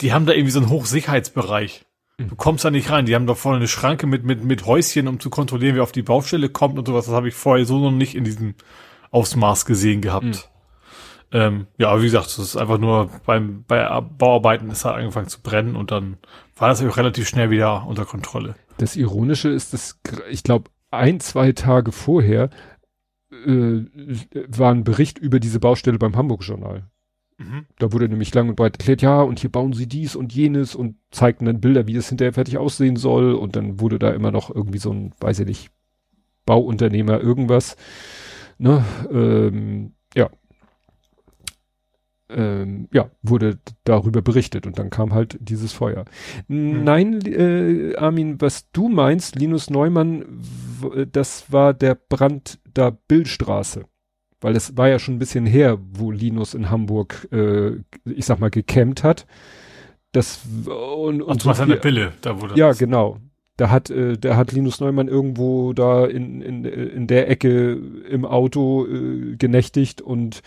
Die haben da irgendwie so einen Hochsicherheitsbereich. Du kommst da nicht rein. Die haben da vorne eine Schranke mit, mit, mit Häuschen, um zu kontrollieren, wer auf die Baustelle kommt und sowas. Das habe ich vorher so noch nicht in diesem Ausmaß gesehen gehabt. Mhm. Ähm, ja, wie gesagt, das ist einfach nur beim, bei Bauarbeiten ist halt angefangen zu brennen und dann war das auch relativ schnell wieder unter Kontrolle. Das Ironische ist, dass ich glaube, ein, zwei Tage vorher äh, war ein Bericht über diese Baustelle beim Hamburg-Journal. Mhm. Da wurde nämlich lang und breit erklärt, ja, und hier bauen sie dies und jenes und zeigten dann Bilder, wie es hinterher fertig aussehen soll. Und dann wurde da immer noch irgendwie so ein, weiß ich nicht, Bauunternehmer irgendwas. Ne? Ähm, ähm, ja, wurde darüber berichtet und dann kam halt dieses Feuer. Hm. Nein, äh, Armin, was du meinst, Linus Neumann, das war der Brand da Billstraße. Weil es war ja schon ein bisschen her, wo Linus in Hamburg, äh, ich sag mal, gecampt hat. Das und, und so eine Pille, da wurde Ja, genau. Da hat, äh, da hat Linus Neumann irgendwo da in, in, in der Ecke im Auto äh, genächtigt und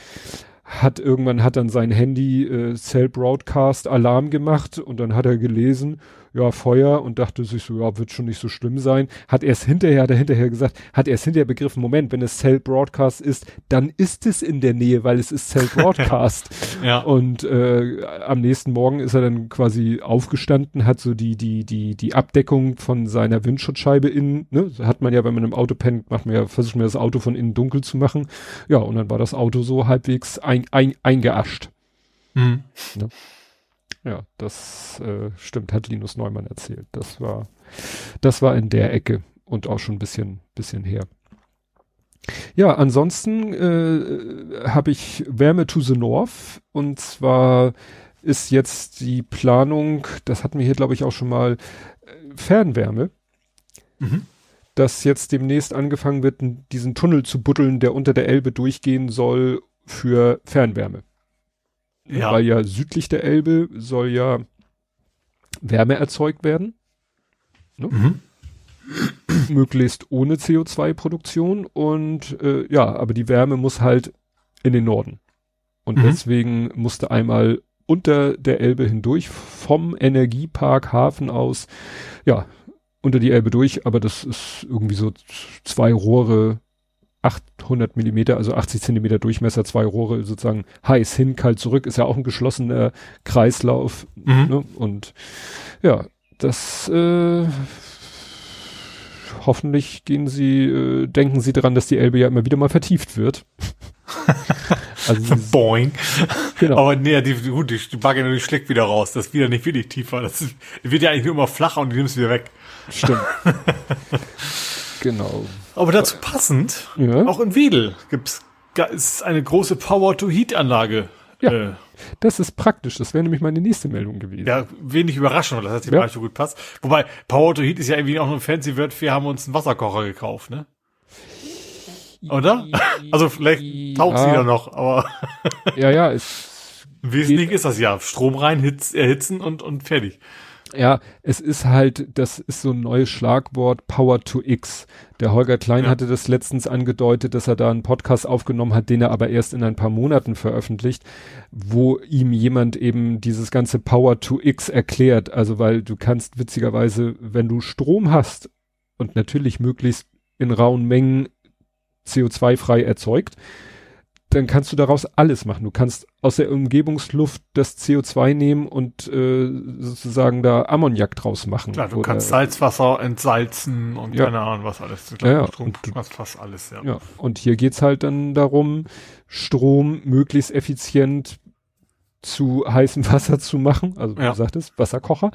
hat irgendwann hat dann sein Handy äh, Cell Broadcast Alarm gemacht und dann hat er gelesen, ja, Feuer und dachte sich so, ja, wird schon nicht so schlimm sein. Hat erst hinterher, hat er hinterher gesagt, hat erst hinterher begriffen, Moment, wenn es Cell Broadcast ist, dann ist es in der Nähe, weil es ist Cell Broadcast. ja. Und äh, am nächsten Morgen ist er dann quasi aufgestanden, hat so die, die, die, die Abdeckung von seiner Windschutzscheibe innen, ne, hat man ja, wenn man im Auto pennt, macht man ja, versucht man das Auto von innen dunkel zu machen. Ja, und dann war das Auto so halbwegs ein, ein, eingeascht. Mhm. Ne? Ja, das äh, stimmt, hat Linus Neumann erzählt. Das war, das war in der Ecke und auch schon ein bisschen, bisschen her. Ja, ansonsten äh, habe ich Wärme to the North und zwar ist jetzt die Planung, das hatten wir hier glaube ich auch schon mal, äh, Fernwärme. Mhm. Dass jetzt demnächst angefangen wird, diesen Tunnel zu buddeln, der unter der Elbe durchgehen soll für Fernwärme. Ja. Weil ja südlich der Elbe soll ja Wärme erzeugt werden. Ne? Mhm. Möglichst ohne CO2-Produktion und äh, ja, aber die Wärme muss halt in den Norden. Und mhm. deswegen musste einmal unter der Elbe hindurch vom Energiepark Hafen aus, ja, unter die Elbe durch, aber das ist irgendwie so zwei Rohre 800 Millimeter, also 80 Zentimeter Durchmesser, zwei Rohre sozusagen heiß hin, kalt zurück, ist ja auch ein geschlossener Kreislauf. Mhm. Ne? Und ja, das äh, hoffentlich gehen sie, äh, denken sie daran, dass die Elbe ja immer wieder mal vertieft wird. also Boing. genau. Aber nee, die, gut, die, die Bagger die schlägt wieder raus. Das ist wieder nicht wirklich tiefer. Das ist, wird ja eigentlich nur immer flacher und die nimmst wieder weg. Stimmt. genau. Aber dazu passend, ja. auch in Wedel gibt's ist eine große Power-to-Heat-Anlage. Ja, äh, das ist praktisch. Das wäre nämlich meine nächste Meldung gewesen. Ja, wenig überraschend, das hat sich ja. so gut passt. Wobei, Power-to-Heat ist ja irgendwie auch nur ein fancy Word. Wir haben uns einen Wasserkocher gekauft, ne? Oder? Also vielleicht taucht ja. sie da noch, aber. ja, ja, es. Wesentlich ist das ja. Strom rein, hitz, erhitzen und, und fertig. Ja, es ist halt, das ist so ein neues Schlagwort Power to X. Der Holger Klein ja. hatte das letztens angedeutet, dass er da einen Podcast aufgenommen hat, den er aber erst in ein paar Monaten veröffentlicht, wo ihm jemand eben dieses ganze Power to X erklärt. Also weil du kannst witzigerweise, wenn du Strom hast und natürlich möglichst in rauen Mengen CO2 frei erzeugt, dann kannst du daraus alles machen. Du kannst aus der Umgebungsluft das CO2 nehmen und äh, sozusagen da Ammoniak draus machen. Klar, du oder, kannst Salzwasser entsalzen und ja. keine Ahnung was alles. Ja, ja. Strom, du kannst fast alles, ja. ja. Und hier geht's halt dann darum, Strom möglichst effizient zu heißem Wasser zu machen. Also ja. du sagtest, Wasserkocher,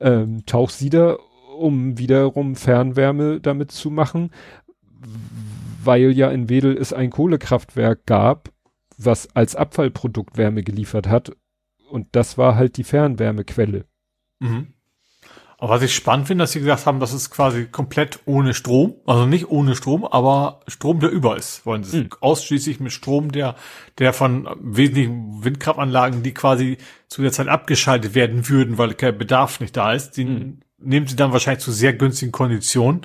ähm, Tauchsieder, um wiederum Fernwärme damit zu machen weil ja in Wedel es ein Kohlekraftwerk gab, was als Abfallprodukt Wärme geliefert hat. Und das war halt die Fernwärmequelle. Mhm. Aber was ich spannend finde, dass sie gesagt haben, das ist quasi komplett ohne Strom. Also nicht ohne Strom, aber Strom, der über ist. Wollen sie mhm. ausschließlich mit Strom, der, der von wesentlichen Windkraftanlagen, die quasi zu der Zeit abgeschaltet werden würden, weil kein Bedarf nicht da ist, den mhm. nehmen sie dann wahrscheinlich zu sehr günstigen Konditionen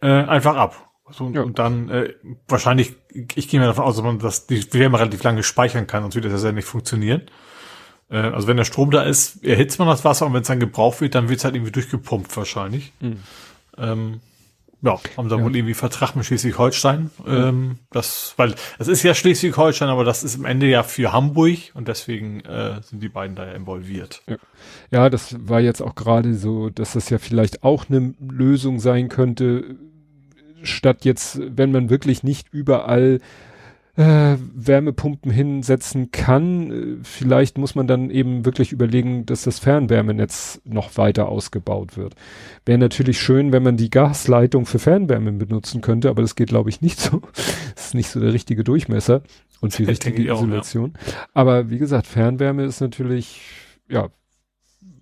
äh, einfach ab. So, ja. Und dann äh, wahrscheinlich, ich gehe mir davon aus, dass man das die Wärme relativ lange speichern kann, sonst wird das ja nicht funktionieren. Äh, also wenn der Strom da ist, erhitzt man das Wasser und wenn es dann gebraucht wird, dann wird es halt irgendwie durchgepumpt wahrscheinlich. Mhm. Ähm, ja, haben da ja. wohl irgendwie Vertrag mit Schleswig-Holstein. Ähm, das, weil es ist ja Schleswig-Holstein, aber das ist am Ende ja für Hamburg und deswegen äh, sind die beiden da ja involviert. Ja. ja, das war jetzt auch gerade so, dass das ja vielleicht auch eine Lösung sein könnte statt jetzt, wenn man wirklich nicht überall äh, Wärmepumpen hinsetzen kann, äh, vielleicht muss man dann eben wirklich überlegen, dass das Fernwärmenetz noch weiter ausgebaut wird. Wäre natürlich schön, wenn man die Gasleitung für Fernwärme benutzen könnte, aber das geht glaube ich nicht so. das ist nicht so der richtige Durchmesser und die richtige Isolation. Auch, ja. Aber wie gesagt, Fernwärme ist natürlich, ja,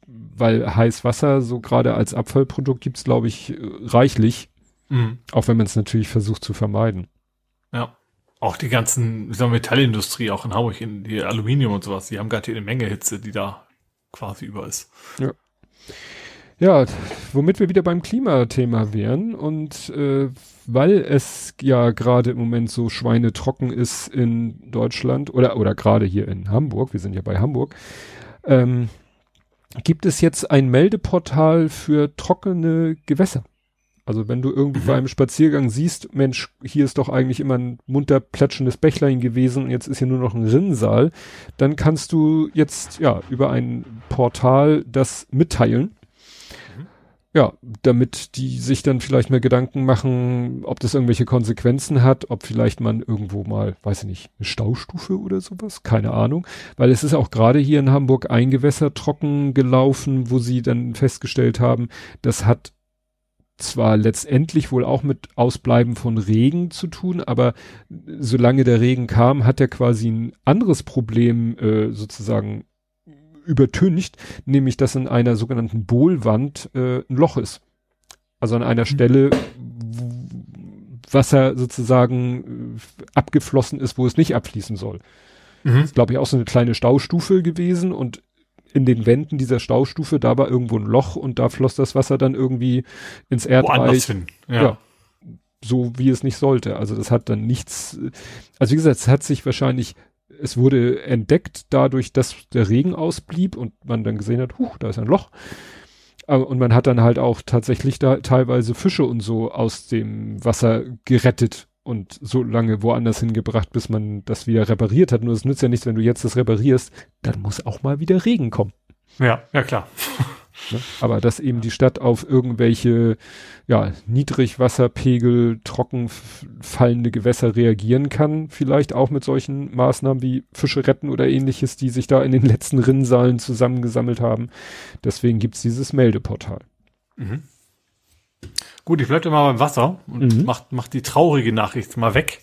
weil Heißwasser so gerade als Abfallprodukt gibt's glaube ich reichlich Mhm. Auch wenn man es natürlich versucht zu vermeiden. Ja. Auch die ganzen, sagen Metallindustrie, auch in Hamburg, in die Aluminium und sowas, die haben gerade hier eine Menge Hitze, die da quasi über ist. Ja. Ja, womit wir wieder beim Klimathema wären und äh, weil es ja gerade im Moment so schweinetrocken ist in Deutschland oder oder gerade hier in Hamburg, wir sind ja bei Hamburg, ähm, gibt es jetzt ein Meldeportal für trockene Gewässer. Also wenn du irgendwie mhm. bei einem Spaziergang siehst, Mensch, hier ist doch eigentlich immer ein munter plätschendes Bächlein gewesen und jetzt ist hier nur noch ein Rinnsal, dann kannst du jetzt ja über ein Portal das mitteilen. Mhm. Ja, damit die sich dann vielleicht mal Gedanken machen, ob das irgendwelche Konsequenzen hat, ob vielleicht man irgendwo mal, weiß ich nicht, eine Staustufe oder sowas, keine Ahnung, weil es ist auch gerade hier in Hamburg ein Gewässer trocken gelaufen, wo sie dann festgestellt haben, das hat zwar letztendlich wohl auch mit Ausbleiben von Regen zu tun, aber solange der Regen kam, hat er quasi ein anderes Problem äh, sozusagen übertüncht, nämlich dass in einer sogenannten Bohlwand äh, ein Loch ist. Also an einer mhm. Stelle, wo Wasser sozusagen äh, abgeflossen ist, wo es nicht abfließen soll. Mhm. Das ist, glaube ich, auch so eine kleine Staustufe gewesen und in den Wänden dieser Staustufe, da war irgendwo ein Loch und da floss das Wasser dann irgendwie ins Erdreich. Hin. Ja. ja. So wie es nicht sollte. Also das hat dann nichts, also wie gesagt, es hat sich wahrscheinlich, es wurde entdeckt dadurch, dass der Regen ausblieb und man dann gesehen hat, huch, da ist ein Loch. Und man hat dann halt auch tatsächlich da teilweise Fische und so aus dem Wasser gerettet und so lange woanders hingebracht, bis man das wieder repariert hat. Nur es nützt ja nichts, wenn du jetzt das reparierst, dann muss auch mal wieder Regen kommen. Ja, ja klar. Ne? Aber dass eben die Stadt auf irgendwelche ja, Niedrigwasserpegel, trocken fallende Gewässer reagieren kann, vielleicht auch mit solchen Maßnahmen wie Fische retten oder ähnliches, die sich da in den letzten Rinnsalen zusammengesammelt haben. Deswegen gibt's dieses Meldeportal. Mhm. Gut, ich bleibe mal beim Wasser und mhm. mach, mach die traurige Nachricht mal weg.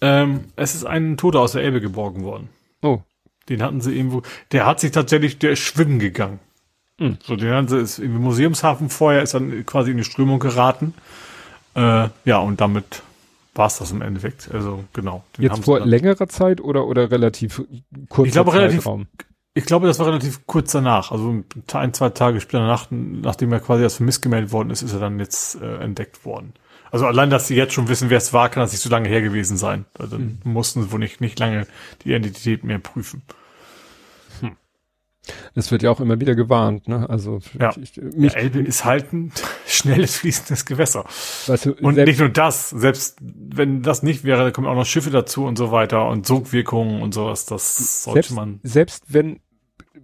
Ähm, es ist ein Toter aus der Elbe geborgen worden. Oh. Den hatten sie irgendwo, der hat sich tatsächlich, der ist schwimmen gegangen. Mhm. So, den haben sie, ist im Museumshafen vorher, ist dann quasi in die Strömung geraten. Äh, ja, und damit war es das im Endeffekt. Also, genau. Jetzt vor längerer Zeit oder, oder relativ kurz? Ich glaube, relativ, ich glaube, das war relativ kurz danach. Also ein, zwei Tage später danach, nachdem er quasi als vermisst gemeldet worden ist, ist er dann jetzt äh, entdeckt worden. Also allein, dass sie jetzt schon wissen, wer es war, kann das nicht so lange her gewesen sein. Also mhm. mussten sie wohl nicht, nicht lange die Identität mehr prüfen. Es wird ja auch immer wieder gewarnt, ne? Also ja. ich, mich, Elbe ist halt ein schnelles fließendes Gewässer. Weißt du, und nicht nur das, selbst wenn das nicht wäre, da kommen auch noch Schiffe dazu und so weiter und Sogwirkungen und sowas. Das sollte selbst, man. Selbst wenn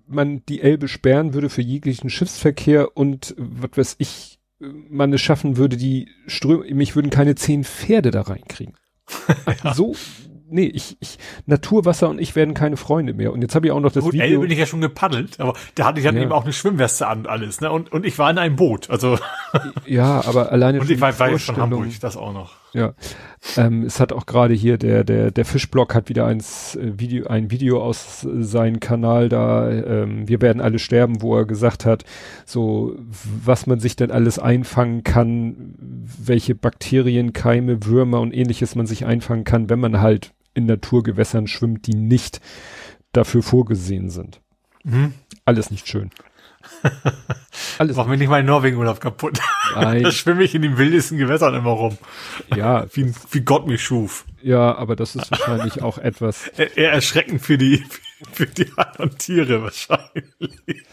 man die Elbe sperren würde für jeglichen Schiffsverkehr und was weiß ich, man es schaffen würde, die Ströme, mich würden keine zehn Pferde da reinkriegen. ja. So nee, ich, ich, Naturwasser und ich werden keine Freunde mehr. Und jetzt habe ich auch noch das Gut, Video. Elbe bin ich ja schon gepaddelt, aber da hatte ich dann ja. eben auch eine Schwimmweste an und alles, ne? Und, und ich war in einem Boot, also. Ja, aber alleine Und ich war, war von Hamburg, das auch noch. Ja. Ähm, es hat auch gerade hier der, der, der Fischblock hat wieder eins, äh, Video, ein Video aus äh, seinem Kanal da, ähm, wir werden alle sterben, wo er gesagt hat, so, was man sich denn alles einfangen kann, welche Bakterien, Keime, Würmer und ähnliches man sich einfangen kann, wenn man halt in Naturgewässern schwimmt, die nicht dafür vorgesehen sind. Mhm. Alles nicht schön. Alles. Mach mir nicht meinen Norwegen-Urlaub kaputt. Nein. da schwimme ich in den wildesten Gewässern immer rum. Ja. Wie, wie Gott mich schuf. Ja, aber das ist wahrscheinlich auch etwas. Eher erschreckend für die, für die anderen Tiere wahrscheinlich.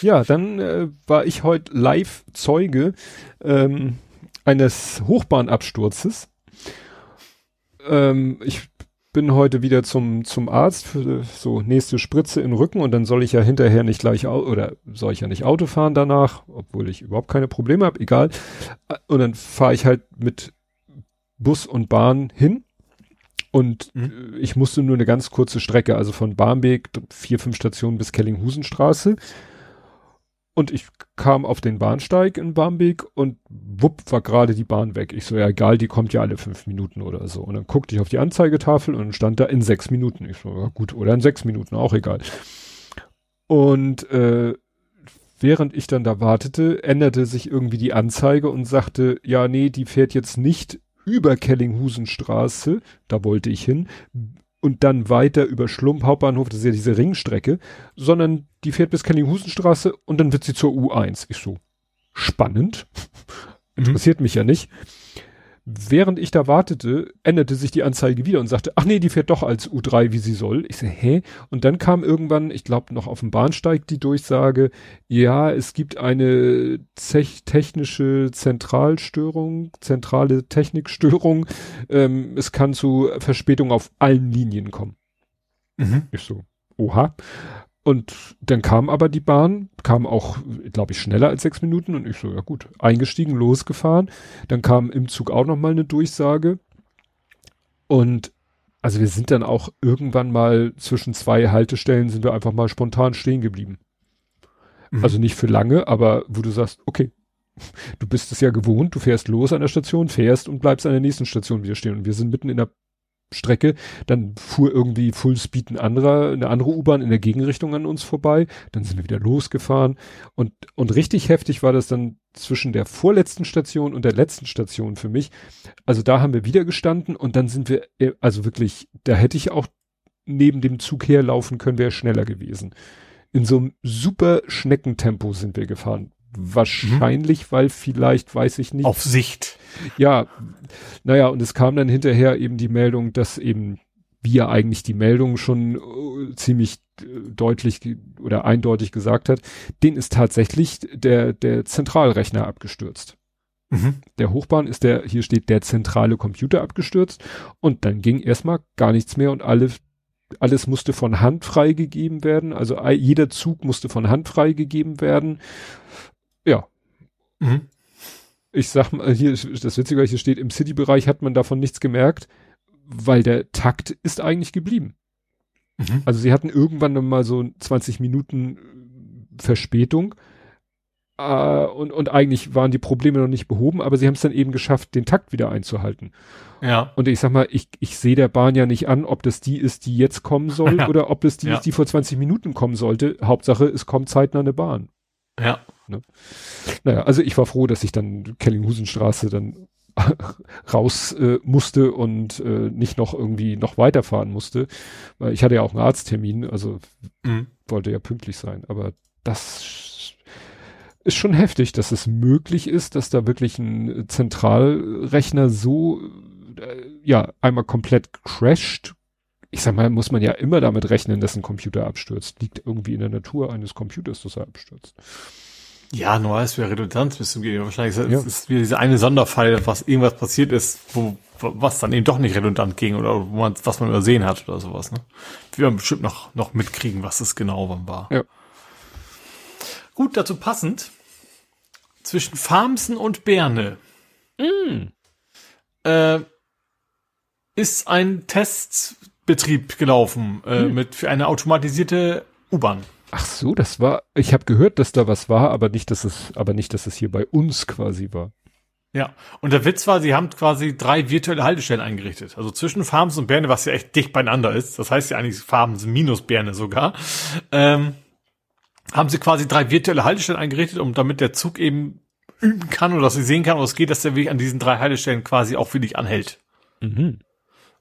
Ja, dann äh, war ich heute live Zeuge ähm, eines Hochbahnabsturzes ähm, ich bin heute wieder zum, zum Arzt für so nächste Spritze in den Rücken und dann soll ich ja hinterher nicht gleich, oder soll ich ja nicht Auto fahren danach, obwohl ich überhaupt keine Probleme habe, egal. Und dann fahre ich halt mit Bus und Bahn hin und mhm. ich musste nur eine ganz kurze Strecke, also von Barmbek, vier, fünf Stationen bis Kellinghusenstraße. Und ich kam auf den Bahnsteig in Barmbek und wupp war gerade die Bahn weg. Ich so, ja egal, die kommt ja alle fünf Minuten oder so. Und dann guckte ich auf die Anzeigetafel und stand da in sechs Minuten. Ich so, ja gut, oder in sechs Minuten, auch egal. Und äh, während ich dann da wartete, änderte sich irgendwie die Anzeige und sagte, ja nee, die fährt jetzt nicht über Kellinghusenstraße, da wollte ich hin, und dann weiter über Schlump Hauptbahnhof, das ist ja diese Ringstrecke, sondern die fährt bis Kellinghusenstraße und dann wird sie zur U1. Ich so, spannend. Mhm. Interessiert mhm. mich ja nicht. Während ich da wartete, änderte sich die Anzeige wieder und sagte, ach nee, die fährt doch als U3, wie sie soll. Ich so, hä? Und dann kam irgendwann, ich glaube noch auf dem Bahnsteig die Durchsage, ja, es gibt eine technische Zentralstörung, zentrale Technikstörung. Ähm, es kann zu Verspätung auf allen Linien kommen. Mhm. Ich so, oha. Und dann kam aber die Bahn, kam auch, glaube ich, schneller als sechs Minuten und ich so, ja gut, eingestiegen, losgefahren. Dann kam im Zug auch nochmal eine Durchsage. Und also wir sind dann auch irgendwann mal zwischen zwei Haltestellen sind wir einfach mal spontan stehen geblieben. Mhm. Also nicht für lange, aber wo du sagst, okay, du bist es ja gewohnt, du fährst los an der Station, fährst und bleibst an der nächsten Station wieder stehen. Und wir sind mitten in der Strecke, dann fuhr irgendwie Fullspeed ein anderer, eine andere U-Bahn in der Gegenrichtung an uns vorbei, dann sind wir wieder losgefahren und, und richtig heftig war das dann zwischen der vorletzten Station und der letzten Station für mich. Also da haben wir wieder gestanden und dann sind wir, äh, also wirklich, da hätte ich auch neben dem Zug herlaufen können, wäre schneller gewesen. In so einem super Schneckentempo sind wir gefahren. Wahrscheinlich, mhm. weil vielleicht, weiß ich nicht. Auf Sicht. Ja, naja, und es kam dann hinterher eben die Meldung, dass eben wie er eigentlich die Meldung schon uh, ziemlich uh, deutlich oder eindeutig gesagt hat, den ist tatsächlich der, der Zentralrechner abgestürzt. Mhm. Der Hochbahn ist der, hier steht der zentrale Computer abgestürzt und dann ging erstmal gar nichts mehr und alle alles musste von Hand freigegeben werden, also jeder Zug musste von Hand freigegeben werden. Ja. Mhm. Ich sag mal, hier, das Witzige, hier steht, im City-Bereich hat man davon nichts gemerkt, weil der Takt ist eigentlich geblieben. Mhm. Also sie hatten irgendwann mal so 20 Minuten Verspätung. Äh, und, und eigentlich waren die Probleme noch nicht behoben, aber sie haben es dann eben geschafft, den Takt wieder einzuhalten. Ja. Und ich sag mal, ich, ich sehe der Bahn ja nicht an, ob das die ist, die jetzt kommen soll ja. oder ob das die ja. ist, die vor 20 Minuten kommen sollte. Hauptsache, es kommt zeitnah eine Bahn. Ja. Ne? Naja, also ich war froh, dass ich dann Kellinghusenstraße dann raus äh, musste und äh, nicht noch irgendwie noch weiterfahren musste, weil ich hatte ja auch einen Arzttermin, also mhm. wollte ja pünktlich sein, aber das ist schon heftig, dass es möglich ist, dass da wirklich ein Zentralrechner so äh, ja einmal komplett crasht. Ich sag mal, muss man ja immer damit rechnen, dass ein Computer abstürzt. Liegt irgendwie in der Natur eines Computers, dass er abstürzt. Ja, nur es wäre Redundanz bis zum Gehen. Wahrscheinlich ja. ist es wieder dieser eine Sonderfall, was irgendwas passiert ist, wo was dann eben doch nicht redundant ging oder wo man was man übersehen hat oder sowas. Ne? Wir werden bestimmt noch noch mitkriegen, was es genau wann war. Ja. Gut, dazu passend zwischen Farmsen und Berne mm. äh, ist ein Testbetrieb gelaufen äh, mm. mit für eine automatisierte U-Bahn. Ach so, das war. Ich habe gehört, dass da was war, aber nicht, dass es, aber nicht, dass es hier bei uns quasi war. Ja, und der Witz war, sie haben quasi drei virtuelle Haltestellen eingerichtet. Also zwischen Farms und Berne, was ja echt dicht beieinander ist. Das heißt ja eigentlich Farms minus Berne sogar. Ähm, haben sie quasi drei virtuelle Haltestellen eingerichtet, um damit der Zug eben üben kann oder dass sie sehen kann, was geht, dass der Weg an diesen drei Haltestellen quasi auch wirklich anhält. Mhm.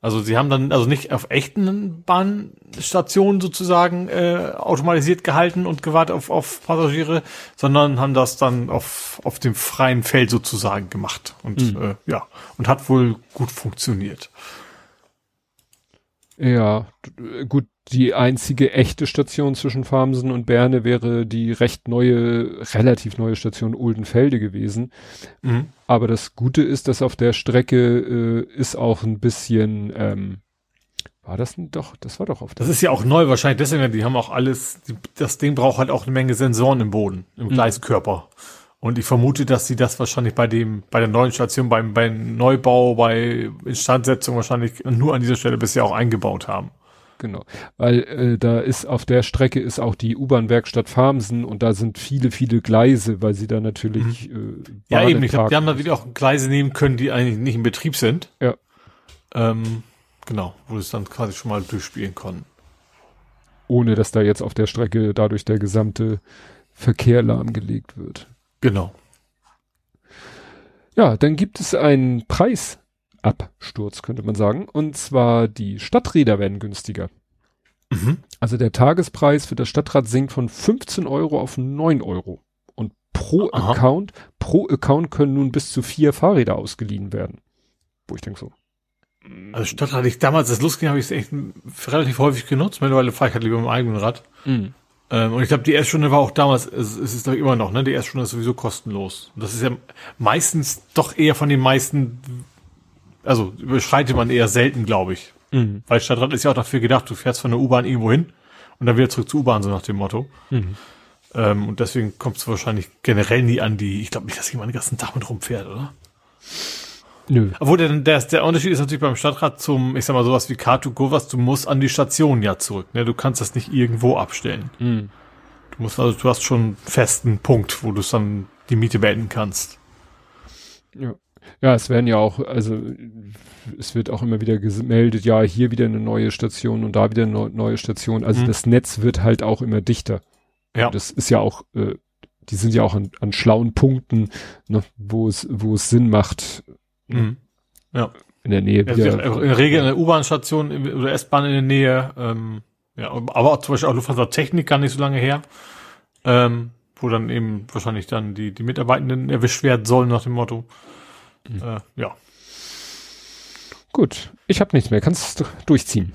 Also sie haben dann also nicht auf echten Bahnstationen sozusagen äh, automatisiert gehalten und gewartet auf, auf Passagiere, sondern haben das dann auf, auf dem freien Feld sozusagen gemacht. Und mhm. äh, ja, und hat wohl gut funktioniert. Ja, gut, die einzige echte Station zwischen Farmsen und Berne wäre die recht neue, relativ neue Station Oldenfelde gewesen. Mhm. Aber das Gute ist, dass auf der Strecke äh, ist auch ein bisschen, ähm, war das denn doch, das war doch auf der Das ist ja auch neu wahrscheinlich, deswegen, die haben auch alles, die, das Ding braucht halt auch eine Menge Sensoren im Boden, im mhm. Gleiskörper. Und ich vermute, dass sie das wahrscheinlich bei dem, bei der neuen Station, beim, beim Neubau, bei Instandsetzung wahrscheinlich nur an dieser Stelle bisher auch eingebaut haben. Genau, weil äh, da ist auf der Strecke ist auch die U-Bahn-Werkstatt Farmsen und da sind viele, viele Gleise, weil sie da natürlich mhm. äh, Ja eben, ich glaube, die haben da wieder auch Gleise nehmen können, die eigentlich nicht in Betrieb sind. Ja. Ähm, genau, wo es dann quasi schon mal durchspielen konnten. Ohne dass da jetzt auf der Strecke dadurch der gesamte Verkehr lahmgelegt wird. Genau. Ja, dann gibt es einen Preisabsturz, könnte man sagen. Und zwar die Stadträder werden günstiger. Mhm. Also der Tagespreis für das Stadtrad sinkt von 15 Euro auf 9 Euro. Und pro Aha. Account, pro Account können nun bis zu vier Fahrräder ausgeliehen werden. Wo ich denke so. Also Stadtrad, ich damals das lustig habe ich es echt relativ häufig genutzt. Mittlerweile fahre ich halt lieber mit dem eigenen Rad. Mhm. Ähm, und ich glaube, die Erststunde war auch damals, es, es ist doch immer noch, ne? Die Erststunde ist sowieso kostenlos. Und das ist ja meistens doch eher von den meisten, also überschreitet man eher selten, glaube ich. Mhm. Weil Stadtrat ist ja auch dafür gedacht, du fährst von der U-Bahn irgendwo hin und dann wieder zurück zur U-Bahn, so nach dem Motto. Mhm. Ähm, und deswegen kommt es wahrscheinlich generell nie an die, ich glaube nicht, dass jemand den ganzen Tag mit rumfährt, oder? Nö. Obwohl der, der, der Unterschied ist natürlich beim Stadtrat zum, ich sag mal, sowas wie Car2Go, was du musst an die Station ja zurück. Ne? Du kannst das nicht irgendwo abstellen. Mhm. Du musst also, du hast schon einen festen Punkt, wo du dann die Miete beenden kannst. Ja. Ja, es werden ja auch, also es wird auch immer wieder gemeldet, ja, hier wieder eine neue Station und da wieder eine neue Station. Also mhm. das Netz wird halt auch immer dichter. Ja. Und das ist ja auch, äh, die sind ja auch an, an schlauen Punkten, ne, wo es, wo es Sinn macht, Mhm. Ja. In der Nähe. Ja, wieder, in der Regel in der U-Bahn-Station oder S-Bahn in der Nähe. Ähm, ja, aber auch zum Beispiel auch Lufthansa Technik gar nicht so lange her. Ähm, wo dann eben wahrscheinlich dann die, die Mitarbeitenden erwischt werden sollen nach dem Motto. Mhm. Äh, ja. Gut, ich habe nichts mehr. Kannst du durchziehen.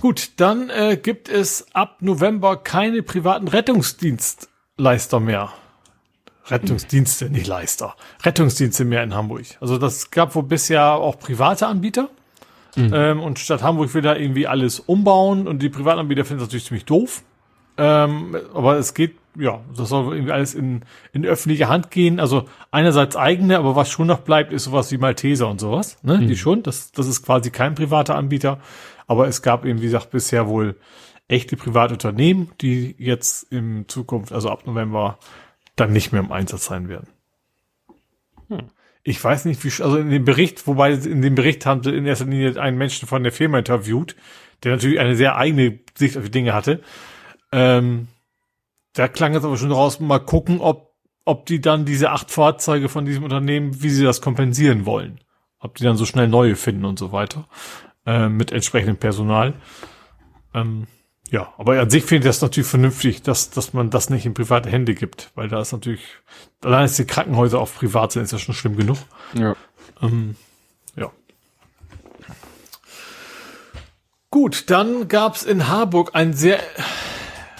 Gut, dann äh, gibt es ab November keine privaten Rettungsdienstleister mehr. Rettungsdienste, nicht Leister. Rettungsdienste mehr in Hamburg. Also das gab wohl bisher auch private Anbieter. Mhm. Ähm, und Stadt Hamburg will da irgendwie alles umbauen und die Privatanbieter finden das natürlich ziemlich doof. Ähm, aber es geht, ja, das soll irgendwie alles in, in öffentliche Hand gehen. Also einerseits eigene, aber was schon noch bleibt, ist sowas wie Malteser und sowas. Ne? Mhm. Die schon, das, das ist quasi kein privater Anbieter. Aber es gab eben, wie gesagt, bisher wohl echte Privatunternehmen, die jetzt in Zukunft, also ab November, dann nicht mehr im Einsatz sein werden. Hm. Ich weiß nicht, wie, also in dem Bericht, wobei in dem Bericht haben sie in erster Linie einen Menschen von der Firma interviewt, der natürlich eine sehr eigene Sicht auf die Dinge hatte. Ähm, da klang es aber schon raus, mal gucken, ob, ob die dann diese acht Fahrzeuge von diesem Unternehmen, wie sie das kompensieren wollen. Ob die dann so schnell neue finden und so weiter. Äh, mit entsprechendem Personal. Ähm, ja, aber an sich finde ich das natürlich vernünftig, dass, dass man das nicht in private Hände gibt, weil da ist natürlich, allein dass die Krankenhäuser auf privat sind, ist ja schon schlimm genug. Ja. Ähm, ja. Gut, dann gab's in Harburg ein sehr,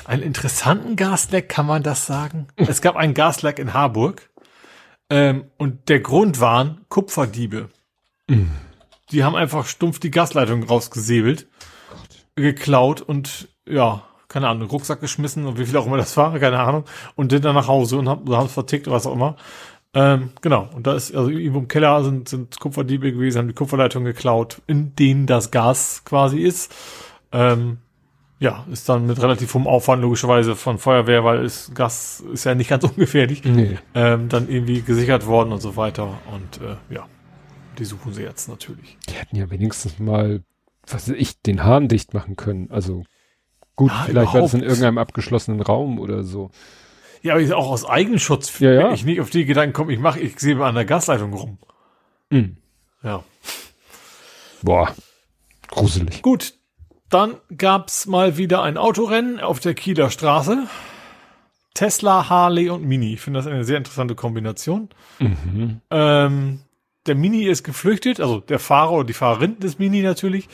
einen interessanten Gasleck, kann man das sagen? es gab einen Gasleck in Harburg ähm, und der Grund waren Kupferdiebe. Mhm. Die haben einfach stumpf die Gasleitung rausgesäbelt, geklaut und ja, keine Ahnung, Rucksack geschmissen und wie viel auch immer das war, keine Ahnung, und sind dann nach Hause und haben es vertickt oder was auch immer. Ähm, genau, und da ist, also irgendwo im Keller sind, sind Kupferdiebe gewesen, haben die Kupferleitung geklaut, in denen das Gas quasi ist. Ähm, ja, ist dann mit relativ hohem Aufwand logischerweise von Feuerwehr, weil es, Gas ist ja nicht ganz ungefährlich, nee. ähm, dann irgendwie gesichert worden und so weiter. Und äh, ja, die suchen sie jetzt natürlich. Die hätten ja wenigstens mal, was weiß ich, den Hahn dicht machen können. Also Gut, ja, vielleicht war das in irgendeinem abgeschlossenen Raum oder so. Ja, aber auch aus Eigenschutz, ja, ja. ich nicht auf die Gedanken komme, ich mache, ich sehe mal an der Gasleitung rum. Mhm. Ja. Boah, gruselig. Gut, dann gab's mal wieder ein Autorennen auf der Kieler Straße. Tesla, Harley und Mini. Ich finde das eine sehr interessante Kombination. Mhm. Ähm, der Mini ist geflüchtet, also der Fahrer oder die Fahrerin des Mini natürlich.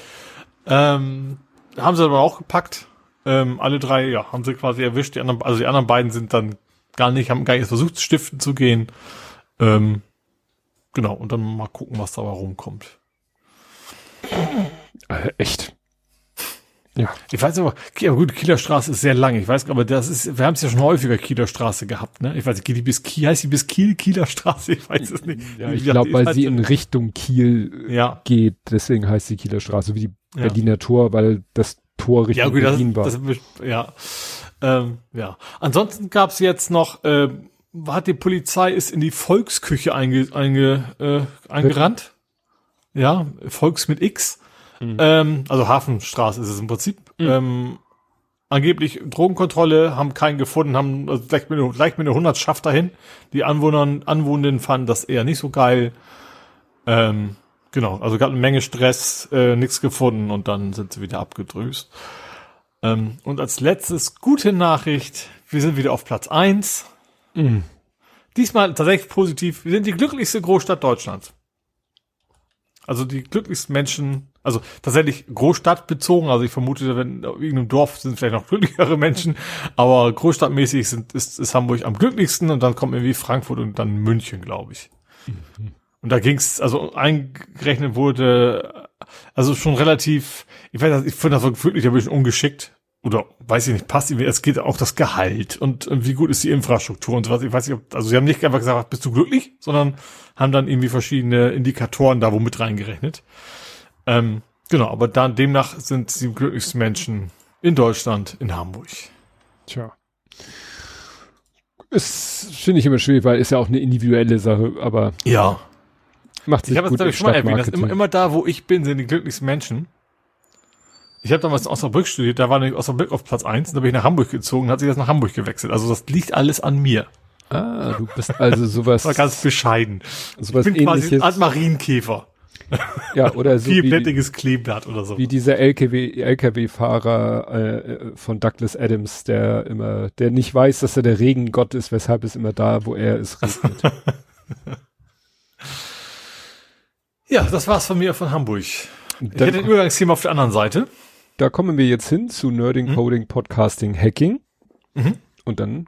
Ähm, haben sie aber auch gepackt ähm, alle drei, ja, haben sie quasi erwischt. Die anderen, also die anderen beiden sind dann gar nicht, haben gar nicht versucht, stiften zu gehen. Ähm, genau, und dann mal gucken, was dabei rumkommt. Äh, echt. Ja. Ich weiß aber, ja gut, Kieler Straße ist sehr lang. Ich weiß, aber das ist, wir haben es ja schon häufiger Kieler Straße gehabt, ne? Ich weiß nicht, geht die bis Kiel, heißt die bis Kiel, Kieler Straße? Ich weiß es nicht. Ja, ich glaube, weil sie in Richtung Kiel ja. geht, deswegen heißt sie Kieler Straße, wie die Berliner ja. Tor, weil das Tor Richtung ja, gut, Berlin das, war. Das, ja. Ähm, ja. Ansonsten gab es jetzt noch, äh, hat die Polizei ist in die Volksküche einge, einge, äh, eingerannt. Ja, Volks mit X. Mhm. Ähm, also Hafenstraße ist es im Prinzip. Mhm. Ähm, angeblich Drogenkontrolle, haben keinen gefunden, haben also gleich, mit, gleich mit einer Hundertschaft dahin. Die Anwohner, Anwohnenden fanden das eher nicht so geil. Ähm, Genau, also gab eine Menge Stress, äh, nichts gefunden und dann sind sie wieder abgedrüst. Ähm, und als letztes gute Nachricht, wir sind wieder auf Platz eins. Mhm. Diesmal tatsächlich positiv, wir sind die glücklichste Großstadt Deutschlands. Also die glücklichsten Menschen, also tatsächlich Großstadt bezogen, also ich vermute, wenn in irgendeinem Dorf sind vielleicht noch glücklichere Menschen, aber großstadtmäßig sind, ist, ist Hamburg am glücklichsten und dann kommt irgendwie Frankfurt und dann München, glaube ich. Mhm. Und da ging's, also eingerechnet wurde, also schon relativ, ich weiß nicht, ich finde das so wirklich ein bisschen ungeschickt. Oder weiß ich nicht, passt irgendwie, es geht auch das Gehalt und, und wie gut ist die Infrastruktur und sowas. Ich weiß nicht, ob, also sie haben nicht einfach gesagt, bist du glücklich, sondern haben dann irgendwie verschiedene Indikatoren da wo mit reingerechnet. Ähm, genau, aber dann demnach sind sie die glücklichsten Menschen in Deutschland, in Hamburg. Tja. Ist, finde ich immer schwierig, weil ist ja auch eine individuelle Sache, aber. Ja. Macht sich ich habe es, glaube ich, schon mal erwähnt, dass immer, immer da, wo ich bin, sind die glücklichsten Menschen. Ich habe damals in Osnabrück studiert, da war nämlich Osnabrück auf Platz eins und da bin ich nach Hamburg gezogen und hat sich das nach Hamburg gewechselt. Also das liegt alles an mir. Ah, du bist also sowas. war ganz bescheiden. Sowas ich bin quasi ein Marienkäfer. Ja, oder so. Vielblättiges Kleeblatt oder so. Wie dieser LKW, LKW-Fahrer äh, von Douglas Adams, der immer, der nicht weiß, dass er der Regengott ist, weshalb es immer da, wo er ist, regnet. Ja, das war's von mir von Hamburg. Ich hätte den Übergangsthema auf der anderen Seite. Da kommen wir jetzt hin zu Nerding, mhm. Coding, Podcasting, Hacking. Mhm. Und dann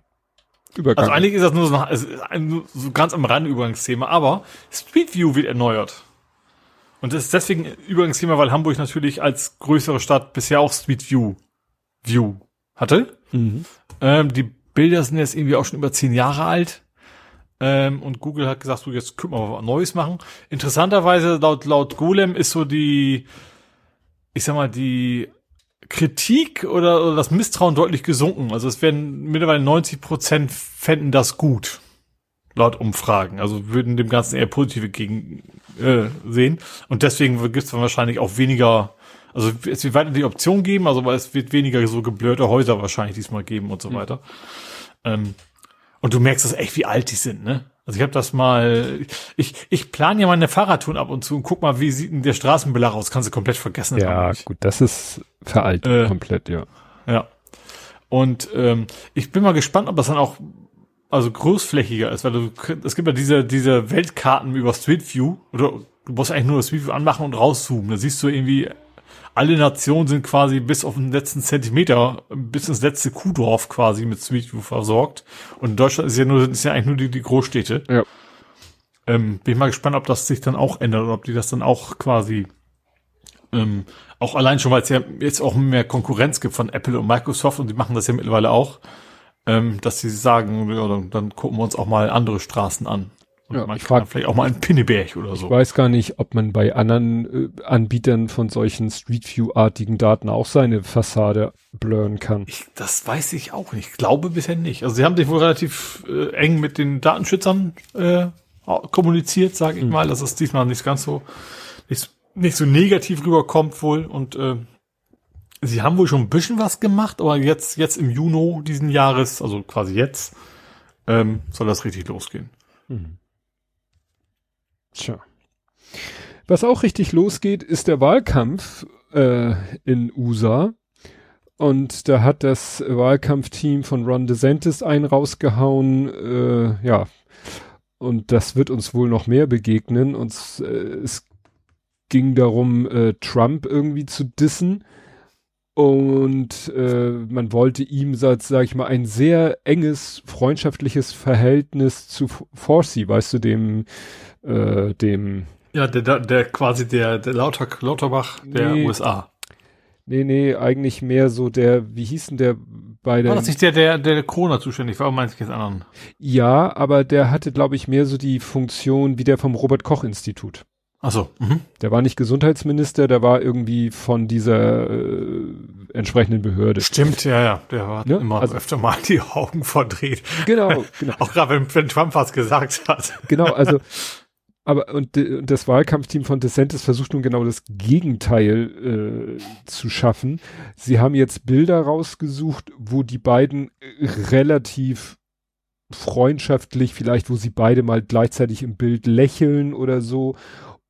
Übergang. Also eigentlich ist das nur so, ein, so ganz am Rande Übergangsthema, aber Street View wird erneuert. Und das ist deswegen übrigens Thema, weil Hamburg natürlich als größere Stadt bisher auch Street View, View hatte. Mhm. Ähm, die Bilder sind jetzt irgendwie auch schon über zehn Jahre alt. Ähm, und Google hat gesagt, so jetzt können wir was Neues machen. Interessanterweise, laut, laut Golem ist so die, ich sag mal, die Kritik oder, oder das Misstrauen deutlich gesunken. Also es werden mittlerweile 90 Prozent fänden das gut. Laut Umfragen. Also würden dem Ganzen eher positive gegen äh, sehen. Und deswegen gibt es dann wahrscheinlich auch weniger, also es wird weiter die Option geben, also weil es wird weniger so geblurrte Häuser wahrscheinlich diesmal geben und so mhm. weiter. Ähm, und du merkst das echt, wie alt die sind, ne? Also ich habe das mal, ich, ich plane ja meine Fahrradtouren ab und zu und guck mal, wie sieht denn der Straßenbelag aus? Kannst du komplett vergessen. Ja, gut, das ist veraltet äh, komplett, ja. Ja. Und ähm, ich bin mal gespannt, ob das dann auch also großflächiger ist, weil du, es gibt ja diese, diese Weltkarten über Street View, oder du musst eigentlich nur das Street View anmachen und rauszoomen. Da siehst du irgendwie alle Nationen sind quasi bis auf den letzten Zentimeter, bis ins letzte Kuhdorf quasi mit Street View versorgt. Und in Deutschland ist ja nur, ist ja eigentlich nur die, die Großstädte. Ja. Ähm, bin ich mal gespannt, ob das sich dann auch ändert oder ob die das dann auch quasi ähm, auch allein schon, weil es ja jetzt auch mehr Konkurrenz gibt von Apple und Microsoft und die machen das ja mittlerweile auch, ähm, dass sie sagen, ja, dann gucken wir uns auch mal andere Straßen an. Und ja, man ich frage vielleicht auch mal einen Pinneberg oder so. Ich weiß gar nicht, ob man bei anderen äh, Anbietern von solchen Street View-artigen Daten auch seine Fassade blurren kann. Ich, das weiß ich auch nicht. Ich glaube bisher nicht. Also sie haben sich wohl relativ äh, eng mit den Datenschützern äh, kommuniziert, sage ich mhm. mal, dass es diesmal nicht ganz so nicht, nicht so negativ rüberkommt wohl. Und äh, sie haben wohl schon ein bisschen was gemacht, aber jetzt jetzt im Juni diesen Jahres, also quasi jetzt, ähm, soll das richtig losgehen. Mhm. Tja. Was auch richtig losgeht, ist der Wahlkampf äh, in USA. Und da hat das Wahlkampfteam von Ron DeSantis einen rausgehauen. Äh, ja, und das wird uns wohl noch mehr begegnen. Und äh, es ging darum, äh, Trump irgendwie zu dissen. Und äh, man wollte ihm, sag, ich mal, ein sehr enges freundschaftliches Verhältnis zu Forsey, weißt du, dem äh, dem. Ja, der, der, der quasi der, der Lauter, Lauterbach der nee, USA. Nee, nee, eigentlich mehr so der, wie hieß denn der bei der. War das nicht der, der, der Corona zuständig war, meinst du jetzt anderen? Ja, aber der hatte, glaube ich, mehr so die Funktion wie der vom Robert Koch Institut. Ach so. Mhm. Der war nicht Gesundheitsminister, der war irgendwie von dieser äh, entsprechenden Behörde. Stimmt, ja, ja. Der hat ja? immer also, öfter mal die Augen verdreht. Genau, genau. Auch gerade wenn, wenn Trump was gesagt hat. Genau, also Aber und, und das Wahlkampfteam von DeSantis versucht nun genau das Gegenteil äh, zu schaffen. Sie haben jetzt Bilder rausgesucht, wo die beiden relativ freundschaftlich, vielleicht wo sie beide mal gleichzeitig im Bild lächeln oder so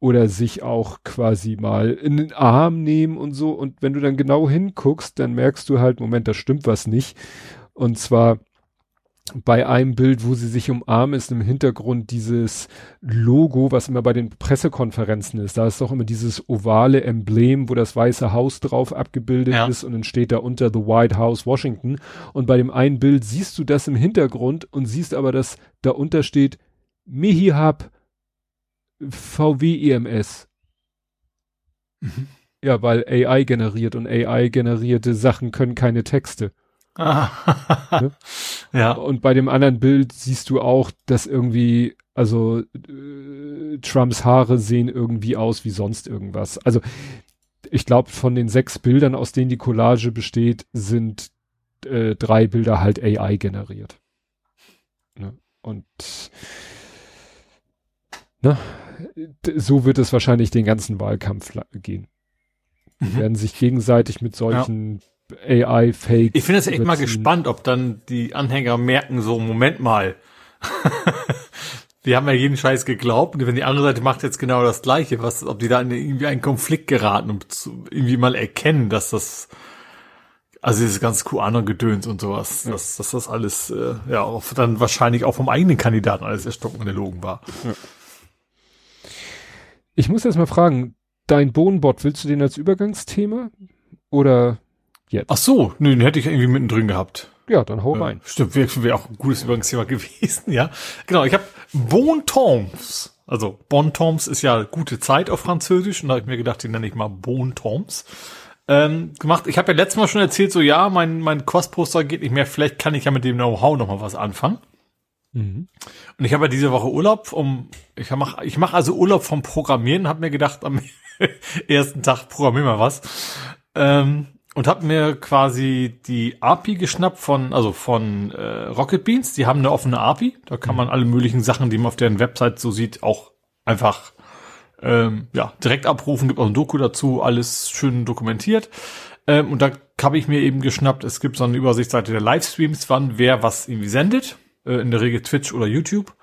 oder sich auch quasi mal in den Arm nehmen und so. Und wenn du dann genau hinguckst, dann merkst du halt, Moment, da stimmt was nicht. Und zwar bei einem Bild, wo sie sich umarmen, ist im Hintergrund dieses Logo, was immer bei den Pressekonferenzen ist. Da ist doch immer dieses ovale Emblem, wo das Weiße Haus drauf abgebildet ja. ist und dann steht da unter The White House Washington. Und bei dem einen Bild siehst du das im Hintergrund und siehst aber, dass da unter steht Mihihab VW EMS. Mhm. Ja, weil AI generiert und AI generierte Sachen können keine Texte. ne? Ja. Und bei dem anderen Bild siehst du auch, dass irgendwie, also äh, Trumps Haare sehen irgendwie aus wie sonst irgendwas. Also ich glaube, von den sechs Bildern, aus denen die Collage besteht, sind äh, drei Bilder halt AI generiert. Ne? Und ne, so wird es wahrscheinlich den ganzen Wahlkampf gehen. Mhm. Die werden sich gegenseitig mit solchen ja AI-Fake. Ich finde es echt mal gespannt, ob dann die Anhänger merken, so, Moment mal. die haben ja jeden Scheiß geglaubt und wenn die andere Seite macht jetzt genau das Gleiche, was, ob die da in irgendwie einen Konflikt geraten und irgendwie mal erkennen, dass das, also dieses ganze QAnon-Gedöns und sowas, ja. dass, dass das alles, äh, ja, auch dann wahrscheinlich auch vom eigenen Kandidaten alles erstocken und erlogen war. Ja. Ich muss erst mal fragen, dein Bohnenbot, willst du den als Übergangsthema? Oder jetzt. Ach so, nö, den hätte ich irgendwie mittendrin gehabt. Ja, dann hau rein. Stimmt, wäre wär auch ein gutes Übergangsthema gewesen, ja. Genau, ich habe Bon Toms Also Bontoms ist ja gute Zeit auf Französisch und da habe ich mir gedacht, den nenne ich mal Bontoms. Ähm, gemacht. Ich habe ja letztes Mal schon erzählt, so ja, mein, mein Quest-Poster geht nicht mehr, vielleicht kann ich ja mit dem Know-how noch mal was anfangen. Mhm. Und ich habe ja diese Woche Urlaub, um ich mache ich mach also Urlaub vom Programmieren, habe mir gedacht, am ersten Tag programmier mal was. Ähm, und habe mir quasi die API geschnappt von, also von äh, Rocket Beans. Die haben eine offene API. Da kann man alle möglichen Sachen, die man auf deren Website so sieht, auch einfach ähm, ja, direkt abrufen. Gibt auch ein Doku dazu, alles schön dokumentiert. Ähm, und da habe ich mir eben geschnappt, es gibt so eine Übersichtsseite der Livestreams, wann wer was irgendwie sendet. Äh, in der Regel Twitch oder YouTube.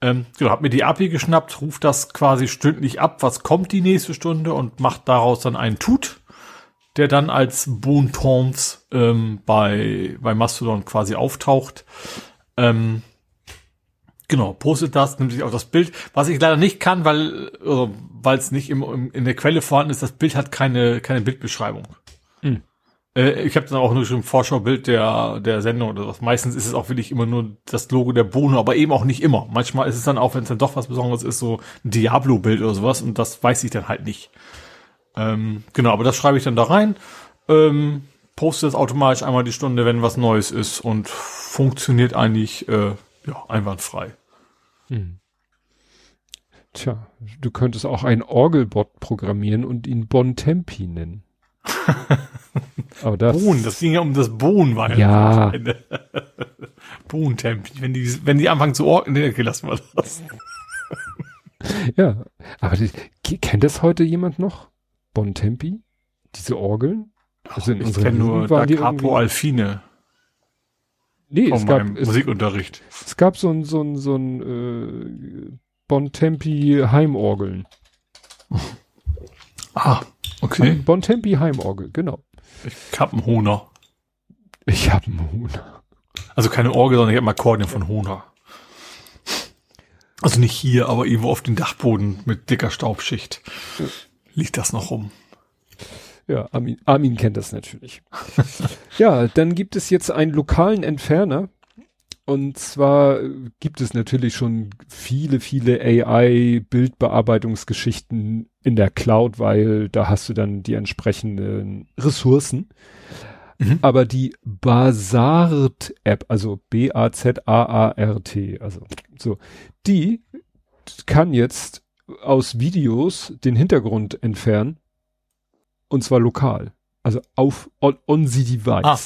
Ähm, genau, hab mir die API geschnappt, ruft das quasi stündlich ab, was kommt die nächste Stunde und macht daraus dann einen Tut der dann als Bontons ähm, bei, bei Mastodon quasi auftaucht. Ähm, genau, postet das, nimmt sich auch das Bild. Was ich leider nicht kann, weil also, es nicht im, im, in der Quelle vorhanden ist, das Bild hat keine, keine Bildbeschreibung. Mhm. Äh, ich habe dann auch nur schon ein Vorschaubild der, der Sendung oder was. Meistens ist es auch wirklich immer nur das Logo der Bohne, aber eben auch nicht immer. Manchmal ist es dann auch, wenn es dann doch was Besonderes ist, so ein Diablo-Bild oder sowas und das weiß ich dann halt nicht. Ähm, genau, aber das schreibe ich dann da rein. Ähm, poste das automatisch einmal die Stunde, wenn was Neues ist und funktioniert eigentlich äh, ja, einwandfrei. Hm. Tja, du könntest auch einen Orgelbot programmieren und ihn Bontempi nennen. Aber das, Bohnen, das ging ja um das Bohnen, ja. Bohnentempi, wenn die, wenn die anfangen zu orgeln, nee, okay, lassen wir das. ja, aber die, kennt das heute jemand noch? Bontempi? Diese Orgeln? Also in ich kenne nur Da Capo Alfine. Nee, es gab es, Musikunterricht. Es gab so ein so ein so ein äh, Bontempi Heimorgeln. Ah, okay. Bontempi Heimorgel, genau. Ich hab einen Hohner. Ich hab einen Hohner. Also keine Orgel, sondern ich hab ein Akkordeon von Hohner. Also nicht hier, aber irgendwo auf dem Dachboden mit dicker Staubschicht. Liegt das noch rum. Ja, Armin, Armin kennt das natürlich. ja, dann gibt es jetzt einen lokalen Entferner. Und zwar gibt es natürlich schon viele, viele AI-Bildbearbeitungsgeschichten in der Cloud, weil da hast du dann die entsprechenden Ressourcen. Mhm. Aber die Bazart-App, also B-A-Z-A-A-R-T, also so, die kann jetzt aus Videos den Hintergrund entfernen. Und zwar lokal. Also auf on, on the device. Ah.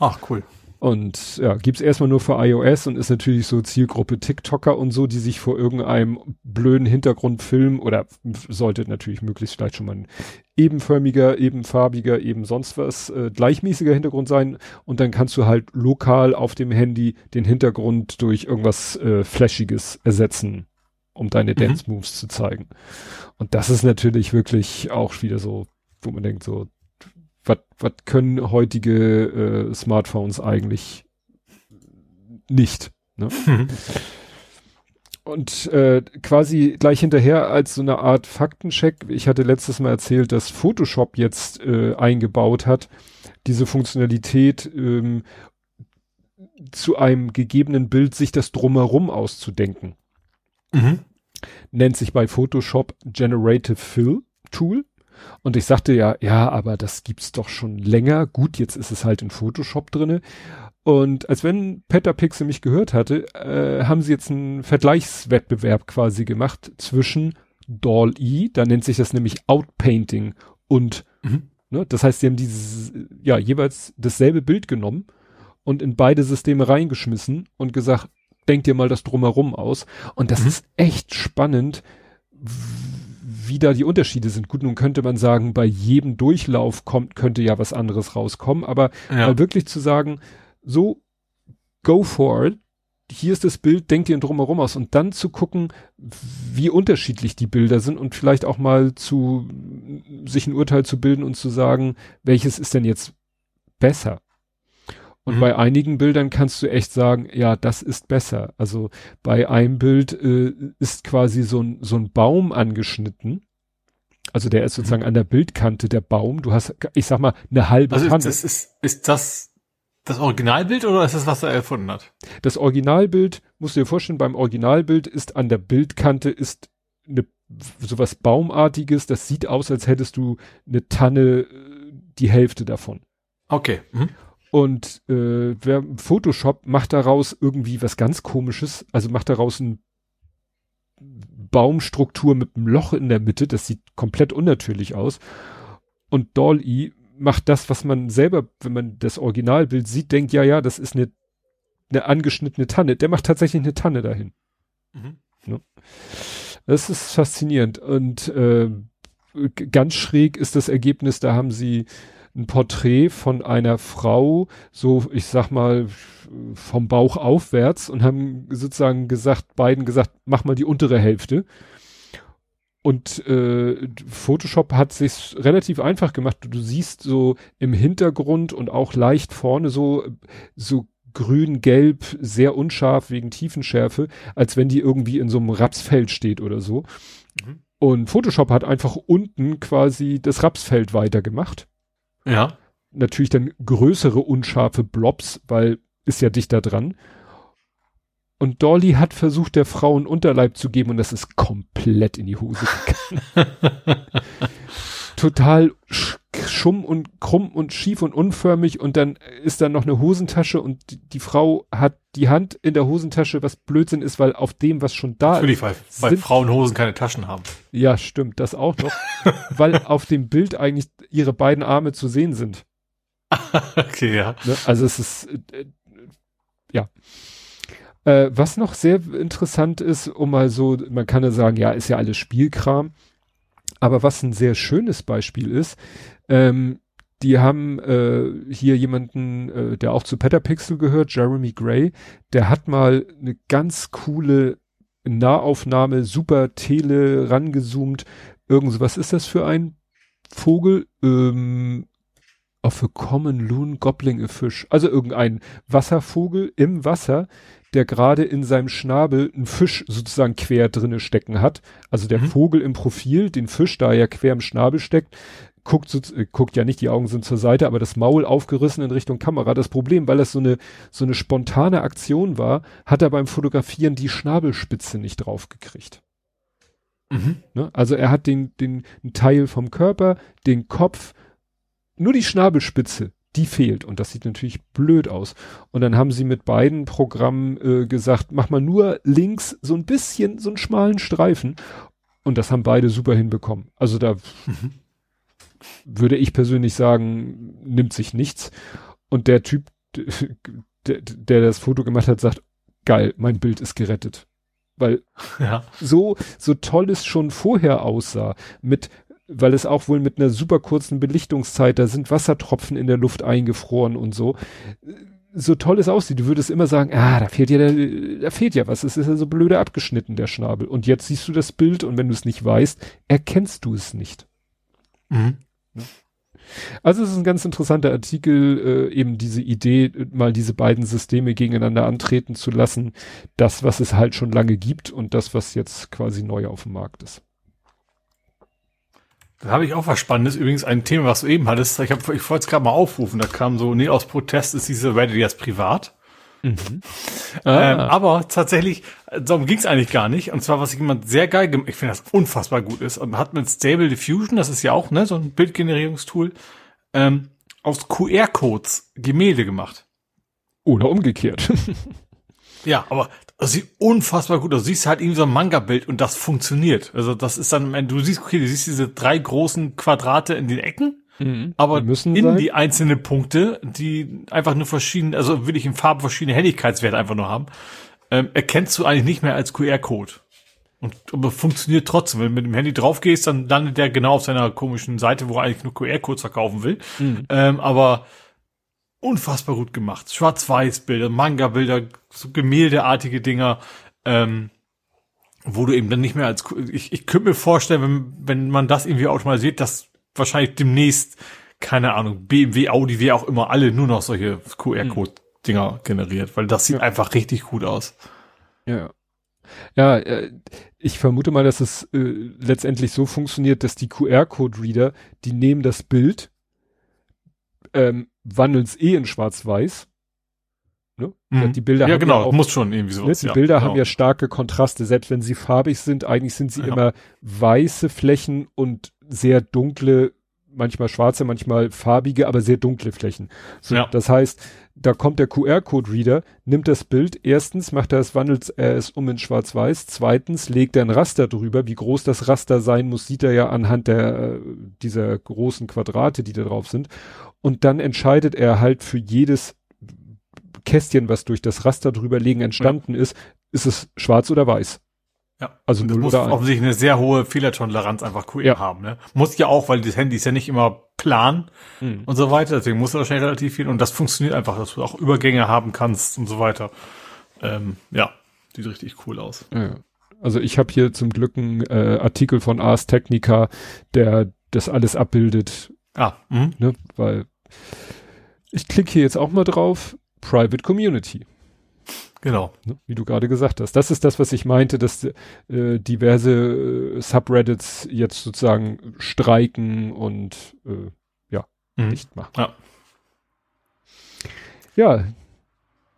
Ach, cool. Und ja, gibt's erstmal nur für iOS und ist natürlich so Zielgruppe TikToker und so, die sich vor irgendeinem blöden Hintergrund filmen oder sollte natürlich möglichst vielleicht schon mal ein ebenförmiger, ebenfarbiger, eben sonst was, äh, gleichmäßiger Hintergrund sein und dann kannst du halt lokal auf dem Handy den Hintergrund durch irgendwas äh, Flashiges ersetzen um deine mhm. Dance Moves zu zeigen. Und das ist natürlich wirklich auch wieder so, wo man denkt so, was was können heutige äh, Smartphones eigentlich nicht? Ne? Mhm. Und äh, quasi gleich hinterher als so eine Art Faktencheck, ich hatte letztes Mal erzählt, dass Photoshop jetzt äh, eingebaut hat, diese Funktionalität ähm, zu einem gegebenen Bild sich das drumherum auszudenken. Mhm. Nennt sich bei Photoshop Generative Fill Tool. Und ich sagte ja, ja, aber das gibt's doch schon länger. Gut, jetzt ist es halt in Photoshop drinne. Und als wenn Petapixel mich gehört hatte, äh, haben sie jetzt einen Vergleichswettbewerb quasi gemacht zwischen DALL-E, da nennt sich das nämlich Outpainting und, mhm. ne, das heißt, sie haben dieses, ja, jeweils dasselbe Bild genommen und in beide Systeme reingeschmissen und gesagt, denk dir mal das drumherum aus. Und das mhm. ist echt spannend, wie da die Unterschiede sind. Gut, nun könnte man sagen, bei jedem Durchlauf kommt, könnte ja was anderes rauskommen, aber ja. mal wirklich zu sagen, so, go for it. Hier ist das Bild, denk dir drumherum aus und dann zu gucken, wie unterschiedlich die Bilder sind und vielleicht auch mal zu, sich ein Urteil zu bilden und zu sagen, welches ist denn jetzt besser? Und mhm. bei einigen Bildern kannst du echt sagen, ja, das ist besser. Also bei einem Bild äh, ist quasi so ein, so ein Baum angeschnitten. Also der ist sozusagen mhm. an der Bildkante der Baum. Du hast, ich sag mal, eine halbe also Hand. Ist, ist, ist das Das Originalbild oder ist das, was er erfunden hat? Das Originalbild, musst du dir vorstellen, beim Originalbild ist an der Bildkante ist eine, sowas Baumartiges, das sieht aus, als hättest du eine Tanne, äh, die Hälfte davon. Okay. Mhm. Und äh, wer Photoshop macht daraus irgendwie was ganz komisches, also macht daraus ein Baumstruktur mit einem Loch in der Mitte, das sieht komplett unnatürlich aus. Und Dolly macht das, was man selber, wenn man das Originalbild sieht, denkt, ja, ja, das ist eine, eine angeschnittene Tanne. Der macht tatsächlich eine Tanne dahin. Mhm. Ne? Das ist faszinierend. Und äh, ganz schräg ist das Ergebnis, da haben sie ein Porträt von einer Frau, so ich sag mal vom Bauch aufwärts und haben sozusagen gesagt, beiden gesagt, mach mal die untere Hälfte. Und äh, Photoshop hat sich relativ einfach gemacht. Du siehst so im Hintergrund und auch leicht vorne so so grün, gelb, sehr unscharf wegen Tiefenschärfe, als wenn die irgendwie in so einem Rapsfeld steht oder so. Mhm. Und Photoshop hat einfach unten quasi das Rapsfeld weitergemacht. Ja. Natürlich dann größere unscharfe Blobs, weil ist ja dichter dran. Und Dolly hat versucht, der Frau einen Unterleib zu geben und das ist komplett in die Hose gegangen. Total schumm und krumm und schief und unförmig und dann ist da noch eine Hosentasche und die, die, Frau hat die Hand in der Hosentasche, was Blödsinn ist, weil auf dem, was schon da Natürlich, ist. Natürlich, weil, weil Frauenhosen keine Taschen haben. Ja, stimmt, das auch noch. weil auf dem Bild eigentlich ihre beiden Arme zu sehen sind. okay, ja. Ne? Also es ist, äh, ja. Äh, was noch sehr interessant ist, um mal so, man kann ja sagen, ja, ist ja alles Spielkram. Aber was ein sehr schönes Beispiel ist, ähm, die haben äh, hier jemanden, äh, der auch zu Petapixel gehört, Jeremy Gray, der hat mal eine ganz coole Nahaufnahme, super Tele rangezoomt. Irgend was ist das für ein Vogel? Ähm, auf a common loon gobbling a fish. Also irgendein Wasservogel im Wasser, der gerade in seinem Schnabel einen Fisch sozusagen quer drinne stecken hat. Also der mhm. Vogel im Profil, den Fisch, da er quer im Schnabel steckt, guckt, so, äh, guckt ja nicht, die Augen sind zur Seite, aber das Maul aufgerissen in Richtung Kamera. Das Problem, weil das so eine, so eine spontane Aktion war, hat er beim Fotografieren die Schnabelspitze nicht draufgekriegt. Mhm. Ne? Also er hat den, den, Teil vom Körper, den Kopf, nur die Schnabelspitze, die fehlt. Und das sieht natürlich blöd aus. Und dann haben sie mit beiden Programmen äh, gesagt, mach mal nur links so ein bisschen, so einen schmalen Streifen. Und das haben beide super hinbekommen. Also da mhm. Würde ich persönlich sagen, nimmt sich nichts. Und der Typ, der, der das Foto gemacht hat, sagt, geil, mein Bild ist gerettet weil ja. so so toll es schon vorher aussah mit weil es auch wohl mit einer super kurzen Belichtungszeit, da sind Wassertropfen in der Luft eingefroren und so. So toll es aussieht, du würdest immer sagen, ah, da fehlt ja, der, da fehlt ja was. Es ist ja so blöde abgeschnitten, der Schnabel. Und jetzt siehst du das Bild und wenn du es nicht weißt, erkennst du es nicht. Mhm. Also es ist ein ganz interessanter Artikel, äh, eben diese Idee, mal diese beiden Systeme gegeneinander antreten zu lassen. Das, was es halt schon lange gibt und das, was jetzt quasi neu auf dem Markt ist. Da habe ich auch was Spannendes. Übrigens ein Thema, was du eben hattest. Ich, ich wollte es gerade mal aufrufen. Da kam so, nee, aus Protest ist diese Reddit jetzt privat. Mhm. Ah. Ähm, aber tatsächlich, darum ging es eigentlich gar nicht. Und zwar, was jemand sehr geil gemacht, ich finde das unfassbar gut ist, und hat mit Stable Diffusion, das ist ja auch ne, so ein Bildgenerierungstool, ähm, aus QR-Codes Gemälde gemacht. Oder umgekehrt. ja, aber das sieht unfassbar gut aus. Du siehst halt irgendwie so ein Manga-Bild und das funktioniert. Also das ist dann, du siehst, okay, du siehst diese drei großen Quadrate in den Ecken, mhm. aber in sein. die einzelnen Punkte, die einfach nur verschiedene, also wirklich in Farben verschiedene Helligkeitswerte einfach nur haben, ähm, erkennst du eigentlich nicht mehr als QR-Code. Und aber funktioniert trotzdem. Wenn du mit dem Handy drauf gehst, dann landet der genau auf seiner komischen Seite, wo er eigentlich nur QR-Codes verkaufen will. Mhm. Ähm, aber unfassbar gut gemacht. Schwarz-Weiß-Bilder, Manga-Bilder, so gemäldeartige Dinger, ähm, wo du eben dann nicht mehr als, ich, ich könnte mir vorstellen, wenn, wenn man das irgendwie automatisiert, dass wahrscheinlich demnächst, keine Ahnung, BMW, Audi, wie auch immer, alle nur noch solche QR-Code-Dinger generiert, weil das sieht ja. einfach richtig gut aus. Ja. Ja, äh, ich vermute mal, dass es äh, letztendlich so funktioniert, dass die QR-Code-Reader, die nehmen das Bild, ähm, wandeln es eh in Schwarz-Weiß Ne? Mhm. Die Bilder ja, genau, auch, muss schon irgendwie so. Ne? Die ja, Bilder genau. haben ja starke Kontraste, selbst wenn sie farbig sind, eigentlich sind sie ja. immer weiße Flächen und sehr dunkle, manchmal schwarze, manchmal farbige, aber sehr dunkle Flächen. So, ja. Das heißt, da kommt der QR-Code-Reader, nimmt das Bild, erstens macht er es, wandelt er es um in schwarz-weiß, zweitens legt er ein Raster drüber, wie groß das Raster sein muss, sieht er ja anhand der, dieser großen Quadrate, die da drauf sind, und dann entscheidet er halt für jedes Kästchen, was durch das Raster drüberlegen entstanden ja. ist, ist es schwarz oder weiß. Ja. Also null muss offensichtlich eine sehr hohe Fehlertoleranz einfach QR ja. haben. Ne? Muss ja auch, weil das Handy ist ja nicht immer plan mhm. und so weiter. Deswegen muss er wahrscheinlich relativ viel und das funktioniert einfach, dass du auch Übergänge haben kannst und so weiter. Ähm, ja, sieht richtig cool aus. Ja. Also ich habe hier zum Glück einen äh, Artikel von Ars Technica, der das alles abbildet. Ah, mh. ne, weil ich klicke hier jetzt auch mal drauf. Private Community. Genau. Ne, wie du gerade gesagt hast. Das ist das, was ich meinte, dass äh, diverse äh, Subreddits jetzt sozusagen streiken und äh, ja, mhm. nicht machen. Ja. ja.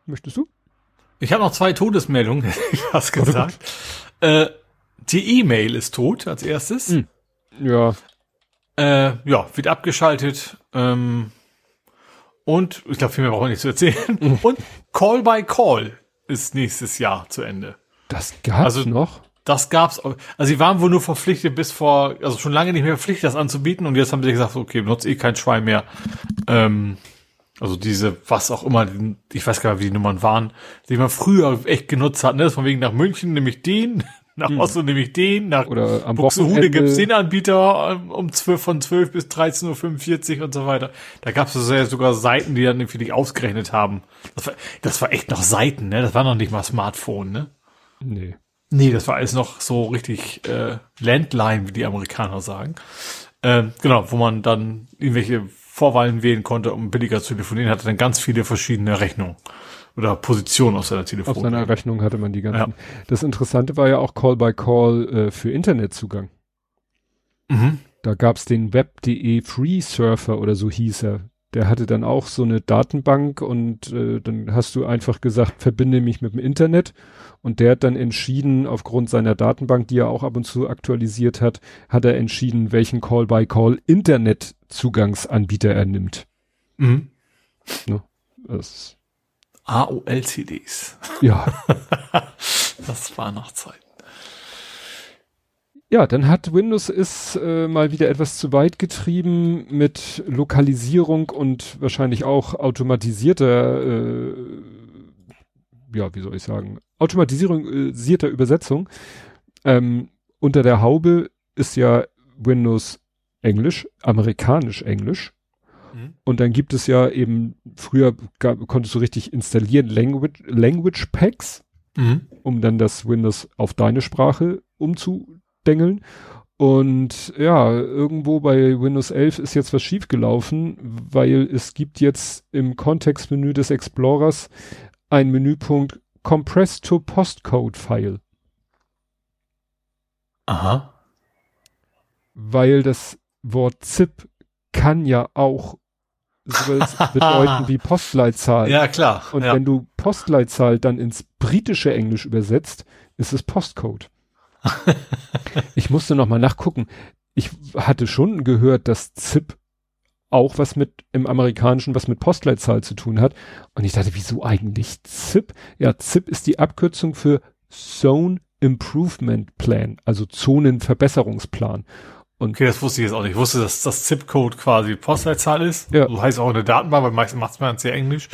Möchtest du? Ich habe noch zwei Todesmeldungen, hast gesagt. äh, die E-Mail ist tot als erstes. Mhm. Ja. Äh, ja, wird abgeschaltet. Ähm, und ich glaube, viel mehr brauche ich nicht zu erzählen. Und Call by Call ist nächstes Jahr zu Ende. Das gab's also, noch? Das gab's. Also sie waren wohl nur verpflichtet bis vor, also schon lange nicht mehr verpflichtet, das anzubieten. Und jetzt haben sie gesagt, okay, benutzt eh kein Schwein mehr. Ähm, also diese, was auch immer, ich weiß gar nicht, wie die Nummern waren, die man früher echt genutzt hat. Ne? Das von wegen nach München nämlich den, nach hm. Oslo nehme ich den, nach Oder am Buxtehude gibt's den Anbieter ähm, um 12, von 12 bis 13.45 Uhr und so weiter. Da gab's es ja sogar Seiten, die dann irgendwie nicht ausgerechnet haben. Das war, das war echt noch Seiten, ne? Das war noch nicht mal Smartphone, ne? Nee. Nee, das war alles noch so richtig äh, Landline, wie die Amerikaner sagen. Ähm, genau, wo man dann irgendwelche Vorwahlen wählen konnte, um billiger zu telefonieren, hatte dann ganz viele verschiedene Rechnungen oder Position auf seiner Telefon. Auf seiner Rechnung hatte man die ganzen. Ja. Das Interessante war ja auch Call by Call äh, für Internetzugang. Mhm. Da gab's den Web.de Free Surfer oder so hieß er. Der hatte dann auch so eine Datenbank und äh, dann hast du einfach gesagt, verbinde mich mit dem Internet. Und der hat dann entschieden, aufgrund seiner Datenbank, die er auch ab und zu aktualisiert hat, hat er entschieden, welchen Call-by-Call Internetzugangsanbieter er nimmt. Mhm. Ne? Das AOL-CDs. Ja. das war noch Zeit. Ja, dann hat Windows es äh, mal wieder etwas zu weit getrieben mit Lokalisierung und wahrscheinlich auch automatisierter, äh, ja, wie soll ich sagen, automatisierter Übersetzung. Ähm, unter der Haube ist ja Windows Englisch, amerikanisch Englisch. Mhm. Und dann gibt es ja eben, früher gab, konntest du richtig installieren Language, Language Packs, mhm. um dann das Windows auf deine Sprache umzudengeln. Und ja, irgendwo bei Windows 11 ist jetzt was schiefgelaufen, weil es gibt jetzt im Kontextmenü des Explorers ein Menüpunkt Compress to Postcode File. Aha. Weil das Wort ZIP kann ja auch sowas bedeuten wie Postleitzahl. Ja, klar. Und ja. wenn du Postleitzahl dann ins britische Englisch übersetzt, ist es Postcode. ich musste noch mal nachgucken. Ich hatte schon gehört, dass ZIP auch was mit im amerikanischen was mit Postleitzahl zu tun hat und ich dachte, wieso eigentlich ZIP? Ja, ZIP ist die Abkürzung für Zone Improvement Plan, also Zonenverbesserungsplan. Und okay, das wusste ich jetzt auch nicht. Ich wusste, dass das ZIP-Code quasi Postleitzahl ist. Ja. So heißt auch eine Datenbank, weil meistens macht man sehr Englisch.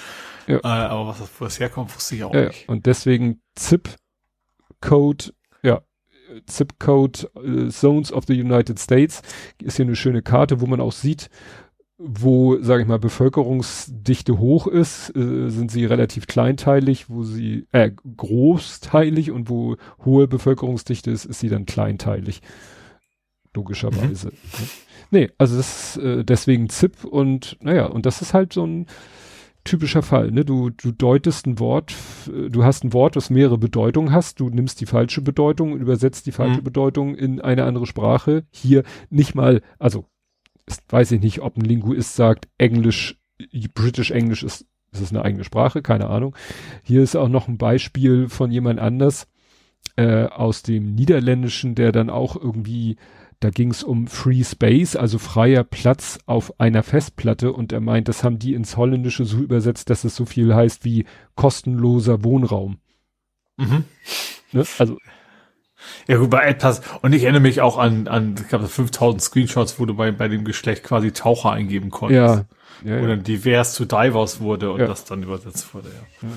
Ja. Äh, aber was das, wo das herkommt, wusste ich auch ja, nicht. Und deswegen ZIP-Code, ja, ZIP-Code äh, Zones of the United States ist hier eine schöne Karte, wo man auch sieht, wo, sage ich mal, Bevölkerungsdichte hoch ist, äh, sind sie relativ kleinteilig, wo sie, äh, großteilig und wo hohe Bevölkerungsdichte ist, ist sie dann kleinteilig logischerweise. Mhm. Nee, also das ist äh, deswegen ZIP und naja, und das ist halt so ein typischer Fall, ne? Du, du deutest ein Wort, du hast ein Wort, das mehrere Bedeutungen hast, du nimmst die falsche Bedeutung und übersetzt die falsche mhm. Bedeutung in eine andere Sprache. Hier nicht mal, also weiß ich nicht, ob ein Linguist sagt, Englisch, British English ist ist es eine eigene Sprache? Keine Ahnung. Hier ist auch noch ein Beispiel von jemand anders äh, aus dem Niederländischen, der dann auch irgendwie, da ging es um Free Space, also freier Platz auf einer Festplatte und er meint, das haben die ins Holländische so übersetzt, dass es so viel heißt wie kostenloser Wohnraum. Mhm. Ne? Also ja gut, bei etwas, und ich erinnere mich auch an, an ich glaube, 5000 Screenshots, wo du bei, bei dem Geschlecht quasi Taucher eingeben konntest. Ja. ja, Oder divers zu Divers wurde und ja. das dann übersetzt wurde, ja.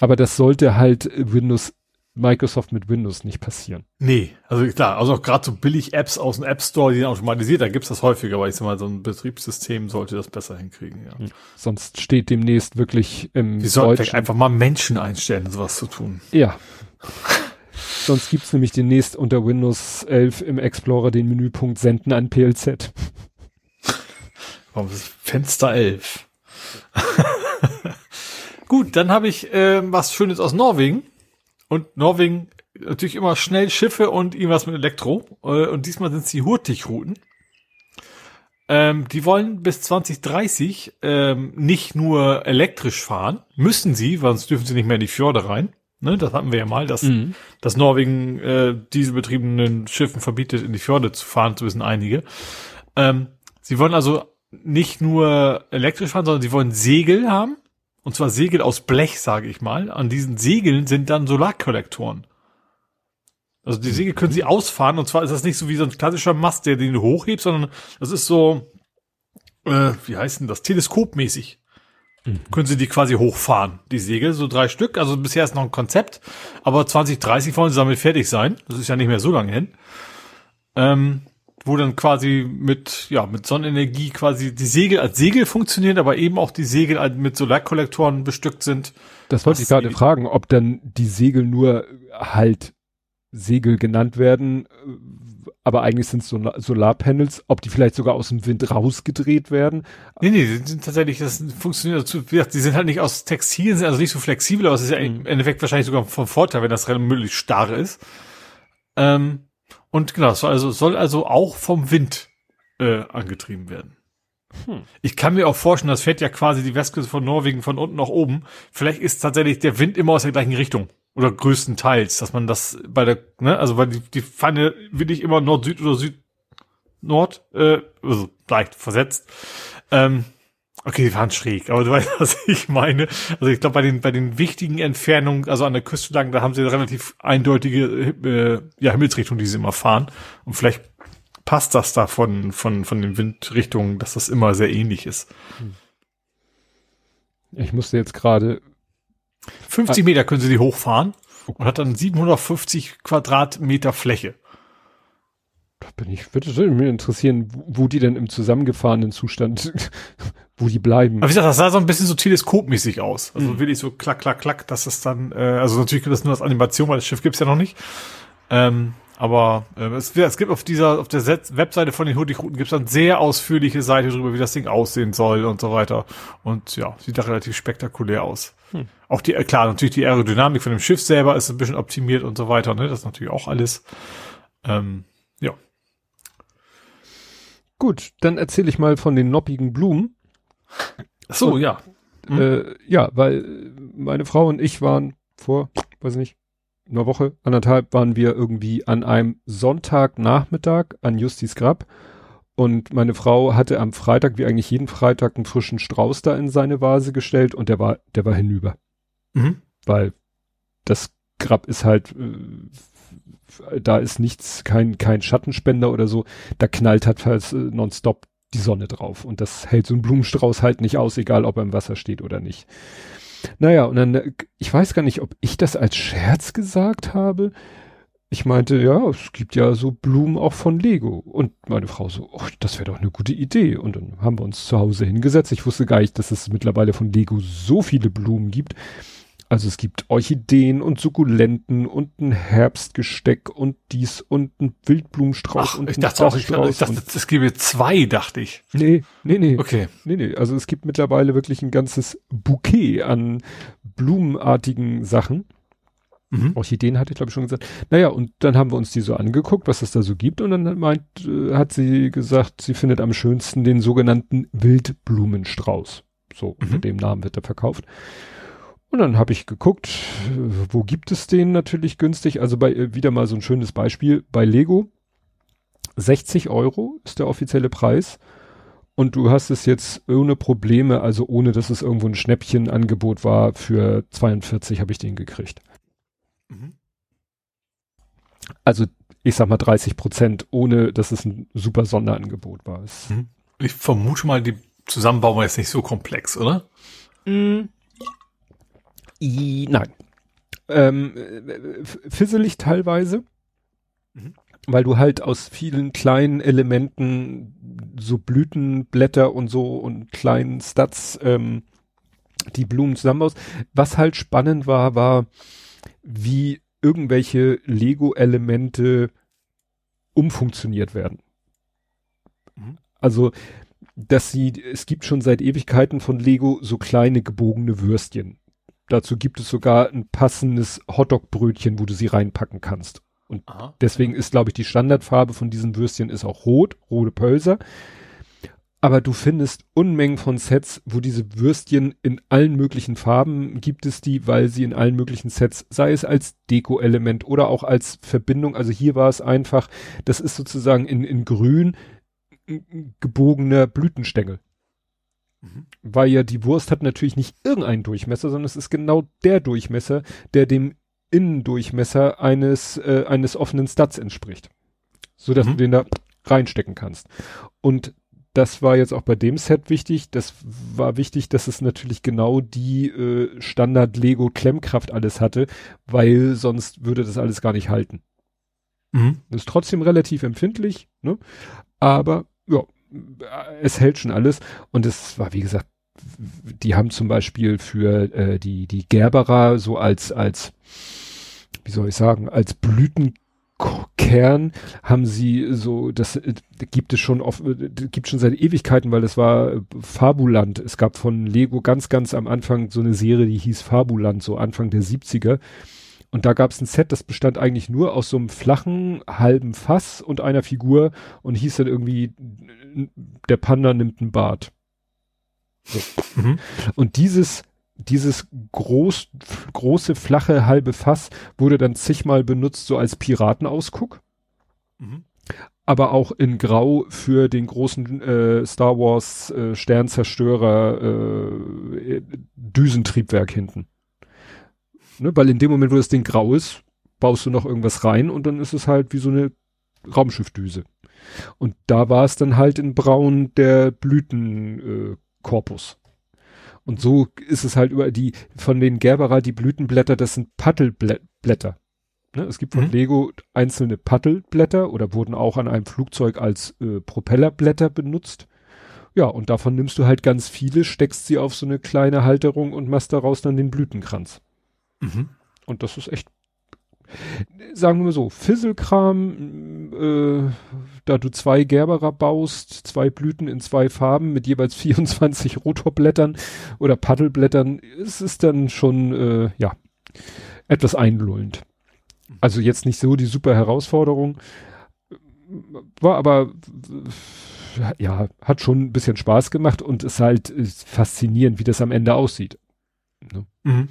Aber das sollte halt Windows, Microsoft mit Windows nicht passieren. Nee, also klar, also auch gerade so billig Apps aus dem App Store, die sind automatisiert, da gibt's das häufiger, aber ich sag mal, so ein Betriebssystem sollte das besser hinkriegen, ja. Hm. Sonst steht demnächst wirklich im Die sollten einfach mal Menschen einstellen, sowas zu tun. Ja. Sonst gibt's nämlich demnächst unter Windows 11 im Explorer den Menüpunkt Senden an PLZ. Warum ist Fenster 11? Gut, dann habe ich äh, was Schönes aus Norwegen. Und Norwegen natürlich immer schnell Schiffe und irgendwas mit Elektro. Äh, und diesmal sind es die Hurtigruten. Ähm, die wollen bis 2030 ähm, nicht nur elektrisch fahren, müssen sie, sonst dürfen sie nicht mehr in die Fjorde rein. Ne, das hatten wir ja mal, dass, mhm. dass Norwegen äh, dieselbetriebenen Schiffen verbietet, in die Fjorde zu fahren, zu wissen einige. Ähm, sie wollen also nicht nur elektrisch fahren, sondern sie wollen Segel haben. Und zwar Segel aus Blech, sage ich mal. An diesen Segeln sind dann Solarkollektoren. Also die Segel können sie ausfahren und zwar ist das nicht so wie so ein klassischer Mast, der den du hochhebst, sondern das ist so, äh, wie heißt denn das, teleskopmäßig. Mhm. Können sie die quasi hochfahren, die Segel, so drei Stück. Also bisher ist noch ein Konzept, aber 2030 wollen sie damit fertig sein. Das ist ja nicht mehr so lange hin. Ähm, wo dann quasi mit, ja, mit Sonnenenergie quasi die Segel als Segel funktionieren, aber eben auch die Segel mit Solarkollektoren bestückt sind. Das wollte ich gerade fragen, ob dann die Segel nur halt Segel genannt werden, aber eigentlich sind es Sol Solarpanels, ob die vielleicht sogar aus dem Wind rausgedreht werden. Nee, nee, die sind tatsächlich, das funktioniert dazu, die sind halt nicht aus Textil, sind also nicht so flexibel, aber es ist ja mhm. im Endeffekt wahrscheinlich sogar vom Vorteil, wenn das relativ starr ist. Ähm, und genau, soll also, soll also auch vom Wind äh, angetrieben werden. Hm. Ich kann mir auch vorstellen, das fährt ja quasi die Westküste von Norwegen von unten nach oben. Vielleicht ist tatsächlich der Wind immer aus der gleichen Richtung. Oder größtenteils, dass man das bei der, ne, also weil die, die Pfanne will ich immer Nord-Süd oder Süd-Nord, äh, also leicht versetzt. Ähm, okay, die fahren schräg, aber du weißt, was ich meine. Also ich glaube, bei den, bei den wichtigen Entfernungen, also an der Küste lang, da haben sie eine relativ eindeutige äh, ja, Himmelsrichtung, die sie immer fahren. Und vielleicht passt das da von, von, von den Windrichtungen, dass das immer sehr ähnlich ist. Ich musste jetzt gerade 50 Meter können sie die hochfahren und hat dann 750 Quadratmeter Fläche. Bin ich, würde mich interessieren, wo die denn im zusammengefahrenen Zustand, wo die bleiben. Aber wie gesagt, das sah so ein bisschen so teleskopmäßig aus. Also mhm. wirklich so klack, klack, klack, dass das dann, äh, also natürlich gibt es nur als Animation, weil das Schiff gibt's ja noch nicht. Ähm, aber äh, es, es gibt auf dieser, auf der Webseite von den Hurtigruten gibt es dann sehr ausführliche Seite darüber, wie das Ding aussehen soll und so weiter. Und ja, sieht da relativ spektakulär aus. Hm. Auch die, äh, klar, natürlich die Aerodynamik von dem Schiff selber ist ein bisschen optimiert und so weiter, ne? Das ist natürlich auch alles. Ähm, ja. Gut, dann erzähle ich mal von den noppigen Blumen. Ach so, und, ja. Hm. Äh, ja, weil meine Frau und ich waren vor, weiß nicht, einer Woche, anderthalb waren wir irgendwie an einem Sonntagnachmittag an Justis Grab und meine Frau hatte am Freitag, wie eigentlich jeden Freitag, einen frischen Strauß da in seine Vase gestellt und der war, der war hinüber. Mhm. Weil das Grab ist halt, äh, da ist nichts, kein, kein Schattenspender oder so, da knallt halt fast äh, nonstop die Sonne drauf und das hält so ein Blumenstrauß halt nicht aus, egal ob er im Wasser steht oder nicht. Naja, und dann, äh, ich weiß gar nicht, ob ich das als Scherz gesagt habe. Ich meinte, ja, es gibt ja so Blumen auch von Lego. Und meine Frau so, oh, das wäre doch eine gute Idee. Und dann haben wir uns zu Hause hingesetzt. Ich wusste gar nicht, dass es mittlerweile von Lego so viele Blumen gibt. Also es gibt Orchideen und Sukkulenten und ein Herbstgesteck und dies und ein Wildblumenstrauß Ach, und ich dachte auch, ich, ich dachte, es gäbe zwei, dachte ich. Nee, nee, nee. Okay. Nee, nee. Also es gibt mittlerweile wirklich ein ganzes Bouquet an blumenartigen Sachen. Mhm. Orchideen hatte ich glaube ich schon gesagt. Naja, und dann haben wir uns die so angeguckt, was es da so gibt. Und dann meint, äh, hat sie gesagt, sie findet am schönsten den sogenannten Wildblumenstrauß. So, mhm. unter dem Namen wird er verkauft. Und dann habe ich geguckt, wo gibt es den natürlich günstig? Also bei äh, wieder mal so ein schönes Beispiel bei Lego. 60 Euro ist der offizielle Preis. Und du hast es jetzt ohne Probleme, also ohne dass es irgendwo ein Schnäppchenangebot war, für 42 habe ich den gekriegt. Mhm. Also ich sag mal 30 Prozent, ohne dass es ein super Sonderangebot war. Mhm. Ich vermute mal, die Zusammenbau war jetzt nicht so komplex, oder? Mhm. I, nein. Ähm, fisselig teilweise, mhm. weil du halt aus vielen kleinen Elementen so Blütenblätter und so und kleinen Stats ähm, die Blumen zusammenbaust. Was halt spannend war, war, wie irgendwelche Lego-Elemente umfunktioniert werden. Mhm. Also, dass sie, es gibt schon seit Ewigkeiten von Lego so kleine gebogene Würstchen. Dazu gibt es sogar ein passendes Hotdog-Brötchen, wo du sie reinpacken kannst. Und Aha. deswegen ist, glaube ich, die Standardfarbe von diesen Würstchen ist auch rot, rote Pölser. Aber du findest Unmengen von Sets, wo diese Würstchen in allen möglichen Farben gibt es die, weil sie in allen möglichen Sets, sei es als Deko-Element oder auch als Verbindung. Also hier war es einfach, das ist sozusagen in, in grün gebogener Blütenstängel. Mhm. Weil ja die Wurst hat natürlich nicht irgendeinen Durchmesser, sondern es ist genau der Durchmesser, der dem Innendurchmesser eines, äh, eines offenen Studs entspricht. So dass mhm. du den da reinstecken kannst. Und das war jetzt auch bei dem Set wichtig. Das war wichtig, dass es natürlich genau die äh, Standard Lego Klemmkraft alles hatte, weil sonst würde das alles gar nicht halten. Mhm. ist trotzdem relativ empfindlich, ne? Aber ja, es hält schon alles. Und es war, wie gesagt, die haben zum Beispiel für äh, die, die Gerberer so als, als, wie soll ich sagen, als Blütenkern haben sie so, das äh, gibt es schon oft, äh, gibt schon seit Ewigkeiten, weil das war Fabuland. Es gab von Lego ganz, ganz am Anfang so eine Serie, die hieß Fabuland, so Anfang der 70er. Und da gab es ein Set, das bestand eigentlich nur aus so einem flachen halben Fass und einer Figur und hieß dann irgendwie, der Panda nimmt ein Bad. So. Mhm. Und dieses, dieses groß, große, flache halbe Fass wurde dann zigmal benutzt, so als Piratenausguck. Mhm. Aber auch in Grau für den großen äh, Star Wars äh, Sternzerstörer äh, Düsentriebwerk hinten ne? Weil in dem Moment, wo das Ding grau ist, baust du noch irgendwas rein und dann ist es halt wie so eine Raumschiffdüse. Und da war es dann halt in braun der Blütenkorpus. Äh, und so ist es halt über die, von den Gerberer, die Blütenblätter, das sind Paddelblätter. Ne? Es gibt von mhm. Lego einzelne Paddelblätter oder wurden auch an einem Flugzeug als äh, Propellerblätter benutzt. Ja, und davon nimmst du halt ganz viele, steckst sie auf so eine kleine Halterung und machst daraus dann den Blütenkranz. Mhm. Und das ist echt, sagen wir mal so, Fisselkram, äh, da du zwei Gerberer baust, zwei Blüten in zwei Farben mit jeweils 24 Rotorblättern oder Paddelblättern, ist es dann schon, äh, ja, etwas einlullend. Also jetzt nicht so die super Herausforderung, war aber, ja, hat schon ein bisschen Spaß gemacht und ist halt ist faszinierend, wie das am Ende aussieht. Ne? Mhm.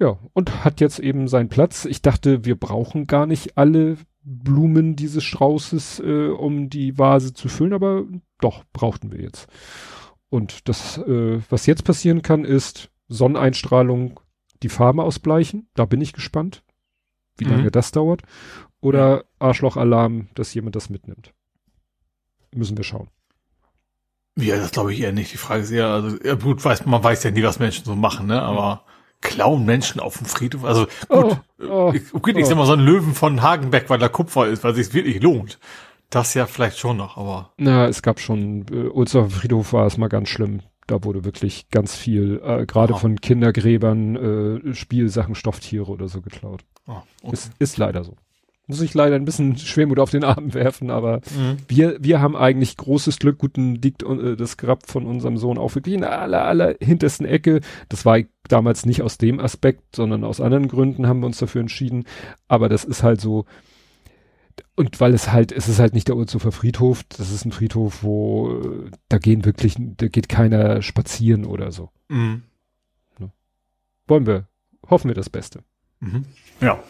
Ja, und hat jetzt eben seinen Platz. Ich dachte, wir brauchen gar nicht alle Blumen dieses Straußes, äh, um die Vase zu füllen, aber doch, brauchten wir jetzt. Und das, äh, was jetzt passieren kann, ist Sonneneinstrahlung, die Farbe ausbleichen. Da bin ich gespannt, wie mhm. lange das dauert. Oder Arschlochalarm, dass jemand das mitnimmt. Müssen wir schauen. Ja, das glaube ich eher nicht. Die Frage ist eher, also ja, gut, weiß, man weiß ja nie, was Menschen so machen, ne? Aber klauen Menschen auf dem Friedhof. Also gut, oh, oh, okay, ich oh. sag mal so ein Löwen von Hagenbeck, weil da Kupfer ist, weil sich wirklich lohnt. Das ja vielleicht schon noch, aber. Na, es gab schon, äh, unser Friedhof war es mal ganz schlimm. Da wurde wirklich ganz viel, äh, gerade von Kindergräbern, äh, Spielsachen, Stofftiere oder so geklaut. Oh, okay. ist, ist leider so muss ich leider ein bisschen Schwermut auf den Arm werfen, aber mhm. wir, wir haben eigentlich großes Glück, guten liegt äh, das Grab von unserem Sohn auch wirklich in der aller, aller hintersten Ecke. Das war damals nicht aus dem Aspekt, sondern aus anderen Gründen haben wir uns dafür entschieden. Aber das ist halt so, und weil es halt, es ist halt nicht der Urzufer Friedhof, das ist ein Friedhof, wo da gehen wirklich, da geht keiner spazieren oder so. Mhm. Ne? Wollen wir, hoffen wir das Beste. Mhm. Ja.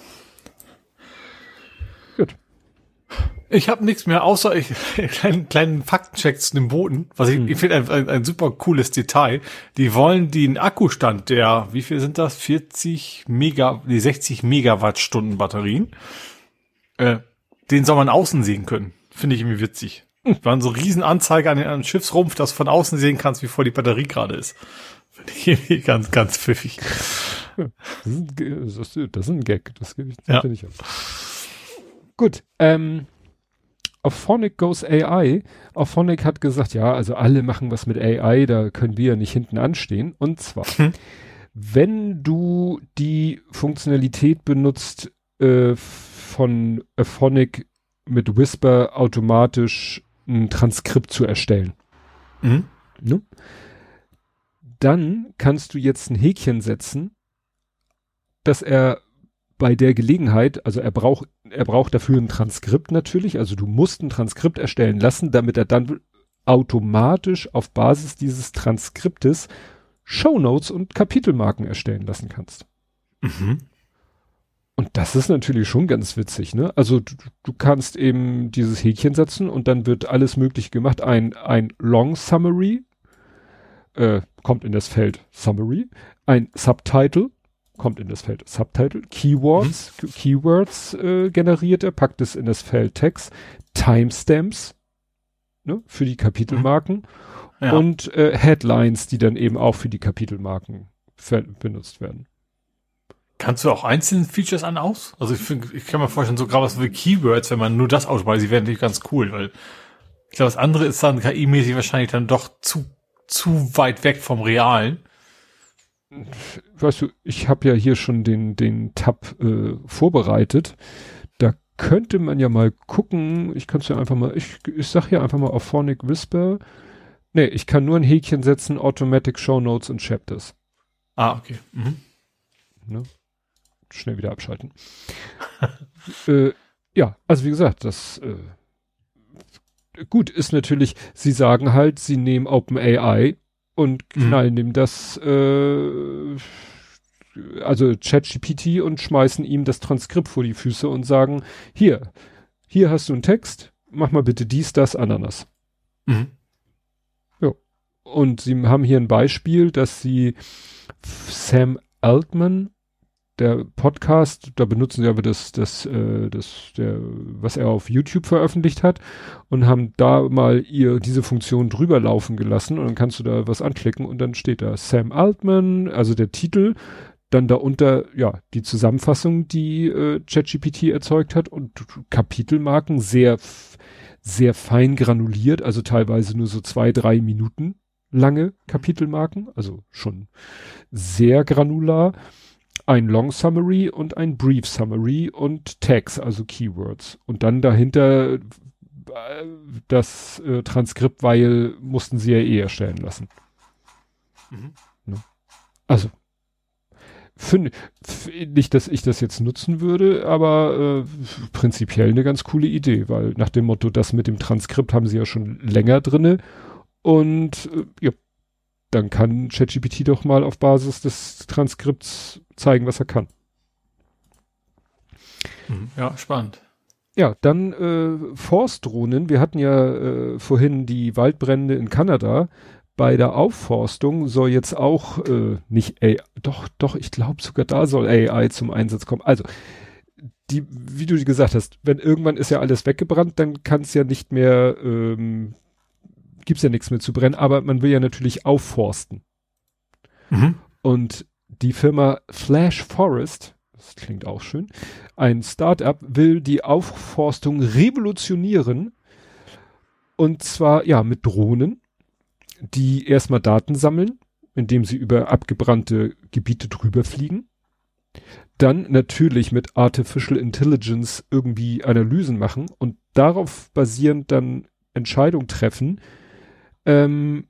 Ich habe nichts mehr, außer ich, kleinen, kleinen Faktencheck zu dem Boden, was ich, hm. ich finde ein, ein, ein, super cooles Detail. Die wollen den Akkustand der, wie viel sind das? 40 Mega, die 60 Megawattstunden Batterien. Äh, den soll man außen sehen können. Finde ich irgendwie witzig. Hm. Waren so riesen Anzeige an den Schiffsrumpf, dass du von außen sehen kannst, wie voll die Batterie gerade ist. Finde ich irgendwie ganz, ganz pfiffig. Das ist, das ist ein Gag, das gebe ich, ja. ich auch. Gut, ähm, auf Phonic goes AI. Auf Phonic hat gesagt, ja, also alle machen was mit AI, da können wir ja nicht hinten anstehen. Und zwar, hm. wenn du die Funktionalität benutzt äh, von Phonic mit Whisper automatisch ein Transkript zu erstellen. Mhm. Ne? Dann kannst du jetzt ein Häkchen setzen, dass er bei der Gelegenheit, also er braucht, er braucht dafür ein Transkript natürlich, also du musst ein Transkript erstellen lassen, damit er dann automatisch auf Basis dieses Transkriptes Shownotes und Kapitelmarken erstellen lassen kannst. Mhm. Und das ist natürlich schon ganz witzig, ne? Also du, du, kannst eben dieses Häkchen setzen und dann wird alles möglich gemacht. Ein, ein Long Summary äh, kommt in das Feld Summary, ein Subtitle kommt in das Feld Subtitle, Keywords, mhm. Keywords äh, generiert er, packt es in das Feld Text, Timestamps ne, für die Kapitelmarken mhm. ja. und äh, Headlines, die dann eben auch für die Kapitelmarken benutzt werden. Kannst du auch einzelne Features an aus? Also ich, find, ich kann mir vorstellen, so gerade was wie Keywords, wenn man nur das ausspart, die wären natürlich ganz cool, weil ich glaube, das andere ist dann KI-mäßig wahrscheinlich dann doch zu, zu weit weg vom Realen weißt du, ich habe ja hier schon den, den Tab äh, vorbereitet. Da könnte man ja mal gucken, ich kann es ja einfach mal, ich, ich sag hier einfach mal auf Phonic Whisper. Nee, ich kann nur ein Häkchen setzen, Automatic Show Notes und Chapters. Ah, okay. Mhm. Ne? Schnell wieder abschalten. äh, ja, also wie gesagt, das äh, gut ist natürlich, sie sagen halt, sie nehmen OpenAI und knallen mhm. ihm das, äh, also ChatGPT und schmeißen ihm das Transkript vor die Füße und sagen, hier, hier hast du einen Text, mach mal bitte dies, das, Ananas. Mhm. Ja. Und sie haben hier ein Beispiel, dass sie Sam Altman der Podcast, da benutzen sie aber das, das, äh, das, der, was er auf YouTube veröffentlicht hat und haben da mal ihr diese Funktion drüber laufen gelassen und dann kannst du da was anklicken und dann steht da Sam Altman, also der Titel, dann darunter, ja, die Zusammenfassung, die äh, ChatGPT erzeugt hat und Kapitelmarken sehr, sehr fein granuliert, also teilweise nur so zwei, drei Minuten lange Kapitelmarken, also schon sehr granular ein Long Summary und ein Brief Summary und Tags, also Keywords. Und dann dahinter äh, das äh, Transkript, weil mussten sie ja eh erstellen lassen. Mhm. Ne? Also, finde nicht, dass ich das jetzt nutzen würde, aber äh, prinzipiell eine ganz coole Idee, weil nach dem Motto, das mit dem Transkript haben sie ja schon länger drinne und äh, ja, dann kann ChatGPT doch mal auf Basis des Transkripts zeigen, was er kann. Mhm. Ja, spannend. Ja, dann äh, Forstdrohnen. Wir hatten ja äh, vorhin die Waldbrände in Kanada. Bei der Aufforstung soll jetzt auch äh, nicht AI, doch, doch, ich glaube sogar da soll AI zum Einsatz kommen. Also, die, wie du gesagt hast, wenn irgendwann ist ja alles weggebrannt, dann kann es ja nicht mehr ähm, gibt's ja nichts mehr zu brennen, aber man will ja natürlich aufforsten. Mhm. Und die Firma Flash Forest, das klingt auch schön, ein Startup will die Aufforstung revolutionieren. Und zwar, ja, mit Drohnen, die erstmal Daten sammeln, indem sie über abgebrannte Gebiete drüber fliegen. Dann natürlich mit Artificial Intelligence irgendwie Analysen machen und darauf basierend dann Entscheidungen treffen, ähm,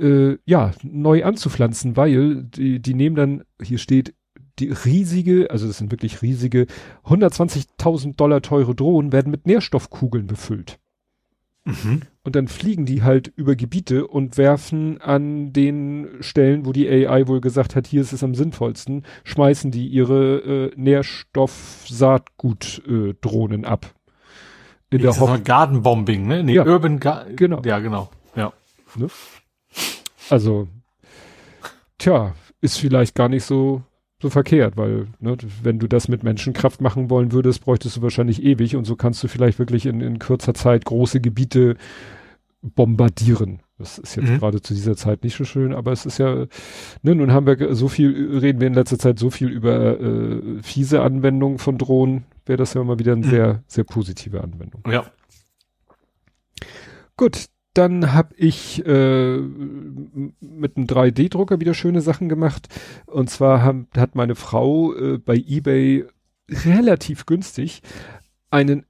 äh, ja, neu anzupflanzen, weil die, die nehmen dann, hier steht, die riesige, also das sind wirklich riesige, 120.000 Dollar teure Drohnen werden mit Nährstoffkugeln befüllt. Mhm. Und dann fliegen die halt über Gebiete und werfen an den Stellen, wo die AI wohl gesagt hat, hier ist es am sinnvollsten, schmeißen die ihre äh, Nährstoff-Saatgut-Drohnen äh, ab. In der Hoffnung. Gardenbombing, ne? Nee, ja, Urban Ga genau. Ja, genau. Ne? Also, tja, ist vielleicht gar nicht so so verkehrt, weil ne, wenn du das mit Menschenkraft machen wollen würdest, bräuchtest du wahrscheinlich ewig und so kannst du vielleicht wirklich in, in kurzer Zeit große Gebiete bombardieren. Das ist jetzt mhm. gerade zu dieser Zeit nicht so schön, aber es ist ja, ne, nun haben wir so viel, reden wir in letzter Zeit so viel über äh, fiese Anwendungen von Drohnen, wäre das ja mal wieder eine mhm. sehr, sehr positive Anwendung. Ja. Gut, dann habe ich äh, mit einem 3D-Drucker wieder schöne Sachen gemacht. Und zwar haben, hat meine Frau äh, bei eBay relativ günstig einen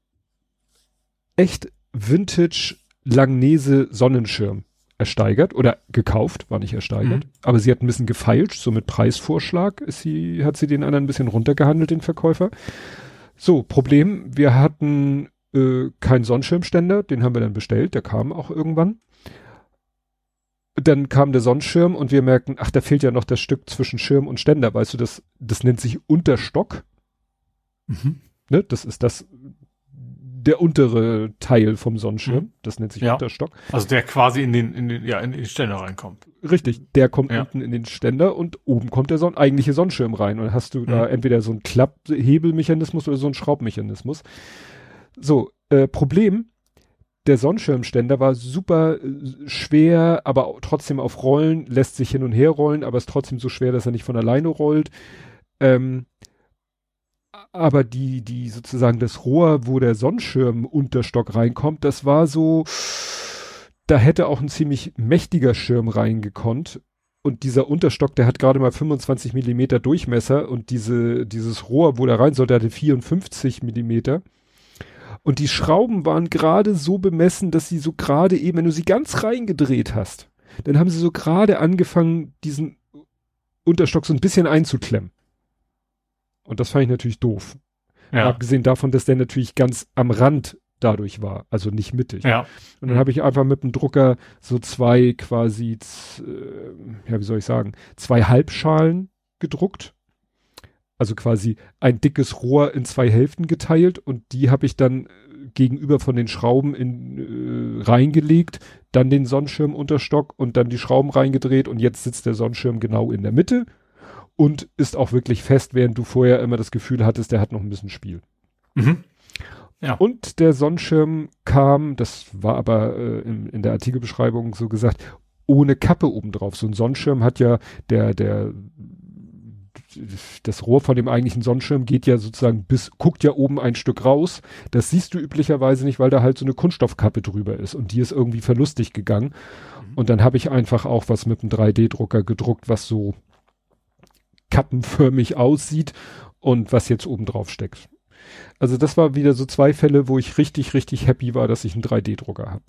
echt Vintage Langnese Sonnenschirm ersteigert oder gekauft, war nicht ersteigert, mhm. aber sie hat ein bisschen gefeilscht, so mit Preisvorschlag ist sie, hat sie den anderen ein bisschen runtergehandelt, den Verkäufer. So, Problem, wir hatten äh, kein Sonnenschirmständer, den haben wir dann bestellt, der kam auch irgendwann. Dann kam der Sonnenschirm und wir merkten, ach, da fehlt ja noch das Stück zwischen Schirm und Ständer, weißt du, das, das nennt sich Unterstock. Mhm. Ne, das ist das, der untere Teil vom Sonnenschirm, mhm. das nennt sich ja. Unterstock. Also der quasi in den, in den, ja, in den Ständer reinkommt. Richtig, der kommt ja. unten in den Ständer und oben kommt der Son eigentliche Sonnenschirm rein. Und dann hast du mhm. da entweder so einen Klapphebelmechanismus oder so einen Schraubmechanismus. So, äh, Problem, der Sonnenschirmständer war super äh, schwer, aber trotzdem auf Rollen, lässt sich hin und her rollen, aber ist trotzdem so schwer, dass er nicht von alleine rollt. Ähm, aber die, die sozusagen das Rohr, wo der Sonnenschirmunterstock reinkommt, das war so, da hätte auch ein ziemlich mächtiger Schirm reingekonnt. Und dieser Unterstock, der hat gerade mal 25 Millimeter Durchmesser und diese, dieses Rohr, wo der rein sollte, hatte 54 Millimeter. Und die Schrauben waren gerade so bemessen, dass sie so gerade eben, wenn du sie ganz reingedreht hast, dann haben sie so gerade angefangen, diesen Unterstock so ein bisschen einzuklemmen. Und das fand ich natürlich doof. Ja. Abgesehen davon, dass der natürlich ganz am Rand dadurch war, also nicht mittig. Ja. Und dann habe ich einfach mit dem Drucker so zwei quasi, äh, ja, wie soll ich sagen, zwei Halbschalen gedruckt also quasi ein dickes Rohr in zwei Hälften geteilt und die habe ich dann äh, gegenüber von den Schrauben in, äh, reingelegt, dann den Sonnenschirm Unterstock und dann die Schrauben reingedreht und jetzt sitzt der Sonnenschirm genau in der Mitte und ist auch wirklich fest, während du vorher immer das Gefühl hattest, der hat noch ein bisschen Spiel. Mhm. Ja. Und der Sonnenschirm kam, das war aber äh, in, in der Artikelbeschreibung so gesagt, ohne Kappe obendrauf. So ein Sonnenschirm hat ja der, der das Rohr von dem eigentlichen Sonnenschirm geht ja sozusagen bis, guckt ja oben ein Stück raus. Das siehst du üblicherweise nicht, weil da halt so eine Kunststoffkappe drüber ist und die ist irgendwie verlustig gegangen. Mhm. Und dann habe ich einfach auch was mit einem 3D-Drucker gedruckt, was so kappenförmig aussieht und was jetzt oben drauf steckt. Also das war wieder so zwei Fälle, wo ich richtig, richtig happy war, dass ich einen 3D-Drucker habe.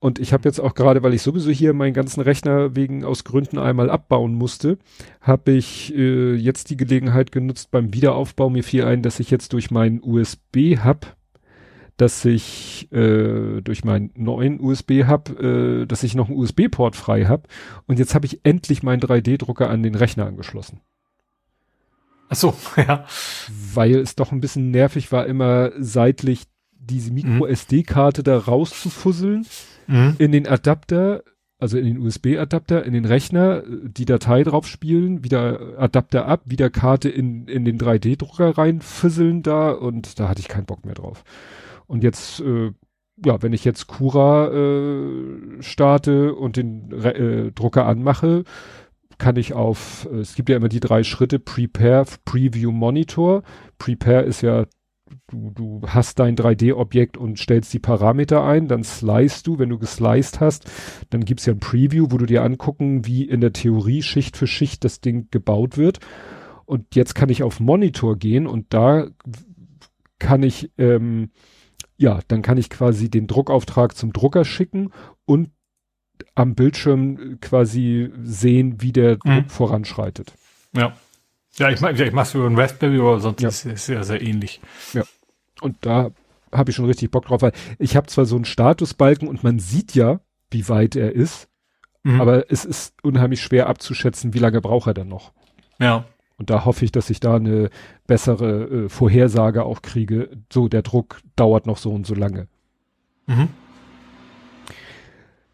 Und ich habe jetzt auch gerade, weil ich sowieso hier meinen ganzen Rechner wegen aus Gründen einmal abbauen musste, habe ich äh, jetzt die Gelegenheit genutzt beim Wiederaufbau. Mir fiel ein, dass ich jetzt durch meinen USB-Hub, dass ich äh, durch meinen neuen USB-Hub, äh, dass ich noch einen USB-Port frei habe. Und jetzt habe ich endlich meinen 3D-Drucker an den Rechner angeschlossen. Ach so, ja. Weil es doch ein bisschen nervig war, immer seitlich diese Micro-SD-Karte da rauszufusseln mhm. in den Adapter, also in den USB-Adapter, in den Rechner, die Datei drauf spielen, wieder Adapter ab, wieder Karte in, in den 3D-Drucker reinfisseln da und da hatte ich keinen Bock mehr drauf. Und jetzt, äh, ja, wenn ich jetzt Cura äh, starte und den äh, Drucker anmache, kann ich auf, äh, es gibt ja immer die drei Schritte, Prepare, Preview, Monitor. Prepare ist ja du, du hast dein 3D-Objekt und stellst die Parameter ein, dann slice du, wenn du gesliced hast, dann gibt's ja ein Preview, wo du dir angucken, wie in der Theorie Schicht für Schicht das Ding gebaut wird. Und jetzt kann ich auf Monitor gehen und da kann ich, ähm, ja, dann kann ich quasi den Druckauftrag zum Drucker schicken und am Bildschirm quasi sehen, wie der Druck mhm. voranschreitet. Ja. Ja, ich ja, ich mach's über ein Raspberry, aber sonst ja. ist es sehr, sehr ähnlich. Ja. Und da habe ich schon richtig Bock drauf, weil ich habe zwar so einen Statusbalken und man sieht ja, wie weit er ist, mhm. aber es ist unheimlich schwer abzuschätzen, wie lange braucht er dann noch. Ja. Und da hoffe ich, dass ich da eine bessere äh, Vorhersage auch kriege. So, der Druck dauert noch so und so lange. Mhm.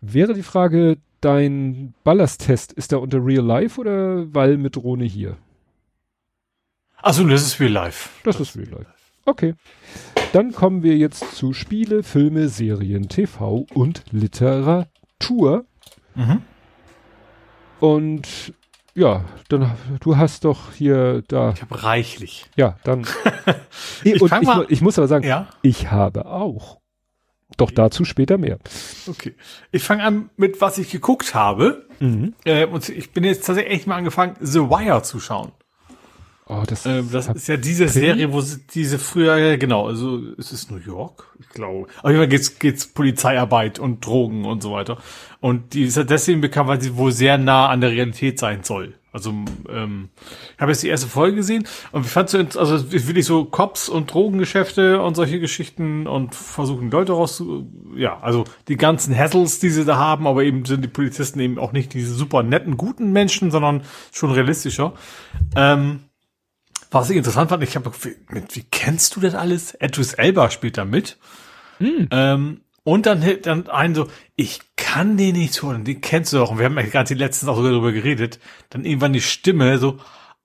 Wäre die Frage, dein Ballasttest, ist der unter Real Life oder weil mit Drohne hier? Also das ist Real Life. Das, das ist Real Life. Okay. Dann kommen wir jetzt zu Spiele, Filme, Serien, TV und Literatur. Mhm. Und ja, dann du hast doch hier da. Ich habe reichlich. Ja, dann. ich, und ich, ich, muss aber sagen, ja? ich habe auch. Doch okay. dazu später mehr. Okay. Ich fange an mit, was ich geguckt habe. Mhm. Äh, und ich bin jetzt tatsächlich echt mal angefangen, The Wire zu schauen. Oh, das, äh, das ist ja diese Film? Serie, wo sie diese früher, genau, also ist es New York? Ich glaube. Auf jeden Fall geht's, geht's Polizeiarbeit und Drogen und so weiter. Und die ist ja deswegen bekannt, weil sie wohl sehr nah an der Realität sein soll. Also, ähm, ich habe jetzt die erste Folge gesehen und ich fand so, also wirklich so Cops und Drogengeschäfte und solche Geschichten und versuchen Leute raus zu, ja, also die ganzen Hassles, die sie da haben, aber eben sind die Polizisten eben auch nicht diese super netten, guten Menschen, sondern schon realistischer. Ähm, was ich interessant fand, ich habe, wie, wie kennst du das alles? Edris Elba spielt da mit. Hm. Ähm, und dann, dann einen so, ich kann den nicht hören, den kennst du doch. Und wir haben ja gerade die letzten auch darüber geredet. Dann irgendwann die Stimme so,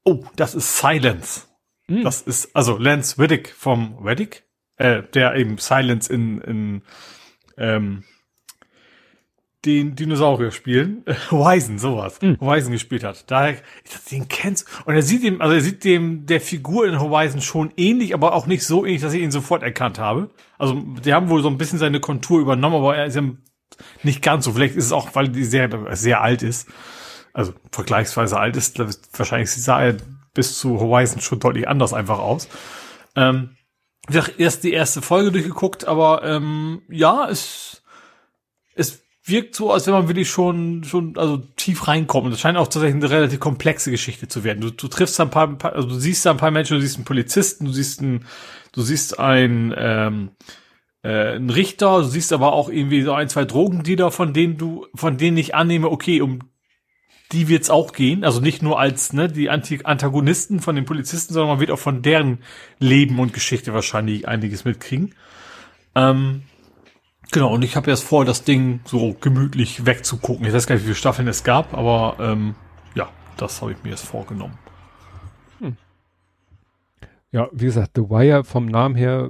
oh, das ist Silence. Hm. Das ist, also Lance Riddick vom Riddick, äh, der eben Silence in, in ähm, den Dinosaurier spielen, Wisen, sowas, mhm. Wisen gespielt hat. Daher, ich dachte, den kennst Und er sieht dem, also er sieht dem der Figur in Horizon schon ähnlich, aber auch nicht so ähnlich, dass ich ihn sofort erkannt habe. Also, die haben wohl so ein bisschen seine Kontur übernommen, aber er ist ja nicht ganz so. Vielleicht ist es auch, weil die Serie sehr alt ist. Also, vergleichsweise alt ist. Wahrscheinlich sah er bis zu Horizon schon deutlich anders einfach aus. Ähm, ich habe erst die erste Folge durchgeguckt, aber ähm, ja, es, es wirkt so, als wenn man wirklich schon, schon, also tief reinkommt. Das scheint auch tatsächlich eine relativ komplexe Geschichte zu werden. Du, du triffst ein paar, also du siehst da ein paar Menschen, du siehst einen Polizisten, du siehst einen, du siehst einen, ähm, äh, einen Richter, du siehst aber auch irgendwie so ein, zwei Drogendealer, von denen du, von denen ich annehme, okay, um die wird's auch gehen. Also nicht nur als ne, die Anti Antagonisten von den Polizisten, sondern man wird auch von deren Leben und Geschichte wahrscheinlich einiges mitkriegen. Ähm, Genau, und ich habe jetzt vor, das Ding so gemütlich wegzugucken. Ich weiß gar nicht, wie viele Staffeln es gab, aber ähm, ja, das habe ich mir jetzt vorgenommen. Hm. Ja, wie gesagt, The Wire vom Namen her.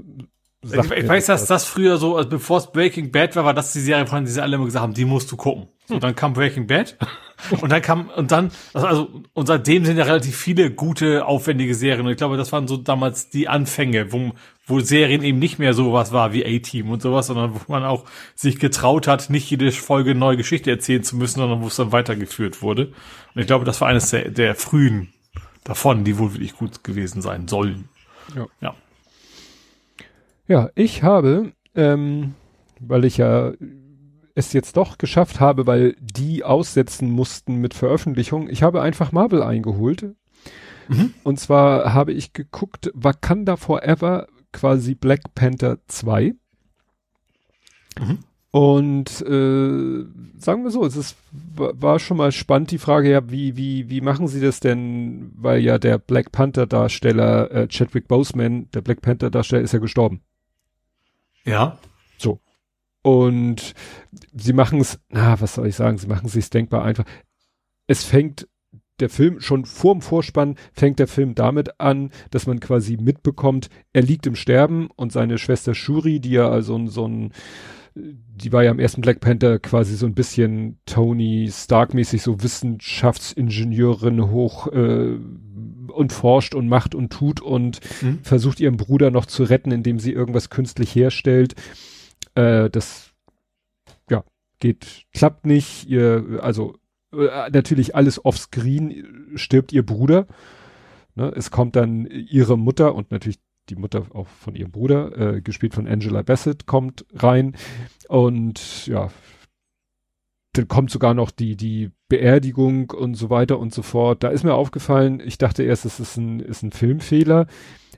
Ich, ich weiß, dass das früher so, also bevor es Breaking Bad war, war das die Serie, von der sie alle immer gesagt haben, die musst du gucken. So, hm. dann kam Breaking Bad und dann kam, und dann, also, und seitdem sind ja relativ viele gute, aufwendige Serien. Und ich glaube, das waren so damals die Anfänge, wo, wo Serien eben nicht mehr sowas war wie A-Team und sowas, sondern wo man auch sich getraut hat, nicht jede Folge neue Geschichte erzählen zu müssen, sondern wo es dann weitergeführt wurde. Und ich glaube, das war eines der, der frühen davon, die wohl wirklich gut gewesen sein sollen. Ja. Ja, ja ich habe, ähm, weil ich ja es jetzt doch geschafft habe, weil die aussetzen mussten mit Veröffentlichung. Ich habe einfach Marvel eingeholt. Mhm. Und zwar habe ich geguckt, Wakanda Forever, quasi Black Panther 2. Mhm. Und äh, sagen wir so, es ist, war schon mal spannend die Frage, ja, wie, wie, wie machen sie das denn? Weil ja der Black Panther Darsteller äh, Chadwick Boseman, der Black Panther Darsteller, ist ja gestorben. Ja. So. Und sie machen es, na, was soll ich sagen, sie machen es sich denkbar einfach. Es fängt der Film schon vorm Vorspann fängt der Film damit an, dass man quasi mitbekommt, er liegt im Sterben und seine Schwester Shuri, die ja also so ein, die war ja im ersten Black Panther quasi so ein bisschen Tony Stark mäßig so Wissenschaftsingenieurin hoch äh, und forscht und macht und tut und mhm. versucht ihren Bruder noch zu retten, indem sie irgendwas künstlich herstellt. Äh, das ja geht, klappt nicht. Ihr, also äh, natürlich alles offscreen stirbt ihr Bruder. Ne? Es kommt dann ihre Mutter und natürlich die Mutter auch von ihrem Bruder, äh, gespielt von Angela Bassett, kommt rein und ja, dann kommt sogar noch die, die Beerdigung und so weiter und so fort. Da ist mir aufgefallen, ich dachte erst, es ist ein, ist ein Filmfehler.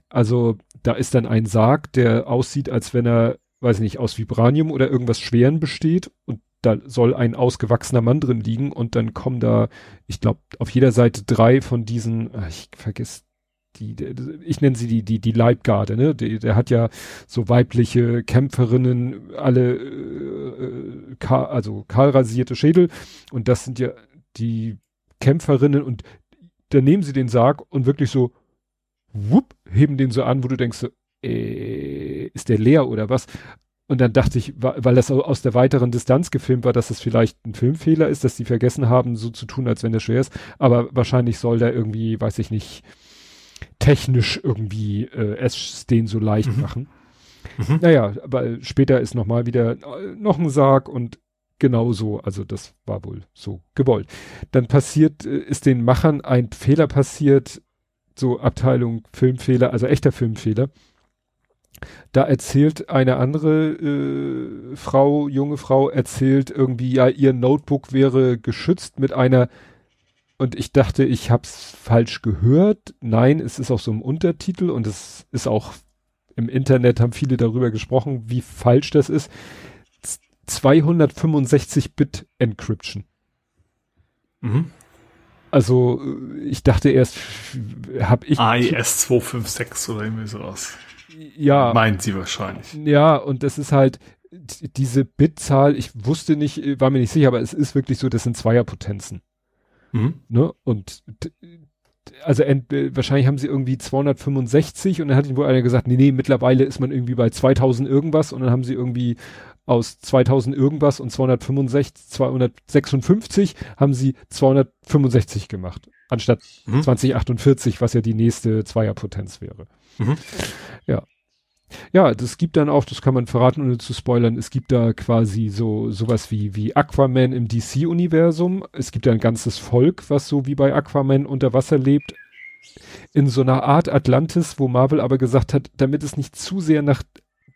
Also da ist dann ein Sarg, der aussieht, als wenn er, weiß ich nicht, aus Vibranium oder irgendwas Schweren besteht und da soll ein ausgewachsener Mann drin liegen und dann kommen da, ich glaube, auf jeder Seite drei von diesen, ah, ich vergesse die, ich nenne sie die, die, die Leibgarde, ne? Die, der hat ja so weibliche Kämpferinnen, alle, äh, ka also kahlrasierte Schädel und das sind ja die Kämpferinnen und dann nehmen sie den Sarg und wirklich so, wupp, heben den so an, wo du denkst, so, äh, ist der leer oder was? Und dann dachte ich, weil das aus der weiteren Distanz gefilmt war, dass das vielleicht ein Filmfehler ist, dass die vergessen haben, so zu tun, als wenn der schwer ist. Aber wahrscheinlich soll der irgendwie, weiß ich nicht, technisch irgendwie äh, es den so leicht mhm. machen. Mhm. Naja, aber später ist nochmal wieder äh, noch ein Sarg und genauso, also das war wohl so gewollt. Dann passiert, äh, ist den Machern ein Fehler passiert, so Abteilung Filmfehler, also echter Filmfehler. Da erzählt eine andere äh, Frau, junge Frau, erzählt irgendwie, ja, ihr Notebook wäre geschützt mit einer, und ich dachte, ich hab's falsch gehört. Nein, es ist auch so im Untertitel und es ist auch im Internet haben viele darüber gesprochen, wie falsch das ist. 265-Bit Encryption. Mhm. Also ich dachte erst, habe ich AES 256 oder irgendwie sowas. Ja. Meint sie wahrscheinlich. Ja, und das ist halt diese Bitzahl, ich wusste nicht, war mir nicht sicher, aber es ist wirklich so, das sind Zweierpotenzen. Mhm. Ne? Und also ent, wahrscheinlich haben sie irgendwie 265 und dann hat ihnen wohl einer gesagt, nee, nee, mittlerweile ist man irgendwie bei 2000 irgendwas und dann haben sie irgendwie aus 2000 irgendwas und 265, 256 haben sie 265 gemacht, anstatt mhm. 2048, was ja die nächste Zweierpotenz wäre. Mhm. Ja. Ja, das gibt dann auch, das kann man verraten, ohne zu spoilern, es gibt da quasi so sowas wie, wie Aquaman im DC-Universum. Es gibt ja ein ganzes Volk, was so wie bei Aquaman unter Wasser lebt. In so einer Art Atlantis, wo Marvel aber gesagt hat, damit es nicht zu sehr nach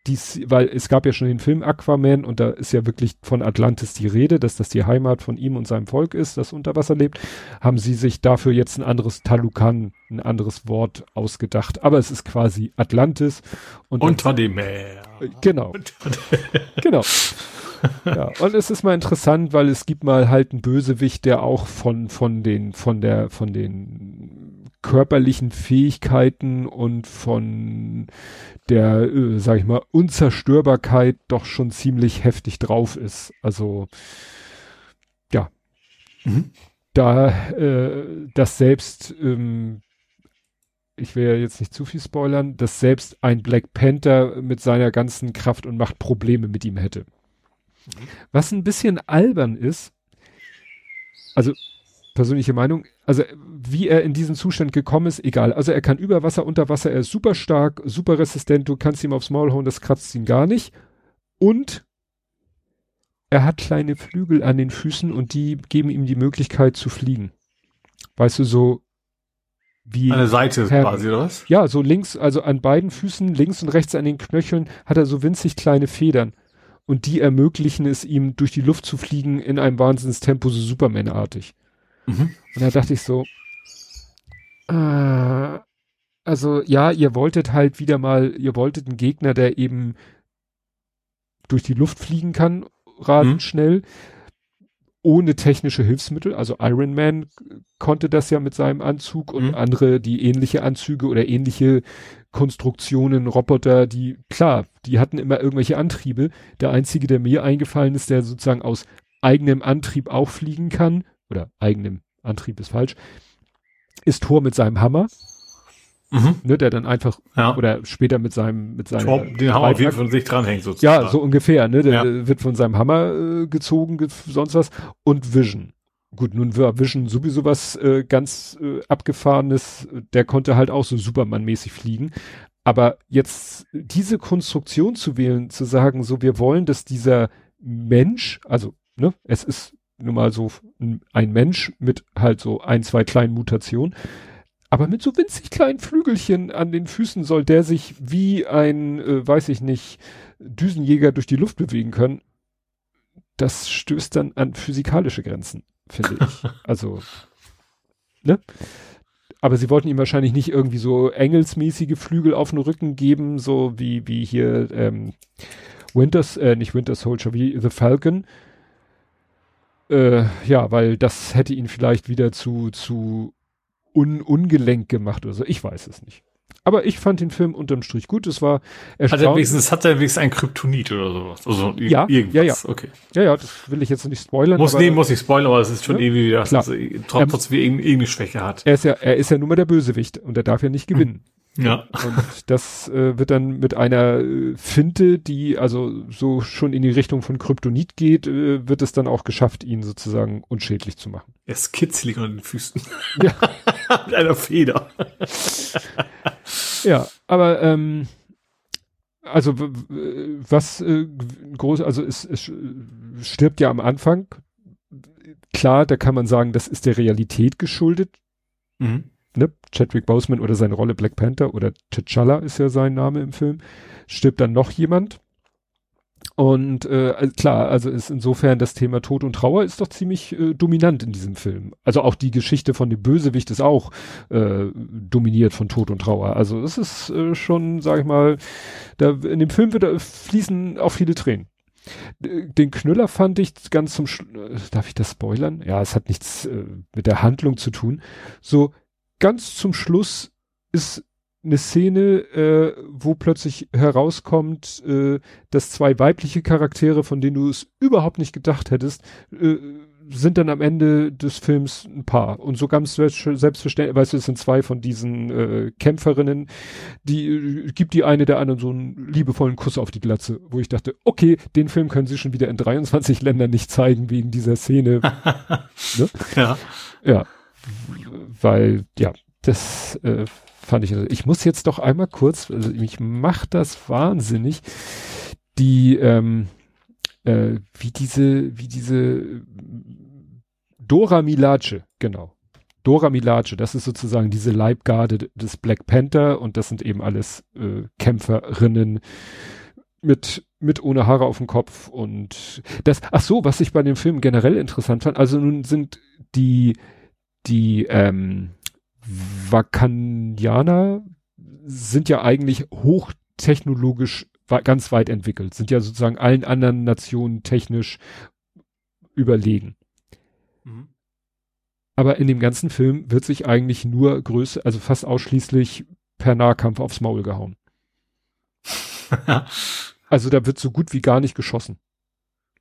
dies, weil es gab ja schon den Film Aquaman und da ist ja wirklich von Atlantis die Rede, dass das die Heimat von ihm und seinem Volk ist, das unter Wasser lebt, haben sie sich dafür jetzt ein anderes Talukan, ein anderes Wort ausgedacht. Aber es ist quasi Atlantis. Und unter dem Meer. Genau. genau. ja, und es ist mal interessant, weil es gibt mal halt einen Bösewicht, der auch von, von den, von der, von den körperlichen Fähigkeiten und von der, äh, sag ich mal, Unzerstörbarkeit doch schon ziemlich heftig drauf ist. Also ja, mhm. da äh, das selbst, ähm, ich will ja jetzt nicht zu viel spoilern, dass selbst ein Black Panther mit seiner ganzen Kraft und Macht Probleme mit ihm hätte. Mhm. Was ein bisschen albern ist, also persönliche Meinung, also wie er in diesen Zustand gekommen ist, egal. Also er kann über Wasser, unter Wasser, er ist super stark, super resistent, du kannst ihm aufs Maul hauen, das kratzt ihn gar nicht. Und er hat kleine Flügel an den Füßen und die geben ihm die Möglichkeit zu fliegen. Weißt du, so wie. An der Seite Herr, quasi, oder was? Ja, so links, also an beiden Füßen, links und rechts an den Knöcheln, hat er so winzig kleine Federn. Und die ermöglichen es ihm, durch die Luft zu fliegen in einem Wahnsinnstempo, so Superman-artig. Mhm. Und da dachte ich so, äh, also ja, ihr wolltet halt wieder mal, ihr wolltet einen Gegner, der eben durch die Luft fliegen kann, rasend mhm. schnell, ohne technische Hilfsmittel. Also Iron Man konnte das ja mit seinem Anzug und mhm. andere, die ähnliche Anzüge oder ähnliche Konstruktionen, Roboter, die, klar, die hatten immer irgendwelche Antriebe. Der einzige, der mir eingefallen ist, der sozusagen aus eigenem Antrieb auch fliegen kann, oder eigenem Antrieb ist falsch, ist Thor mit seinem Hammer. Mhm. Ne, der dann einfach ja. oder später mit seinem mit seinem Tor, den Hammer auf jeden Fall von sich dranhängt sozusagen. Ja, so ungefähr, ne, der ja. wird von seinem Hammer äh, gezogen, ge sonst was und Vision. Gut, nun war Vision sowieso was äh, ganz äh, abgefahrenes, der konnte halt auch so Superman-mäßig fliegen. Aber jetzt diese Konstruktion zu wählen, zu sagen, so wir wollen, dass dieser Mensch, also ne, es ist nun mal so ein Mensch mit halt so ein, zwei kleinen Mutationen. Aber mit so winzig kleinen Flügelchen an den Füßen soll der sich wie ein, äh, weiß ich nicht, Düsenjäger durch die Luft bewegen können. Das stößt dann an physikalische Grenzen. finde ich. Also, ne? Aber sie wollten ihm wahrscheinlich nicht irgendwie so engelsmäßige Flügel auf den Rücken geben, so wie, wie hier, ähm, Winters, äh, nicht Winter Soldier, wie The Falcon. Äh, ja, weil das hätte ihn vielleicht wieder zu, zu un, ungelenk gemacht oder so. Ich weiß es nicht. Aber ich fand den Film unterm Strich gut. Es war erstaunlich. Hat er wenigstens, hat er wenigstens ein Kryptonit oder sowas? Also ja, irgendwas. ja, ja. Okay. Ja, ja, das will ich jetzt nicht spoilern. Muss, aber, nee, muss ich spoilern, aber es ist schon ja, irgendwie, dass er trotzdem irgendeine Schwäche hat. Er ist ja, er ist ja nur mal der Bösewicht und er darf ja nicht gewinnen. Ja. Und das äh, wird dann mit einer äh, Finte, die also so schon in die Richtung von Kryptonit geht, äh, wird es dann auch geschafft, ihn sozusagen unschädlich zu machen. Er ist kitzlig an den Füßen. Ja. mit einer Feder. ja, aber ähm, also was äh, groß, also es, es stirbt ja am Anfang. Klar, da kann man sagen, das ist der Realität geschuldet. Mhm ne, Chadwick Boseman oder seine Rolle Black Panther oder T'Challa ist ja sein Name im Film, stirbt dann noch jemand. Und äh, klar, also ist insofern das Thema Tod und Trauer ist doch ziemlich äh, dominant in diesem Film. Also auch die Geschichte von dem Bösewicht ist auch äh, dominiert von Tod und Trauer. Also es ist äh, schon, sag ich mal, da in dem Film wird, da fließen auch viele Tränen. Den Knüller fand ich ganz zum Schluss, äh, darf ich das spoilern? Ja, es hat nichts äh, mit der Handlung zu tun. So, ganz zum Schluss ist eine Szene, äh, wo plötzlich herauskommt, äh, dass zwei weibliche Charaktere, von denen du es überhaupt nicht gedacht hättest, äh, sind dann am Ende des Films ein Paar. Und so ganz selbstverständlich, weißt du, es sind zwei von diesen äh, Kämpferinnen, die äh, gibt die eine der anderen so einen liebevollen Kuss auf die Glatze, wo ich dachte, okay, den Film können sie schon wieder in 23 Ländern nicht zeigen wegen dieser Szene. ne? Ja. Ja weil ja, das äh, fand ich. Ich muss jetzt doch einmal kurz, also mich macht das wahnsinnig, die ähm, äh, wie diese, wie diese Dora Milace, genau. Dora Milace, das ist sozusagen diese Leibgarde des Black Panther und das sind eben alles äh, Kämpferinnen mit mit ohne Haare auf dem Kopf und das ach so, was ich bei dem Film generell interessant fand, also nun sind die die ähm, Vakandianer sind ja eigentlich hochtechnologisch ganz weit entwickelt, sind ja sozusagen allen anderen Nationen technisch überlegen. Mhm. Aber in dem ganzen Film wird sich eigentlich nur Größe, also fast ausschließlich per Nahkampf aufs Maul gehauen. also da wird so gut wie gar nicht geschossen.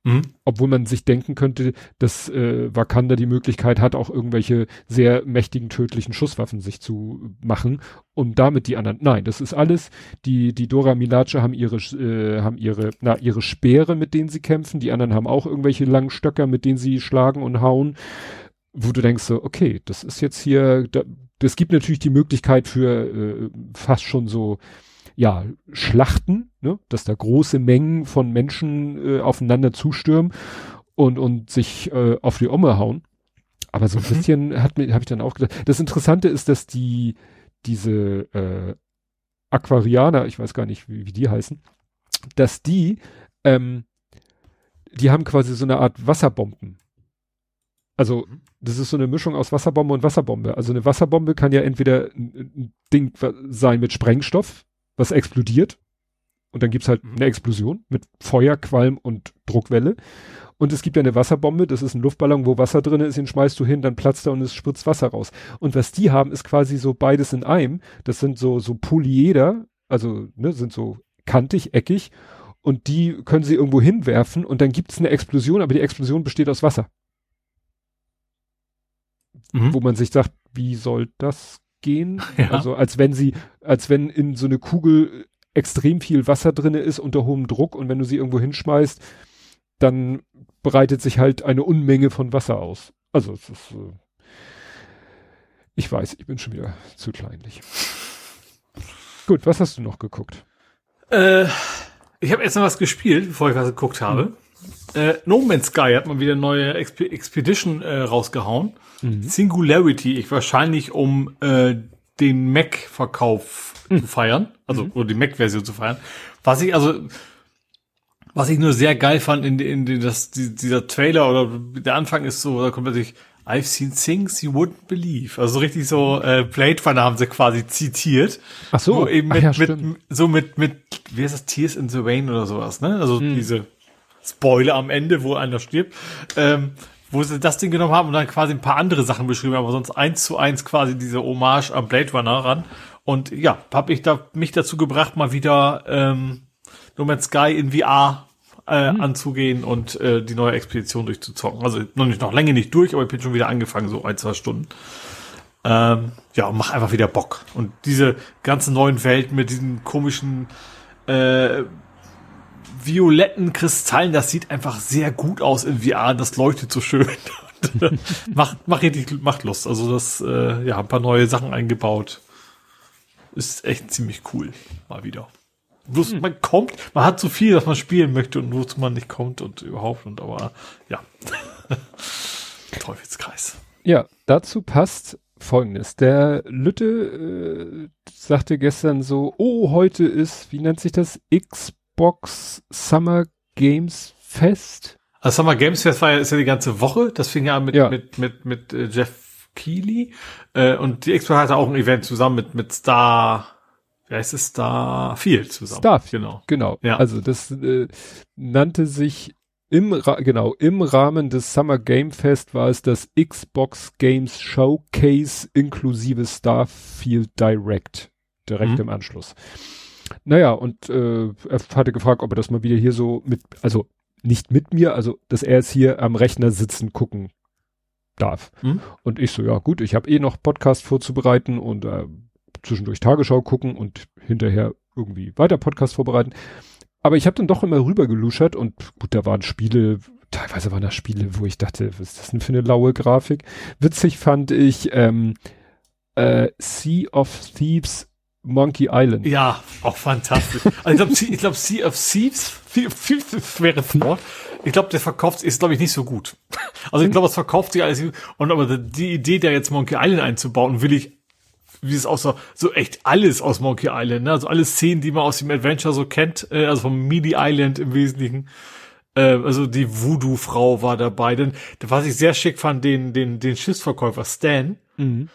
Mhm. Obwohl man sich denken könnte, dass äh, Wakanda die Möglichkeit hat, auch irgendwelche sehr mächtigen tödlichen Schusswaffen sich zu machen und damit die anderen. Nein, das ist alles. Die die Dora Milaje haben ihre äh, haben ihre na ihre Speere, mit denen sie kämpfen. Die anderen haben auch irgendwelche langen Stöcker, mit denen sie schlagen und hauen. Wo du denkst so, okay, das ist jetzt hier. Da, das gibt natürlich die Möglichkeit für äh, fast schon so ja, Schlachten, ne? dass da große Mengen von Menschen äh, aufeinander zustürmen und, und sich äh, auf die Omme hauen. Aber so ein mhm. bisschen hat mir, habe ich dann auch gedacht. Das Interessante ist, dass die, diese äh, Aquarianer, ich weiß gar nicht, wie, wie die heißen, dass die, ähm, die haben quasi so eine Art Wasserbomben. Also, mhm. das ist so eine Mischung aus Wasserbombe und Wasserbombe. Also eine Wasserbombe kann ja entweder ein Ding sein mit Sprengstoff, was explodiert. Und dann gibt's halt mhm. eine Explosion mit Feuer, Qualm und Druckwelle. Und es gibt ja eine Wasserbombe, das ist ein Luftballon, wo Wasser drin ist, den schmeißt du hin, dann platzt er und es spritzt Wasser raus. Und was die haben, ist quasi so beides in einem. Das sind so, so Polyeder, also, ne, sind so kantig, eckig. Und die können sie irgendwo hinwerfen und dann gibt's eine Explosion, aber die Explosion besteht aus Wasser. Mhm. Wo man sich sagt, wie soll das gehen. Ja. Also als wenn sie, als wenn in so eine Kugel extrem viel Wasser drinne ist unter hohem Druck und wenn du sie irgendwo hinschmeißt, dann breitet sich halt eine Unmenge von Wasser aus. Also es ist, äh, ich weiß, ich bin schon wieder zu kleinlich. Gut, was hast du noch geguckt? Äh, ich habe jetzt noch was gespielt, bevor ich was geguckt habe. Mhm. Äh, no Man's Sky hat mal wieder eine neue Exp Expedition äh, rausgehauen. Mhm. Singularity, ich wahrscheinlich um äh, den Mac-Verkauf mhm. zu feiern, also mhm. oder die Mac-Version zu feiern. Was ich also Was ich nur sehr geil fand in, in, in das, die, dieser Trailer oder der Anfang ist so, da kommt plötzlich I've seen things you wouldn't believe. Also richtig so äh, Blade Runner haben sie quasi zitiert. Ach so, wo eben mit, ja, mit, so mit mit wie heißt das Tears in the Rain oder sowas, ne? Also hm. diese Spoiler am Ende, wo einer stirbt. Ähm, wo sie das Ding genommen haben und dann quasi ein paar andere Sachen beschrieben, aber sonst eins zu eins quasi diese Hommage am Blade Runner ran. Und ja, habe ich da mich dazu gebracht, mal wieder ähm, No Man's Sky in VR äh, hm. anzugehen und äh, die neue Expedition durchzuzocken. Also noch nicht noch länger nicht durch, aber ich bin schon wieder angefangen, so ein, zwei Stunden. Ähm, ja, und mach einfach wieder Bock. Und diese ganze neuen Welt mit diesen komischen äh, violetten Kristallen, das sieht einfach sehr gut aus in VR. Das leuchtet so schön. macht, macht, richtig, macht Lust. Also das, äh, ja, ein paar neue Sachen eingebaut. Ist echt ziemlich cool. Mal wieder. Bloß hm. man kommt, man hat so viel, dass man spielen möchte und wozu man nicht kommt und überhaupt und aber ja. Teufelskreis. Ja, dazu passt folgendes. Der Lütte äh, sagte gestern so, oh, heute ist, wie nennt sich das? Xbox Summer Games Fest. Also Summer Games Fest war ja, ist ja die ganze Woche. Das fing ja mit, ja. mit, mit, mit äh, Jeff Keighley. Äh, und die Xbox hatte auch ein Event zusammen mit, mit Star, wie heißt es, Starfield zusammen. Starfield, genau. Genau. Ja. Also das äh, nannte sich im, Ra genau, im Rahmen des Summer Game Fest war es das Xbox Games Showcase inklusive Starfield Direct. Direkt mhm. im Anschluss. Naja, und äh, er hatte gefragt, ob er das mal wieder hier so mit, also nicht mit mir, also dass er es hier am Rechner sitzen gucken darf. Mhm. Und ich so, ja gut, ich habe eh noch Podcast vorzubereiten und äh, zwischendurch Tagesschau gucken und hinterher irgendwie weiter Podcast vorbereiten. Aber ich habe dann doch immer rüber geluschert und gut, da waren Spiele, teilweise waren da Spiele, wo ich dachte, was ist das denn für eine laue Grafik? Witzig fand ich ähm, äh, Sea of Thieves Monkey Island. Ja, auch fantastisch. Also ich glaube, ich glaub, Sea of Thieves, of Thieves wäre Wort. Ich glaube, der verkauft ist, glaube ich, nicht so gut. Also ich glaube, es verkauft sich alles. Und aber die Idee, da jetzt Monkey Island einzubauen, will ich wie es aussah, so echt alles aus Monkey Island, ne? Also alle Szenen, die man aus dem Adventure so kennt, äh, also vom Midi Island im Wesentlichen. Äh, also die Voodoo-Frau war dabei. Denn was ich sehr schick fand, den, den, den Schiffsverkäufer Stan. Mhm.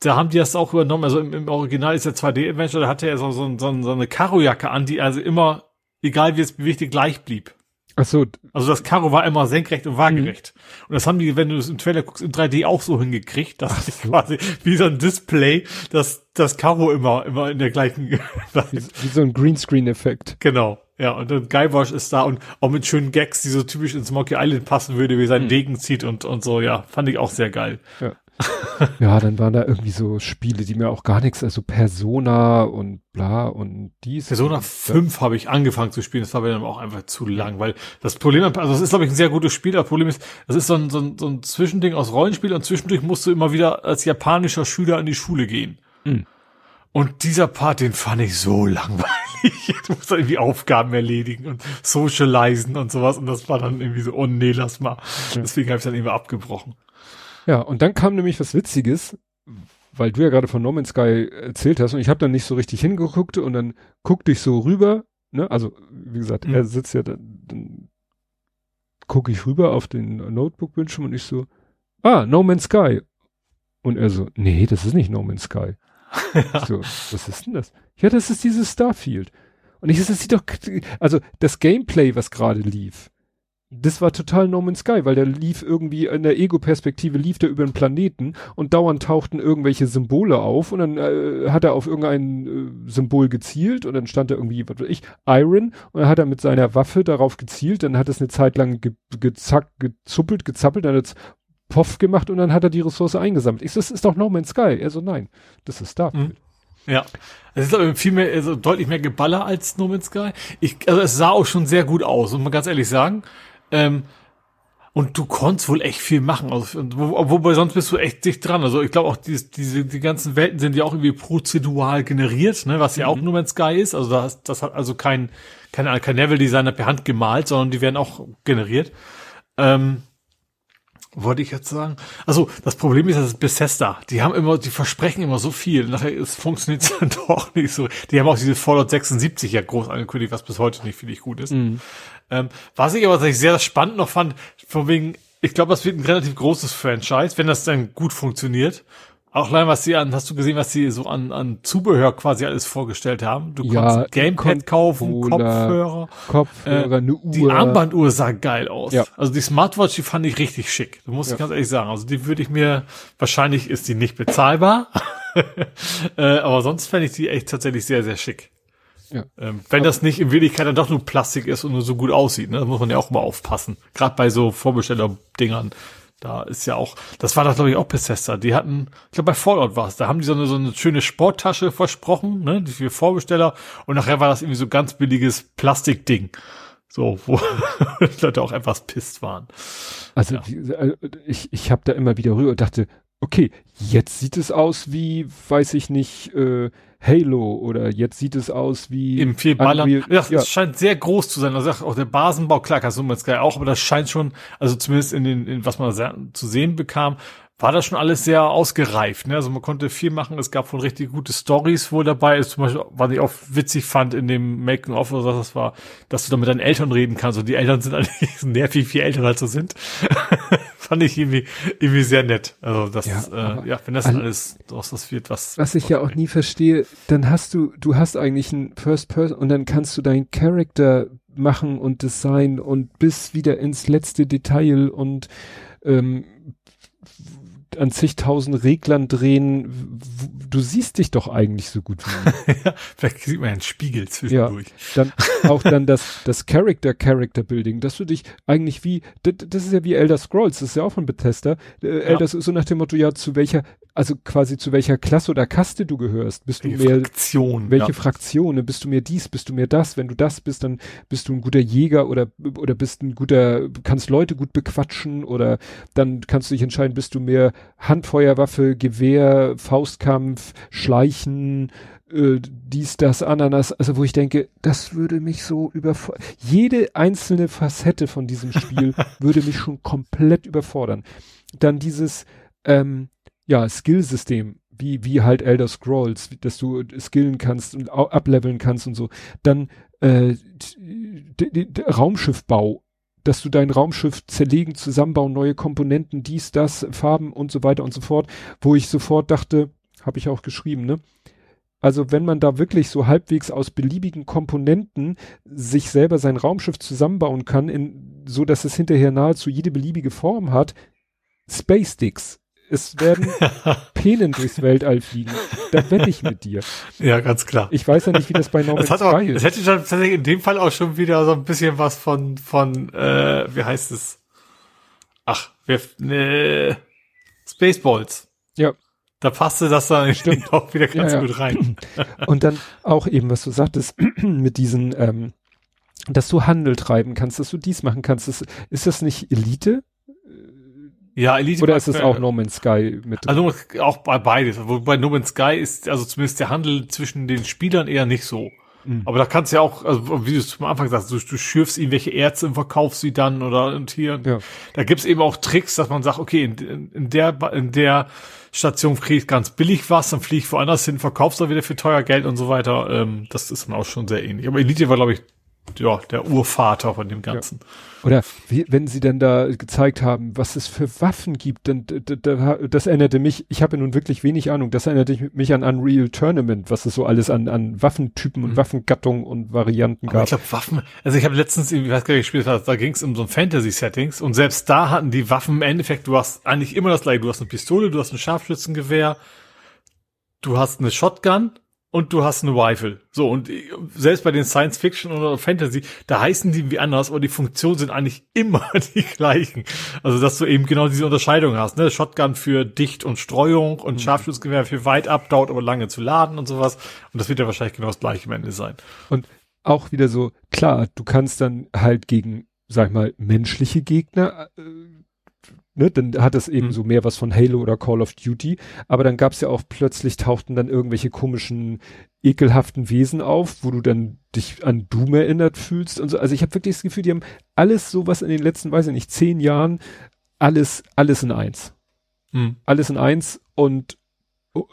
Da haben die das auch übernommen. Also im, im Original ist der 2D-Adventure, da hatte er so, so, so, so eine Karojacke an, die also immer, egal wie es bewegte, gleich blieb. Ach so. Also das Karo war immer senkrecht und waagerecht. Mhm. Und das haben die, wenn du es im Trailer guckst, im 3D auch so hingekriegt, dass so. quasi wie so ein Display, dass das Karo immer, immer in der gleichen. wie, wie so ein Greenscreen-Effekt. Genau. Ja, und dann Guybrush ist da und auch mit schönen Gags, die so typisch ins Monkey Island passen würde, wie sein mhm. Degen zieht und, und so, ja, fand ich auch sehr geil. Ja. ja, dann waren da irgendwie so Spiele, die mir auch gar nichts, also Persona und bla und dies. Persona 5 habe ich angefangen zu spielen, das war mir dann auch einfach zu lang, weil das Problem, also das ist glaube ich ein sehr gutes Spiel, aber das Problem ist, das ist so ein, so ein, so ein Zwischending aus Rollenspiel und zwischendurch musst du immer wieder als japanischer Schüler in die Schule gehen. Mhm. Und dieser Part, den fand ich so langweilig. Du musst irgendwie Aufgaben erledigen und socialisen und sowas. Und das war dann irgendwie so, oh nee, lass mal. Deswegen habe ich dann irgendwie abgebrochen. Ja, und dann kam nämlich was Witziges, weil du ja gerade von No Man's Sky erzählt hast und ich habe dann nicht so richtig hingeguckt und dann guckte ich so rüber, ne, also wie gesagt, mhm. er sitzt ja dann, dann gucke ich rüber auf den Notebook-Bildschirm und ich so, ah, No Man's Sky. Und er so, nee, das ist nicht No Man's Sky. ja. So, was ist denn das? Ja, das ist dieses Starfield. Und ich so, das sieht doch, also das Gameplay, was gerade lief, das war total No Man's Sky, weil der lief irgendwie in der Ego-Perspektive lief der über den Planeten und dauernd tauchten irgendwelche Symbole auf und dann äh, hat er auf irgendein äh, Symbol gezielt und dann stand da irgendwie, was weiß ich, Iron und dann hat er mit seiner Waffe darauf gezielt, dann hat es eine Zeit lang ge gezackt, gezuppelt, gezappelt, dann hat es Poff gemacht und dann hat er die Ressource eingesammelt. Ich das ist doch No Man's Sky. Er so, nein, das ist Starfield. Mhm. Ja. Es ist aber viel mehr, also deutlich mehr Geballer als No Man's Sky. Ich, also es sah auch schon sehr gut aus, muss man ganz ehrlich sagen. Ähm, und du konntest wohl echt viel machen. Also, wobei sonst bist du echt dicht dran. Also ich glaube auch, die, diese, die ganzen Welten sind ja auch irgendwie prozedural generiert, ne, was ja mhm. auch nur Man's Sky ist. Also das, das hat also kein, kein, kein Level-Designer per Hand gemalt, sondern die werden auch generiert. Ähm, wollte ich jetzt sagen. Also das Problem ist, das ist Bethesda. Die haben immer, die versprechen immer so viel. Nachher es funktioniert dann doch nicht so. Die haben auch diese Fallout 76 ja groß angekündigt, was bis heute nicht finde ich gut ist. Mhm. Ähm, was ich aber sehr spannend noch fand, von wegen, ich glaube, das wird ein relativ großes Franchise, wenn das dann gut funktioniert. Auch allein, was sie an, hast du gesehen, was sie so an, an Zubehör quasi alles vorgestellt haben? Du ja, konntest Gamepad kaufen, Kopfhörer, Kopfhörer, äh, eine Uhr. Die Armbanduhr sah geil aus. Ja. Also die Smartwatch, die fand ich richtig schick. Da muss ja. ich ganz ehrlich sagen. Also die würde ich mir, wahrscheinlich ist die nicht bezahlbar. äh, aber sonst fände ich die echt tatsächlich sehr, sehr schick. Ja. Ähm, wenn das nicht in Wirklichkeit dann doch nur Plastik ist und nur so gut aussieht, ne? da muss man ja auch mal aufpassen. Gerade bei so Vorbesteller-Dingern. Da ist ja auch, das war das glaube ich auch Bethesda. Die hatten, ich glaube bei Fallout war es, da haben die so eine, so eine schöne Sporttasche versprochen, ne, die für Vorbesteller und nachher war das irgendwie so ganz billiges Plastikding. So, wo Leute auch etwas pisst waren. Also ja. Äh, ich, ich habe da immer wieder rüber und dachte, okay, jetzt sieht es aus wie, weiß ich nicht, äh, Halo oder jetzt sieht es aus wie im viel Ballern. Ja, ja, es scheint sehr groß zu sein. Also auch der Basenbau, klar, kannst du Sky auch, aber das scheint schon, also zumindest in den, in, was man zu sehen bekam, war das schon alles sehr ausgereift. Ne? Also man konnte viel machen. Es gab von richtig gute Stories wohl dabei. Ist zum Beispiel, was ich auch witzig fand in dem Making of oder so, das war, dass du da mit deinen Eltern reden kannst. Und die Eltern sind eigentlich nervig, wie Eltern halt so sind. fand ich irgendwie, irgendwie sehr nett. Also das, ja, äh, ja wenn das all, alles draus das wird, was. Was ich ja auch nie verstehe, dann hast du, du hast eigentlich ein First Person und dann kannst du deinen Charakter machen und Design und bis wieder ins letzte Detail und ähm, an zigtausend Reglern drehen. Du siehst dich doch eigentlich so gut wie ja, Vielleicht sieht man einen Spiegel zwischendurch. Ja, dann auch dann das, das Character, Character Building, dass du dich eigentlich wie, das, das ist ja wie Elder Scrolls, das ist ja auch von Bethesda. Äh, ja. Elder ist so nach dem Motto, ja, zu welcher, also quasi zu welcher Klasse oder Kaste du gehörst. Bist du welche mehr, Fraktion, welche ja. Fraktion, bist du mehr dies, bist du mehr das? Wenn du das bist, dann bist du ein guter Jäger oder, oder bist ein guter, kannst Leute gut bequatschen oder dann kannst du dich entscheiden, bist du mehr Handfeuerwaffe, Gewehr, Faustkampf, Schleichen, äh, dies, das, Ananas, also wo ich denke, das würde mich so überfordern. Jede einzelne Facette von diesem Spiel würde mich schon komplett überfordern. Dann dieses, ähm, ja, Skillsystem, wie, wie halt Elder Scrolls, dass du skillen kannst und ableveln kannst und so. Dann äh, Raumschiffbau, dass du dein Raumschiff zerlegen, zusammenbauen, neue Komponenten, dies, das, Farben und so weiter und so fort, wo ich sofort dachte, habe ich auch geschrieben, ne? Also wenn man da wirklich so halbwegs aus beliebigen Komponenten sich selber sein Raumschiff zusammenbauen kann, in, so dass es hinterher nahezu jede beliebige Form hat, Space Sticks. Es werden Penen durchs Weltall fliegen. Da wette ich mit dir. Ja, ganz klar. Ich weiß ja nicht, wie das bei Norman das hat auch, ist. Es hätte schon tatsächlich in dem Fall auch schon wieder so ein bisschen was von, von, äh, wie heißt es? Ach, wir, ne, Spaceballs. Ja. Da passte das dann Stimmt. auch wieder ganz ja, ja. gut rein. Und dann auch eben, was du sagtest, mit diesen, ähm, dass du Handel treiben kannst, dass du dies machen kannst. Das, ist das nicht Elite? Ja, Elite. Oder ist es auch No Man's Sky mit? Also auch bei beides. Wobei No Man's Sky ist also zumindest der Handel zwischen den Spielern eher nicht so. Mhm. Aber da kannst du ja auch, also wie du es am Anfang sagst, du, du schürfst irgendwelche Ärzte und verkaufst sie dann oder und hier. Ja. Da gibt's eben auch Tricks, dass man sagt, okay, in, in der in der Station kriege ich ganz billig was, dann fliege ich woanders hin, verkaufst da wieder für teuer Geld und so weiter. Ähm, das ist dann auch schon sehr ähnlich. Aber Elite war, glaube ich, ja, der Urvater von dem Ganzen. Ja. Oder wie, wenn sie dann da gezeigt haben, was es für Waffen gibt, dann das erinnerte mich, ich habe nun wirklich wenig Ahnung, das erinnerte mich an Unreal Tournament, was es so alles an, an Waffentypen und mhm. Waffengattungen und Varianten Aber gab. Ich glaube, Waffen, also ich habe letztens, ich weiß gar nicht, gespielt, da ging es um so ein Fantasy-Settings und selbst da hatten die Waffen im Endeffekt, du hast eigentlich immer das gleiche, du hast eine Pistole, du hast ein Scharfschützengewehr, du hast eine Shotgun und du hast eine Rifle. So, und selbst bei den Science Fiction oder Fantasy, da heißen die wie anders, aber die Funktionen sind eigentlich immer die gleichen. Also, dass du eben genau diese Unterscheidung hast, ne? Shotgun für Dicht und Streuung und mhm. Scharfschussgewehr für weit ab, dauert aber lange zu laden und sowas. Und das wird ja wahrscheinlich genau das gleiche am Ende sein. Und auch wieder so, klar, du kannst dann halt gegen, sag ich mal, menschliche Gegner äh, ne, dann hat es eben mhm. so mehr was von Halo oder Call of Duty, aber dann gab es ja auch plötzlich tauchten dann irgendwelche komischen, ekelhaften Wesen auf, wo du dann dich an Doom erinnert fühlst und so. Also ich habe wirklich das Gefühl, die haben alles so was in den letzten, weiß ich nicht, zehn Jahren alles, alles in eins. Hm. Alles in eins und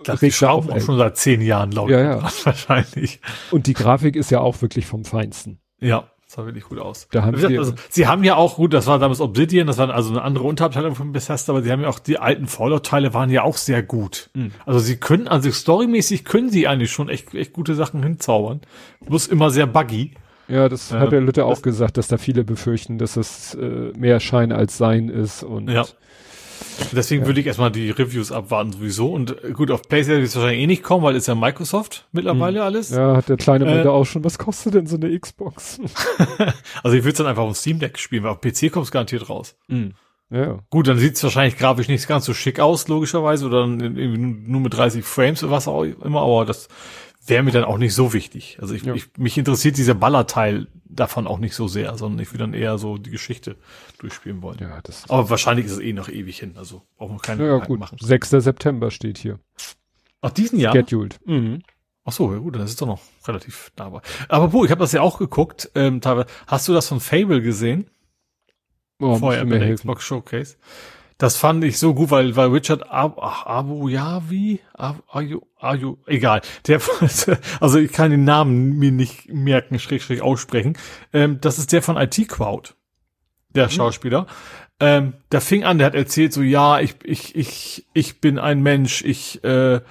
das die schrauben auch schon seit zehn Jahren laut. Ja, ja. Wahrscheinlich. Und die Grafik ist ja auch wirklich vom Feinsten. Ja, sah wirklich gut aus. Da haben gesagt, sie, also, sie haben ja auch, gut, das war damals Obsidian, das war also eine andere Unterabteilung von Bethesda, aber sie haben ja auch, die alten Fallout-Teile waren ja auch sehr gut. Mhm. Also sie können, also storymäßig können sie eigentlich schon echt, echt gute Sachen hinzaubern. Bloß immer sehr buggy. Ja, das äh, hat der Lütte auch gesagt, dass da viele befürchten, dass es äh, mehr Schein als Sein ist und ja. Deswegen ja. würde ich erstmal die Reviews abwarten sowieso. Und äh, gut, auf PlayStation wird es wahrscheinlich eh nicht kommen, weil ist ja Microsoft mittlerweile hm. alles. Ja, hat der kleine Mann äh, auch schon. Was kostet denn so eine Xbox? also ich würde es dann einfach auf Steam Deck spielen, weil auf PC kommt es garantiert raus. Mhm. Ja. Gut, dann sieht es wahrscheinlich grafisch nicht ganz so schick aus, logischerweise, oder dann irgendwie nur mit 30 Frames oder was auch immer, aber das wäre mir dann auch nicht so wichtig. Also ich, ja. ich, mich interessiert dieser Ballerteil davon auch nicht so sehr, sondern ich will dann eher so die Geschichte durchspielen wollen. Ja, das Aber wahrscheinlich ist es eh noch ewig hin, also brauchen wir keine ja, gut. machen. 6. September steht hier. Ach, diesen Jahr? Scheduled. Mhm. Ach so, ja gut, dann ist es doch noch relativ nah. Aber wo, ich habe das ja auch geguckt, ähm, teilweise. Hast du das von Fable gesehen? Oh, Vorher bei der Xbox Showcase. Das fand ich so gut, weil, weil Richard Ab ach, Abu Yavi, Abu, Abu, egal. Der, also ich kann den Namen mir nicht merken, schräg, schräg aussprechen. Ähm, das ist der von IT Crowd, der mhm. Schauspieler. Ähm, der fing an, der hat erzählt so, ja, ich, ich, ich, ich bin ein Mensch, ich, äh,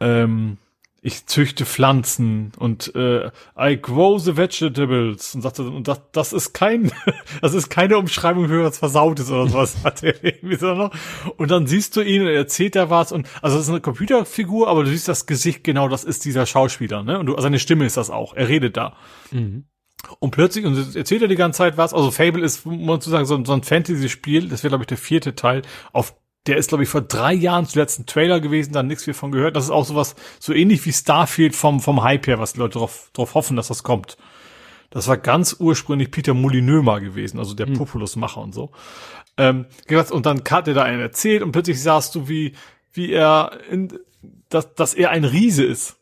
ähm, ich züchte Pflanzen und äh, I grow the vegetables. Und sagte und das, das ist kein das ist keine Umschreibung für was versautes oder sowas hat er irgendwie so noch. Und dann siehst du ihn und er erzählt da was und also das ist eine Computerfigur aber du siehst das Gesicht genau das ist dieser Schauspieler ne? Und du, seine Stimme ist das auch. Er redet da. Mhm. Und plötzlich, und erzählt er die ganze Zeit was, also Fable ist, muss man zu sagen, so, so ein Fantasy-Spiel, das wäre, glaube ich, der vierte Teil, auf der ist, glaube ich, vor drei Jahren zuletzt ein Trailer gewesen, dann nichts mehr von gehört. Das ist auch sowas, so ähnlich wie Starfield vom, vom Hype her, was die Leute drauf, drauf hoffen, dass das kommt. Das war ganz ursprünglich Peter Molyneux mal gewesen, also der mhm. Populus-Macher und so. Ähm, und dann hat er da einen erzählt und plötzlich sahst du, wie, wie er, in, dass, dass er ein Riese ist.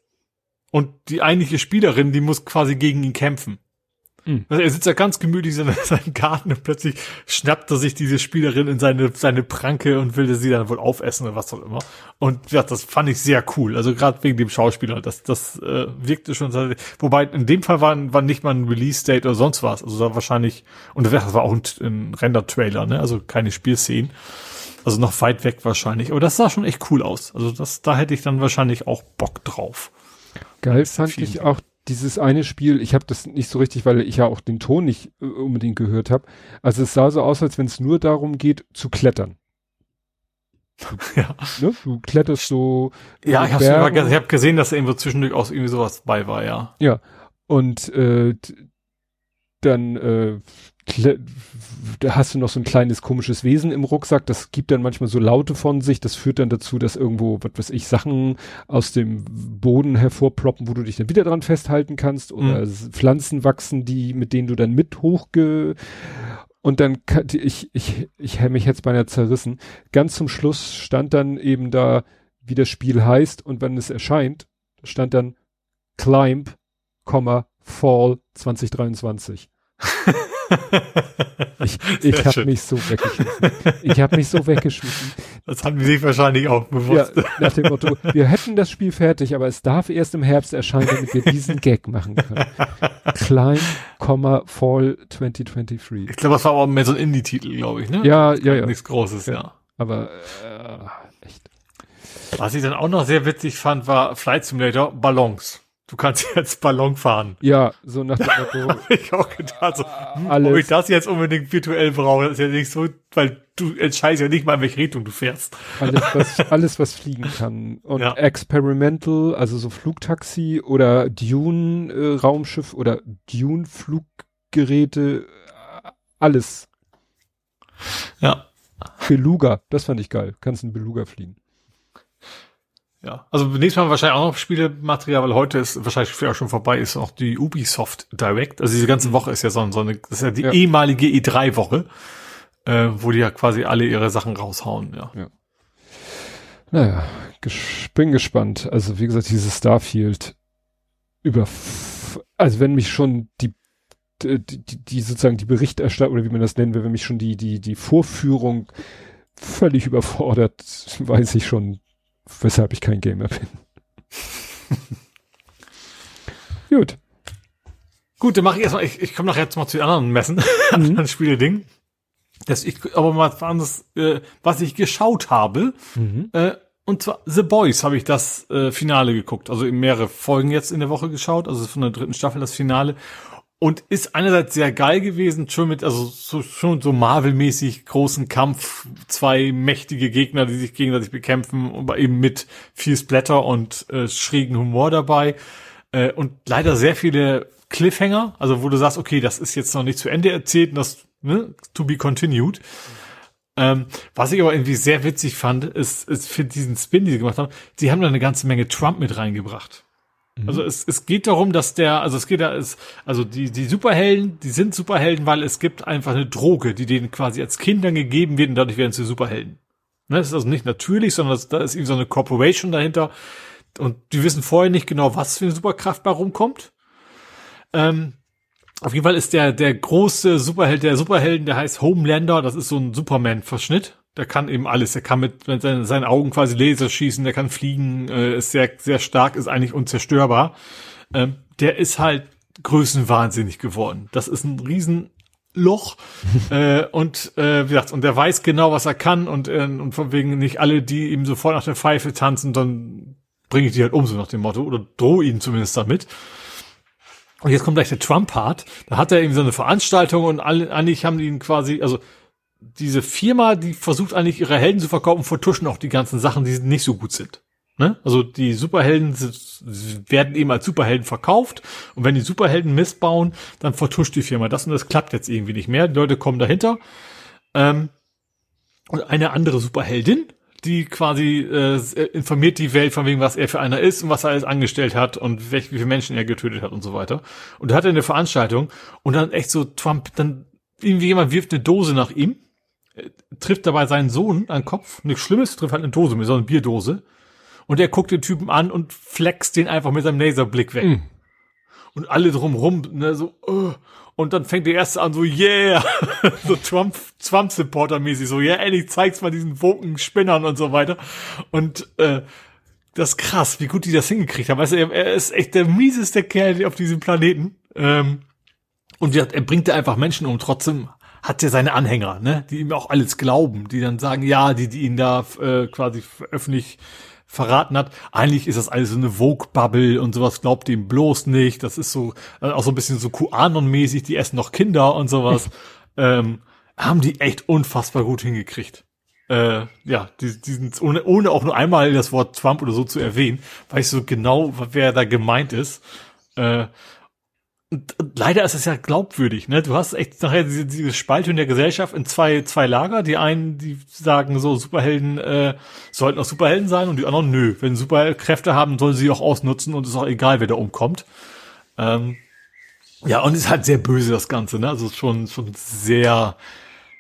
Und die eigentliche Spielerin, die muss quasi gegen ihn kämpfen. Mhm. Also er sitzt ja ganz gemütlich in seinem Garten und plötzlich schnappt er sich diese Spielerin in seine, seine Pranke und will sie dann wohl aufessen oder was auch immer. Und ja, das fand ich sehr cool. Also gerade wegen dem Schauspieler, das, das äh, wirkte schon, wobei in dem Fall war, war nicht mal ein Release-Date oder sonst was. Also da wahrscheinlich, und das war auch ein, ein Render-Trailer, ne? Also keine Spielszenen. Also noch weit weg wahrscheinlich. Aber das sah schon echt cool aus. Also das, da hätte ich dann wahrscheinlich auch Bock drauf. Geil fand ich auch dieses eine Spiel, ich habe das nicht so richtig, weil ich ja auch den Ton nicht äh, unbedingt gehört habe. Also es sah so aus, als wenn es nur darum geht, zu klettern. Ja. Ne? Du kletterst so. Ja, ich habe hab gesehen, dass da irgendwo zwischendurch auch irgendwie sowas bei war, ja. Ja. Und äh, dann äh, da hast du noch so ein kleines komisches Wesen im Rucksack, das gibt dann manchmal so Laute von sich, das führt dann dazu, dass irgendwo, was weiß ich, Sachen aus dem Boden hervorploppen, wo du dich dann wieder dran festhalten kannst oder mhm. Pflanzen wachsen, die, mit denen du dann mit hochge und dann ich, ich, ich hätte mich jetzt beinahe zerrissen. Ganz zum Schluss stand dann eben da, wie das Spiel heißt und wann es erscheint, stand dann Climb, Fall 2023. ich ich habe mich so weggeschmissen. Ich habe mich so weggeschmissen. Das haben sich wahrscheinlich auch bewusst. Ja, nach dem Motto, wir hätten das Spiel fertig, aber es darf erst im Herbst erscheinen, damit wir diesen Gag machen können. Klein, Fall 2023. Ich glaube, das war aber mehr so ein Indie-Titel, glaube ich, ne? Ja, ja, ja. Nichts Großes, ja. ja. Aber äh, echt. Was ich dann auch noch sehr witzig fand, war Flight Simulator Ballons du kannst jetzt Ballon fahren. Ja, so nach dem Motto. Hab ich auch gedacht, so, hm, alles. ob ich das jetzt unbedingt virtuell brauche, das ist ja nicht so, weil du entscheidest ja nicht mal, in welche Richtung du fährst. Alles, was, alles, was fliegen kann. Und ja. Experimental, also so Flugtaxi oder Dune-Raumschiff äh, oder Dune-Fluggeräte, alles. Ja. Beluga, das fand ich geil. Kannst ein Beluga fliegen. Ja, also nächstes Mal wahrscheinlich auch noch Spielematerial, weil heute ist wahrscheinlich auch schon vorbei, ist auch die Ubisoft Direct. Also diese ganze Woche ist ja so, so eine, das ist ja die ja. ehemalige E3-Woche, äh, wo die ja quasi alle ihre Sachen raushauen, ja. ja. Naja, ges bin gespannt. Also wie gesagt, dieses Starfield über, also wenn mich schon die die, die, die sozusagen die Berichterstattung oder wie man das nennen will, wenn mich schon die, die, die Vorführung völlig überfordert, weiß ich schon, weshalb ich kein Gamer bin. Gut. Gut, dann mache ich erstmal, ich, ich komme nachher jetzt mal zu den anderen Messen, mhm. anderen Spiele-Ding. Das ich aber mal anderes, äh, was ich geschaut habe. Mhm. Äh, und zwar The Boys habe ich das äh, Finale geguckt. Also in mehrere Folgen jetzt in der Woche geschaut. Also von der dritten Staffel das Finale. Und ist einerseits sehr geil gewesen, schon mit, also so, schon so Marvel-mäßig großen Kampf, zwei mächtige Gegner, die sich gegenseitig bekämpfen, aber eben mit viel Splatter und äh, schrägen Humor dabei. Äh, und leider sehr viele Cliffhanger, also wo du sagst, okay, das ist jetzt noch nicht zu Ende erzählt und das ne, to be continued. Ähm, was ich aber irgendwie sehr witzig fand, ist, ist für diesen Spin, die sie gemacht haben, sie haben da eine ganze Menge Trump mit reingebracht. Also es, es geht darum, dass der, also es geht da, ist, also die, die Superhelden, die sind Superhelden, weil es gibt einfach eine Droge, die denen quasi als Kindern gegeben wird und dadurch werden sie Superhelden. Ne, das ist also nicht natürlich, sondern das, da ist irgendwie so eine Corporation dahinter und die wissen vorher nicht genau, was für eine Superkraft bei rumkommt. Ähm, auf jeden Fall ist der, der große Superheld, der Superhelden, der heißt Homelander, das ist so ein Superman-Verschnitt. Der kann eben alles. Der kann mit, mit seinen, seinen Augen quasi Laser schießen, der kann fliegen, äh, ist sehr, sehr stark, ist eigentlich unzerstörbar. Ähm, der ist halt größenwahnsinnig geworden. Das ist ein Riesenloch äh, und äh, wie gesagt und der weiß genau was er kann und äh, und von wegen nicht alle die ihm sofort nach der Pfeife tanzen dann bringe ich die halt um so nach dem Motto oder drohe ihnen zumindest damit und jetzt kommt gleich der Trump-Part. Da hat er eben so eine Veranstaltung und alle, eigentlich haben die ihn quasi, also diese Firma, die versucht eigentlich ihre Helden zu verkaufen, vertuschen auch die ganzen Sachen, die nicht so gut sind. Ne? Also die Superhelden werden eben als Superhelden verkauft und wenn die Superhelden missbauen, dann vertuscht die Firma das und das klappt jetzt irgendwie nicht mehr. Die Leute kommen dahinter. Ähm, und eine andere Superheldin, die quasi äh, informiert die Welt von wegen, was er für einer ist und was er alles angestellt hat und welche, wie viele Menschen er getötet hat und so weiter. Und da hat er eine Veranstaltung und dann echt so Trump, dann irgendwie jemand wirft eine Dose nach ihm, trifft dabei seinen Sohn an den Kopf, nichts Schlimmes, trifft halt eine Dose mit so einer Bierdose und er guckt den Typen an und flext den einfach mit seinem Laserblick weg. Mm. Und alle drumrum, ne, so, uh, und dann fängt der erste an, so, yeah, so Trump, Trump-Supporter-mäßig, so, ja, yeah, endlich zeig's mal diesen woken Spinnern und so weiter. Und äh, das ist krass, wie gut die das hingekriegt haben. Weißt du, er, er ist echt der mieseste Kerl auf diesem Planeten. Ähm, und er, er bringt da einfach Menschen um. Trotzdem hat er seine Anhänger, ne, die ihm auch alles glauben, die dann sagen, ja, die, die ihn da äh, quasi öffentlich verraten hat. Eigentlich ist das alles so eine Vogue-Bubble und sowas glaubt ihm bloß nicht. Das ist so, äh, auch so ein bisschen so QAnon-mäßig, die essen noch Kinder und sowas. ähm, haben die echt unfassbar gut hingekriegt. Äh, ja, die, die sind ohne, ohne auch nur einmal das Wort Trump oder so zu erwähnen, weiß ich so genau, wer da gemeint ist. Äh, leider ist es ja glaubwürdig, ne? Du hast echt nachher diese, diese Spaltung der Gesellschaft in zwei, zwei Lager. Die einen, die sagen so, Superhelden äh, sollten auch Superhelden sein und die anderen, nö. Wenn Superkräfte haben, sollen sie auch ausnutzen und ist auch egal, wer da umkommt. Ähm, ja, und ist halt sehr böse, das Ganze, ne? Also schon, schon sehr,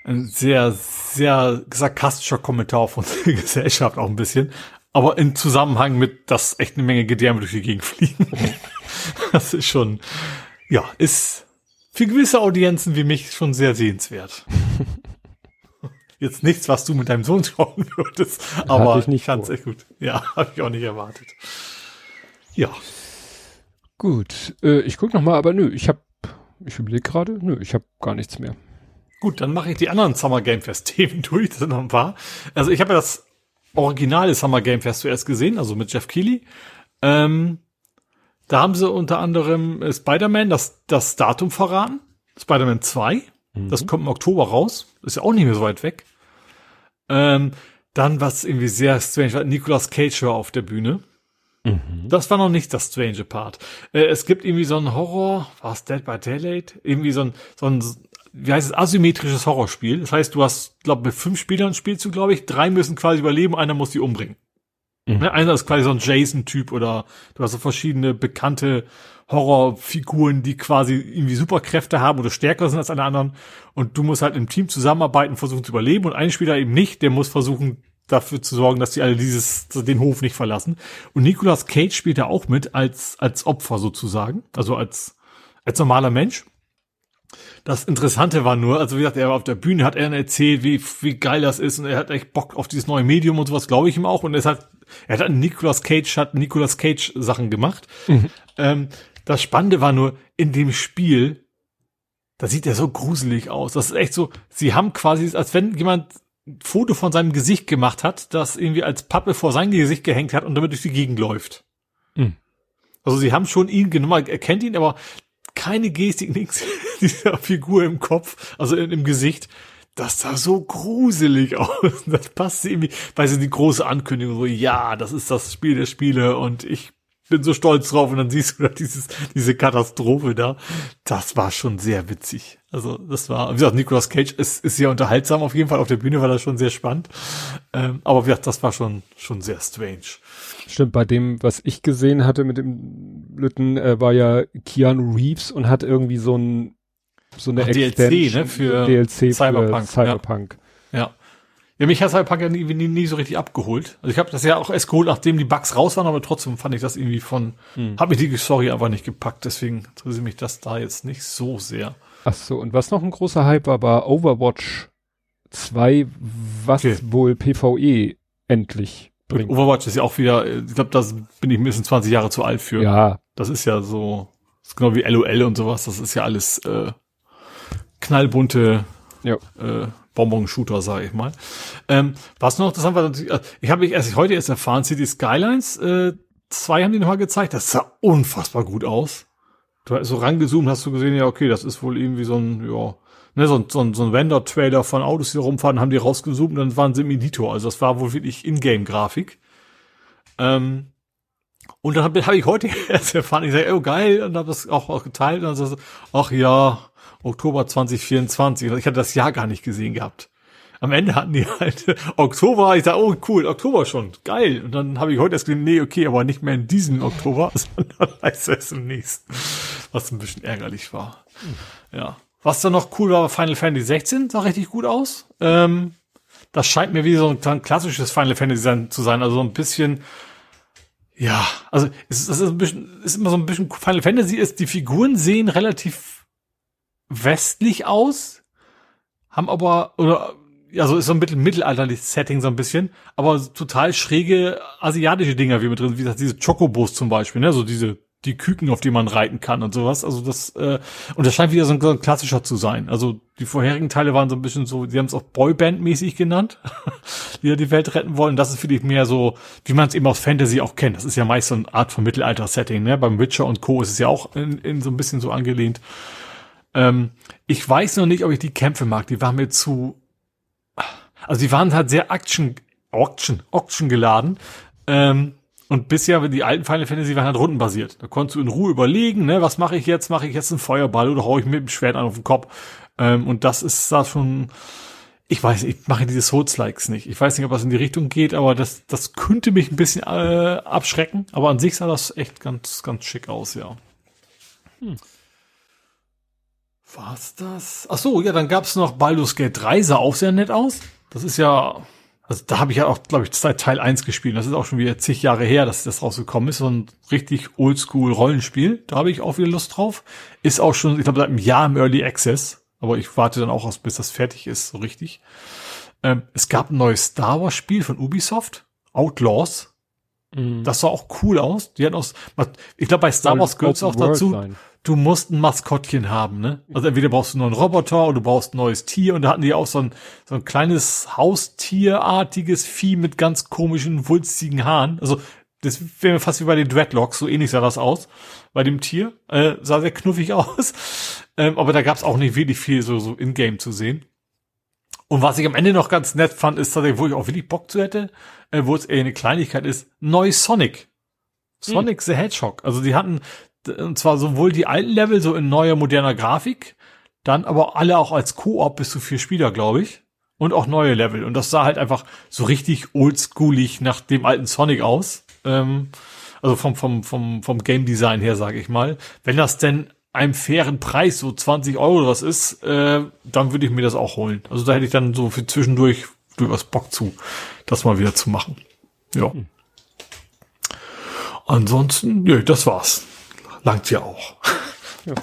ein sehr, sehr sarkastischer Kommentar von der Gesellschaft auch ein bisschen. Aber in Zusammenhang mit, dass echt eine Menge Gedärme durch die Gegend fliegen. das ist schon, ja, ist für gewisse Audienzen wie mich schon sehr sehenswert. Jetzt nichts, was du mit deinem Sohn schauen würdest, aber ich, ich fand echt gut. Ja, habe ich auch nicht erwartet. Ja. Gut, äh, ich guck noch mal, aber nö, ich habe, ich überlege gerade, nö, ich habe gar nichts mehr. Gut, dann mache ich die anderen Summer Game Fest Themen durch, das sind noch ein paar. Also ich habe ja das originale Summer Game Fest zuerst gesehen, also mit Jeff Keighley. Ähm, da haben sie unter anderem äh, Spider-Man das, das Datum verraten. Spider-Man 2. Mhm. Das kommt im Oktober raus. Ist ja auch nicht mehr so weit weg. Ähm, dann, was irgendwie sehr strange war, Nicolas Cage war auf der Bühne. Mhm. Das war noch nicht das strange Part. Äh, es gibt irgendwie so ein Horror, war es Dead by Daylight? Irgendwie so ein, so ein, wie heißt es, asymmetrisches Horrorspiel. Das heißt, du hast, glaube mit fünf Spielern spielst du, glaube ich, drei müssen quasi überleben, einer muss die umbringen. Mhm. Ne, einer ist quasi so ein Jason-Typ oder du hast so verschiedene bekannte Horrorfiguren, die quasi irgendwie Superkräfte haben oder stärker sind als alle anderen. Und du musst halt im Team zusammenarbeiten, versuchen zu überleben. Und ein Spieler eben nicht, der muss versuchen, dafür zu sorgen, dass die alle dieses, den Hof nicht verlassen. Und Nicolas Cage spielt da auch mit als, als Opfer sozusagen. Also als, als normaler Mensch. Das Interessante war nur, also wie gesagt, er war auf der Bühne, hat er erzählt, wie, wie geil das ist und er hat echt Bock auf dieses neue Medium und sowas, glaube ich ihm auch. Und er hat, er hat Nicolas Cage, hat Nicolas Cage Sachen gemacht. Mhm. Ähm, das Spannende war nur, in dem Spiel, da sieht er so gruselig aus. Das ist echt so, sie haben quasi, als wenn jemand ein Foto von seinem Gesicht gemacht hat, das irgendwie als Pappe vor sein Gesicht gehängt hat und damit durch die Gegend läuft. Mhm. Also sie haben schon ihn genommen, er kennt ihn, aber keine Gestik, nichts dieser Figur im Kopf, also in, im Gesicht. Das sah so gruselig aus. Das passt irgendwie, weil sie die große Ankündigung so, ja, das ist das Spiel der Spiele und ich bin so stolz drauf und dann siehst du da dieses, diese Katastrophe da. Das war schon sehr witzig. Also das war, wie gesagt, Nicolas Cage ist, ist sehr unterhaltsam auf jeden Fall. Auf der Bühne war das schon sehr spannend. Ähm, aber wie gesagt, das war schon, schon sehr strange. Stimmt, bei dem, was ich gesehen hatte mit dem Lütten, äh, war ja Keanu Reeves und hat irgendwie so ein so eine Ach, DLC, ne, für DLC Cyberpunk. Für Cyberpunk. Ja. ja. Ja, mich hat Cyberpunk ja nie, nie, nie so richtig abgeholt. Also ich habe das ja auch erst geholt, nachdem die Bugs raus waren, aber trotzdem fand ich das irgendwie von, hm. hat mich die Story aber nicht gepackt, deswegen interessiert mich das da jetzt nicht so sehr. Ach so, und was noch ein großer Hype war, war Overwatch 2, was okay. wohl PvE endlich bringt. Overwatch ist ja auch wieder, ich glaube, da bin ich mindestens 20 Jahre zu alt für. Ja. Das ist ja so, ist genau wie LOL und sowas, das ist ja alles äh, knallbunte ja. äh, Bonbon-Shooter, sage ich mal. Ähm, was noch interessant war, äh, ich habe ich erst heute erst erfahren, City Skylines äh, zwei haben die nochmal gezeigt, das sah unfassbar gut aus. Du hast so rangezoomt, hast du gesehen, ja, okay, das ist wohl irgendwie so ein, ja, ne, so ein, so ein, so ein Vendor-Trailer von Autos, die rumfahren, haben die rausgezoomt und dann waren sie im Editor. Also das war wohl wirklich Ingame-Grafik. Ähm, und dann habe hab ich heute erst erfahren, ich sage, oh geil, und habe das auch, auch geteilt und dann so, ach ja, Oktober 2024. Ich hatte das Jahr gar nicht gesehen gehabt. Am Ende hatten die halt Oktober, ich sage, oh cool, Oktober schon, geil. Und dann habe ich heute erst gesehen, nee, okay, aber nicht mehr in diesem Oktober, sondern heißt es im nächsten. Was ein bisschen ärgerlich war. Ja. Was dann noch cool war, Final Fantasy 16 sah richtig gut aus. Ähm, das scheint mir wie so ein klassisches Final Fantasy zu sein, also so ein bisschen ja, also es, es ist ein bisschen, ist immer so ein bisschen Final Fantasy ist, die Figuren sehen relativ westlich aus, haben aber, oder, ja, so ist so ein mittel mittelalterliches Setting so ein bisschen, aber total schräge asiatische Dinger wie mit drin, wie gesagt, diese Chocobos zum Beispiel, ne, so diese, die Küken, auf die man reiten kann und sowas. Also das, äh, und das scheint wieder so ein, so ein klassischer zu sein. Also die vorherigen Teile waren so ein bisschen so, die haben es auch Boyband-mäßig genannt, die ja die Welt retten wollen. Das ist für dich mehr so, wie man es eben aus Fantasy auch kennt. Das ist ja meist so eine Art von Mittelalter-Setting, ne? Beim Witcher und Co. ist es ja auch in, in so ein bisschen so angelehnt. Ähm, ich weiß noch nicht, ob ich die Kämpfe mag. Die waren mir zu, also die waren halt sehr Action, Auction, Auction geladen. Ähm, und bisher, die alten Final Fantasy waren halt rundenbasiert. Da konntest du in Ruhe überlegen, ne, was mache ich jetzt? Mache ich jetzt einen Feuerball oder hau ich mit dem Schwert an auf den Kopf? Ähm, und das ist da schon, ich weiß ich mache diese Souls-Likes nicht. Ich weiß nicht, ob das in die Richtung geht, aber das, das könnte mich ein bisschen äh, abschrecken. Aber an sich sah das echt ganz, ganz schick aus, ja. Hm. Was das? Ach so, ja, dann gab's noch Baldur's Gate 3, sah auch sehr nett aus. Das ist ja, also da habe ich ja auch, glaube ich, seit Teil 1 gespielt. Das ist auch schon wieder zig Jahre her, dass das rausgekommen ist. So ein richtig Oldschool-Rollenspiel. Da habe ich auch wieder Lust drauf. Ist auch schon, ich glaube, seit einem Jahr im Early Access. Aber ich warte dann auch aus, bis das fertig ist, so richtig. Ähm, es gab ein neues Star Wars-Spiel von Ubisoft, Outlaws. Mhm. Das sah auch cool aus. Die hatten auch, ich glaube, bei Star Wars gehört es auch dazu. Sein du musst ein Maskottchen haben, ne? Also entweder brauchst du einen neuen Roboter oder du brauchst ein neues Tier und da hatten die auch so ein, so ein kleines Haustierartiges Vieh mit ganz komischen, wulstigen Haaren. Also das wäre fast wie bei den Dreadlocks, so ähnlich sah das aus bei dem Tier. Äh, sah sehr knuffig aus. Ähm, aber da gab's auch nicht wirklich viel so, so in-game zu sehen. Und was ich am Ende noch ganz nett fand, ist tatsächlich, wo ich auch wirklich Bock zu hätte, äh, wo es eher eine Kleinigkeit ist, neu Sonic. Sonic hm. the Hedgehog. Also die hatten und zwar sowohl die alten Level so in neuer, moderner Grafik, dann aber alle auch als Koop bis zu vier Spieler, glaube ich. Und auch neue Level. Und das sah halt einfach so richtig oldschoolig nach dem alten Sonic aus. Ähm, also vom, vom, vom, vom Game Design her, sage ich mal. Wenn das denn einem fairen Preis, so 20 Euro was ist, äh, dann würde ich mir das auch holen. Also da hätte ich dann so für zwischendurch durchaus Bock zu, das mal wieder zu machen. Ja. Hm. Ansonsten, nö, das war's langt ja auch. Ja.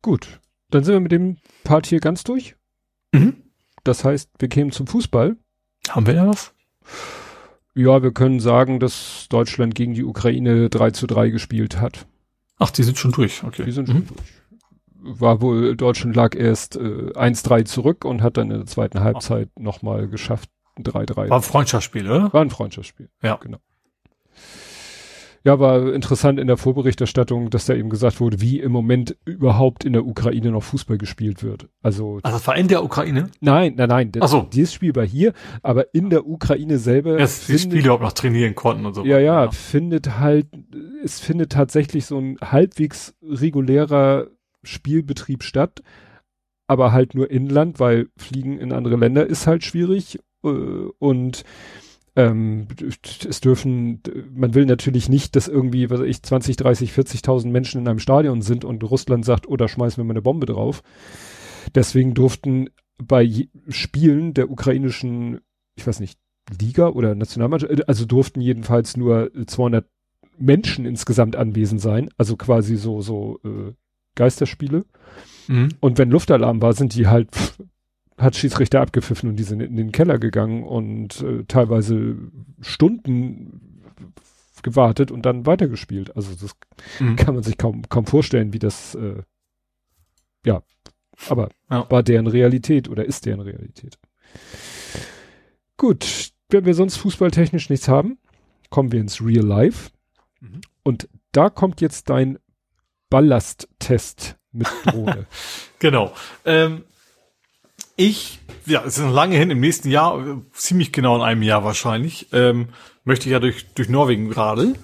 Gut, dann sind wir mit dem Part hier ganz durch. Mhm. Das heißt, wir kämen zum Fußball. Haben wir da was? Ja, wir können sagen, dass Deutschland gegen die Ukraine 3 zu 3 gespielt hat. Ach, die sind schon durch, okay. Die sind mhm. schon durch. War wohl, Deutschland lag erst äh, 1-3 zurück und hat dann in der zweiten Halbzeit nochmal geschafft, 3-3. War ein Freundschaftsspiel, oder? War ein Freundschaftsspiel. Ja. Genau. Ja, war interessant in der Vorberichterstattung, dass da eben gesagt wurde, wie im Moment überhaupt in der Ukraine noch Fußball gespielt wird. Also, also das war in der Ukraine? Nein, nein, nein. Ach so. Dieses Spiel war hier, aber in der Ukraine selber. Dass die Spieler auch noch trainieren konnten und so. Ja, ja, ja, findet halt, es findet tatsächlich so ein halbwegs regulärer Spielbetrieb statt, aber halt nur inland, weil Fliegen in andere Länder ist halt schwierig äh, und ähm, es dürfen, man will natürlich nicht, dass irgendwie, was weiß ich, 20, 30, 40.000 Menschen in einem Stadion sind und Russland sagt, oh, da schmeißen wir mal eine Bombe drauf. Deswegen durften bei Spielen der ukrainischen, ich weiß nicht, Liga oder Nationalmannschaft, also durften jedenfalls nur 200 Menschen insgesamt anwesend sein, also quasi so, so äh, Geisterspiele. Mhm. Und wenn Luftalarm war, sind die halt hat Schiedsrichter abgepfiffen und die sind in den Keller gegangen und äh, teilweise Stunden gewartet und dann weitergespielt. Also das mhm. kann man sich kaum, kaum vorstellen, wie das, äh, ja, aber ja. war deren Realität oder ist deren Realität. Gut, wenn wir sonst fußballtechnisch nichts haben, kommen wir ins Real Life. Mhm. Und da kommt jetzt dein Ballasttest mit Drohne. genau. Ähm, ich, ja, es ist noch lange hin, im nächsten Jahr, ziemlich genau in einem Jahr wahrscheinlich, ähm, möchte ich ja durch, durch Norwegen gerade.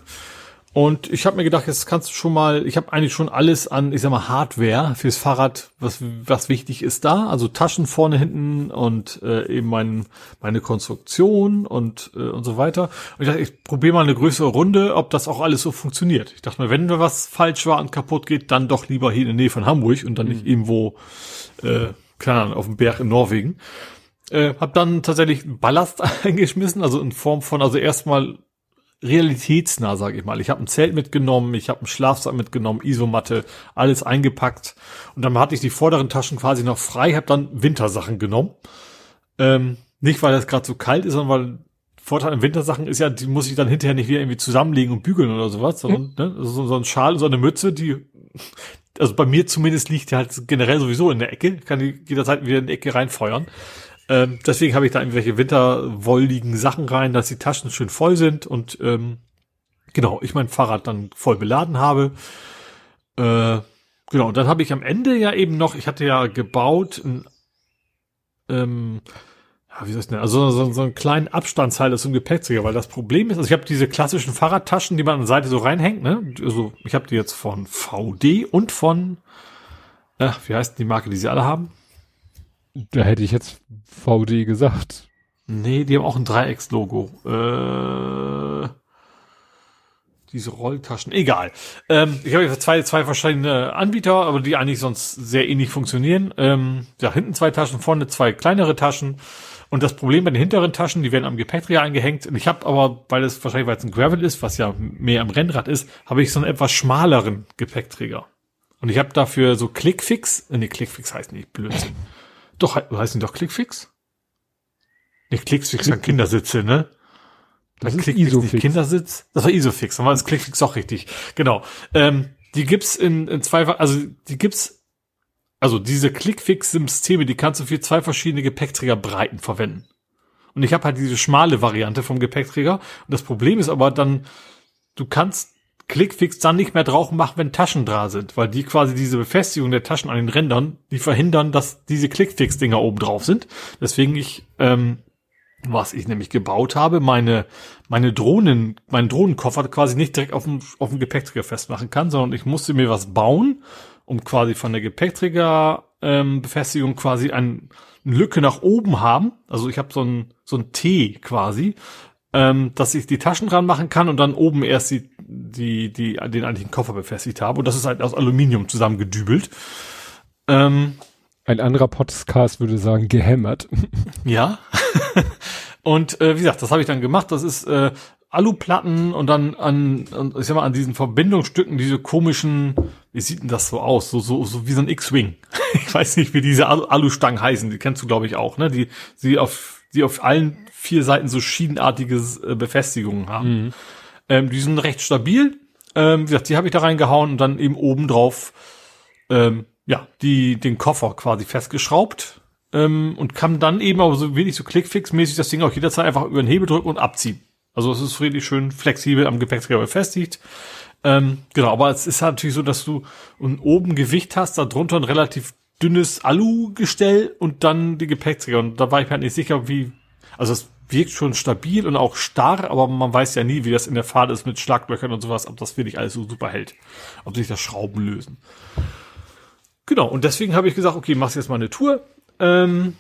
Und ich habe mir gedacht, jetzt kannst du schon mal, ich habe eigentlich schon alles an, ich sag mal, Hardware fürs Fahrrad, was, was wichtig ist da. Also Taschen vorne, hinten und äh, eben mein, meine Konstruktion und, äh, und so weiter. Und ich dachte, ich probiere mal eine größere Runde, ob das auch alles so funktioniert. Ich dachte mir, wenn da was falsch war und kaputt geht, dann doch lieber hier in der Nähe von Hamburg und dann mhm. nicht irgendwo äh, keine Ahnung, auf dem Berg in Norwegen. Äh, hab dann tatsächlich Ballast eingeschmissen, also in Form von, also erstmal realitätsnah, sage ich mal. Ich habe ein Zelt mitgenommen, ich habe einen Schlafsack mitgenommen, Isomatte, alles eingepackt und dann hatte ich die vorderen Taschen quasi noch frei, habe dann Wintersachen genommen. Ähm, nicht, weil das gerade so kalt ist, sondern weil Vorteil an Wintersachen ist ja, die muss ich dann hinterher nicht wieder irgendwie zusammenlegen und bügeln oder sowas, sondern hm. ne, so, so ein Schal, so eine Mütze, die also bei mir zumindest liegt die halt generell sowieso in der Ecke, kann die jederzeit wieder in die Ecke reinfeuern. Ähm, deswegen habe ich da irgendwelche winterwolligen Sachen rein, dass die Taschen schön voll sind und ähm, genau, ich mein Fahrrad dann voll beladen habe. Äh, genau, und dann habe ich am Ende ja eben noch, ich hatte ja gebaut, ein, ähm, ja, wie soll ich denn, also so, so einen kleinen Abstandshalter zum Gepäckträger, weil das Problem ist, also ich habe diese klassischen Fahrradtaschen, die man an der Seite so reinhängt, ne? Also ich habe die jetzt von VD und von, äh, wie heißt die Marke, die sie alle haben? Da hätte ich jetzt VD gesagt. Nee, die haben auch ein Dreieckslogo. Äh, diese Rolltaschen, egal. Ähm, ich habe jetzt zwei, zwei verschiedene Anbieter, aber die eigentlich sonst sehr ähnlich funktionieren. Ähm, ja, hinten zwei Taschen, vorne zwei kleinere Taschen. Und das Problem bei den hinteren Taschen, die werden am Gepäckträger eingehängt. Und ich habe aber, weil es wahrscheinlich, weil es ein Gravel ist, was ja mehr am Rennrad ist, habe ich so einen etwas schmaleren Gepäckträger. Und ich habe dafür so Clickfix, äh, nee, Clickfix heißt nicht, Blödsinn. Doch, heißen die doch Clickfix? Nee, Clickfix sind Kindersitze, ne? Das ist Isofix. Kindersitz? Das war Isofix, dann war das Clickfix auch richtig. Genau. Ähm, die gibt's in, in zwei, also die gibt's also diese Clickfix-Systeme, die kannst du für zwei verschiedene Gepäckträgerbreiten verwenden. Und ich habe halt diese schmale Variante vom Gepäckträger. Und das Problem ist aber dann, du kannst Clickfix dann nicht mehr drauf machen, wenn Taschen da sind, weil die quasi diese Befestigung der Taschen an den Rändern, die verhindern, dass diese Clickfix-Dinger oben drauf sind. Deswegen ich, ähm, was ich nämlich gebaut habe, meine, meine Drohnen, meinen Drohnenkoffer quasi nicht direkt auf dem, auf dem Gepäckträger festmachen kann, sondern ich musste mir was bauen um quasi von der Gepäckträgerbefestigung ähm, quasi ein, eine Lücke nach oben haben. Also ich habe so ein so ein T quasi, ähm, dass ich die Taschen dran machen kann und dann oben erst die die die den eigentlichen Koffer befestigt habe. Und das ist halt aus Aluminium zusammengedübelt. Ähm, ein anderer Podcast würde sagen gehämmert. Ja. und äh, wie gesagt, das habe ich dann gemacht. Das ist äh, Aluplatten und dann an, an, ich sag mal, an diesen Verbindungsstücken diese komischen, wie sieht denn das so aus? So, so, so wie so ein X-Wing. ich weiß nicht, wie diese Alu Alustangen heißen. Die kennst du, glaube ich, auch, ne? Die, die auf, die auf allen vier Seiten so schienenartige äh, Befestigungen haben. Mhm. Ähm, die sind recht stabil. Ähm, wie gesagt, die habe ich da reingehauen und dann eben oben drauf, ähm, ja, die, den Koffer quasi festgeschraubt ähm, und kann dann eben aber so wenig so Clickfix-mäßig das Ding auch jederzeit einfach über den Hebel drücken und abziehen. Also es ist richtig schön flexibel am Gepäckträger befestigt. Ähm, genau, aber es ist halt natürlich so, dass du ein oben Gewicht hast, da drunter ein relativ dünnes Alu-Gestell und dann die Gepäckträger. Und da war ich mir halt nicht sicher, wie, also es wirkt schon stabil und auch starr, aber man weiß ja nie, wie das in der Fahrt ist mit Schlaglöchern und sowas, ob das wirklich alles so super hält. Ob sich das Schrauben lösen. Genau, und deswegen habe ich gesagt, okay, machst jetzt mal eine Tour. Ähm,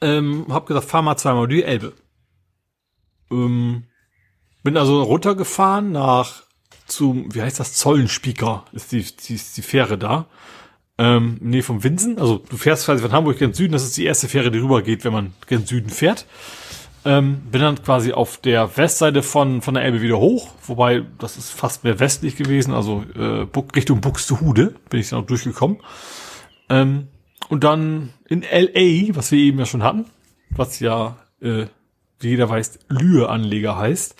ähm, hab gesagt, fahr mal zweimal die Elbe. Ähm, bin also runtergefahren nach zum, wie heißt das, Zollenspieker, ist die, die, ist die Fähre da. Ähm, nee, vom Winsen. Also du fährst quasi von Hamburg gen Süden, das ist die erste Fähre, die rübergeht, wenn man gen Süden fährt. Ähm, bin dann quasi auf der Westseite von, von der Elbe wieder hoch, wobei das ist fast mehr westlich gewesen, also äh, Richtung Buxtehude bin ich dann auch durchgekommen. Ähm, und dann in LA, was wir eben ja schon hatten, was ja, äh, wie jeder weiß, Lühe-Anleger heißt,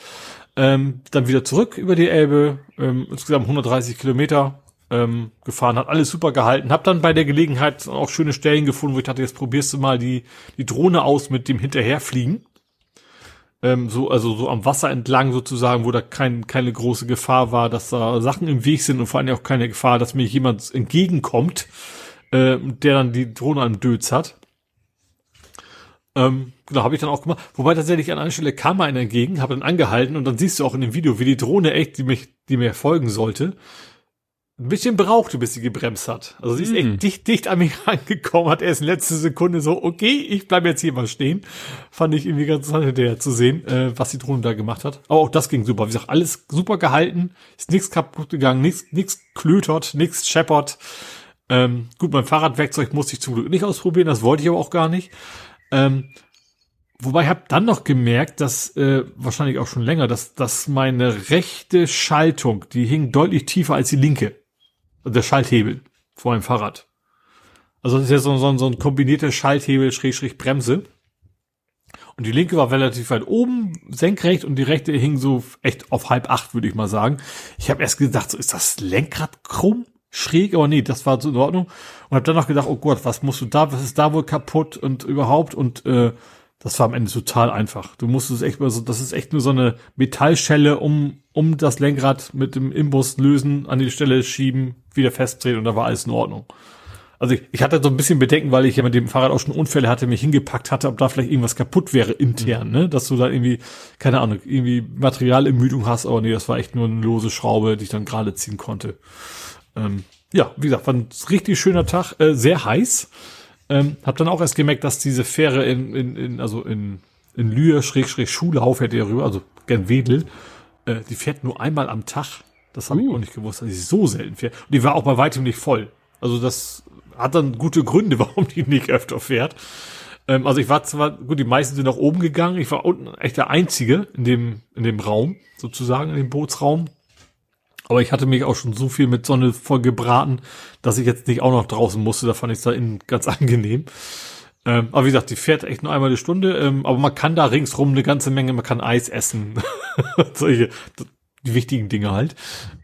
ähm, dann wieder zurück über die Elbe, ähm, insgesamt 130 Kilometer ähm, gefahren, hat alles super gehalten, hab dann bei der Gelegenheit auch schöne Stellen gefunden, wo ich dachte, jetzt probierst du mal die, die Drohne aus mit dem Hinterherfliegen ähm, so, also so am Wasser entlang sozusagen, wo da kein, keine große Gefahr war, dass da Sachen im Weg sind und vor allem auch keine Gefahr, dass mir jemand entgegenkommt, äh, der dann die Drohne an Dötz hat. Ähm, genau, habe ich dann auch gemacht. Wobei tatsächlich an einer Stelle kam einer entgegen, habe dann angehalten und dann siehst du auch in dem Video, wie die Drohne echt, die mich, die mir folgen sollte, ein bisschen brauchte, bis sie gebremst hat. Also sie ist mm. echt dicht, dicht an mich rangekommen, hat erst in letzter Sekunde so, okay, ich bleibe jetzt hier mal stehen. Fand ich irgendwie ganz interessant hinterher zu sehen, äh, was die Drohne da gemacht hat. Aber auch das ging super. Wie gesagt, alles super gehalten, ist nichts kaputt gegangen, nichts, nichts klötert, nichts scheppert. Ähm, gut, mein Fahrradwerkzeug musste ich zum Glück nicht ausprobieren, das wollte ich aber auch gar nicht. Ähm, Wobei ich habe dann noch gemerkt, dass äh, wahrscheinlich auch schon länger, dass, dass meine rechte Schaltung, die hing deutlich tiefer als die linke der Schalthebel vor einem Fahrrad. Also das ist ja so, so, so ein kombinierter Schalthebel, Schrägstrich Bremse. Und die linke war relativ weit oben, senkrecht, und die rechte hing so echt auf halb acht, würde ich mal sagen. Ich habe erst gedacht, so ist das Lenkrad krumm, schräg, aber nee, das war so in Ordnung. Und habe dann noch gedacht, oh Gott, was musst du da, was ist da wohl kaputt und überhaupt und äh, das war am Ende total einfach. Du musstest echt mal so, das ist echt nur so eine Metallschelle um, um das Lenkrad mit dem Imbus lösen, an die Stelle schieben, wieder festdrehen und da war alles in Ordnung. Also ich, ich hatte so ein bisschen Bedenken, weil ich ja mit dem Fahrrad auch schon Unfälle hatte, mich hingepackt hatte, ob da vielleicht irgendwas kaputt wäre intern, mhm. ne? Dass du da irgendwie, keine Ahnung, irgendwie Materialermüdung hast, aber nee, das war echt nur eine lose Schraube, die ich dann gerade ziehen konnte. Ähm, ja, wie gesagt, war ein richtig schöner Tag, äh, sehr heiß. Ähm, hab dann auch erst gemerkt, dass diese Fähre in, in, in also in, in Lühe, Schräg, Schräg, Schulhauf hätte ja rüber, also gern Wedel, äh, die fährt nur einmal am Tag. Das habe uh. ich auch nicht gewusst, dass sie so selten fährt. Und die war auch bei weitem nicht voll. Also das hat dann gute Gründe, warum die nicht öfter fährt. Ähm, also ich war zwar, gut, die meisten sind nach oben gegangen. Ich war unten echt der Einzige in dem, in dem Raum, sozusagen, in dem Bootsraum. Aber ich hatte mich auch schon so viel mit Sonne voll gebraten, dass ich jetzt nicht auch noch draußen musste. Da fand ich es da innen ganz angenehm. Ähm, aber wie gesagt, die fährt echt nur einmal die Stunde. Ähm, aber man kann da ringsrum eine ganze Menge, man kann Eis essen. Solche, die wichtigen Dinge halt.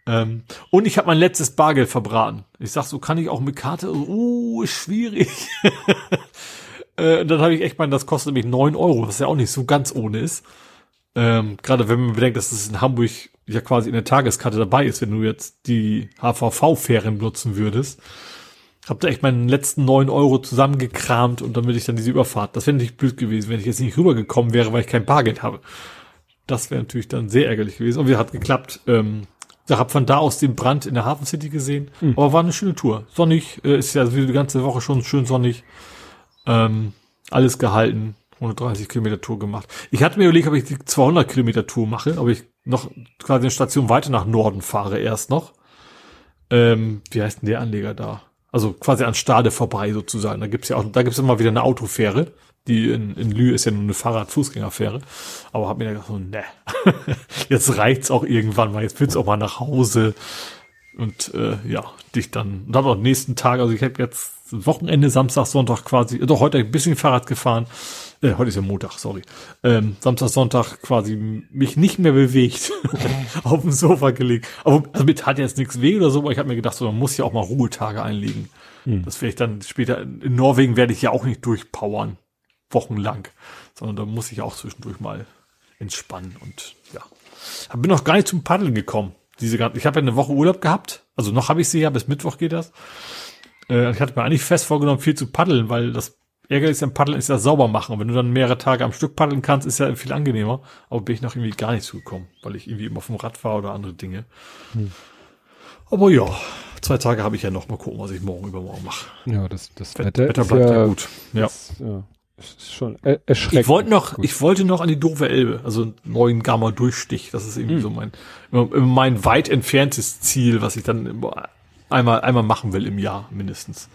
Ähm, und ich habe mein letztes Bargeld verbraten. Ich sag so, kann ich auch mit Karte? Oh, schwierig. äh, dann habe ich echt meinen, das kostet nämlich neun Euro, was ja auch nicht so ganz ohne ist. Ähm, Gerade wenn man bedenkt, dass es in Hamburg ja quasi in der Tageskarte dabei ist, wenn du jetzt die HVV-Fähren nutzen würdest. Hab da echt meinen letzten neun Euro zusammengekramt und damit ich dann diese Überfahrt. Das wäre nicht blöd gewesen, wenn ich jetzt nicht rübergekommen wäre, weil ich kein Bargeld habe. Das wäre natürlich dann sehr ärgerlich gewesen. Und wir hat geklappt. Ähm, da hab von da aus den Brand in der Hafen City gesehen. Mhm. Aber war eine schöne Tour. Sonnig, äh, ist ja wie die ganze Woche schon schön sonnig. Ähm, alles gehalten. 130 Kilometer Tour gemacht. Ich hatte mir überlegt, ob ich die 200 Kilometer Tour mache, ob ich noch quasi eine Station weiter nach Norden fahre erst noch. Ähm, wie heißt denn der Anleger da? Also quasi an Stade vorbei sozusagen. Da gibt's ja auch, da gibt's immer wieder eine Autofähre. Die in, in Lü ist ja nur eine Fahrrad-Fußgängerfähre. Aber hab mir gedacht, so, ne, jetzt reicht's auch irgendwann mal, jetzt willst du auch mal nach Hause. Und äh, ja, dich dann, und dann auch nächsten Tag, also ich habe jetzt Wochenende, Samstag, Sonntag quasi, doch heute ein bisschen Fahrrad gefahren. Äh, heute ist ja Montag, sorry. Ähm, Samstag, Sonntag quasi mich nicht mehr bewegt, auf dem Sofa gelegt. Aber also mit hat jetzt nichts weh oder so, aber ich habe mir gedacht, so, man muss ja auch mal Ruhetage einlegen. Hm. Das werde ich dann später, in Norwegen werde ich ja auch nicht durchpowern, wochenlang, sondern da muss ich auch zwischendurch mal entspannen und ja. Bin noch gar nicht zum Paddeln gekommen. Diese, ich habe ja eine Woche Urlaub gehabt, also noch habe ich sie ja, bis Mittwoch geht das. Äh, ich hatte mir eigentlich fest vorgenommen, viel zu paddeln, weil das Ärgerlich am Paddeln ist ja sauber machen. Und wenn du dann mehrere Tage am Stück paddeln kannst, ist ja viel angenehmer. Aber bin ich noch irgendwie gar nicht zugekommen, weil ich irgendwie immer vom Rad war oder andere Dinge. Hm. Aber ja, zwei Tage habe ich ja noch. Mal gucken, was ich morgen übermorgen mache. Ja, das, das Wetter, Wetter bleibt ja, ja gut. Ja. Das, ja. ist schon er erschreckend. Ich wollte noch, gut. ich wollte noch an die doofe Elbe, also einen neuen Gamma Durchstich. Das ist irgendwie hm. so mein, mein weit entferntes Ziel, was ich dann einmal, einmal machen will im Jahr mindestens.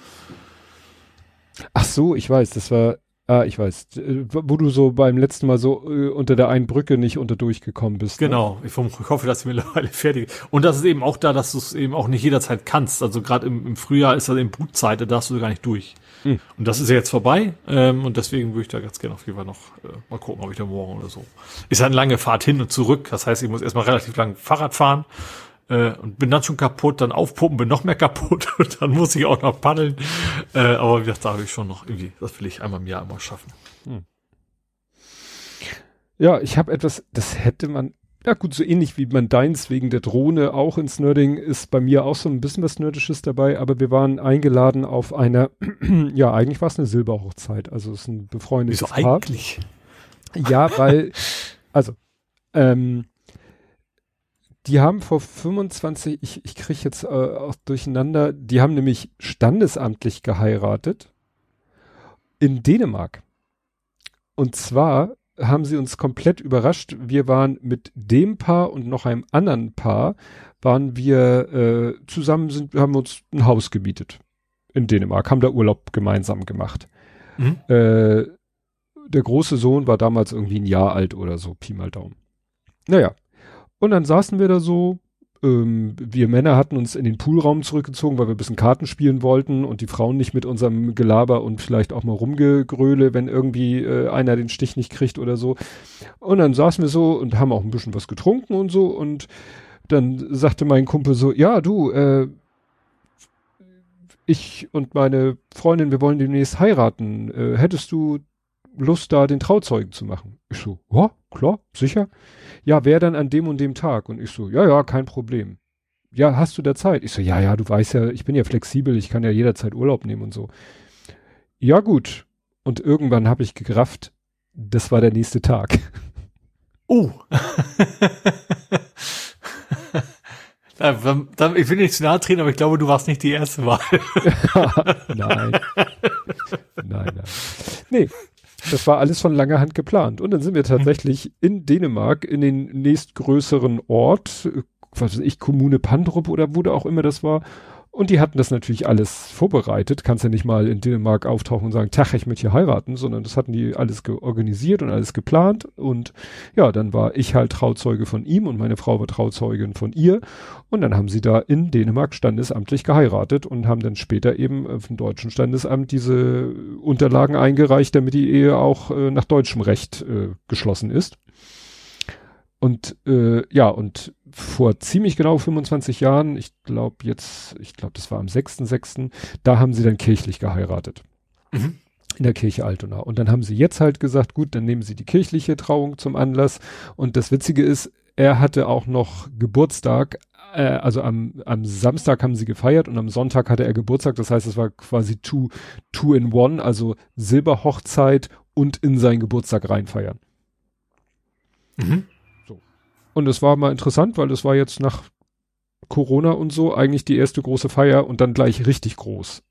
Ach so, ich weiß, das war, ah, ich weiß, wo du so beim letzten Mal so äh, unter der einen Brücke nicht unter durchgekommen bist. Ne? Genau, ne? ich, ich, hoffe, dass sie mittlerweile fertig ist. Und das ist eben auch da, dass du es eben auch nicht jederzeit kannst. Also gerade im, im, Frühjahr ist das eben Brutzeit, da darfst du gar nicht durch. Hm. Und das ist ja jetzt vorbei ähm, und deswegen würde ich da ganz gerne auf jeden Fall noch äh, mal gucken, ob ich da morgen oder so. Ist eine lange Fahrt hin und zurück, das heißt, ich muss erstmal relativ lang Fahrrad fahren äh, und bin dann schon kaputt, dann aufpumpen, bin noch mehr kaputt und dann muss ich auch noch paddeln. Äh, aber wie gesagt, da habe ich schon noch irgendwie, das will ich einmal im Jahr immer schaffen. Hm. Ja, ich habe etwas, das hätte man, ja gut, so ähnlich wie man deins wegen der Drohne auch ins Nerding ist bei mir auch so ein bisschen was Nerdisches dabei, aber wir waren eingeladen auf einer, ja, eigentlich war es eine Silberhochzeit, also es ist ein befreundetes Wieso Paar. eigentlich? Ja, weil, also, ähm, die haben vor 25, ich, ich kriege jetzt äh, auch durcheinander, die haben nämlich standesamtlich geheiratet in Dänemark. Und zwar haben sie uns komplett überrascht. Wir waren mit dem Paar und noch einem anderen Paar, waren wir äh, zusammen, sind, haben uns ein Haus gemietet in Dänemark, haben da Urlaub gemeinsam gemacht. Mhm. Äh, der große Sohn war damals irgendwie ein Jahr alt oder so, Pi mal Daumen. Naja, und dann saßen wir da so. Ähm, wir Männer hatten uns in den Poolraum zurückgezogen, weil wir ein bisschen Karten spielen wollten und die Frauen nicht mit unserem Gelaber und vielleicht auch mal rumgegröle, wenn irgendwie äh, einer den Stich nicht kriegt oder so. Und dann saßen wir so und haben auch ein bisschen was getrunken und so. Und dann sagte mein Kumpel so, ja, du, äh, ich und meine Freundin, wir wollen demnächst heiraten. Äh, hättest du Lust, da den Trauzeugen zu machen? Ich so, ja, klar, sicher ja, wer dann an dem und dem Tag? Und ich so, ja, ja, kein Problem. Ja, hast du da Zeit? Ich so, ja, ja, du weißt ja, ich bin ja flexibel, ich kann ja jederzeit Urlaub nehmen und so. Ja, gut. Und irgendwann habe ich gerafft, das war der nächste Tag. Oh. ich will nicht zu nahe treten, aber ich glaube, du warst nicht die erste Wahl. nein. Nein, nein. Nee, das war alles von langer Hand geplant. Und dann sind wir tatsächlich in Dänemark in den nächstgrößeren Ort, was weiß ich, Kommune Pandrup oder wo da auch immer das war. Und die hatten das natürlich alles vorbereitet. Kannst ja nicht mal in Dänemark auftauchen und sagen, Tach, ich möchte hier heiraten, sondern das hatten die alles organisiert und alles geplant. Und ja, dann war ich halt Trauzeuge von ihm und meine Frau war Trauzeugin von ihr. Und dann haben sie da in Dänemark standesamtlich geheiratet und haben dann später eben vom deutschen Standesamt diese Unterlagen eingereicht, damit die Ehe auch äh, nach deutschem Recht äh, geschlossen ist. Und äh, ja, und vor ziemlich genau 25 Jahren, ich glaube jetzt, ich glaube, das war am 6.6., da haben sie dann kirchlich geheiratet. Mhm. In der Kirche Altona. Und dann haben sie jetzt halt gesagt, gut, dann nehmen sie die kirchliche Trauung zum Anlass. Und das Witzige ist, er hatte auch noch Geburtstag, äh, also am, am Samstag haben sie gefeiert und am Sonntag hatte er Geburtstag. Das heißt, es war quasi two, two in one, also Silberhochzeit und in seinen Geburtstag reinfeiern. Mhm. Und es war mal interessant, weil es war jetzt nach Corona und so eigentlich die erste große Feier und dann gleich richtig groß.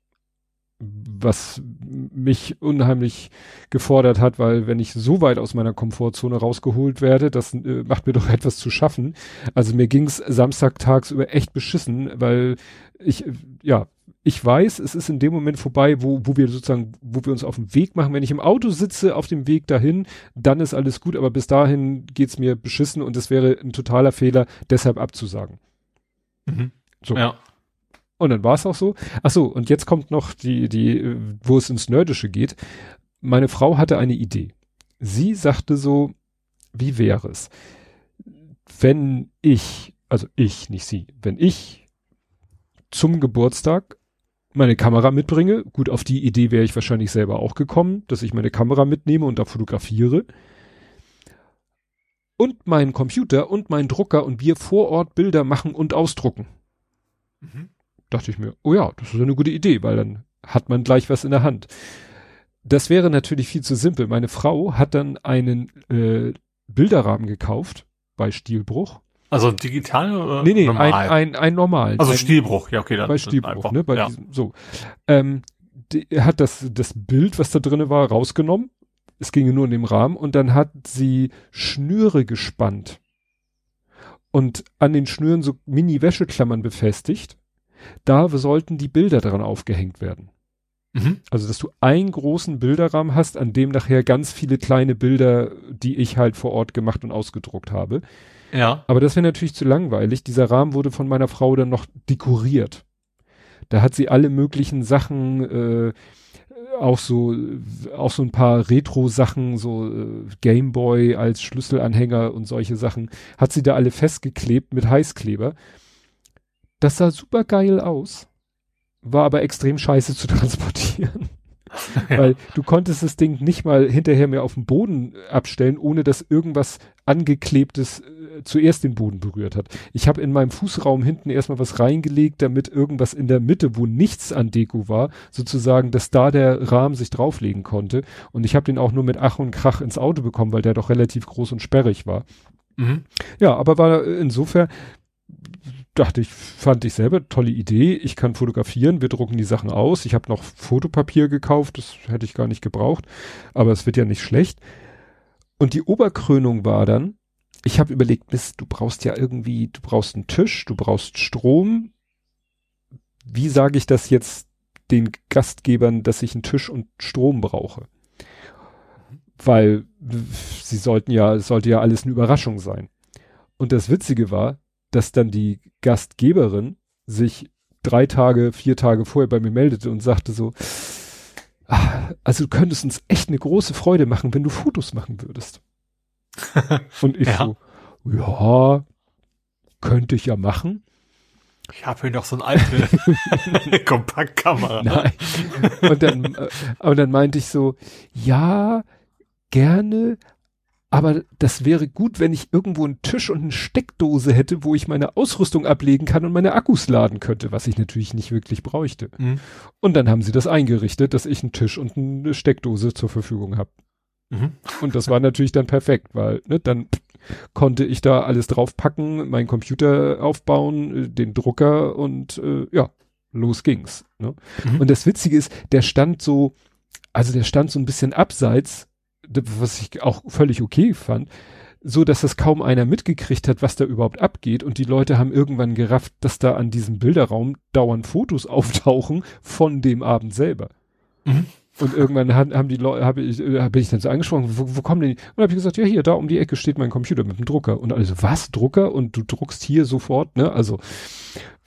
Was mich unheimlich gefordert hat, weil wenn ich so weit aus meiner Komfortzone rausgeholt werde, das äh, macht mir doch etwas zu schaffen. Also mir ging's Samstag tagsüber echt beschissen, weil ich, ja, ich weiß, es ist in dem Moment vorbei, wo, wo wir sozusagen, wo wir uns auf den Weg machen. Wenn ich im Auto sitze, auf dem Weg dahin, dann ist alles gut, aber bis dahin geht's mir beschissen und es wäre ein totaler Fehler, deshalb abzusagen. Mhm. So. Ja. Und dann war es auch so. Ach so, und jetzt kommt noch die, die, wo es ins Nerdische geht. Meine Frau hatte eine Idee. Sie sagte so, wie wäre es, wenn ich, also ich, nicht sie, wenn ich zum Geburtstag meine Kamera mitbringe. Gut, auf die Idee wäre ich wahrscheinlich selber auch gekommen, dass ich meine Kamera mitnehme und da fotografiere. Und meinen Computer und meinen Drucker und wir vor Ort Bilder machen und ausdrucken. Mhm. Dachte ich mir, oh ja, das ist eine gute Idee, weil dann hat man gleich was in der Hand. Das wäre natürlich viel zu simpel. Meine Frau hat dann einen äh, Bilderrahmen gekauft bei Stilbruch also digital oder Nee, nee, normal? Ein, ein, ein normal. Also ein, Stilbruch, ja, okay. Dann bei Stilbruch, einfach, ne, bei ja. diesem, so. Ähm, die, er hat das, das Bild, was da drinne war, rausgenommen. Es ging nur in dem Rahmen und dann hat sie Schnüre gespannt und an den Schnüren so Mini-Wäscheklammern befestigt. Da sollten die Bilder dran aufgehängt werden. Mhm. Also, dass du einen großen Bilderrahmen hast, an dem nachher ganz viele kleine Bilder, die ich halt vor Ort gemacht und ausgedruckt habe. Ja. Aber das wäre natürlich zu langweilig. Dieser Rahmen wurde von meiner Frau dann noch dekoriert. Da hat sie alle möglichen Sachen, äh, auch so, auch so ein paar Retro-Sachen, so äh, Gameboy als Schlüsselanhänger und solche Sachen, hat sie da alle festgeklebt mit Heißkleber. Das sah super geil aus, war aber extrem scheiße zu transportieren. Ja. Weil du konntest das Ding nicht mal hinterher mehr auf den Boden abstellen, ohne dass irgendwas angeklebtes äh, zuerst den Boden berührt hat. Ich habe in meinem Fußraum hinten erstmal was reingelegt, damit irgendwas in der Mitte, wo nichts an Deko war, sozusagen, dass da der Rahmen sich drauflegen konnte. Und ich habe den auch nur mit Ach und Krach ins Auto bekommen, weil der doch relativ groß und sperrig war. Mhm. Ja, aber war insofern dachte ich, fand ich selber tolle Idee. Ich kann fotografieren, wir drucken die Sachen aus. Ich habe noch Fotopapier gekauft, das hätte ich gar nicht gebraucht, aber es wird ja nicht schlecht. Und die Oberkrönung war dann, ich habe überlegt, Mist, du brauchst ja irgendwie, du brauchst einen Tisch, du brauchst Strom. Wie sage ich das jetzt den Gastgebern, dass ich einen Tisch und Strom brauche? Weil sie sollten ja, es sollte ja alles eine Überraschung sein. Und das Witzige war, dass dann die Gastgeberin sich drei Tage, vier Tage vorher bei mir meldete und sagte so, ah, also du könntest uns echt eine große Freude machen, wenn du Fotos machen würdest. und ich ja. so, ja, könnte ich ja machen. Ich habe hier noch so eine alte Kompaktkamera. Nein. Und dann, äh, und dann meinte ich so, ja, gerne, aber das wäre gut, wenn ich irgendwo einen Tisch und eine Steckdose hätte, wo ich meine Ausrüstung ablegen kann und meine Akkus laden könnte, was ich natürlich nicht wirklich bräuchte. Mhm. Und dann haben sie das eingerichtet, dass ich einen Tisch und eine Steckdose zur Verfügung habe. Mhm. Und das war natürlich dann perfekt, weil ne, dann konnte ich da alles draufpacken, meinen Computer aufbauen, äh, den Drucker und äh, ja, los ging's. Ne? Mhm. Und das Witzige ist, der stand so, also der stand so ein bisschen abseits was ich auch völlig okay fand, so dass das kaum einer mitgekriegt hat, was da überhaupt abgeht und die Leute haben irgendwann gerafft, dass da an diesem Bilderraum dauernd Fotos auftauchen von dem Abend selber. Mhm. Und irgendwann haben die Leute, habe ich, äh, bin ich dann so angesprochen, wo, wo kommen denn die? Und habe ich gesagt, ja hier, da um die Ecke steht mein Computer mit dem Drucker. Und also was Drucker? Und du druckst hier sofort, ne? Also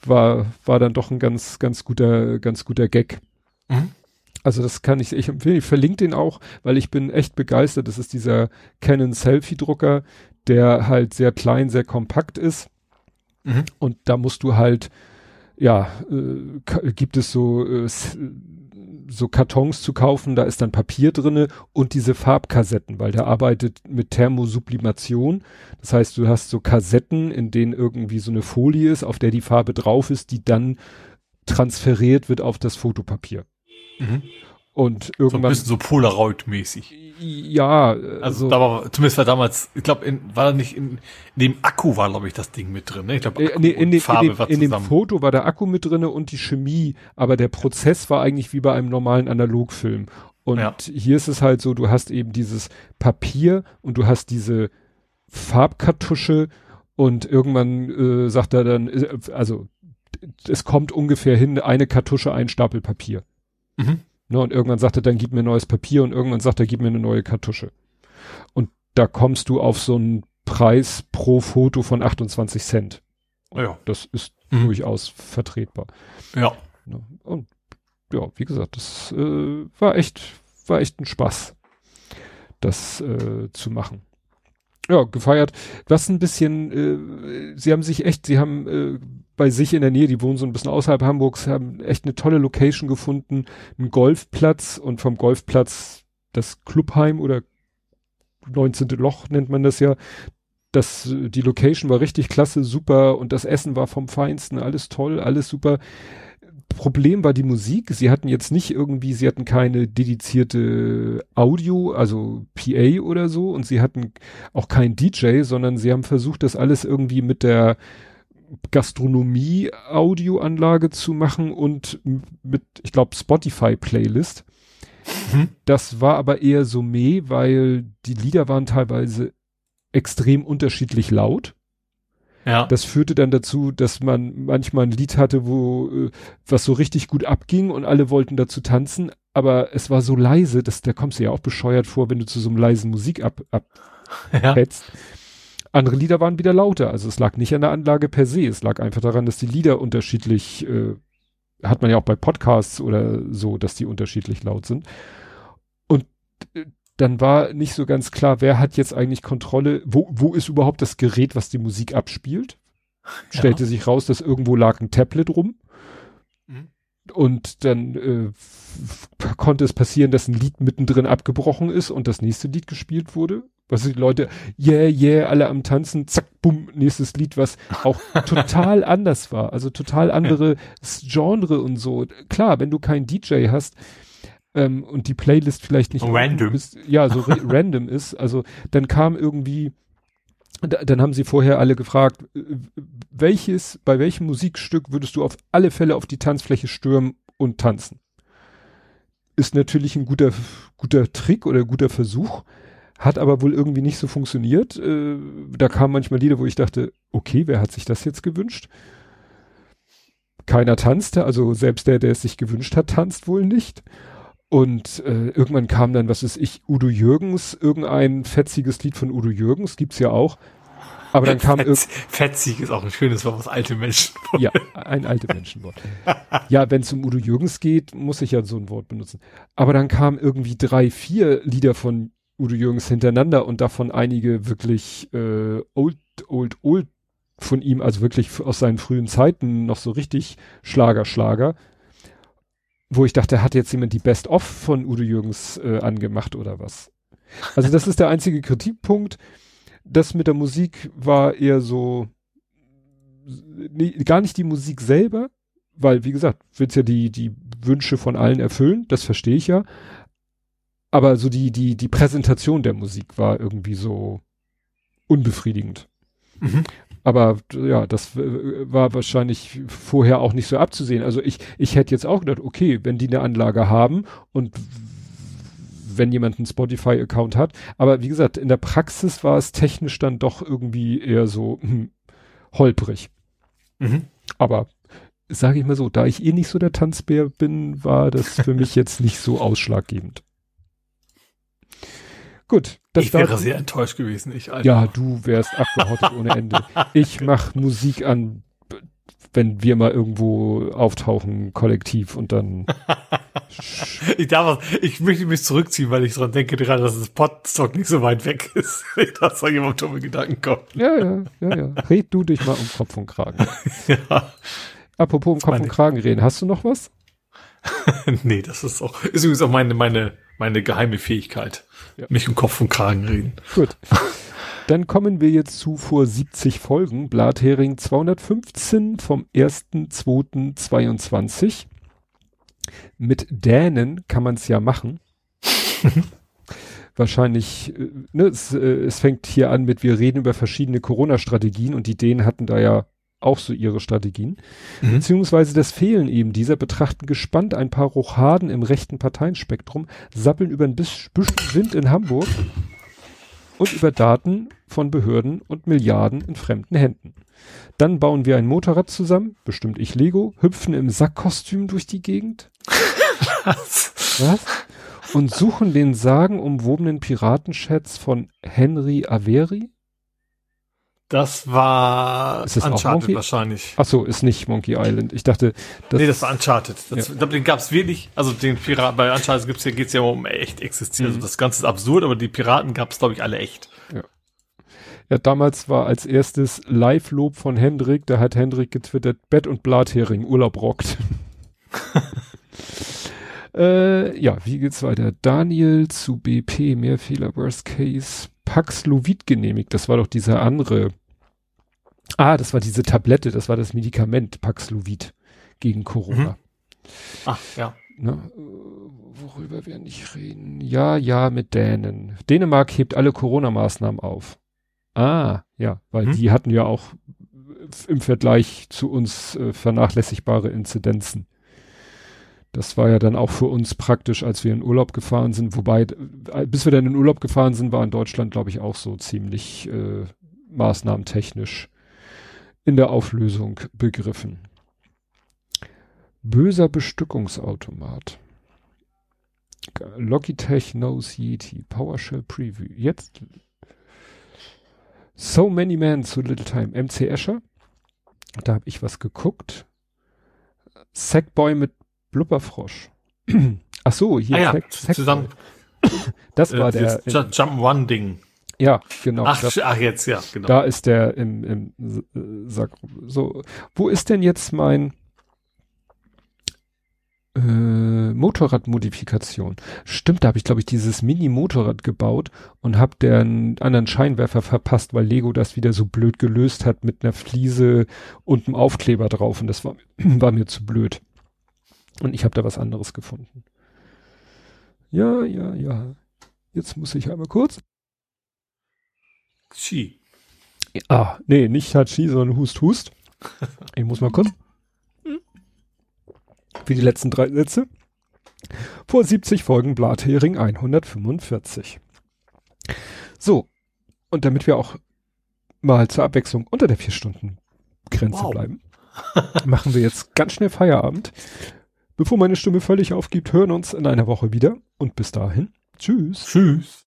war war dann doch ein ganz ganz guter ganz guter Gag. Mhm. Also das kann ich, ich, ich verlinke den auch, weil ich bin echt begeistert. Das ist dieser Canon Selfie Drucker, der halt sehr klein, sehr kompakt ist. Mhm. Und da musst du halt, ja, äh, gibt es so, äh, so Kartons zu kaufen, da ist dann Papier drinne und diese Farbkassetten, weil der arbeitet mit Thermosublimation. Das heißt, du hast so Kassetten, in denen irgendwie so eine Folie ist, auf der die Farbe drauf ist, die dann transferiert wird auf das Fotopapier. Mhm. Und irgendwann. So ein bisschen so Polaroid-mäßig. Ja, also, also da war, zumindest war damals, ich glaube, war da nicht in, in dem Akku war, glaube ich, das Ding mit drin. Ne? Ich glaube, äh, nee, in, dem, in, dem, in dem Foto war der Akku mit drinne und die Chemie, aber der Prozess war eigentlich wie bei einem normalen Analogfilm. Und ja. hier ist es halt so, du hast eben dieses Papier und du hast diese Farbkartusche und irgendwann äh, sagt er dann, äh, also es kommt ungefähr hin, eine Kartusche, ein Stapel Papier. Mhm. Ne, und irgendwann sagt er, dann gib mir neues Papier und irgendwann sagt er, gib mir eine neue Kartusche. Und da kommst du auf so einen Preis pro Foto von 28 Cent. Ja. Das ist mhm. durchaus vertretbar. Ja. Ne, und ja, wie gesagt, das äh, war echt, war echt ein Spaß, das äh, zu machen. Ja, gefeiert. Was ein bisschen, äh, sie haben sich echt, sie haben äh, bei sich in der Nähe, die wohnen so ein bisschen außerhalb Hamburgs, haben echt eine tolle Location gefunden, einen Golfplatz und vom Golfplatz das Clubheim oder 19. Loch nennt man das ja. Das, die Location war richtig klasse, super und das Essen war vom Feinsten, alles toll, alles super. Problem war die Musik. Sie hatten jetzt nicht irgendwie, sie hatten keine dedizierte Audio, also PA oder so und sie hatten auch keinen DJ, sondern sie haben versucht, das alles irgendwie mit der Gastronomie-Audioanlage zu machen und mit, ich glaube, Spotify-Playlist. Mhm. Das war aber eher so meh, weil die Lieder waren teilweise extrem unterschiedlich laut. Ja. Das führte dann dazu, dass man manchmal ein Lied hatte, wo äh, was so richtig gut abging und alle wollten dazu tanzen, aber es war so leise, dass da kommst du ja auch bescheuert vor, wenn du zu so einem leisen Musik ab, ab ja. Andere Lieder waren wieder lauter. Also es lag nicht an der Anlage per se. Es lag einfach daran, dass die Lieder unterschiedlich, äh, hat man ja auch bei Podcasts oder so, dass die unterschiedlich laut sind. Und äh, dann war nicht so ganz klar, wer hat jetzt eigentlich Kontrolle, wo, wo ist überhaupt das Gerät, was die Musik abspielt? Ja. Stellte sich raus, dass irgendwo lag ein Tablet rum. Und dann äh, konnte es passieren, dass ein Lied mittendrin abgebrochen ist und das nächste Lied gespielt wurde. Was die Leute, yeah, yeah, alle am Tanzen, zack, bumm, nächstes Lied, was auch total anders war. Also total anderes Genre und so. Klar, wenn du keinen DJ hast ähm, und die Playlist vielleicht nicht random ist, ja, so random ist, also dann kam irgendwie, dann haben sie vorher alle gefragt, äh, welches, bei welchem Musikstück würdest du auf alle Fälle auf die Tanzfläche stürmen und tanzen? Ist natürlich ein guter, guter Trick oder guter Versuch hat aber wohl irgendwie nicht so funktioniert. Äh, da kamen manchmal Lieder, wo ich dachte, okay, wer hat sich das jetzt gewünscht? Keiner tanzte, also selbst der, der es sich gewünscht hat, tanzt wohl nicht. Und äh, irgendwann kam dann, was ist ich, Udo Jürgens, irgendein fetziges Lied von Udo Jürgens, gibt's ja auch. Aber dann kam Fetz, Fetzig ist auch ein schönes Wort, was alte Menschen. Ja, ein alte Menschenwort. ja, wenn es um Udo Jürgens geht, muss ich ja so ein Wort benutzen. Aber dann kam irgendwie drei, vier Lieder von Udo Jürgens hintereinander und davon einige wirklich äh, old, old, old von ihm, also wirklich aus seinen frühen Zeiten noch so richtig Schlager, Schlager, wo ich dachte, hat jetzt jemand die Best-of von Udo Jürgens äh, angemacht oder was? Also das ist der einzige Kritikpunkt. Das mit der Musik war eher so, nee, gar nicht die Musik selber, weil, wie gesagt, willst ja die, die Wünsche von allen erfüllen, das verstehe ich ja aber so die, die, die Präsentation der Musik war irgendwie so unbefriedigend. Mhm. Aber ja, das war wahrscheinlich vorher auch nicht so abzusehen. Also ich, ich hätte jetzt auch gedacht, okay, wenn die eine Anlage haben und wenn jemand einen Spotify-Account hat. Aber wie gesagt, in der Praxis war es technisch dann doch irgendwie eher so hm, holprig. Mhm. Aber sage ich mal so, da ich eh nicht so der Tanzbär bin, war das für mich jetzt nicht so ausschlaggebend. Gut. Das ich wäre sehr enttäuscht gewesen, ich Alter. Ja, du wärst abgehottet ohne Ende. Ich mach Musik an, wenn wir mal irgendwo auftauchen, kollektiv und dann. ich darf, ich möchte mich zurückziehen, weil ich dran denke gerade, dass das Potstock nicht so weit weg ist. dass da jemand dumme Gedanken kommt. Ja, ja, ja, ja. Red du dich mal um Kopf und Kragen. ja. Apropos um Kopf und Kragen reden, hast du noch was? nee, das ist auch, ist übrigens auch meine, meine, meine geheime Fähigkeit. Ja. Mich um Kopf und Kragen reden. Gut. Dann kommen wir jetzt zu vor 70 Folgen. Blathering 215 vom 1.2.22. Mit Dänen kann man es ja machen. Wahrscheinlich, äh, ne, es, äh, es fängt hier an mit, wir reden über verschiedene Corona-Strategien und die Dänen hatten da ja auch so ihre Strategien. Mhm. Beziehungsweise das Fehlen eben dieser betrachten gespannt ein paar Rochaden im rechten Parteienspektrum, sappeln über ein bisschen Wind in Hamburg. und über Daten von Behörden und Milliarden in fremden Händen. Dann bauen wir ein Motorrad zusammen, bestimmt ich Lego, hüpfen im Sackkostüm durch die Gegend. Was? Was? Und suchen den sagenumwobenen Piratenschatz von Henry Averi. Das war ist das Uncharted wahrscheinlich. Ach so, ist nicht Monkey Island. Ich dachte, das Nee, das war Uncharted. Das, ja. Den gab's wirklich, also den Piraten, bei Uncharted gibt's ja, geht's ja um echt existieren. Mhm. Also das Ganze ist absurd, aber die Piraten gab's glaube ich alle echt. Ja. Ja, damals war als erstes Live-Lob von Hendrik, da hat Hendrik getwittert, Bett und Blathering, Urlaub rockt. äh, ja, wie geht's weiter? Daniel zu BP, mehr Fehler, Worst Case, Paxlovid genehmigt, das war doch dieser andere. Ah, das war diese Tablette, das war das Medikament Paxlovid gegen Corona. Mhm. Ach, ja. Ne, worüber wir nicht reden. Ja, ja, mit Dänen. Dänemark hebt alle Corona-Maßnahmen auf. Ah, ja, weil hm? die hatten ja auch im Vergleich zu uns äh, vernachlässigbare Inzidenzen. Das war ja dann auch für uns praktisch, als wir in Urlaub gefahren sind. Wobei, äh, bis wir dann in Urlaub gefahren sind, war in Deutschland, glaube ich, auch so ziemlich äh, maßnahmentechnisch in der Auflösung begriffen. Böser Bestückungsautomat. Logitech Nose Yeti PowerShell Preview. Jetzt So Many Men zu Little Time. MC Escher. Da habe ich was geguckt. Sackboy mit Blubberfrosch. Ach so, hier ah, ja, Sack zusammen. Das war äh, der. Jump One Ding. Ja, genau. Ach, das, ach, jetzt, ja, genau. Da ist der im, im äh, Sack. So, wo ist denn jetzt mein äh, Motorradmodifikation. Stimmt, da habe ich, glaube ich, dieses Mini-Motorrad gebaut und habe den anderen Scheinwerfer verpasst, weil Lego das wieder so blöd gelöst hat mit einer Fliese und einem Aufkleber drauf und das war, war mir zu blöd. Und ich habe da was anderes gefunden. Ja, ja, ja. Jetzt muss ich einmal kurz. Ski. Ah, nee, nicht Hachi, sondern Hust, Hust. Ich muss mal kurz wie die letzten drei Sätze. Vor 70 Folgen Blathering 145. So. Und damit wir auch mal zur Abwechslung unter der vier Stunden Grenze wow. bleiben, machen wir jetzt ganz schnell Feierabend. Bevor meine Stimme völlig aufgibt, hören uns in einer Woche wieder und bis dahin. Tschüss. Tschüss.